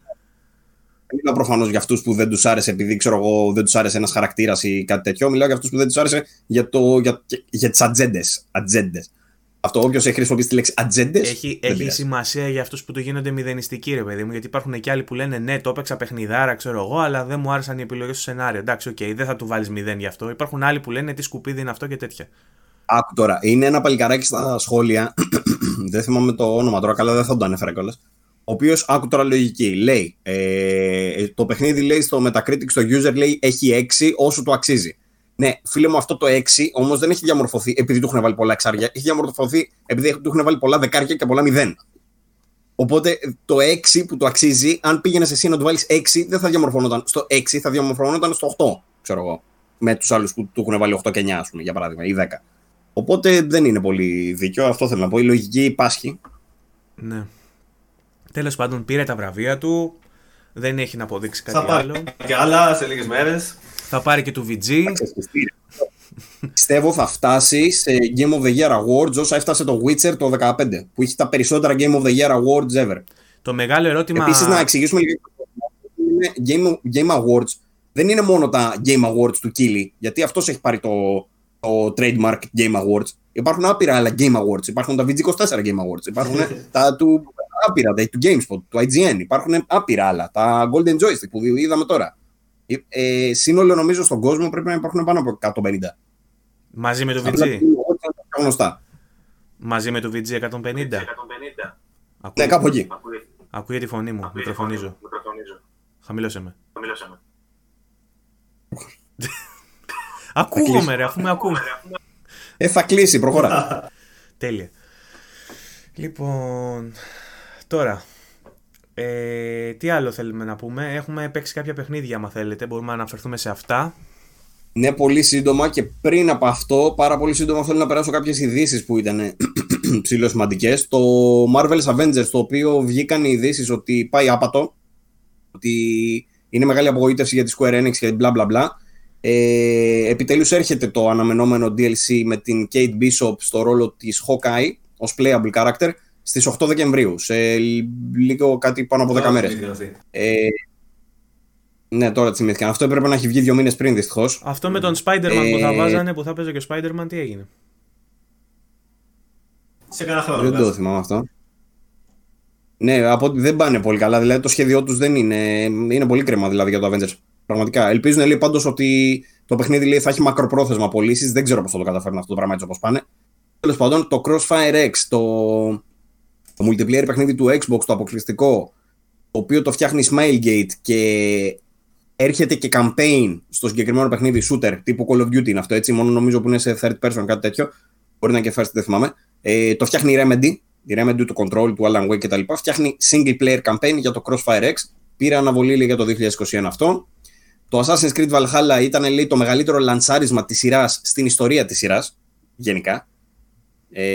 μιλάω προφανώς για αυτούς που δεν τους άρεσε επειδή ξέρω εγώ δεν τους άρεσε ένας χαρακτήρας ή κάτι τέτοιο. Μιλάω για αυτούς που δεν τους άρεσε για, το, για, για τις ατζέντες. Ατζέντες. Αυτό, όποιος έχει χρησιμοποιήσει τη λέξη ατζέντες. Έχει, έχει σημασία για αυτούς που το γίνονται μηδενιστικοί, ρε παιδί μου. Γιατί υπάρχουν και άλλοι που λένε ναι, το έπαιξα παιχνιδάρα, ξέρω εγώ, αλλά δεν μου άρεσαν οι επιλογές στο σενάριο. Εντάξει, οκ, δεν θα του βάλεις μηδέν γι' αυτό. Υπάρχουν άλλοι που λένε τι σκουπίδι είναι αυτό και τέτοια. Άκου τώρα, είναι ένα παλικαράκι στα σχόλια. δεν θυμάμαι το όνομα τώρα, καλά δεν θα το ανέφερα κιόλας. Ο οποίος, άκου τώρα λογική, λέει ε, το παιχνίδι λέει στο Metacritic, στο user λέει έχει 6 όσο του αξίζει. Ναι, φίλε μου, αυτό το 6 όμως δεν έχει διαμορφωθεί επειδή του έχουν βάλει πολλά εξάρια. Έχει διαμορφωθεί επειδή του έχουν βάλει πολλά δεκάρια και πολλά μηδέν. Οπότε το 6 που του αξίζει, αν πήγαινε εσύ να του βάλεις 6, δεν θα διαμορφωνόταν στο 6, θα διαμορφωνόταν στο 8, ξέρω εγώ. Με τους άλλους που του έχουν βάλει 8 και 9, ας πούμε, για παράδειγμα, ή 10. Οπότε δεν είναι πολύ δίκιο. Αυτό θέλω να πω. Η λογική υπάρχει. Ναι. Τέλος πάντων, πήρε τα βραβεία του. Δεν έχει να αποδείξει κάτι Θα πάρει άλλο. και άλλα σε λίγες μέρες. Θα πάρει και του VG. Πιστεύω θα φτάσει σε Game of the Year Awards όσα έφτασε το Witcher το 15, που έχει τα περισσότερα Game of the Year Awards ever. Το μεγάλο ερώτημα. Επίσης, να εξηγήσουμε λίγο. είναι Game, Game Awards δεν είναι μόνο τα Game Awards του Kili, γιατί αυτός έχει πάρει το, το trademark Game Awards. Υπάρχουν άπειρα άλλα Game Awards. Υπάρχουν τα VG24 Game Awards. Υπάρχουν τα του άπειρα, τα του GameSpot, του IGN. Υπάρχουν άπειρα άλλα. Τα Golden Joystick που είδαμε τώρα. Ε, ε, σύνολο νομίζω στον κόσμο πρέπει να υπάρχουν πάνω από 150. Μαζί με το Απλά VG. είναι όλα πιο γνωστά. Μαζί με το VG 150. Ακού... Ναι, κάπου εκεί. Ακούγεται τη φωνή μου. Μικροφωνίζω. Χαμηλώσε με. Ακούγομαι ρε, αφού με ακούμε. Ε, θα κλείσει, προχώρα. Τέλεια. Λοιπόν, τώρα, ε, τι άλλο θέλουμε να πούμε; Έχουμε παίξει κάποια παιχνίδια, άμα θέλετε. Μπορούμε να αναφερθούμε σε αυτά. Ναι, πολύ σύντομα και πριν από αυτό, πάρα πολύ σύντομα θέλω να περάσω κάποιες ειδήσεις που ήταν ψηλό σημαντικές. Το Marvel's Avengers, το οποίο βγήκαν οι ειδήσεις ότι πάει άπατο, ότι είναι μεγάλη απογοήτευση για τη Square Enix και μπλα μπλα μπλα. Ε, επιτέλους έρχεται το αναμενόμενο DLC με την Kate Bishop στο ρόλο της Hawkeye ως playable character στις 8 Δεκεμβρίου, σε λίγο κάτι πάνω από 10 μέρες. Ε, ναι, τώρα τη θυμήθηκαν. Αυτό έπρεπε να έχει βγει δύο μήνες πριν, δυστυχώς. Αυτό με τον Spider-Man που θα Ε, βάζανε, που θα παίζει και ο Spider-Man, τι έγινε; Σε κανένα χρόνο. Δεν το τουλάχιστον. θυμάμαι αυτό. Ναι, από ότι δεν πάνε πολύ καλά. Δηλαδή το σχέδιό τους δεν είναι. Είναι πολύ κρέμα δηλαδή για το Avengers. Πραγματικά. Ελπίζουν λέει πάντως ότι το παιχνίδι λέει, θα έχει μακροπρόθεσμα πωλήσεις. Δεν ξέρω πώς θα το καταφέρουν αυτό το πράγμα έτσι όπως πάνε. Τέλος πάντων, το Crossfire X, το, το multiplayer παιχνίδι του Xbox, το αποκλειστικό, το οποίο το φτιάχνει Smilegate και έρχεται και campaign στο συγκεκριμένο παιχνίδι shooter τύπου Call of Duty είναι αυτό έτσι, μόνο νομίζω που είναι σε third person κάτι τέτοιο. Μπορεί να είναι και first, δεν θυμάμαι. Ε, το φτιάχνει η Remedy, η Remedy του Control, του Alan Wake κτλ. Φτιάχνει single player campaign για το Crossfire X. Πήρε αναβολή λέει, για το 2021 αυτό. Το Assassin's Creed Valhalla ήταν λέει, το μεγαλύτερο λανσάρισμα της σειράς στην ιστορία της σειράς, γενικά. Ε,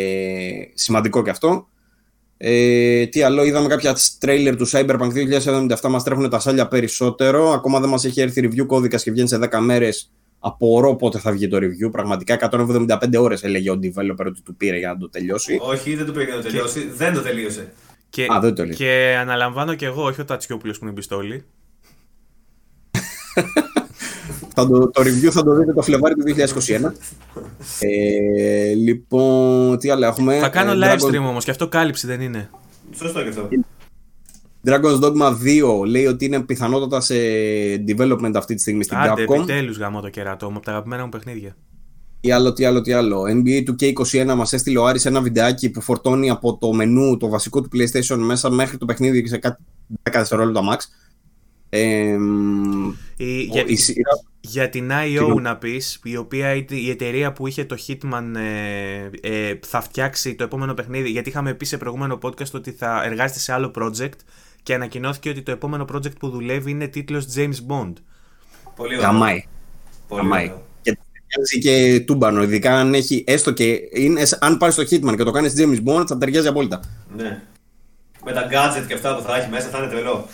σημαντικό και αυτό. Ε, τι άλλο, είδαμε κάποια τρέιλερ του Cyberpunk 2077, μας τρέχουν τα σάλια περισσότερο. Ακόμα δεν μας έχει έρθει review κώδικας και βγαίνει σε 10 μέρες. Απορώ πότε θα βγει το review. Πραγματικά 175 ώρες έλεγε ο developer ότι του πήρε για να το τελειώσει. Όχι, δεν το πήρε για να το τελειώσει. Δεν το τελείωσε. Και, Α, δεν το τελείωσε. και αναλαμβάνω και εγώ, όχι ο Τατσιόπουλος που είναι πιστόλη. Θα το, το review θα το δείτε το Φλεβάρι του 2021. ε, λοιπόν, τι άλλο έχουμε; Θα κάνω Ε, live Dragon- stream όμως και αυτό κάλυψη δεν είναι. Σωστό και αυτό. Dragon's Dogma 2 λέει ότι είναι πιθανότατα σε development αυτή τη στιγμή στην Άντε, Capcom. επιτέλους γαμώ το κερατό μου από τα αγαπημένα μου παιχνίδια. Τι άλλο, τι άλλο, τι άλλο. NBA 2K21 μας έστειλε ο Άρης ένα βιντεάκι που φορτώνει από το μενού το βασικό του PlayStation μέσα μέχρι το παιχνίδι και σε κάτι 10 δευτερόλεπτα max. Ε, μ, Η, ο- για, η σειρά- για την IO Συγγνώμη. να πεις, η οποία ήταν η εταιρεία που είχε το Hitman ε, ε, θα φτιάξει το επόμενο παιχνίδι, γιατί είχαμε πει σε προηγούμενο podcast ότι θα εργάζεται σε άλλο project και ανακοινώθηκε ότι το επόμενο project που δουλεύει είναι τίτλος James Bond. Πολύ ωραίο. Γαμάει. Πολύ Γαμάει. ωραίο. Και ταιριάζει και τούμπανο, ειδικά αν έχει έστω και. Είναι, αν πάρει το Hitman και το κάνεις James Bond, θα ταιριάζει απόλυτα. Ναι. Με τα gadget και αυτά που θα έχει μέσα θα είναι τρελό.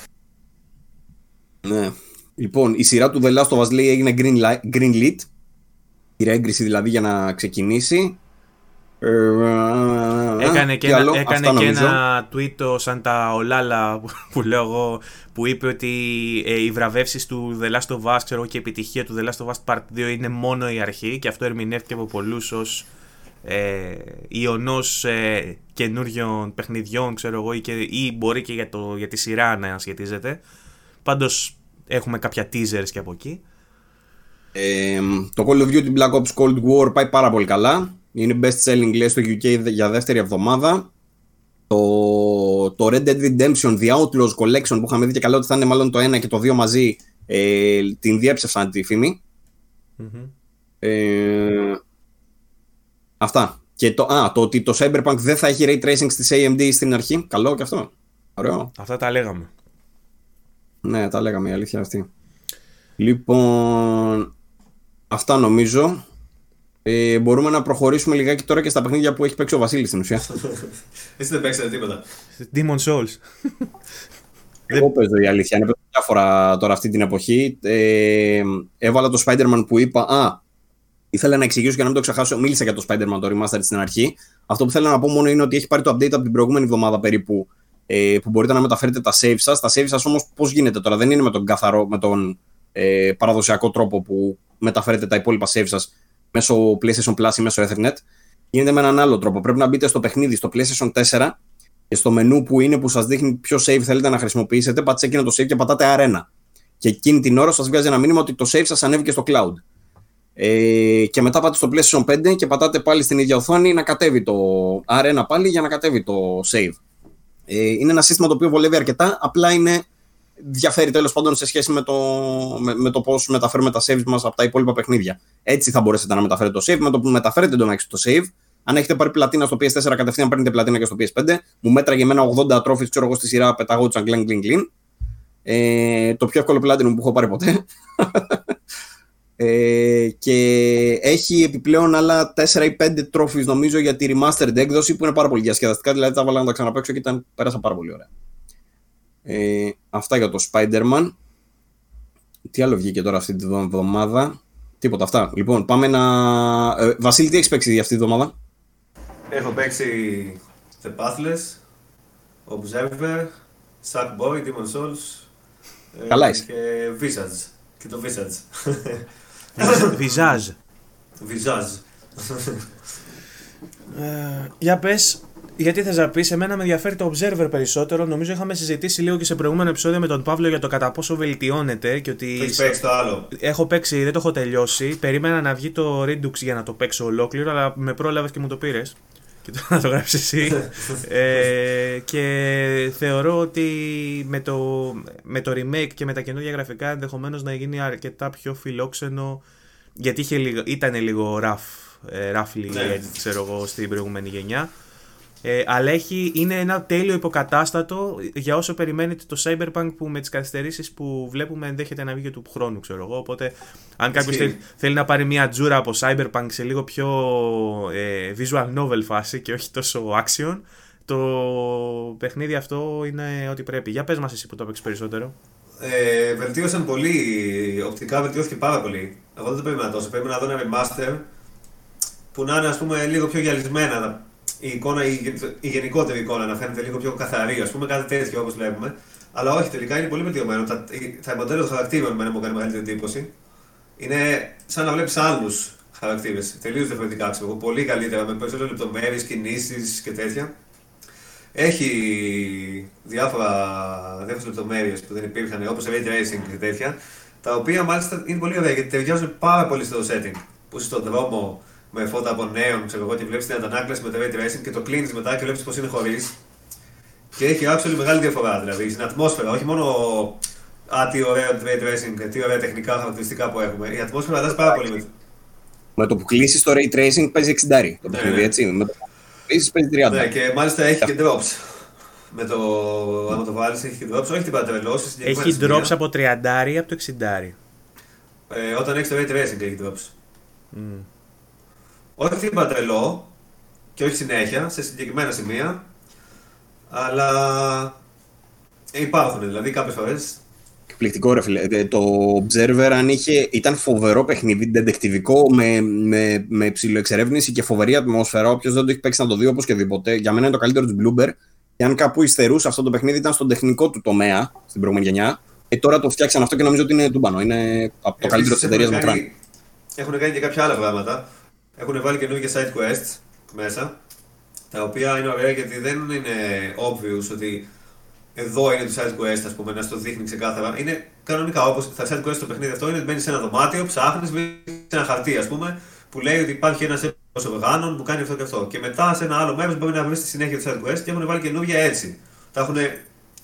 Ναι. Λοιπόν, η σειρά του The Last of Us λέει έγινε green, light, green lit. Η έγκριση δηλαδή για να ξεκινήσει. Ε, Έκανε και, τι ένα, άλλο; έκανε Αυτά και νομίζω. ένα tweet ο Σαντα Ολάλα που, που λέω εγώ που είπε ότι ε, οι βραβεύσεις του The Last of Us ξέρω, και η επιτυχία του The Last of Us Part 2 είναι μόνο η αρχή και αυτό ερμηνεύτηκε από πολλούς ως ε, ιονός ε, καινούριων παιχνιδιών ξέρω εγώ ή, και, ή μπορεί και για, το, για τη σειρά να σχετίζεται. Πάντως έχουμε κάποια teasers και από εκεί. Ε, το Call of Duty Black Ops Cold War πάει πάρα πολύ καλά. Είναι best selling λέει στο UK για δεύτερη εβδομάδα. Το, το Red Dead Redemption The Outlaws Collection που είχαμε δει και καλά ότι θα είναι μάλλον το 1 και το 2 μαζί ε, την διέψευσαν τη φήμη. Μμμ. Ε, αυτά. Και το, α, το ότι το Cyberpunk δεν θα έχει ray tracing στις AMD στην αρχή. Καλό και αυτό. Ωραίο. Αυτά τα λέγαμε. Ναι, τα λέγαμε η αλήθεια αυτή. Λοιπόν, αυτά νομίζω. Ε, μπορούμε να προχωρήσουμε λιγάκι τώρα και στα παιχνίδια που έχει παίξει ο Βασίλης στην ουσία. Εσύ δεν παίξατε τίποτα. Demon Souls. Εγώ παίζω η αλήθεια. Είναι παίζω διάφορα τώρα αυτή την εποχή. Ε, έβαλα το Spider-Man που είπα. Α, ήθελα να εξηγήσω για να μην το ξεχάσω. Μίλησα για το Spider-Man το Remastered στην αρχή. Αυτό που θέλω να πω μόνο είναι ότι έχει πάρει το update από την προηγούμενη εβδομάδα περίπου. Ε, που μπορείτε να μεταφέρετε τα save σας. Τα save σας όμως πώς γίνεται τώρα; Δεν είναι με τον καθαρό, με τον ε, παραδοσιακό τρόπο που μεταφέρετε τα υπόλοιπα save σας μέσω PlayStation Plus ή μέσω Ethernet. Γίνεται με έναν άλλο τρόπο. Πρέπει να μπείτε στο παιχνίδι στο PlayStation 4 και στο μενού που είναι που σας δείχνει ποιο save θέλετε να χρησιμοποιήσετε, πατήστε εκείνο το save και πατάτε Arena. Και εκείνη την ώρα σας βγάζει ένα μήνυμα ότι το save σας ανέβηκε στο cloud. Ε, και μετά πάτε στο PlayStation 5 και πατάτε πάλι στην ίδια οθόνη να κατέβει το Arena πάλι για να κατέβει το save. Ε, είναι ένα σύστημα το οποίο βολεύει αρκετά, απλά είναι διαφέρει τέλος πάντων σε σχέση με το, με, με το πώς μεταφέρουμε τα saves μας από τα υπόλοιπα παιχνίδια. Έτσι θα μπορέσετε να μεταφέρετε το save. Με το που μεταφέρετε το το save, αν έχετε πάρει πλατίνα στο PS4, κατευθείαν παίρνετε πλατίνα και στο PS5. Μου μέτραγε εμένα 80 τρόφις, ξέρω εγώ στη σειρά, πεταγόντουσαν γκλιν γκλιν γκλιν. Ε, το πιο εύκολο πλάτινο που έχω πάρει ποτέ. Ε, και έχει επιπλέον άλλα 4 ή 5 τρόφι νομίζω για τη remastered έκδοση που είναι πάρα πολύ διασκεδαστικά. Δηλαδή τα βάλα να τα ξαναπέξω και ήταν, πέρασα πάρα πολύ ωραία. Ε, αυτά για το Spider-Man. Τι άλλο βγήκε τώρα αυτή τη εβδομάδα. Τίποτα αυτά. Λοιπόν, πάμε να. Ε, Βασίλη, τι έχεις παίξει για αυτή τη εβδομάδα. Έχω παίξει The Pathless, Observer, Sackboy, Demon Souls ε, Καλά είσαι. και Visage. Και το Visage. Βυζάζ. Visage. Ε, για πες, γιατί θες να πεις, εμένα με ενδιαφέρει το Observer περισσότερο. Νομίζω είχαμε συζητήσει λίγο και σε προηγούμενο επεισόδιο με τον Παύλο για το κατά πόσο βελτιώνεται και ότι. Το έχεις παίξει το άλλο. Έχω παίξει, δεν το έχω τελειώσει. Περίμενα να βγει το Redux για να το παίξω ολόκληρο, αλλά με πρόλαβες και μου το πήρες. Και το να το γράψεις εσύ. ε, και θεωρώ ότι με το, με το remake και με τα καινούργια γραφικά ενδεχομένως να γίνει αρκετά πιο φιλόξενο. Γιατί είχε λίγο, ήταν λίγο rough, ε, roughly Ναι. edged, ξέρω εγώ, στην προηγούμενη γενιά. Ε, αλλά έχει, είναι ένα τέλειο υποκατάστατο για όσο περιμένετε το Cyberpunk που με τις καθυστερήσεις που βλέπουμε ενδέχεται να βγει και του χρόνου, ξέρω εγώ. Οπότε, αν κάποιος Ισχύει. θέλει, θέλει να πάρει μια τζούρα από Cyberpunk σε λίγο πιο ε, visual novel φάση και όχι τόσο action, το παιχνίδι αυτό είναι ό,τι πρέπει. Για πες μας εσύ που το έπαιξες περισσότερο. Ε, βελτίωσαν πολύ, οπτικά βελτιώθηκε πάρα πολύ. Εγώ δεν το περίμενα τόσο. Περίμενα να δω ένα remaster που να είναι ας πούμε λίγο πιο γυαλισμένα η, εικόνα, η, η γενικότερη εικόνα να φαίνεται λίγο πιο καθαρή, ας πούμε κάτι τέτοιο όπως βλέπουμε. Αλλά όχι, τελικά είναι πολύ βελτιωμένο. Τα, τα μοντέλα των χαρακτήρων μου κάνει μεγαλύτερη εντύπωση. Είναι σαν να βλέπεις άλλους χαρακτήρες. Τελείως διαφορετικά, ξέρω Πολύ καλύτερα, με περισσότερες λεπτομέρειες, κινήσεις και τέτοια. Έχει διάφορα, διάφορες λεπτομέρειες που δεν υπήρχαν, όπως ray tracing και τέτοια, τα οποία μάλιστα είναι πολύ ωραία γιατί ταιριάζουν πάρα πολύ στο setting. Που είσαι στον δρόμο με φώτα από νέον, ξέρω εγώ, και βλέπεις την αντανάκλαση με το ray tracing και το κλείνεις μετά και βλέπεις πώς είναι χωρίς. Και έχει actually μεγάλη διαφορά δηλαδή στην ατμόσφαιρα, όχι μόνο Α, τι ωραίο ray tracing, τι ωραία τεχνικά χαρακτηριστικά που έχουμε. Η ατμόσφαιρα αλλάζει πάρα πολύ με με το που κλείσει το ray tracing παίζει 60 το ναι, παιχνίδι, ναι. έτσι. Με το που κλείσει παίζει 30. Ναι, και μάλιστα έχει και drops. Με το, άμα το βάλεις, έχει και drops, όχι την πατρελώσει. Έχει drops από 30 από το 60. Ε, όταν έχεις το ray tracing έχει drops. Mm. Όχι την πατρελό και όχι συνέχεια, σε συγκεκριμένα σημεία. Αλλά υπάρχουν δηλαδή κάποιες φορές Εκπληκτικό ρε φίλε. Ε, το Observer αν είχε, ήταν φοβερό παιχνίδι, ντεντεκτιβικό, με, με, με ψηλοεξερεύνηση και φοβερή ατμόσφαιρα. Όποιος δεν το έχει παίξει να το δει οπωσδήποτε. Για μένα είναι το καλύτερο του Bloomberg. Και αν κάπου υστερούσε αυτό το παιχνίδι, ήταν στον τεχνικό του τομέα στην προηγούμενη γενιά. Ε, τώρα το φτιάξαν αυτό και νομίζω ότι είναι τούμπανο. Είναι από το καλύτερο της εταιρείας μακράν. Έχουν κάνει και κάποια άλλα πράγματα. Έχουν βάλει καινούργια side quests μέσα. Τα οποία είναι ωραία γιατί δεν είναι obvious ότι εδώ είναι το side quest, ας πούμε, να στο δείχνει ξεκάθαρα. Είναι κανονικά όπως τα side quest στο παιχνίδι αυτό είναι ότι μπαίνει σε ένα δωμάτιο, ψάχνεις, βρει ένα χαρτί, ας πούμε, που λέει ότι υπάρχει ένας έποσο βεγάνων που κάνει αυτό και αυτό. Και μετά σε ένα άλλο μέρος μπορεί να βρεις τη συνέχεια του side quest και έχουν βάλει καινούργια έτσι. Τα έχουν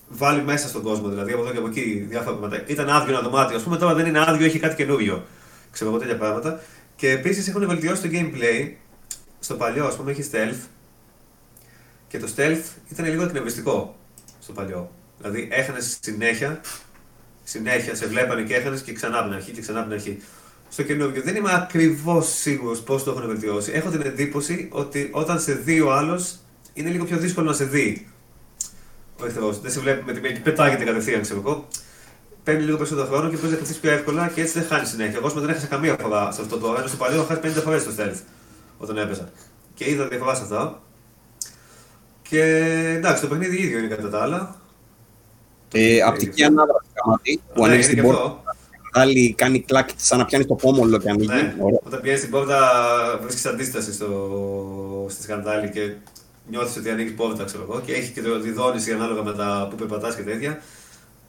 βάλει μέσα στον κόσμο, δηλαδή από εδώ και από εκεί διάφορα πράγματα. Ήταν άδειο ένα δωμάτιο, ας πούμε, τώρα δεν είναι άδειο, έχει κάτι καινούριο. Ξέρω εγώ τέτοια πράγματα. Και επίσης έχουν βελτιώσει το gameplay. Στο παλιό, ας πούμε, έχει stealth. Και το stealth ήταν λίγο εκνευριστικό στο παλιό. Δηλαδή έχανε συνέχεια, συνέχεια, σε βλέπανε και έχανε και ξανά από την αρχή και ξανά από την αρχή. Στο καινούργιο δεν είμαι ακριβώς σίγουρος πώς το έχουν βελτιώσει. Έχω την εντύπωση ότι όταν σε δει ο άλλος είναι λίγο πιο δύσκολο να σε δει. Ο εχθρό. Δεν σε βλέπει με τη μέγιστη, πετάγεται κατευθείαν, ξέρω εγώ. Παίρνει λίγο περισσότερο χρόνο και μπορεί να κρυφτεί πιο εύκολα και έτσι δεν χάνει συνέχεια. Εγώ δεν έχασα καμία φορά σε αυτό το. Ενώ στο παλιό είχα 50 φορές το stealth όταν έπεσα. Και είδα διαφορά σε αυτό. Και εντάξει, το παιχνίδι ίδιο είναι κατά τα άλλα. Ε, απτική ανάδραση καματή που ναι, ανοίξει την πόρτα. Άλλη κάνει κλακ σαν να πιάνεις το πόμολο και ανοίγει. Ναι. Όταν πιάνεις την πόρτα, βρίσκεις αντίσταση στο... στη σκανδάλη και νιώθεις ότι ανοίγεις πόρτα, ξέρω εγώ. Και έχει και το διδόνηση ανάλογα με τα που περπατάς και τέτοια.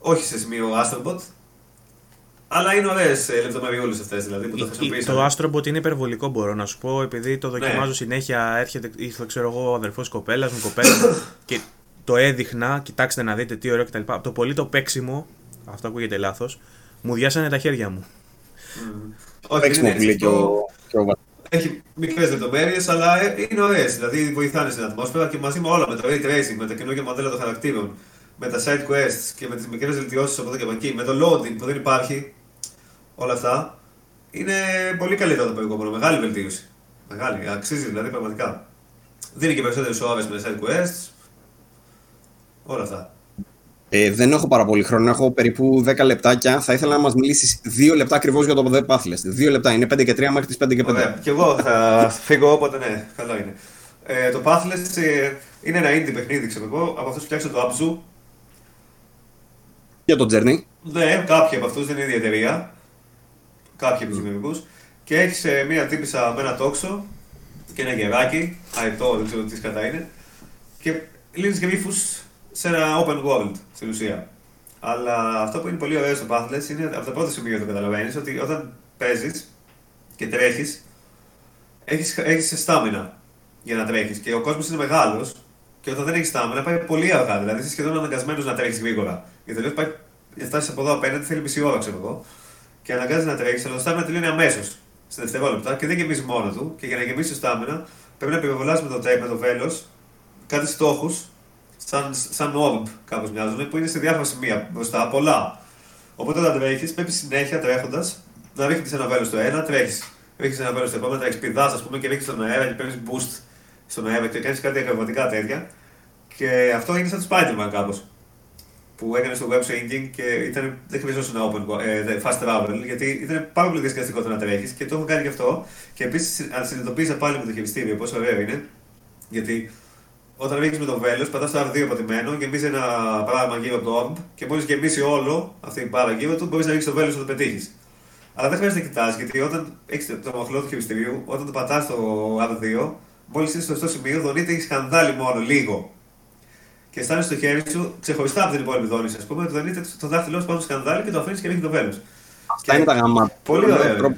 Όχι σε σημείο Astrobot, αλλά είναι ωραίες λεπτομεριούλες αυτές δηλαδή που το χρησιμοποιήσαμε. Το Astrobot είναι υπερβολικό, μπορώ να σου πω, επειδή το δοκιμάζω ναι. συνέχεια. Έρχεται, ήρθε, ξέρω εγώ, ο αδερφός κοπέλας μου, κοπέλα και το έδειχνα. Κοιτάξτε να δείτε τι ωραίο κτλ. Το πολύ το παίξιμο, αυτό ακούγεται λάθος, μου διάσανε τα χέρια μου. Mm. Όχι, παίξιμο που λέει και ο, έχει μικρές λεπτομέρειες, αλλά ε, είναι ωραίες. Δηλαδή βοηθάνε στην ατμόσφαιρα και μαζί με όλα, με το ray tracing, με τα καινούργια μοντέλα των χαρακτήρων, με τα side quests και με τις μικρές βελτιώσεις από εδώ και από εκεί, με το loading που δεν υπάρχει, όλα αυτά, είναι πολύ καλύτερο το προηγούμενο. Μεγάλη βελτίωση. Μεγάλη, αξίζει δηλαδή πραγματικά. Δίνει και περισσότερες ώρες με side quests. Όλα αυτά. Ε, δεν έχω πάρα πολύ χρόνο, έχω περίπου 10 λεπτάκια. Θα ήθελα να μας μιλήσεις 2 λεπτά ακριβώς για το The Pathless. 2 λεπτά, είναι 5 και 3 μέχρι τις 5 και 5. Ωραία. Και εγώ θα φύγω όποτε ναι, καλό είναι. Ε, το Pathless ε, είναι ένα indie παιχνίδι, ξέρω εγώ, από αυτούς που φτιάξαν το Abzu. Για το Journey. Ναι, κάποιοι από αυτούς δεν είναι η εταιρεία κάποιοι από τους δημιουργούς. Και έχεις ε, μία τύπησα με ένα τόξο και ένα γεράκι, αετό, δεν ξέρω τι κατά είναι. Και λύνεις γρήφου σε ένα open world στην ουσία. Αλλά αυτό που είναι πολύ ωραίο στο Pathless είναι από τα πρώτα σημεία που το καταλαβαίνεις ότι όταν παίζεις και τρέχεις, έχεις έχεις στάμινα για να τρέχεις. Και ο κόσμος είναι μεγάλος και όταν δεν έχεις στάμινα πάει πολύ αργά. Δηλαδή είσαι σχεδόν αναγκασμένος να τρέχεις γρήγορα. Γιατί τελείως πάει, φτάσει από εδώ απέναντι θέλει μισή ώρα, ξέρω εγώ και αναγκάζει να τρέξει, αλλά το στάμινα τελειώνει αμέσως στα δευτερόλεπτα και δεν γεμίζει μόνο του. Και για να γεμίσεις το στάμινα πρέπει να πυροβολά με το τέι, με το βέλος κάτι στόχους, σαν, σαν orb κάπως μοιάζουν, που είναι σε διάφορα σημεία μπροστά, πολλά. Οπότε όταν τρέχεις, πρέπει συνέχεια τρέχοντας να ρίχνεις ένα βέλος στο ένα, τρέχεις. Ρίχνεις ένα βέλος στο επόμενο, τρέχεις πηδάς, ας πούμε, και ρίχνεις στον αέρα και παίρνεις boost στον αέρα και κάνεις κάτι ακροβατικά τέτοια. Και αυτό είναι σαν το Spider-Man κάπως. Που έκανε στο web swinging και ήταν, δεν χρειαζόταν open, ε, fast travel, γιατί ήταν πάρα πολύ διασκεδαστικό το να τρέχεις και το έχω κάνει και αυτό. Και επίσης συνειδητοποίησα πάλι με το χειριστήριο πόσο ωραίο είναι. Γιατί όταν ρίχνεις με το βέλος, πατάς το R2 πατημένο, γεμίζει ένα πράγμα γύρω από το orb και μόλις γεμίσει όλο αυτή η πάρα γύρω του, μπορείς να ρίξεις το βέλος να το πετύχεις. Αλλά δεν χρειάζεται να κοιτάς, γιατί όταν έχεις το μοχλό του χειριστηρίου, όταν το πατάς το R2, μόλις είσαι στο σωστό σημείο, δονείται έχεις σκανδάλι μόνο λίγο. Και αισθάνεσαι στο χέρι σου ξεχωριστά από την υπόλοιπη δόνηση. Α πούμε, δονείται το δάχτυλό σου πάνω στο σκανδάλι και το αφήνεις και ρίχνει το βέλος. Αυτά είναι τα γαμμάτα. Πολύ ωραία.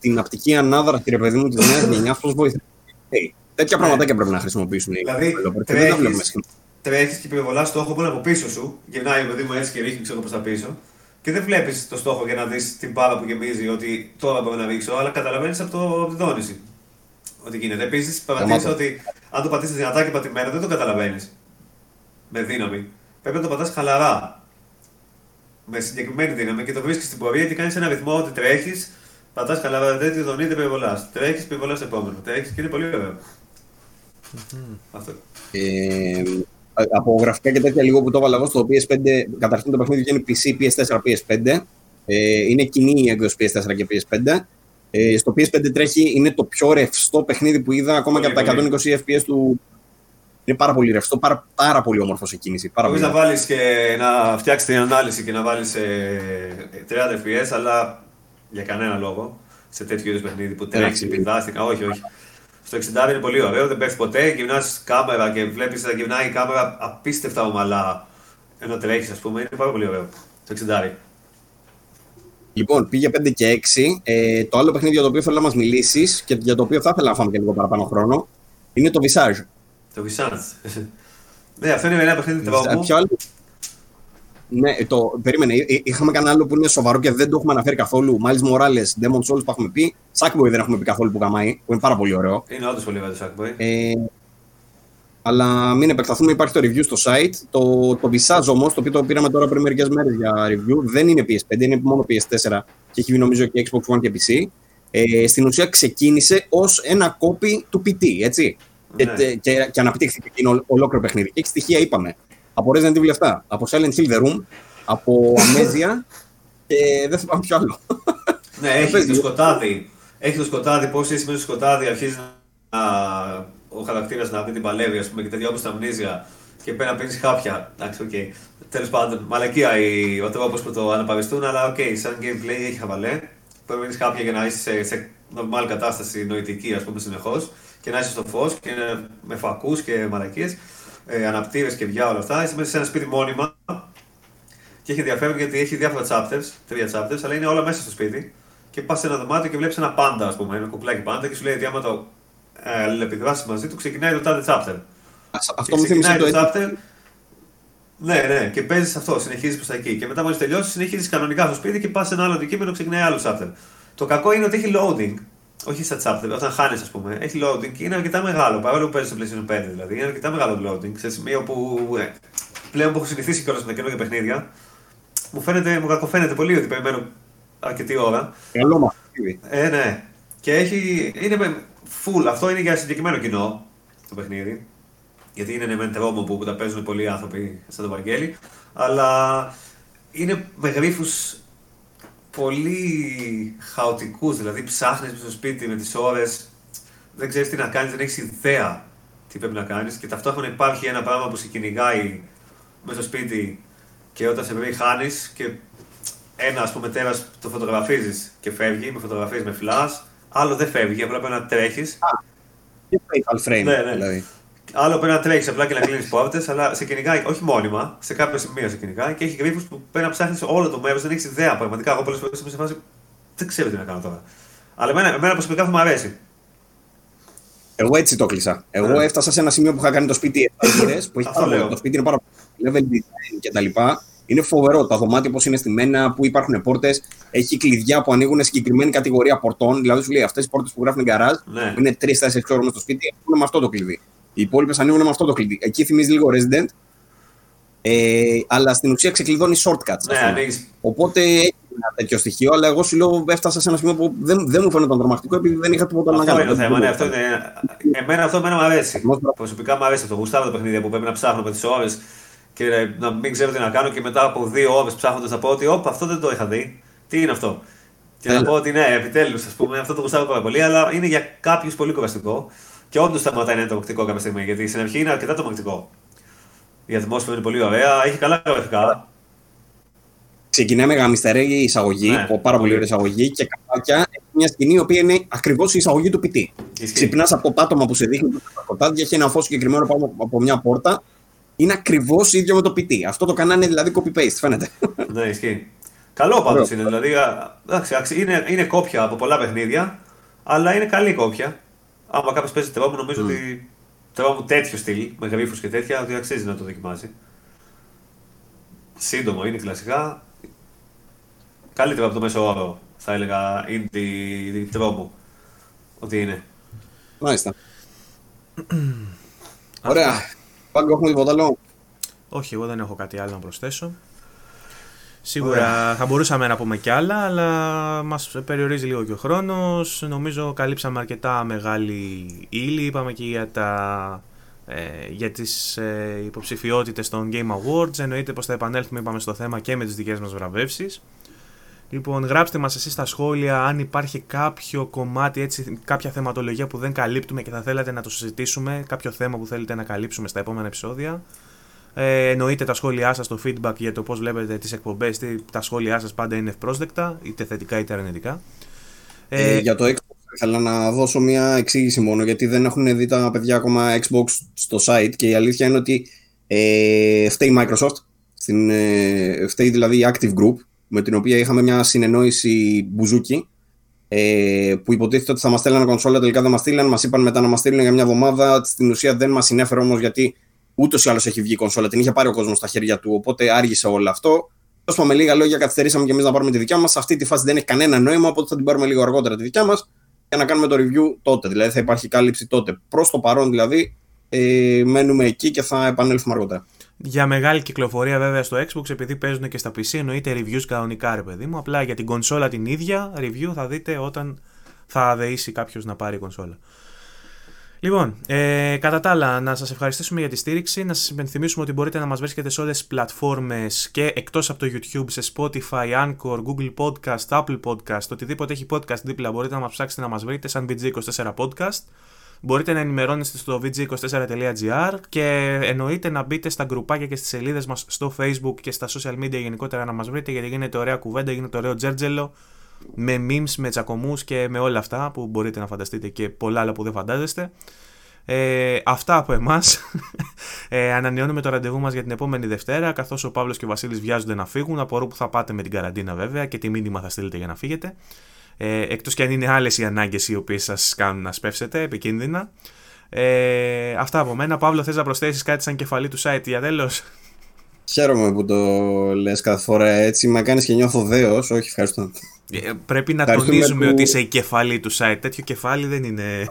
Την απτική ανάδραση, ρε παιδί μου, της νέας γενιάς, πώς βοηθάει. Τέτοια ναι. πραγματάκια πρέπει να χρησιμοποιήσουν οι Δηλαδή, τρέχει και πυροβολάς στόχο που είναι από πίσω σου, γυρνάει παιδί μου έτσι και ρίχνει ξέρω προς τα πίσω. Και δεν βλέπεις το στόχο για να δεις την πάρα που γεμίζει ότι τώρα πρέπει να ρίξω, αλλά καταλαβαίνεις από, το, από τη δόνηση ότι γίνεται. Επίσης, παρατήρησα ότι αν το πατήσεις δυνατά και πατημένο δεν το καταλαβαίνεις με δύναμη. Πρέπει να το πατάς χαλαρά. Με συγκεκριμένη δύναμη και το βρίσκεις στην πορεία και κάνεις ένα ρυθμό ότι τρέχεις, πατάς χαλαρά, δεν τη δονείται περιβολά. Τρέχεις περιβολά επόμενο. Τρέχεις και είναι πολύ ωραίο. Ε, από γραφικά και τέτοια λίγο που το έβαλα εγώ στο PS5, καταρχήν το παιχνίδι είναι PC, PS4, PS5. Ε, είναι κοινή η έκδοση PS4 και PS5. Ε, στο PS5 τρέχει, είναι το πιο ρευστό παιχνίδι που είδα ακόμα πολύ, και από τα 120 FPS του. Είναι πάρα πολύ ρευστό, πάρα, πάρα πολύ όμορφος σε κίνηση. Μπορείς να βάλεις και να φτιάξεις την ανάλυση και να βάλεις 30 FPS, αλλά για κανένα λόγο σε τέτοιο είδους παιχνίδι που τρέχει, πηδάστηκα. Όχι, όχι. Στο 60 είναι πολύ ωραίο, δεν πέφτει ποτέ. Γυρνά κάμερα και βλέπεις να γυρνάει η κάμερα απίστευτα ομαλά ενώ τρέχεις, ας πούμε. Είναι πάρα πολύ ωραίο. Το 60. Λοιπόν, πήγε 5 και 6. Ε, το άλλο παιχνίδι για το οποίο θέλω να μας μιλήσεις και για το οποίο θα ήθελα να φάμε και λίγο παραπάνω χρόνο είναι το Visage. Το Visage. ναι, αυτό είναι ένα παιχνίδι τρόμου. Ποιο άλλο, ναι, το, περίμενε. Είχαμε κανένα άλλο που είναι σοβαρό και δεν το έχουμε αναφέρει καθόλου. Miles Morales, Demon Souls που έχουμε πει. Sackboy δεν έχουμε πει καθόλου που καμάει, που είναι πάρα πολύ ωραίο. Είναι όντως πολύ ωραίο το Sackboy. Ε, αλλά μην επεκταθούμε, υπάρχει το review στο site. Το, το Visage όμως, το οποίο το πήραμε τώρα πριν μερικές μέρες για review, δεν είναι PS5, είναι μόνο PS4 και έχει βγει νομίζω και Xbox One και PC. Ε, στην ουσία ξεκίνησε ως ένα copy του PT, έτσι. Ναι. Και, και, και αναπτύχθηκε είναι ολόκληρο παιχνίδι. Και έχει στοιχεία, είπαμε από Resident Evil 7, από Silent Hill The Room, από Amnesia και δεν θυμάμαι ποιο άλλο. Ναι, έχει το σκοτάδι. Έχει το σκοτάδι, πώς είσαι με το σκοτάδι, αρχίζει να, ο χαρακτήρας να δει την παλεύει, ας πούμε, και τέτοια όπως τα Amnesia και πρέπει να παίρνεις χάπια. Εντάξει, ok. Okay. Τέλος πάντων, μαλακία η, ο τρόπος που το αναπαριστούν, αλλά ok, okay, σαν gameplay έχει χαβαλέ. Πρέπει να παίρνεις χάπια για να είσαι σε, σε normal κατάσταση νοητική, ας πούμε, συνεχώς και να είσαι στο φως και με φακούς και μαλακίες ε, αναπτύρε και βιά όλα αυτά. Είσαι μέσα σε ένα σπίτι μόνιμα και έχει ενδιαφέρον γιατί έχει διάφορα chapters, τρία chapters, αλλά είναι όλα μέσα στο σπίτι. Και πας σε ένα δωμάτιο και βλέπεις ένα πάντα, ας πούμε, ένα κουκλάκι πάντα και σου λέει ότι άμα το ε, αλληλεπιδράσεις μαζί του, ξεκινάει το τάδε chapter. Αυτό μου θυμίζει το chapter. Ναι, ναι, και παίζεις αυτό, συνεχίζεις προς τα εκεί. Και μετά, μόλις τελειώσεις, συνεχίζεις κανονικά στο σπίτι και πας σε ένα άλλο αντικείμενο, ξεκινάει άλλο chapter. Το κακό είναι ότι έχει loading όχι στα chapter, όταν χάνεις, ας πούμε, έχει loading και είναι αρκετά μεγάλο. Παρόλο που παίζεις στο PlayStation 5, δηλαδή, είναι αρκετά μεγάλο loading. Σε σημείο που ε, πλέον που έχω συνηθίσει κιόλας με τα καινούργια παιχνίδια, μου, φαίνεται, μου κακοφαίνεται πολύ ότι περιμένω αρκετή ώρα. Καλό μα. Ε, ναι. Και έχει, είναι full. Αυτό είναι για συγκεκριμένο κοινό το παιχνίδι. Γιατί είναι με τρόμο που, που τα παίζουν πολλοί άνθρωποι σαν το Βαγγέλη. Αλλά είναι με γρήφου πολύ χαοτικούς. Δηλαδή ψάχνεις στο σπίτι με τις ώρες, δεν ξέρεις τι να κάνεις, δεν έχεις ιδέα τι πρέπει να κάνεις και ταυτόχρονα υπάρχει ένα πράγμα που σε κυνηγάει μέσα στο σπίτι και όταν σε βρει χάνεις και ένα ας πούμε τέρας το φωτογραφίζεις και φεύγει με φωτογραφίες με flash, άλλο δεν φεύγει, απλά πρέπει να τρέχεις. Και fatal frame, ναι, ναι. δηλαδή. Άλλο πρέπει να τρέχεις απλά και να κλείνεις πόρτες, αλλά σε κυνηγάει όχι μόνιμα, σε κάποιο σημείο σε κυνηγάει και έχει γρήφου που πρέπει να ψάχνεις όλο το μέρος, δεν έχεις ιδέα πραγματικά. Εγώ πολλές φορές είμαι σε φάση δεν ξέρω τι να κάνω τώρα. Αλλά εμένα, εμένα προσωπικά θα μου αρέσει. Εγώ έτσι το κλείσα. Εγώ yeah. έφτασα σε ένα σημείο που είχα κάνει το σπίτι 7 που έχει πάρα Το σπίτι είναι πάρα πολύ level design κτλ. Είναι φοβερό τα δωμάτια πώς είναι στημένα, που υπάρχουν πόρτες. Έχει κλειδιά που ανοίγουν συγκεκριμένη κατηγορία πορτών. Δηλαδή σου λέει αυτές οι πόρτες που γράφουν γκαράζ, ναι. που είναι 3-4 ώρες στο σπίτι, έχουν με αυτό το κλειδί. Οι υπόλοιπες ανοίγουν με αυτό το κλειδί. Εκεί θυμίζει λίγο Resident, ε, αλλά στην ουσία ξεκλειδώνει shortcuts. Ναι, Οπότε έχει ένα τέτοιο στοιχείο, αλλά εγώ σου λέω έφτασα σε ένα σημείο που δεν, δεν μου φαίνονταν τρομακτικό επειδή δεν είχα τίποτα να κάνω. Αυτό είναι το θέμα. Ναι, αυτό είναι Εμένα αυτό εμένα μου αρέσει. Προσωπικά μου αρέσει αυτό. Γουστάβω τα παιχνίδια που πρέπει να ψάχνω με τις ώρες και να μην ξέρω τι να κάνω και μετά από δύο ώρες ψάχνοντας να πω ότι όπ, αυτό δεν το είχα δει. Τι είναι αυτό; Και να πω ότι ναι, επιτέλους, ας πούμε, αυτό το γουστάβω πάρα πολύ, αλλά είναι για κάποιους πολύ κουραστικό. Και όντως σταματάει να είναι τρομακτικό κάποια στιγμή, γιατί στην αρχή είναι αρκετά τρομακτικό. Η ατμόσφαιρα είναι πολύ ωραία, έχει καλά γραφικά. Ξεκινάει με γαμιστερή εισαγωγή, ναι, πάρα πολύ ωραία εισαγωγή και καπάκια. Έχει μια σκηνή η οποία είναι ακριβώς η εισαγωγή του πιτή. Ξυπνάς από το πάτωμα που σε δείχνει το σκοτάδι, έχει ένα φως συγκεκριμένο πάνω από μια πόρτα. Είναι ακριβώς ίδιο με το πιτή. Αυτό το κάνανε δηλαδή copy-paste, φαίνεται. Ναι, ισχύει. Καλό πάντως είναι. Δηλαδή, εντάξει, είναι, είναι κόπια από πολλά παιχνίδια, αλλά είναι καλή κόπια. Άμα κάποιος παίζει τρόμο, νομίζω mm. ότι τρόμο τέτοιο στυλ, με γρήφου και τέτοια, ότι αξίζει να το δοκιμάσει. Σύντομο είναι κλασικά. Καλύτερο από το μέσο όρο, θα έλεγα, indie τρόμο. Ότι είναι. Μάλιστα. Ωραία. Πάγκο, έχουμε τίποτα άλλο. Όχι, εγώ δεν έχω κάτι άλλο να προσθέσω. Σίγουρα θα μπορούσαμε να πούμε κι άλλα, αλλά μας περιορίζει λίγο και ο χρόνος. Νομίζω καλύψαμε αρκετά μεγάλη ύλη. Είπαμε και για, τα, ε, για τις ε, υποψηφιότητες των Game Awards. Εννοείται πως θα επανέλθουμε, είπαμε, στο θέμα και με τις δικές μας βραβεύσεις. Λοιπόν, γράψτε μας εσείς στα σχόλια αν υπάρχει κάποιο κομμάτι, έτσι, κάποια θεματολογία που δεν καλύπτουμε και θα θέλατε να το συζητήσουμε, κάποιο θέμα που θέλετε να καλύψουμε στα επόμενα επεισόδια. Ε, εννοείται τα σχόλιά σας, το feedback για το πώς βλέπετε τις εκπομπές, τα σχόλιά σας πάντα είναι ευπρόσδεκτα, είτε θετικά είτε αρνητικά. Ε, ε, για το Xbox ήθελα να δώσω μια εξήγηση μόνο, γιατί δεν έχουν δει τα παιδιά ακόμα Xbox στο site και η αλήθεια είναι ότι ε, φταίει η Microsoft, στην, ε, φταίει δηλαδή η Active Group, με την οποία είχαμε μια συνεννόηση μπουζούκι, ε, που υποτίθεται ότι θα μας στέλνανε κονσόλα, τελικά δεν μας στείλαν. Μας είπαν μετά να μας στείλουν για μια εβδομάδα. Στην ουσία δεν μας συνέφερε όμως γιατί ούτως ή άλλως έχει βγει η κονσόλα. Την είχε πάρει ο κόσμος στα χέρια του, οπότε άργησε όλο αυτό. Τόσο με λίγα λόγια καθυστερήσαμε και εμείς να πάρουμε τη δικιά μας. Σε αυτή τη φάση δεν έχει κανένα νόημα, οπότε θα την πάρουμε λίγο αργότερα τη δικιά μας για να κάνουμε το review τότε. Δηλαδή θα υπάρχει κάλυψη τότε. Προς το παρόν δηλαδή ε, μένουμε εκεί και θα επανέλθουμε αργότερα. Για μεγάλη κυκλοφορία βέβαια στο Xbox, επειδή παίζουν και στα PC, εννοείται reviews κανονικά, ρε παιδί μου. Απλά για την κονσόλα την ίδια, review θα δείτε όταν θα δεήσει κάποιος να πάρει κονσόλα. Λοιπόν, ε, κατά τα άλλα, να σας ευχαριστήσουμε για τη στήριξη. Να σας υπενθυμίσουμε ότι μπορείτε να μας βρίσκετε σε όλες τις πλατφόρμες και εκτός από το YouTube, σε Spotify, Anchor, Google Podcast, Apple Podcast, οτιδήποτε έχει podcast δίπλα. Μπορείτε να μας ψάξετε να μας βρείτε σαν VG24 Podcast. Μπορείτε να ενημερώνεστε στο vg24.gr και εννοείται να μπείτε στα γκρουπάκια και στις σελίδες μας στο facebook και στα social media γενικότερα να μας βρείτε γιατί γίνεται ωραία κουβέντα, γίνεται ωραίο τζέρτζελο με memes, με τσακωμούς και με όλα αυτά που μπορείτε να φανταστείτε και πολλά άλλα που δεν φαντάζεστε. Ε, αυτά από εμάς. Ε, ανανεώνουμε το ραντεβού μας για την επόμενη Δευτέρα. Καθώς ο Παύλος και ο Βασίλης βιάζονται να φύγουν. Απορώ που θα πάτε με την καραντίνα βέβαια και τι μήνυμα θα στείλετε για να φύγετε. Ε, εκτός και αν είναι άλλες οι ανάγκες οι οποίες σας κάνουν να σπεύσετε επικίνδυνα. Ε, αυτά από μένα. Παύλο, θες να προσθέσεις κάτι σαν κεφαλή του site για τέλος; Χαίρομαι που το λες κάθε φορά έτσι. Μα κάνεις και νιώθω δέος. Όχι, ευχαριστώ. Ε, πρέπει να τονίζουμε που... ότι είσαι η κεφαλή του site. Τέτοιο κεφάλι δεν είναι...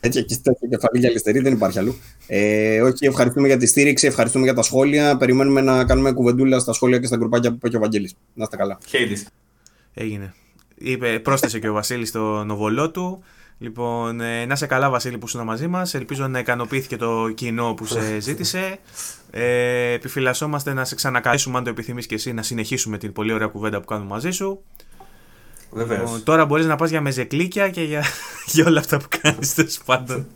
Έτσι και τέτοιο κεφαλή για αριστερή δεν υπάρχει αλλού. Ε, όχι, ευχαριστούμε για τη στήριξη, ευχαριστούμε για τα σχόλια. Περιμένουμε να κάνουμε κουβεντούλα στα σχόλια και στα γκρουπάκια που είπε και ο Βαγγέλης. Να είστε καλά. Hades. Έγινε. Είπε, πρόσθεσε και ο Βασίλης το νοβολό του. Λοιπόν, ε, να σε καλά, Βασίλη, που ήσουν μαζί μας. Ελπίζω να ικανοποιήθηκε το κοινό που σε ζήτησε. Ε, επιφυλασσόμαστε να σε ξανακαλέσουμε, αν το επιθυμείς και εσύ, να συνεχίσουμε την πολύ ωραία κουβέντα που κάνουμε μαζί σου. Βεβαίως. Λοιπόν, τώρα μπορείς να πας για μεζεκλίκια και για, για όλα αυτά που κάνεις, τέλος πάντων.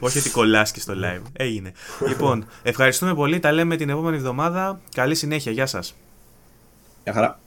Όχι ότι κολλάς και στο live. Έγινε. λοιπόν, ευχαριστούμε πολύ. Τα λέμε την επόμενη εβδομάδα. Καλή συνέχεια. Γεια σας. Γεια χαρά.